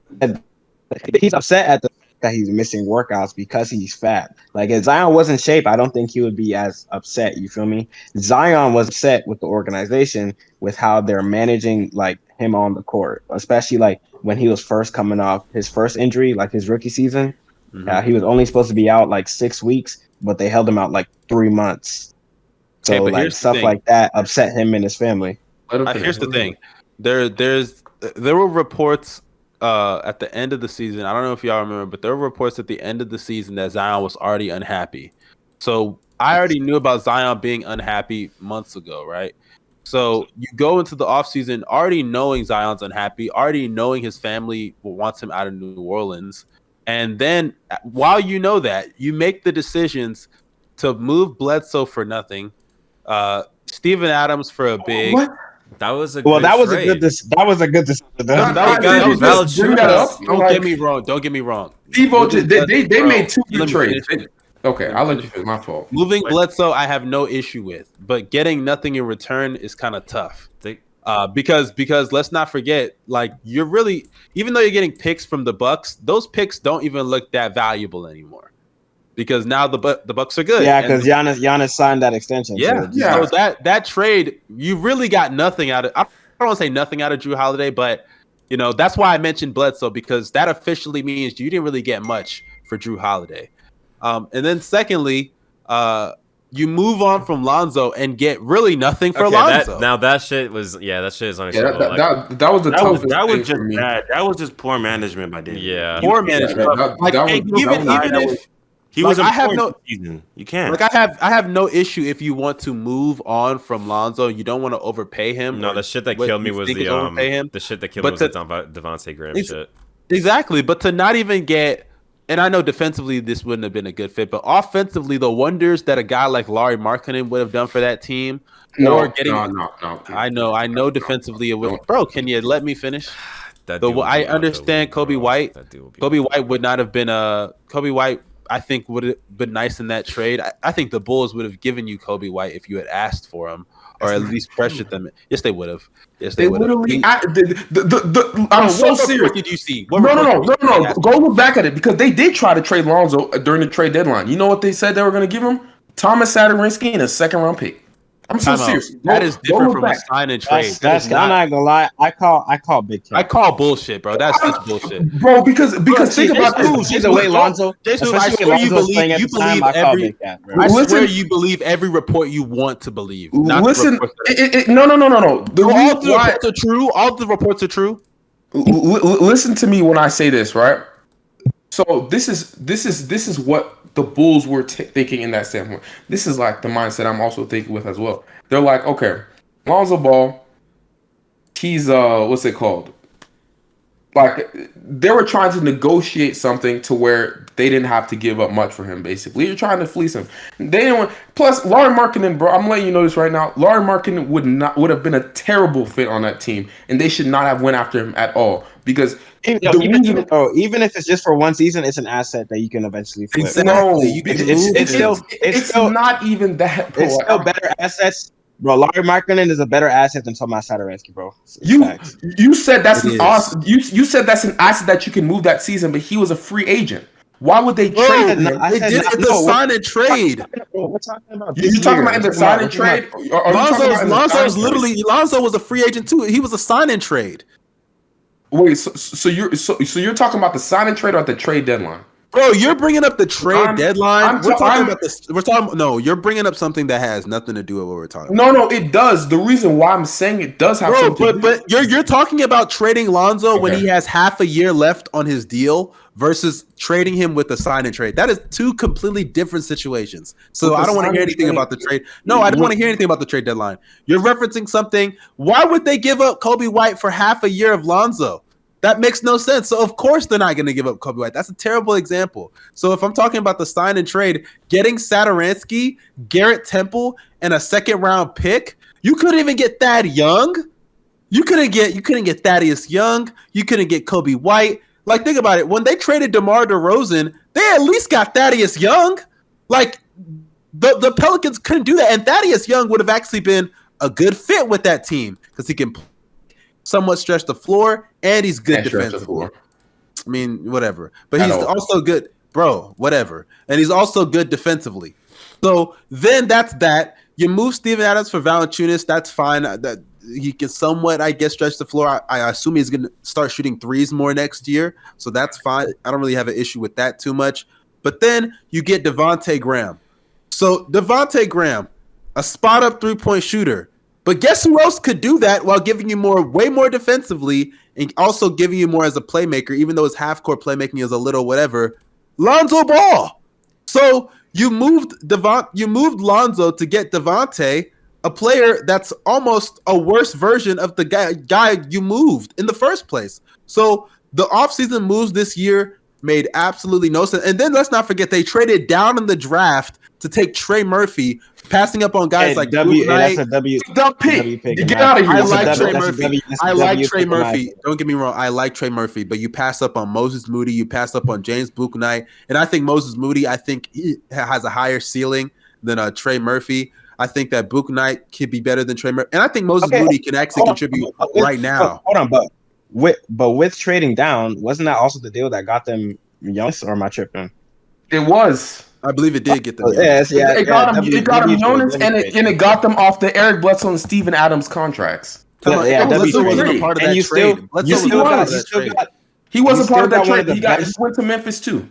[SPEAKER 5] he's upset at the that he's missing workouts because he's fat. Like if Zion was in shape, I don't think he would be as upset. You feel me? Zion was upset with the organization with how they're managing like him on the court, especially like when he was first coming off his first injury, like his rookie season.
[SPEAKER 2] Mhm.
[SPEAKER 5] Uh, he was only supposed to be out like six weeks, but they held him out like three months. So
[SPEAKER 4] Okay, but
[SPEAKER 5] like stuff like that upset him and his family.
[SPEAKER 4] Uh, here's the thing. There, there's, there were reports uh, at the end of the season. I don't know if y'all remember, but there were reports at the end of the season that Zion was already unhappy. So I already knew about Zion being unhappy months ago, right? So you go into the offseason already knowing Zion's unhappy, already knowing his family wants him out of New Orleans. And then while you know that, you make the decisions to move Bledsoe for nothing, uh, Steven Adams for a big.
[SPEAKER 3] What?
[SPEAKER 1] That was a
[SPEAKER 5] Well,
[SPEAKER 1] good
[SPEAKER 5] that was a good. Dis- that was a good decision.
[SPEAKER 3] Nah,
[SPEAKER 4] that
[SPEAKER 3] nah,
[SPEAKER 4] was-
[SPEAKER 3] they-
[SPEAKER 4] that was
[SPEAKER 3] just
[SPEAKER 1] valid
[SPEAKER 3] bring that up.
[SPEAKER 4] Don't
[SPEAKER 3] like,
[SPEAKER 4] get me wrong. Don't get me wrong.
[SPEAKER 3] Devo,
[SPEAKER 4] Moving
[SPEAKER 3] they, they, they made two good trades. Okay, I'll let you finish. My fault.
[SPEAKER 4] Moving Bledsoe, I have no issue with, but getting nothing in return is kind of tough. Uh, because because let's not forget, like you're really even though you're getting picks from the Bucks, those picks don't even look that valuable anymore. Because now the Bu- the Bucks are good.
[SPEAKER 5] Yeah, because Giannis Giannis signed that extension.
[SPEAKER 4] yeah,
[SPEAKER 5] so
[SPEAKER 3] yeah.
[SPEAKER 4] So that that trade, you really got nothing out of. I don't want to say nothing out of Jrue Holiday, but you know that's why I mentioned Bledsoe because that officially means you didn't really get much for Jrue Holiday. Um, and then secondly, uh, you move on from Lonzo and get really nothing for
[SPEAKER 1] Okay,
[SPEAKER 4] Lonzo.
[SPEAKER 1] that, now that shit was yeah, that shit is
[SPEAKER 3] Yeah,
[SPEAKER 1] unacceptable.
[SPEAKER 3] that,
[SPEAKER 1] like,
[SPEAKER 3] that, that was the
[SPEAKER 2] That was that
[SPEAKER 3] thing
[SPEAKER 2] was just
[SPEAKER 3] for me.
[SPEAKER 2] bad. That was just poor management by David.
[SPEAKER 1] Yeah.
[SPEAKER 4] Poor management.
[SPEAKER 3] that- that-
[SPEAKER 4] like
[SPEAKER 3] that was-
[SPEAKER 4] even
[SPEAKER 3] that
[SPEAKER 4] even,
[SPEAKER 3] was-
[SPEAKER 4] even
[SPEAKER 2] that
[SPEAKER 4] if
[SPEAKER 2] was- He
[SPEAKER 4] Like,
[SPEAKER 2] was
[SPEAKER 4] I have no-
[SPEAKER 2] season. You can't.
[SPEAKER 4] like I have I have no issue if you want to move on from Lonzo, you don't want to overpay him.
[SPEAKER 1] no, the shit that killed me was the um,
[SPEAKER 4] him.
[SPEAKER 1] the shit that killed
[SPEAKER 4] But
[SPEAKER 1] me was
[SPEAKER 4] to-
[SPEAKER 1] the Devon- Devontae Graham
[SPEAKER 4] It's-
[SPEAKER 1] shit.
[SPEAKER 4] Exactly, but to not even get, and I know defensively this wouldn't have been a good fit, but offensively, the wonders that a guy like Larry Markkanen would have done for that team,
[SPEAKER 3] No,
[SPEAKER 4] or getting,
[SPEAKER 3] no, no, no.
[SPEAKER 4] I know, I know defensively it would.
[SPEAKER 3] Don't.
[SPEAKER 4] Bro, can you let me finish?
[SPEAKER 1] That
[SPEAKER 4] The- I
[SPEAKER 1] be out the
[SPEAKER 4] understand
[SPEAKER 1] Coby.
[SPEAKER 4] White.
[SPEAKER 1] That dude would be Coby
[SPEAKER 4] White would not have been a Coby White. I think would have been nice in that trade. I, I think the Bulls would have given you Coby White if you had asked for him, or at least pressured them. Yes, they would have. Yes, they,
[SPEAKER 3] They
[SPEAKER 4] would have.
[SPEAKER 3] literally. I, the, the, the, the, I'm so
[SPEAKER 4] what
[SPEAKER 3] serious.
[SPEAKER 4] did you see?
[SPEAKER 3] No,
[SPEAKER 4] What
[SPEAKER 3] no, no, no,
[SPEAKER 4] did
[SPEAKER 3] no. Go look back at it because they did try to trade Lonzo during the trade deadline. You know what they said they were going to give him? Tomas Satoransky and a second round pick. I'm so
[SPEAKER 4] Time out.
[SPEAKER 3] serious.
[SPEAKER 4] That is different
[SPEAKER 3] look
[SPEAKER 4] from a sign and trade.
[SPEAKER 5] That's,
[SPEAKER 4] That
[SPEAKER 5] that's
[SPEAKER 4] is
[SPEAKER 5] I'm
[SPEAKER 4] not-
[SPEAKER 5] not gonna lie. I call I call big.
[SPEAKER 4] I call bullshit, bro. That's just bullshit.
[SPEAKER 3] bro. Because because
[SPEAKER 4] see,
[SPEAKER 3] think about
[SPEAKER 4] Jason
[SPEAKER 3] this.
[SPEAKER 4] Smooth,
[SPEAKER 5] See the way Lonzo,
[SPEAKER 4] Jason, I
[SPEAKER 5] especially
[SPEAKER 4] swear
[SPEAKER 5] when
[SPEAKER 4] you believe you
[SPEAKER 5] the time,
[SPEAKER 4] believe
[SPEAKER 5] I call
[SPEAKER 4] every.
[SPEAKER 5] big Cap. bro.
[SPEAKER 4] I
[SPEAKER 3] Listen-
[SPEAKER 4] swear you believe every report you want to believe. Not
[SPEAKER 3] Listen, it, it, no, no, no, no, no. The
[SPEAKER 4] all the reports are true. All the reports are true.
[SPEAKER 3] L- l- listen to me when I say this, right? So this is this is this is what the Bulls were t- thinking in that standpoint. This is like the mindset I'm also thinking with as well. They're like, okay, Lonzo Ball, he's uh, what's it called? Like they were trying to negotiate something to where they didn't have to give up much for him. Basically, you're trying to fleece him. They didn't want. Plus, Laurie Markkanen, bro. I'm letting you know this right now. Laurie Markkanen would not would have been a terrible fit on that team, and they should not have went after him at all because
[SPEAKER 5] Even,
[SPEAKER 3] the
[SPEAKER 5] even,
[SPEAKER 3] reason-
[SPEAKER 5] even, though- even if it's just for one season, it's an asset that you can eventually flip.
[SPEAKER 4] Exactly.
[SPEAKER 3] no, it's, it's,
[SPEAKER 5] it.
[SPEAKER 3] still
[SPEAKER 5] It's-
[SPEAKER 3] it's,
[SPEAKER 5] it's still-
[SPEAKER 3] not even that. Bro.
[SPEAKER 5] It's still better assets, bro. Larry Markkanen is a better asset than Tomas Satoransky, bro. It's
[SPEAKER 3] You
[SPEAKER 5] facts.
[SPEAKER 3] you said that's
[SPEAKER 4] It
[SPEAKER 3] an
[SPEAKER 4] is.
[SPEAKER 3] awesome. You you said that's an asset that you can move that season, but he was a free agent. Why would they
[SPEAKER 4] Bro,
[SPEAKER 3] trade him?
[SPEAKER 5] no,
[SPEAKER 4] They did
[SPEAKER 5] not-
[SPEAKER 4] it's
[SPEAKER 5] no,
[SPEAKER 4] a sign and trade.
[SPEAKER 5] We're talking about.
[SPEAKER 3] You, talking about in the sign and trade? Or are
[SPEAKER 4] Lonzo's
[SPEAKER 3] about in the sign
[SPEAKER 4] Lonzo's literally Lonzo was a free agent too. He was a sign and trade.
[SPEAKER 3] Wait, so, so you're so, so you're talking about the sign and trade or the trade deadline?
[SPEAKER 4] Bro, you're bringing up the trade
[SPEAKER 3] I'm-
[SPEAKER 4] deadline.
[SPEAKER 3] I'm
[SPEAKER 4] we're talking
[SPEAKER 3] I'm-
[SPEAKER 4] about this. We're talking. No, you're bringing up something that has nothing to do with what we're talking.
[SPEAKER 3] No, no, it does. The reason why I'm saying it does have
[SPEAKER 4] Bro,
[SPEAKER 3] something. to
[SPEAKER 4] but but you're you're talking about trading Lonzo when he has half a year left on his deal versus trading him with a sign and trade. That is two completely different situations. So I don't want to hear anything
[SPEAKER 3] trade-
[SPEAKER 4] about the trade. No, I don't want to hear anything about the trade deadline. You're referencing something. Why would they give up Coby White for half a year of Lonzo? That makes no sense. So of course they're not going to give up Coby White. That's a terrible example. So if I'm talking about the sign and trade, getting Satoransky, Garrett Temple, and a second round pick, you couldn't even get Thad Young. You couldn't get you couldn't get Thaddeus Young. You couldn't get Coby White. Like think about it. When they traded DeMar DeRozan, they at least got Thaddeus Young. Like the the Pelicans couldn't do that, and Thaddeus Young would have actually been a good fit with that team because he can somewhat stretch the floor and he's good
[SPEAKER 3] Can't stretch the
[SPEAKER 4] defensively. I mean, whatever. But
[SPEAKER 3] At
[SPEAKER 4] he's
[SPEAKER 3] all.
[SPEAKER 4] also good, bro. Whatever, and he's also good defensively. So then that's that. You move Steven Adams for Valanciunas. That's fine. Uh, That he can somewhat, I guess, stretch the floor. I, I assume he's going to start shooting threes more next year, so that's fine. I don't really have an issue with that too much. But then you get Devonte Graham. So Devonte Graham, a spot up three point shooter. But guess who else could do that while giving you more, way more defensively, and also giving you more as a playmaker, even though his half court playmaking is a little whatever. Lonzo Ball. So you moved Devon, you moved Lonzo to get Devonte, a player that's almost a worse version of the guy guy you moved in the first place. So the offseason moves this year made absolutely no sense. And then let's not forget they traded down in the draft to take Trey Murphy, passing up on guys
[SPEAKER 5] Hey,
[SPEAKER 4] like
[SPEAKER 5] W,
[SPEAKER 4] Bouknight.
[SPEAKER 5] that's a W.
[SPEAKER 3] Dumb
[SPEAKER 5] W
[SPEAKER 3] pick.
[SPEAKER 5] pick,
[SPEAKER 3] Get out of here.
[SPEAKER 4] I like Trey Murphy.
[SPEAKER 5] W- that's a
[SPEAKER 4] I like Trey. Murphy. Don't get me wrong. I like Trey Murphy, but you pass up on Moses Moody. You pass up on James Bouknight, and I think Moses Moody. I think he has a higher ceiling than uh, Trey Murphy. I think that Bouknight could be better than Trey Murphy, and I think Moses
[SPEAKER 5] Okay,
[SPEAKER 4] Moody can actually
[SPEAKER 5] hold on,
[SPEAKER 4] contribute
[SPEAKER 5] but with-
[SPEAKER 4] right now.
[SPEAKER 5] Hold on, but with but with trading down, wasn't that also the deal that got them Jonas? Or am I tripping?
[SPEAKER 3] It was.
[SPEAKER 4] I believe it did get them.
[SPEAKER 5] Oh, yes, yeah,
[SPEAKER 3] it got
[SPEAKER 5] yeah,
[SPEAKER 3] him.
[SPEAKER 5] W-
[SPEAKER 3] it got him
[SPEAKER 5] W trade,
[SPEAKER 3] Jonas,
[SPEAKER 5] W
[SPEAKER 3] and it, and it got them off the Eric Bledsoe and Steven Adams contracts.
[SPEAKER 4] Come on,
[SPEAKER 5] Yeah,
[SPEAKER 4] Bledsoe
[SPEAKER 5] W
[SPEAKER 4] wasn't a part of
[SPEAKER 5] And
[SPEAKER 4] that
[SPEAKER 5] you
[SPEAKER 4] trade.
[SPEAKER 5] still-
[SPEAKER 4] Bledsoe
[SPEAKER 3] you
[SPEAKER 4] was
[SPEAKER 3] still
[SPEAKER 4] not a part
[SPEAKER 3] got-
[SPEAKER 4] of
[SPEAKER 5] you
[SPEAKER 4] that
[SPEAKER 5] still
[SPEAKER 4] trade.
[SPEAKER 5] got
[SPEAKER 3] He wasn't
[SPEAKER 5] still
[SPEAKER 3] part of that
[SPEAKER 5] got of
[SPEAKER 3] trade. He got. He went to Memphis too.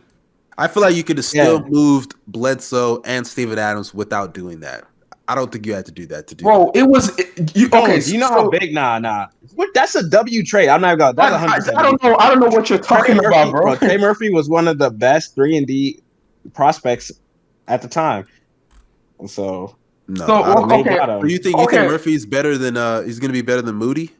[SPEAKER 4] I feel like you could have still
[SPEAKER 5] Yeah.
[SPEAKER 4] moved Bledsoe and Steven Adams without doing that. I don't think you had to do that to do.
[SPEAKER 3] Bro, it was it- you, oh,
[SPEAKER 5] Okay,
[SPEAKER 3] okay.
[SPEAKER 5] do you know
[SPEAKER 3] so,
[SPEAKER 5] how big? Nah, nah. What? That's a W trade. I'm not gonna. That's
[SPEAKER 3] I,
[SPEAKER 5] a hundred.
[SPEAKER 3] I, I don't know. I don't know what you're
[SPEAKER 5] Trey
[SPEAKER 3] talking
[SPEAKER 5] Murphy,
[SPEAKER 3] about, bro.
[SPEAKER 5] Trey Murphy was one of the best three and D prospects at the time. So
[SPEAKER 4] No.
[SPEAKER 3] So,
[SPEAKER 4] I don't
[SPEAKER 3] okay,
[SPEAKER 4] know.
[SPEAKER 5] got him.
[SPEAKER 4] So you think you
[SPEAKER 3] Okay.
[SPEAKER 4] think Murphy's better than uh he's gonna be better than Moody?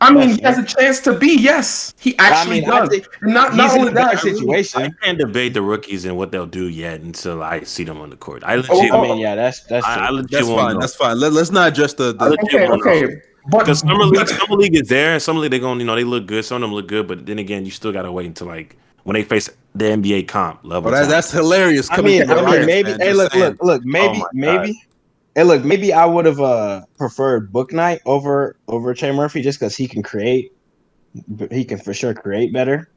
[SPEAKER 3] I mean, he has a chance to be. Yes, he
[SPEAKER 5] I
[SPEAKER 3] actually
[SPEAKER 5] mean,
[SPEAKER 3] does.
[SPEAKER 5] think
[SPEAKER 3] not not
[SPEAKER 5] in
[SPEAKER 3] only that.
[SPEAKER 5] Situation.
[SPEAKER 2] I can't debate the rookies and what they'll do yet until I see them on the court. I legit,
[SPEAKER 3] Oh,
[SPEAKER 5] I mean, yeah, that's that's
[SPEAKER 2] I, I legit
[SPEAKER 4] That's fine.
[SPEAKER 2] know.
[SPEAKER 4] That's fine. Let, let's not address the, the
[SPEAKER 2] I legit
[SPEAKER 3] Okay,
[SPEAKER 2] won't know.
[SPEAKER 3] okay, but
[SPEAKER 2] Because summer league, summer league is there. Summer league, they're going, you know, they look good. Some of them look good, but then again, you still gotta wait until like when they face the NBA comp level.
[SPEAKER 4] Oh, that's, that's hilarious.
[SPEAKER 5] I mean,
[SPEAKER 4] from
[SPEAKER 5] I mean, maybe.
[SPEAKER 4] man,
[SPEAKER 5] Hey, look,
[SPEAKER 4] saying.
[SPEAKER 5] look, look. Maybe,
[SPEAKER 2] my God.
[SPEAKER 5] maybe. Hey, look. Maybe I would have uh preferred Bouknight over over Trey Murphy just because he can create. He can for sure create better.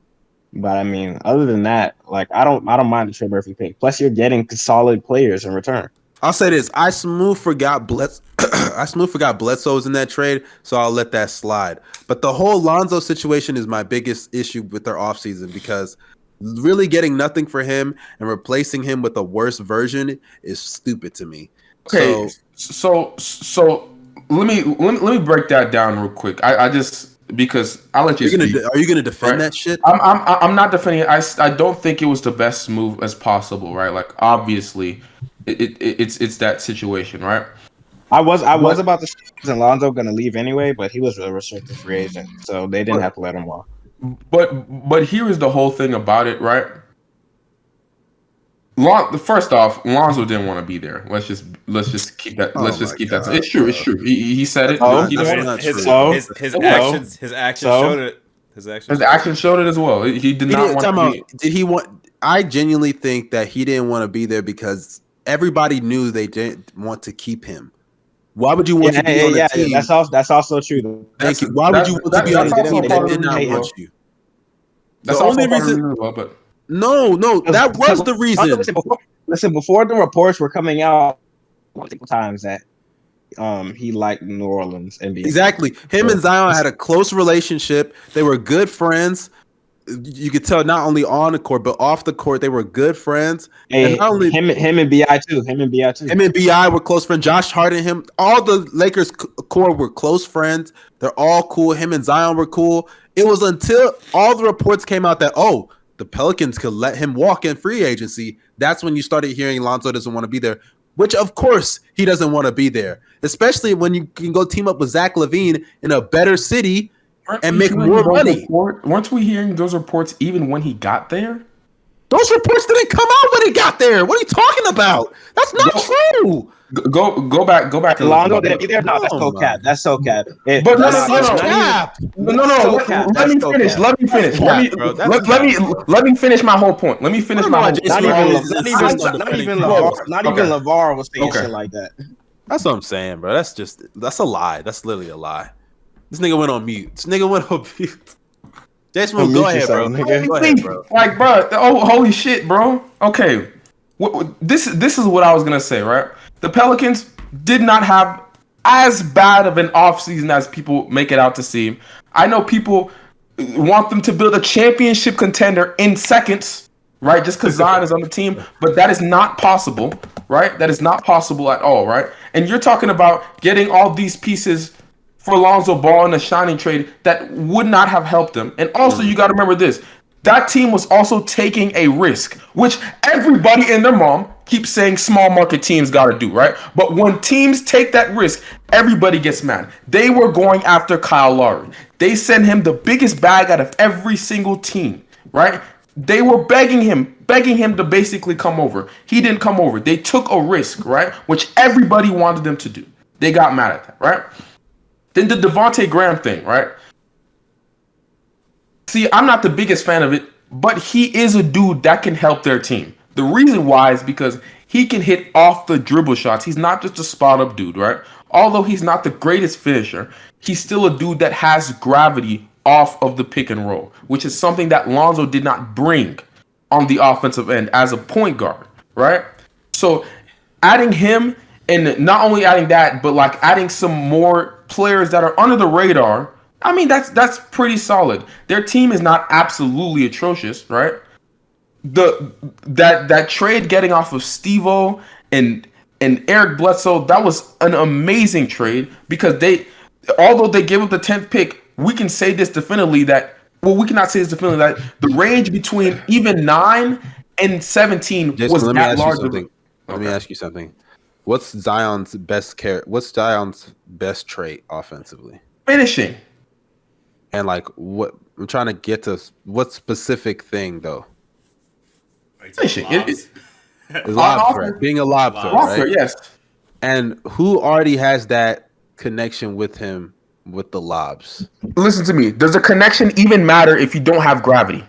[SPEAKER 5] But I mean, other than that, like I don't, I don't mind the Trey Murphy pick. Plus, you're getting solid players in return.
[SPEAKER 4] I'll say this: I smooth forgot Blitz. I smooth forgot Bledsoe was in that trade, so I'll let that slide. But the whole Lonzo situation is my biggest issue with their offseason because really getting nothing for him and replacing him with a worse version is stupid to me.
[SPEAKER 3] Okay,
[SPEAKER 4] So
[SPEAKER 3] so so let me let me, let me break that down real quick. I, I just because I'll let you
[SPEAKER 4] you're gonna
[SPEAKER 3] speak.
[SPEAKER 4] de- are you gonna defend
[SPEAKER 3] Right.
[SPEAKER 4] that shit?
[SPEAKER 3] I'm I'm I'm not defending it. I, I don't think it was the best move as possible, right? Like obviously, it, it it's it's that situation, right?
[SPEAKER 5] I was, I was
[SPEAKER 3] What-
[SPEAKER 5] about to say Alonzo going to leave anyway, but he was a restricted free agent, so they didn't
[SPEAKER 3] What?
[SPEAKER 5] have to let him walk.
[SPEAKER 3] But but here is the whole thing about it, right? Lon, the first off, Lonzo didn't want to be there. Let's just let's just keep that.
[SPEAKER 4] Oh
[SPEAKER 3] let's just
[SPEAKER 4] my
[SPEAKER 3] keep that. It's true. It's true. He, he said it.
[SPEAKER 5] Oh,
[SPEAKER 3] He
[SPEAKER 4] that's
[SPEAKER 3] didn't-
[SPEAKER 1] his,
[SPEAKER 4] true.
[SPEAKER 5] So? Oh.
[SPEAKER 1] his, his
[SPEAKER 5] So?
[SPEAKER 1] actions, his actions
[SPEAKER 5] So?
[SPEAKER 1] showed it. His actions.
[SPEAKER 3] his actions showed it as well. He did
[SPEAKER 4] He
[SPEAKER 3] not want to
[SPEAKER 4] out.
[SPEAKER 3] be.
[SPEAKER 4] Did he want? I genuinely think that he didn't want to be there because everybody knew they didn't want to keep him. Why would you want
[SPEAKER 5] Yeah,
[SPEAKER 4] to be
[SPEAKER 5] yeah,
[SPEAKER 4] on a
[SPEAKER 5] yeah,
[SPEAKER 4] team?
[SPEAKER 5] that's also that's also true. though.
[SPEAKER 4] Thank
[SPEAKER 3] That's-
[SPEAKER 4] you. Why would you want to be on a team that did not
[SPEAKER 3] the-
[SPEAKER 4] want you?
[SPEAKER 3] That's
[SPEAKER 4] the only
[SPEAKER 3] part of the
[SPEAKER 4] reason-
[SPEAKER 3] reason, but
[SPEAKER 4] No, no, that was the reason.
[SPEAKER 5] Listen before, listen, before the reports were coming out multiple times that um he liked New Orleans and
[SPEAKER 4] Exactly. Him and Zion had a close relationship. They were good friends. You could tell not only on the court but off the court they were good friends.
[SPEAKER 5] Hey,
[SPEAKER 4] And not only-
[SPEAKER 5] him, him and BI too. Him and BI too.
[SPEAKER 4] Him and BI were close friends. Josh Hart and him, all the Lakers core were close friends. They're all cool. Him and Zion were cool. It was until all the reports came out that oh, the Pelicans could let him walk in free agency. That's when you started hearing Lonzo doesn't want to be there. Which of course he doesn't want to be there, especially when you can go team up with Zach LaVine in a better city.
[SPEAKER 3] Weren't
[SPEAKER 4] And make more money.
[SPEAKER 3] report- weren't we hearing those reports even when he got there?
[SPEAKER 4] Those reports didn't come out when he got there. What are you talking about? That's not
[SPEAKER 3] No.
[SPEAKER 4] true.
[SPEAKER 3] Go go, go back go back and
[SPEAKER 5] Lonzo
[SPEAKER 3] look
[SPEAKER 5] didn't be there. No, that's so cap. That's so cap. It-
[SPEAKER 3] But no,
[SPEAKER 4] That's
[SPEAKER 3] no, no,
[SPEAKER 4] such
[SPEAKER 3] no.
[SPEAKER 4] cap.
[SPEAKER 3] No, no, no.
[SPEAKER 5] so
[SPEAKER 3] let,
[SPEAKER 5] cap.
[SPEAKER 3] let me
[SPEAKER 5] so
[SPEAKER 3] finish.
[SPEAKER 5] cap.
[SPEAKER 3] Let me finish. Let me
[SPEAKER 4] cap, bro. That's
[SPEAKER 3] let, let me let me finish my whole point. Let me finish
[SPEAKER 4] I don't
[SPEAKER 3] my
[SPEAKER 4] know
[SPEAKER 3] whole point.
[SPEAKER 5] Not even,
[SPEAKER 4] always
[SPEAKER 5] not even,
[SPEAKER 4] on
[SPEAKER 5] not even,
[SPEAKER 4] Flo.
[SPEAKER 5] LaVar, not even
[SPEAKER 3] Okay.
[SPEAKER 5] LaVar was saying
[SPEAKER 3] Okay.
[SPEAKER 5] shit like that.
[SPEAKER 4] That's what I'm saying, bro. That's just that's a lie. That's literally a lie. This nigga went on mute. This nigga went on mute. Jason,
[SPEAKER 5] Unmute
[SPEAKER 4] go ahead, bro.
[SPEAKER 5] nigga.
[SPEAKER 4] Go ahead, bro.
[SPEAKER 3] Like, bro, oh, holy shit, bro. Okay, what, what- this this is what I was gonna say, right? The Pelicans did not have as bad of an offseason as people make it out to seem. I know people want them to build a championship contender in seconds, right? Just because Zion is on the team, but that is not possible, right? That is not possible at all, right? And you're talking about getting all these pieces for Lonzo Ball in a shining trade that would not have helped them. And also, you mm-hmm. got to remember this: that team was also taking a risk, which everybody and their mom keeps saying small market teams got to do, right? But when teams take that risk, everybody gets mad. They were going after Kyle Lowry. They sent him the biggest bag out of every single team, right? They were begging him, begging him to basically come over. He didn't come over. They took a risk, right? Which everybody wanted them to do. They got mad at that, right? Then the Devonte Graham thing, right? See, I'm not the biggest fan of it, but he is a dude that can help their team. The reason why is because he can hit off the dribble shots. He's not just a spot up dude, right? Although he's not the greatest finisher, he's still a dude that has gravity off of the pick and roll, which is something that Lonzo did not bring on the offensive end as a point guard, right? So adding him and not only adding that, but like adding some more players that are under the radar. I mean, that's that's pretty solid. Their team is not absolutely atrocious, right? The that that trade getting off of Stevo and and Eric Bledsoe, that was an amazing trade because they although they gave up the 10th pick, we can say this definitively that well, we cannot say this definitively that the range between even 9 and 17
[SPEAKER 4] Jason,
[SPEAKER 3] was that large.
[SPEAKER 4] Let me ask you something. What's Zion's best care? What's Zion's best trait offensively?
[SPEAKER 3] Finishing.
[SPEAKER 4] And like, what I'm trying to get to what specific thing though?
[SPEAKER 3] Finishing. It- it-
[SPEAKER 4] Is lob
[SPEAKER 3] off-
[SPEAKER 4] threat, being a lob threat,
[SPEAKER 3] Walker,
[SPEAKER 4] right?
[SPEAKER 3] yes.
[SPEAKER 4] And who already has that connection with him with the lobs?
[SPEAKER 3] Listen to me. Does a connection even matter if you don't have gravity?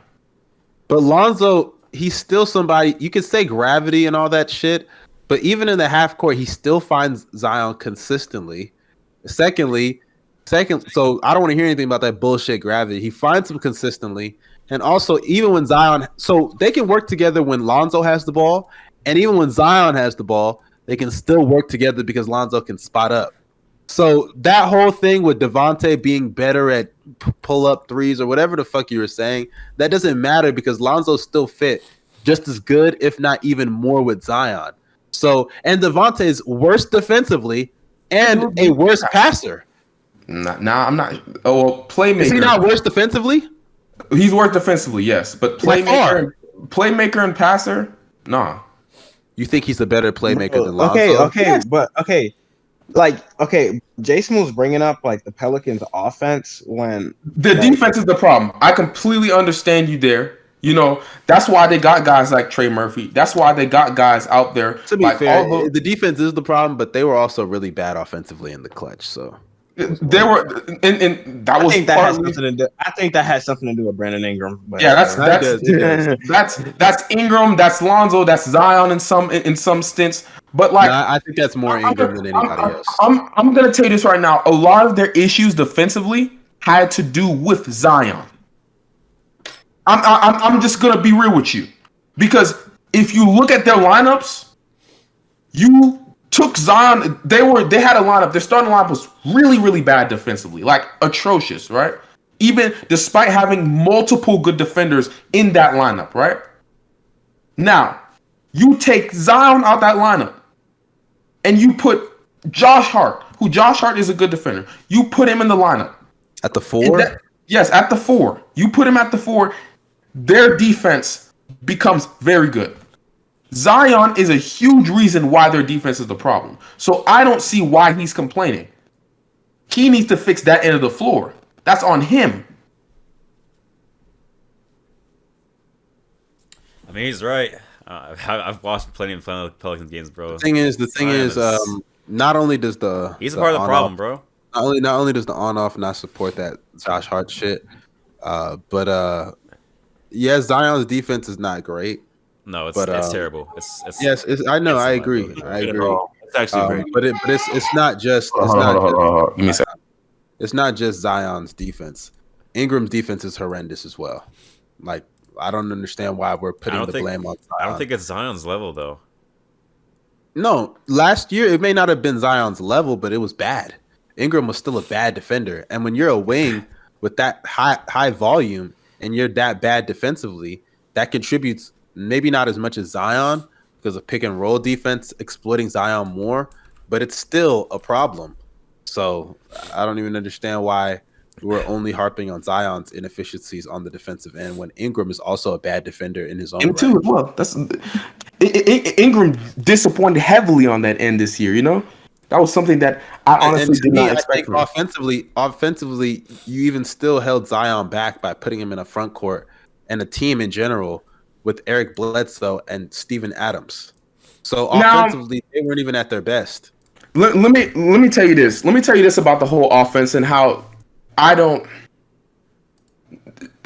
[SPEAKER 4] But Lonzo, he's still somebody you could say gravity and all that shit, but even in the half court, he still finds Zion consistently. Secondly, second, so I don't want to hear anything about that bullshit gravity. He finds him consistently. And also, even when Zion, so they can work together when Lonzo has the ball, and even when Zion has the ball, they can still work together because Lonzo can spot up. So that whole thing with Devonte being better at p- pull up threes or whatever the fuck you were saying, that doesn't matter because Lonzo's still fit just as good, if not even more, with Zion. So and Devontae's worse defensively and a worse passer.
[SPEAKER 3] Nah, nah, I'm not. Oh, well, playmaker.
[SPEAKER 4] Is he not worse defensively?
[SPEAKER 3] He's worse defensively, yes, but playmaker, playmaker and passer, nah.
[SPEAKER 4] You think he's a better playmaker than Lonzo?
[SPEAKER 5] Okay, okay, but okay, like okay, Jason was bringing up like the Pelicans' offense when
[SPEAKER 3] The defense is the problem. I completely understand you there. You know, that's why they got guys like Trey Murphy. That's why they got guys out there.
[SPEAKER 4] To be
[SPEAKER 3] like,
[SPEAKER 4] fair,
[SPEAKER 3] although-
[SPEAKER 4] the defense is the problem, but they were also really bad offensively in the clutch. So
[SPEAKER 3] There were, and, and that
[SPEAKER 5] I
[SPEAKER 3] was
[SPEAKER 5] think that has something to do. I think that has something to do with Brandon Ingram. But
[SPEAKER 3] yeah. That's that's
[SPEAKER 4] does,
[SPEAKER 3] that's that's Ingram, that's Lonzo, that's Zion in some in, in some stints. But like,
[SPEAKER 4] No, I I think that's more
[SPEAKER 3] I'm
[SPEAKER 4] Ingram
[SPEAKER 3] gonna-
[SPEAKER 4] than
[SPEAKER 3] I'm-
[SPEAKER 4] anybody
[SPEAKER 3] I'm,
[SPEAKER 4] else.
[SPEAKER 3] I'm, I'm gonna tell you this right now. A lot of their issues defensively had to do with Zion. I'm I'm I'm just gonna be real with you, because if you look at their lineups, you took Zion. They were they had a lineup. Their starting lineup was really really bad defensively, like atrocious, right? Even despite having multiple good defenders in that lineup, right? Now, you take Zion out that lineup and you put Josh Hart, who Josh Hart is a good defender. You put him in the lineup.
[SPEAKER 4] At the four,
[SPEAKER 3] that- yes, at the four. You put him at the four. Their defense becomes very good. Zion is a huge reason why their defense is the problem. So I don't see why he's complaining. He needs to fix that end of the floor. That's on him.
[SPEAKER 1] I mean, he's right. Uh, I've, I've watched plenty of Pel- Pelicans games, bro.
[SPEAKER 4] the thing is, the thing
[SPEAKER 1] Zion
[SPEAKER 4] is,
[SPEAKER 1] is-
[SPEAKER 4] um, not only does the
[SPEAKER 1] He's a
[SPEAKER 4] the
[SPEAKER 1] part of the
[SPEAKER 4] on-off-
[SPEAKER 1] problem, bro.
[SPEAKER 4] Not only not only does the on off not support that Josh Hart shit, uh, but uh, yeah, Zion's defense is not great.
[SPEAKER 1] No, it's
[SPEAKER 4] But,
[SPEAKER 1] it's
[SPEAKER 4] um,
[SPEAKER 1] terrible. It's, it's
[SPEAKER 4] Yes, it's, I know,
[SPEAKER 1] It's
[SPEAKER 4] I agree,
[SPEAKER 1] good.
[SPEAKER 4] I agree.
[SPEAKER 2] It's actually
[SPEAKER 4] Um,
[SPEAKER 2] very
[SPEAKER 4] but it, but it's it's not just it's
[SPEAKER 3] on,
[SPEAKER 4] not
[SPEAKER 3] hold
[SPEAKER 4] just,
[SPEAKER 3] hold on, hold. Give me a
[SPEAKER 4] it's not just Zion's defense. Ingram's defense is horrendous as well. Like I don't understand why we're putting
[SPEAKER 1] don't
[SPEAKER 4] the
[SPEAKER 1] think-
[SPEAKER 4] blame on.
[SPEAKER 1] I don't think it's Zion's level though.
[SPEAKER 4] No, last year it may not have been Zion's level, but it was bad. Ingram was still a bad defender, and when you're a wing with that high high volume and you're that bad defensively, that contributes maybe not as much as Zion because of pick and roll defense exploiting Zion more, but it's still a problem. So I don't even understand why we're only harping on Zion's inefficiencies on the defensive end when Ingram is also a bad defender in his own
[SPEAKER 3] Him
[SPEAKER 4] right.
[SPEAKER 3] too as well. That's Ingram disappointed heavily on that end this year. You know, that was something that I honestly did
[SPEAKER 4] me,
[SPEAKER 3] not
[SPEAKER 4] I
[SPEAKER 3] expect.
[SPEAKER 4] think
[SPEAKER 3] From
[SPEAKER 4] offensively, offensively, you even still held Zion back by putting him in a front court and a team in general with Eric Bledsoe and Steven Adams. So
[SPEAKER 3] Now-
[SPEAKER 4] offensively, they weren't even at their best.
[SPEAKER 3] let, let me let me tell you this. Let me tell you this about the whole offense and how I don't.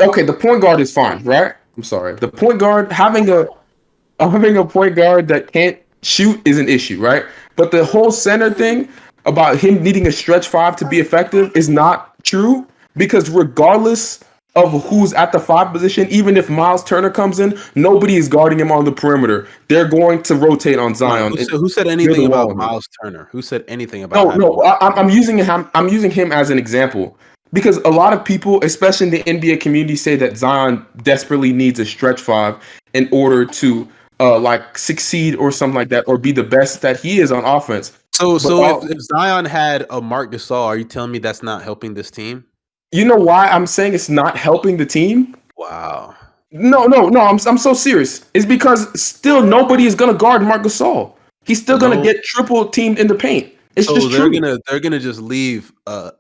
[SPEAKER 3] Okay, the point guard is fine, right? I'm sorry. The point guard having a having a point guard that can't shoot is an issue, right? But the whole center thing about him needing a stretch five to be effective is not true because regardless of who's at the five position, even if Miles Turner comes in, nobody is guarding him on the perimeter. They're going to rotate on Zion.
[SPEAKER 4] Who said, who said anything about. Miles Turner? Who said anything about?
[SPEAKER 3] No, no. I, I'm- I'm using him. I'm using him as an example because a lot of people, especially in the NBA community, say that Zion desperately needs a stretch five in order to uh, like succeed or something like that, or be the best that he is on offense.
[SPEAKER 4] So, so
[SPEAKER 3] all-
[SPEAKER 4] if, if Zion had a Marc Gasol, are you telling me that's not helping this team?
[SPEAKER 3] You know why I'm saying it's not helping the team?
[SPEAKER 4] Wow.
[SPEAKER 3] No, no, no. I'm I'm so serious. It's because still nobody is gonna guard Marc Gasol. He's still gonna
[SPEAKER 4] No.
[SPEAKER 3] get triple teamed in the paint. It's
[SPEAKER 4] So
[SPEAKER 3] just
[SPEAKER 4] they're
[SPEAKER 3] true.
[SPEAKER 4] gonna they're gonna just leave a,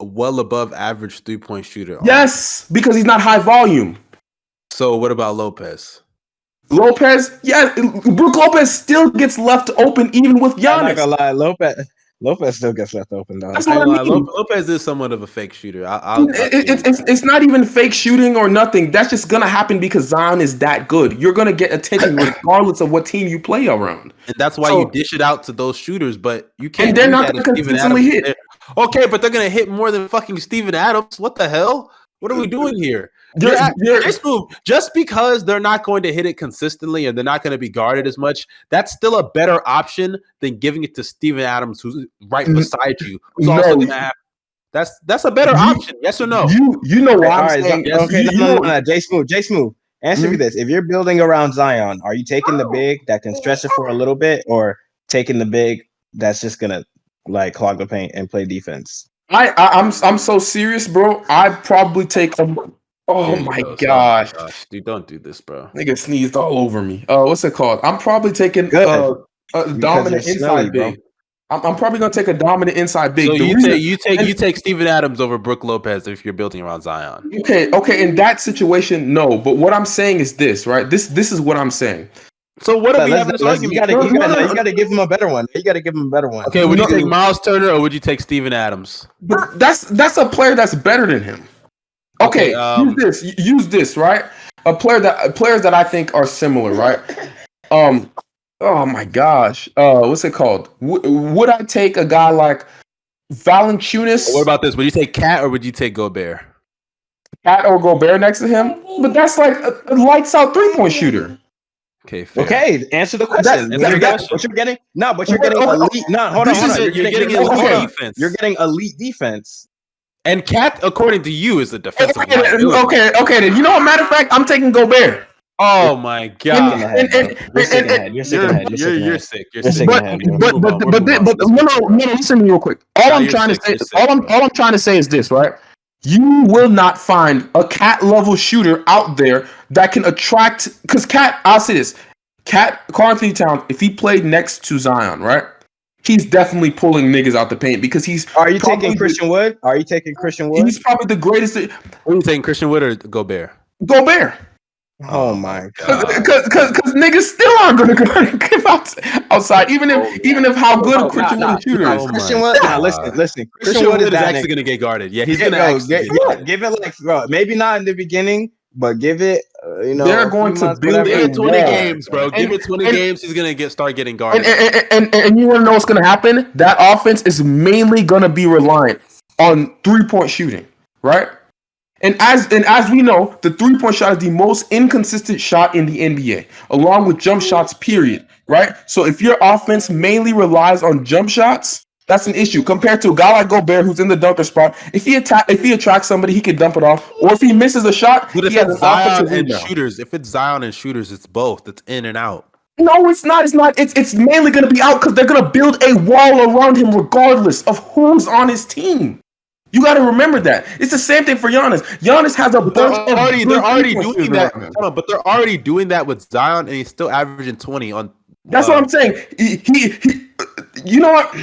[SPEAKER 4] a well above average three point shooter.
[SPEAKER 3] Yes, because he's not high volume.
[SPEAKER 4] So what about Lopez?
[SPEAKER 3] Lopez, yeah, Brook Lopez still gets left open even with Giannis.
[SPEAKER 5] I'm not gonna lie, Lopez Lopez still gets left open though.
[SPEAKER 3] That's
[SPEAKER 4] I
[SPEAKER 3] what I
[SPEAKER 4] gonna lie,
[SPEAKER 3] mean.
[SPEAKER 4] Lo- Lopez is somewhat of a fake shooter. I, I'll,
[SPEAKER 3] It- it- it's, it's, it's not even fake shooting or nothing. That's just gonna happen because Zion is that good. You're gonna get attention regardless of what team you play around.
[SPEAKER 4] and that's why
[SPEAKER 3] so-
[SPEAKER 4] you dish it out to those shooters. But you can't.
[SPEAKER 3] And they're not gonna consistently hit.
[SPEAKER 4] Okay, but they're gonna hit more than fucking Steven Adams. What the hell? What are we doing here?
[SPEAKER 3] You're-
[SPEAKER 4] You're at-
[SPEAKER 3] you're-
[SPEAKER 4] this move, just because they're not going to hit it consistently and they're not going to be guarded as much, that's still a better option than giving it to Steven Adams, who's right beside you. Who's also
[SPEAKER 3] no.
[SPEAKER 4] going to have. That's that's a better
[SPEAKER 3] You-
[SPEAKER 4] option. Yes or no?
[SPEAKER 3] You you know why
[SPEAKER 5] All
[SPEAKER 3] I'm
[SPEAKER 5] right,
[SPEAKER 3] saying
[SPEAKER 5] Zo- okay,
[SPEAKER 3] you,
[SPEAKER 5] no, no,
[SPEAKER 3] you
[SPEAKER 5] no, no, Jay Smooth, Jay Smooth. Answer me
[SPEAKER 3] Mhm.
[SPEAKER 5] this: If you're building around Zion, are you taking the big that can stretch it for a little bit, or taking the big that's just gonna like clog the paint and play defense?
[SPEAKER 3] I, I I'm I'm so serious, bro. I'd probably take a. Oh my
[SPEAKER 4] go, son.
[SPEAKER 3] gosh.
[SPEAKER 4] gosh, dude, don't do this, bro.
[SPEAKER 3] Nigga sneezed all over me. Uh, what's it called? I'm probably taking uh, a dominant
[SPEAKER 5] you're
[SPEAKER 3] inside
[SPEAKER 5] bro.
[SPEAKER 3] big. I'm, I'm probably gonna take a dominant inside big.
[SPEAKER 4] So you
[SPEAKER 3] reason-
[SPEAKER 4] take you take you take Steven Adams over Brook Lopez if you're building around Zion.
[SPEAKER 3] okay, okay. In that situation, no. But what I'm saying is this, right? This this is what I'm saying.
[SPEAKER 4] So what
[SPEAKER 5] But
[SPEAKER 4] are we
[SPEAKER 5] let's-
[SPEAKER 4] having this
[SPEAKER 5] let's- you
[SPEAKER 4] argument?
[SPEAKER 5] gotta, you gotta,
[SPEAKER 3] no, no,
[SPEAKER 5] you gotta give him a better one. You gotta give him a better one.
[SPEAKER 4] Okay, would you take Miles Turner or would you take Steven Adams?
[SPEAKER 3] But that's that's a player that's better than him. Okay,
[SPEAKER 4] Okay, um,
[SPEAKER 3] use this. Use this, right? A player that players that I think are similar, right? Um, oh my gosh, uh, what's it called? W- would I take a guy like Valanciunas,
[SPEAKER 4] What about this? Would you take KAT or would you take Gobert?
[SPEAKER 3] KAT or Gobert next to him? But that's like a, a lights out three point shooter.
[SPEAKER 4] Okay, fair.
[SPEAKER 5] Okay, answer the question.
[SPEAKER 4] That's
[SPEAKER 5] What
[SPEAKER 4] the
[SPEAKER 5] you're getting-
[SPEAKER 4] question.
[SPEAKER 5] what you're getting? No, but you're getting elite. No, hold on, hold on.
[SPEAKER 4] You're getting elite defense.
[SPEAKER 5] you're getting elite defense.
[SPEAKER 4] And KAT, according to you, is a defensive.
[SPEAKER 3] Okay,
[SPEAKER 4] liability.
[SPEAKER 3] okay, okay. Then you know, what? matter of fact, I'm taking Gobert.
[SPEAKER 4] Oh my god.
[SPEAKER 5] in the head,
[SPEAKER 3] and- and-
[SPEAKER 5] You're sick
[SPEAKER 3] and-
[SPEAKER 5] You're sick
[SPEAKER 4] You're,
[SPEAKER 5] in. You're sick
[SPEAKER 4] you're,
[SPEAKER 5] in the
[SPEAKER 4] you're
[SPEAKER 5] head.
[SPEAKER 4] sick. You're
[SPEAKER 5] You're
[SPEAKER 4] sick.
[SPEAKER 5] sick in
[SPEAKER 3] But
[SPEAKER 5] the head.
[SPEAKER 3] but but but but, but, no no no listen to me real quick. All
[SPEAKER 4] Nah,
[SPEAKER 3] I'm trying
[SPEAKER 4] sick,
[SPEAKER 3] to say
[SPEAKER 4] you're sick,
[SPEAKER 3] all I'm all I'm trying to say is this, right? You will not find a KAT level shooter out there that can attract because KAT. I'll say this: KAT Carl Anthony Towns, if he played next to Zion, right? He's definitely pulling niggas out the paint because he's
[SPEAKER 5] Are you
[SPEAKER 3] probably
[SPEAKER 5] taking
[SPEAKER 3] the-
[SPEAKER 5] Christian Wood? Are you taking Christian Wood?
[SPEAKER 3] He's probably the greatest.
[SPEAKER 4] What are you taking, Christian Wood or Gobert?
[SPEAKER 3] Gobert.
[SPEAKER 5] Oh my
[SPEAKER 3] Cause,
[SPEAKER 5] god.
[SPEAKER 3] cause, cause, 'cause niggas still aren't gonna go give out outside, even if, oh, even if how good
[SPEAKER 5] Oh,
[SPEAKER 3] a Christian
[SPEAKER 5] nah,
[SPEAKER 3] Wood shooter
[SPEAKER 5] nah,
[SPEAKER 3] is.
[SPEAKER 4] Oh
[SPEAKER 5] Christian Wood. Nah, listen, listen. Christian,
[SPEAKER 4] Christian
[SPEAKER 5] Wood is that
[SPEAKER 4] actually
[SPEAKER 5] nigga.
[SPEAKER 4] going to get guarded. Yeah, he's
[SPEAKER 5] Yeah,
[SPEAKER 4] going to
[SPEAKER 5] no, get-
[SPEAKER 4] get
[SPEAKER 5] yeah, give it like bro, maybe not in the beginning, but give it. Uh, you know,
[SPEAKER 3] They're going to build
[SPEAKER 5] whatever.
[SPEAKER 4] Give it 20
[SPEAKER 3] wall.
[SPEAKER 4] games, bro. Give
[SPEAKER 3] And-
[SPEAKER 4] it 20
[SPEAKER 3] and-
[SPEAKER 4] games. He's going to get start getting
[SPEAKER 3] And,
[SPEAKER 4] guarded.
[SPEAKER 3] and, and, and, and you want to know what's gonna happen? That offense is mainly gonna be reliant on three point shooting, right? And as and as we know, the three point shot is the most inconsistent shot in the NBA, along with jump shots. Period. Right. So if your offense mainly relies on jump shots, that's an issue compared to a guy like Gobert who's in the dunker spot. If he attack, if he attracts somebody, he can dump it off. Or if he misses a shot,
[SPEAKER 4] But if
[SPEAKER 3] he has
[SPEAKER 4] it's Zion and
[SPEAKER 3] rebound.
[SPEAKER 4] shooters, if it's Zion and shooters, it's both. It's in and out.
[SPEAKER 3] No, it's not. It's not. It's it's mainly going to be out because they're going to build a wall around him regardless of who's on his team. You got to remember that. It's the same thing for Giannis. Giannis has a
[SPEAKER 4] But they're
[SPEAKER 3] bunch of
[SPEAKER 4] already they're already doing that.
[SPEAKER 3] around him.
[SPEAKER 4] Hold on, but they're already doing that with Zion, and he's still averaging twenty on.
[SPEAKER 3] That's
[SPEAKER 4] uh,
[SPEAKER 3] what I'm saying. He, he, he- you know what?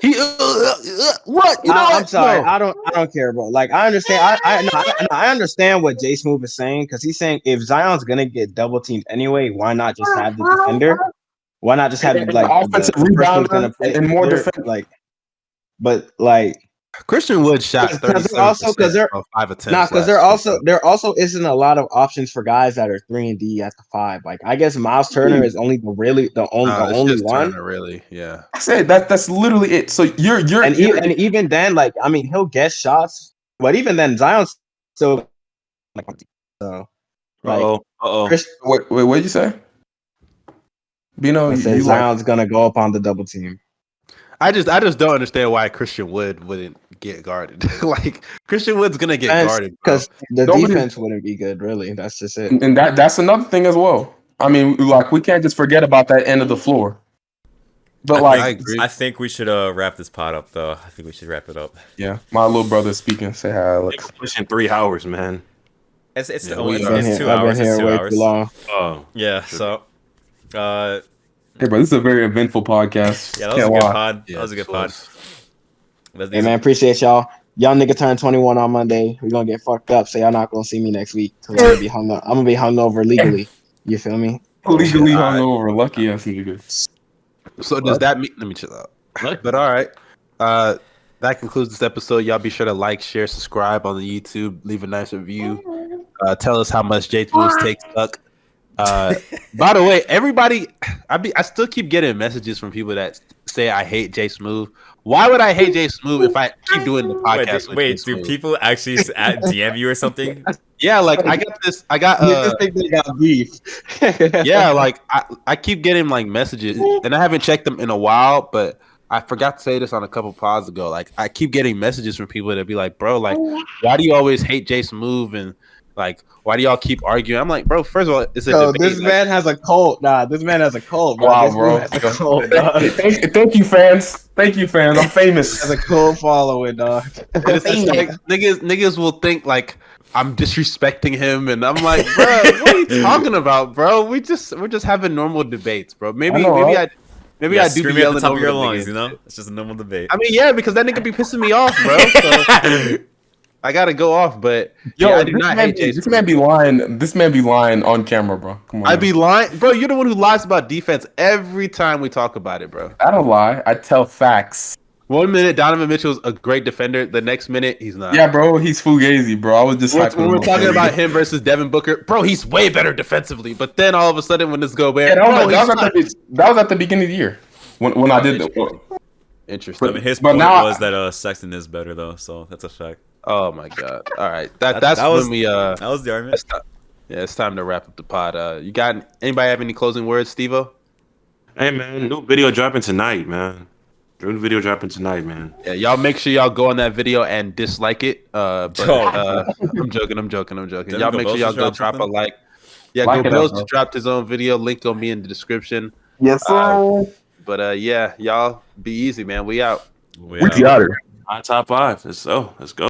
[SPEAKER 4] He uh, uh, uh, what? You know
[SPEAKER 5] I,
[SPEAKER 4] what?
[SPEAKER 5] am sorry.
[SPEAKER 4] No.
[SPEAKER 5] I don't. I don't care, bro. Like I understand. I I, no, I, I understand what Jay Smooth is saying because he's saying if Zion's gonna get double teamed anyway, why not just have the defender? Why not just have like
[SPEAKER 3] the offensive
[SPEAKER 5] the
[SPEAKER 3] rebounder
[SPEAKER 5] gonna
[SPEAKER 3] and more defense.
[SPEAKER 5] Like, but like
[SPEAKER 4] Christian Wood shot
[SPEAKER 5] Because they're also- 'cause they're-
[SPEAKER 4] of five attempts.
[SPEAKER 5] nah, because
[SPEAKER 4] last
[SPEAKER 5] there
[SPEAKER 4] year,
[SPEAKER 5] also there also isn't a lot of options for guys that are three and D at the five. Like I guess Miles Turner is only the really the only
[SPEAKER 4] Nah,
[SPEAKER 5] the only
[SPEAKER 4] just
[SPEAKER 5] one.
[SPEAKER 4] Turner, really. Yeah.
[SPEAKER 3] I said that that's literally it. So you're you're,
[SPEAKER 5] and,
[SPEAKER 3] you're
[SPEAKER 5] e- and even then, like I mean, he'll get shots, but even then, Zion's still like so. Like,
[SPEAKER 2] Uh-oh. Uh-oh.
[SPEAKER 5] Chris,
[SPEAKER 3] wait, wait, what did you say? Bino,
[SPEAKER 5] I
[SPEAKER 3] you,
[SPEAKER 5] said
[SPEAKER 3] you like,
[SPEAKER 5] Zion's gonna go up on the double team.
[SPEAKER 4] I just I just don't understand why Christian Wood wouldn't get guarded. like Christian Wood's gonna get guarded
[SPEAKER 5] because the
[SPEAKER 3] Nobody-
[SPEAKER 5] defense wouldn't be good. Really, that's just it.
[SPEAKER 3] and that that's another thing as well. I mean, like we can't just forget about that end of the floor. But
[SPEAKER 1] I
[SPEAKER 3] like,
[SPEAKER 4] I
[SPEAKER 1] think,
[SPEAKER 4] agree.
[SPEAKER 1] I think we should uh wrap this pod up though. I think we should wrap it up.
[SPEAKER 3] yeah, my little brother speaking. Say hi, Alex.
[SPEAKER 2] It's pushing three hours, man.
[SPEAKER 1] It's it's,
[SPEAKER 4] Yeah,
[SPEAKER 1] oh,
[SPEAKER 4] we
[SPEAKER 1] it's,
[SPEAKER 4] are.
[SPEAKER 5] I've been here-
[SPEAKER 1] two hours. It's two
[SPEAKER 5] way
[SPEAKER 1] hours.
[SPEAKER 5] too long.
[SPEAKER 2] Oh.
[SPEAKER 1] Yeah. So, uh,
[SPEAKER 3] Hey, bro, this is a very eventful podcast.
[SPEAKER 1] yeah, that was a
[SPEAKER 3] Can't
[SPEAKER 1] good
[SPEAKER 3] lie.
[SPEAKER 1] pod.
[SPEAKER 4] Yeah,
[SPEAKER 1] that was a good pod.
[SPEAKER 4] was-
[SPEAKER 5] Hey man, appreciate y'all. Y'all nigga turned 21 on Monday. We're gonna get fucked up, so y'all not gonna see me next week. I'm gonna be hung up. I'm gonna be hung over legally. You feel me?
[SPEAKER 3] Legally
[SPEAKER 4] All right.
[SPEAKER 3] hungover, lucky ass nigga.
[SPEAKER 4] So does that mean let me chill out. But all right. Uh that concludes this episode. Y'all be sure to like, share, subscribe on the YouTube, leave a nice review. Uh tell us how much Jay Smooth's takes suck. Uh by the way, everybody I be I still keep getting messages from people that say I hate Jay Smooth. Why would I hate Jay Smooth if I keep doing the podcast?
[SPEAKER 1] do,
[SPEAKER 4] with
[SPEAKER 1] wait,
[SPEAKER 4] J
[SPEAKER 1] do people actually at DM you or something?
[SPEAKER 4] Yeah, like I got this I got uh
[SPEAKER 5] Niggas they got beef.
[SPEAKER 4] yeah, like I, I keep getting like messages, and I haven't checked them in a while, but I forgot to say this on a couple pods ago. Like I keep getting messages from people that be like, "Bro, like, why do you always hate Jay Smooth?" and like, "Why do y'all keep arguing?" I'm like, "Bro, first of all, it's a
[SPEAKER 5] Yo,
[SPEAKER 4] debate."
[SPEAKER 5] this
[SPEAKER 4] like,
[SPEAKER 5] man has a cult. Nah, this man has a cult, bro.
[SPEAKER 3] Wow,
[SPEAKER 5] This
[SPEAKER 3] bro.
[SPEAKER 5] a cult, dog.
[SPEAKER 3] thank, thank you, fans. Thank you, fans. I'm famous.
[SPEAKER 5] has a cult following, dog.
[SPEAKER 4] it's just like, niggas, niggas will think like I'm disrespecting him, and I'm like, bro, what are you talking about, bro? We just we're just having normal debates, bro. Maybe
[SPEAKER 3] I know,
[SPEAKER 4] maybe
[SPEAKER 3] right?
[SPEAKER 4] I maybe
[SPEAKER 1] yeah,
[SPEAKER 4] I do be
[SPEAKER 1] screaming at the top of your lungs. You know, it's just a normal debate.
[SPEAKER 4] I mean, yeah, because that nigga be pissing me off, bro. So I gotta go off, but
[SPEAKER 3] Yo,
[SPEAKER 4] yeah, I do
[SPEAKER 3] this,
[SPEAKER 4] not
[SPEAKER 3] man
[SPEAKER 4] hate
[SPEAKER 3] be,
[SPEAKER 4] Jason.
[SPEAKER 3] this man be lying. This man be lying on camera, bro. Come on.
[SPEAKER 4] I
[SPEAKER 3] man.
[SPEAKER 4] be lying, bro. You're the one who lies about defense every time we talk about it, bro.
[SPEAKER 3] I don't lie. I tell facts.
[SPEAKER 4] One minute Donovan Mitchell's a great defender, the next minute he's not.
[SPEAKER 3] Yeah, bro. He's fugazi, bro. I was just
[SPEAKER 4] When, when we're talking about him versus Devin Booker, bro, he's way better defensively. But then all of a sudden, when this go
[SPEAKER 3] Yeah,
[SPEAKER 4] bad,
[SPEAKER 3] that, was,
[SPEAKER 4] bro,
[SPEAKER 3] that, was at
[SPEAKER 4] not.
[SPEAKER 3] the, that was at the beginning of the year when when I did the
[SPEAKER 4] Interesting.
[SPEAKER 1] I mean, his
[SPEAKER 3] But
[SPEAKER 1] point
[SPEAKER 3] now-
[SPEAKER 1] was that uh, Sexton is better though, so that's a fact.
[SPEAKER 4] Oh my god! All right, that,
[SPEAKER 1] That-
[SPEAKER 4] that's
[SPEAKER 1] that was-
[SPEAKER 4] when we uh.
[SPEAKER 1] That was the argument.
[SPEAKER 4] Yeah, it's time to wrap up the pod. Uh, you got anybody have any closing words, Stevo?
[SPEAKER 2] Hey man, new video dropping tonight, man. New video dropping tonight, man.
[SPEAKER 4] Yeah, y'all make sure y'all go on that video and dislike it. Uh, but
[SPEAKER 1] Oh.
[SPEAKER 4] uh, I'm joking, I'm joking, I'm joking.
[SPEAKER 1] Didn't
[SPEAKER 4] y'all make sure y'all go
[SPEAKER 1] drop
[SPEAKER 4] drop a like. Yeah,
[SPEAKER 3] Like
[SPEAKER 4] Go Bills dropped his own video. Link gonna be in the description.
[SPEAKER 3] Yes,
[SPEAKER 4] Uh, But uh, yeah, y'all be easy, man. We out.
[SPEAKER 1] We
[SPEAKER 3] We're
[SPEAKER 1] out.
[SPEAKER 3] the otter.
[SPEAKER 2] My top five. Let's go. Let's go.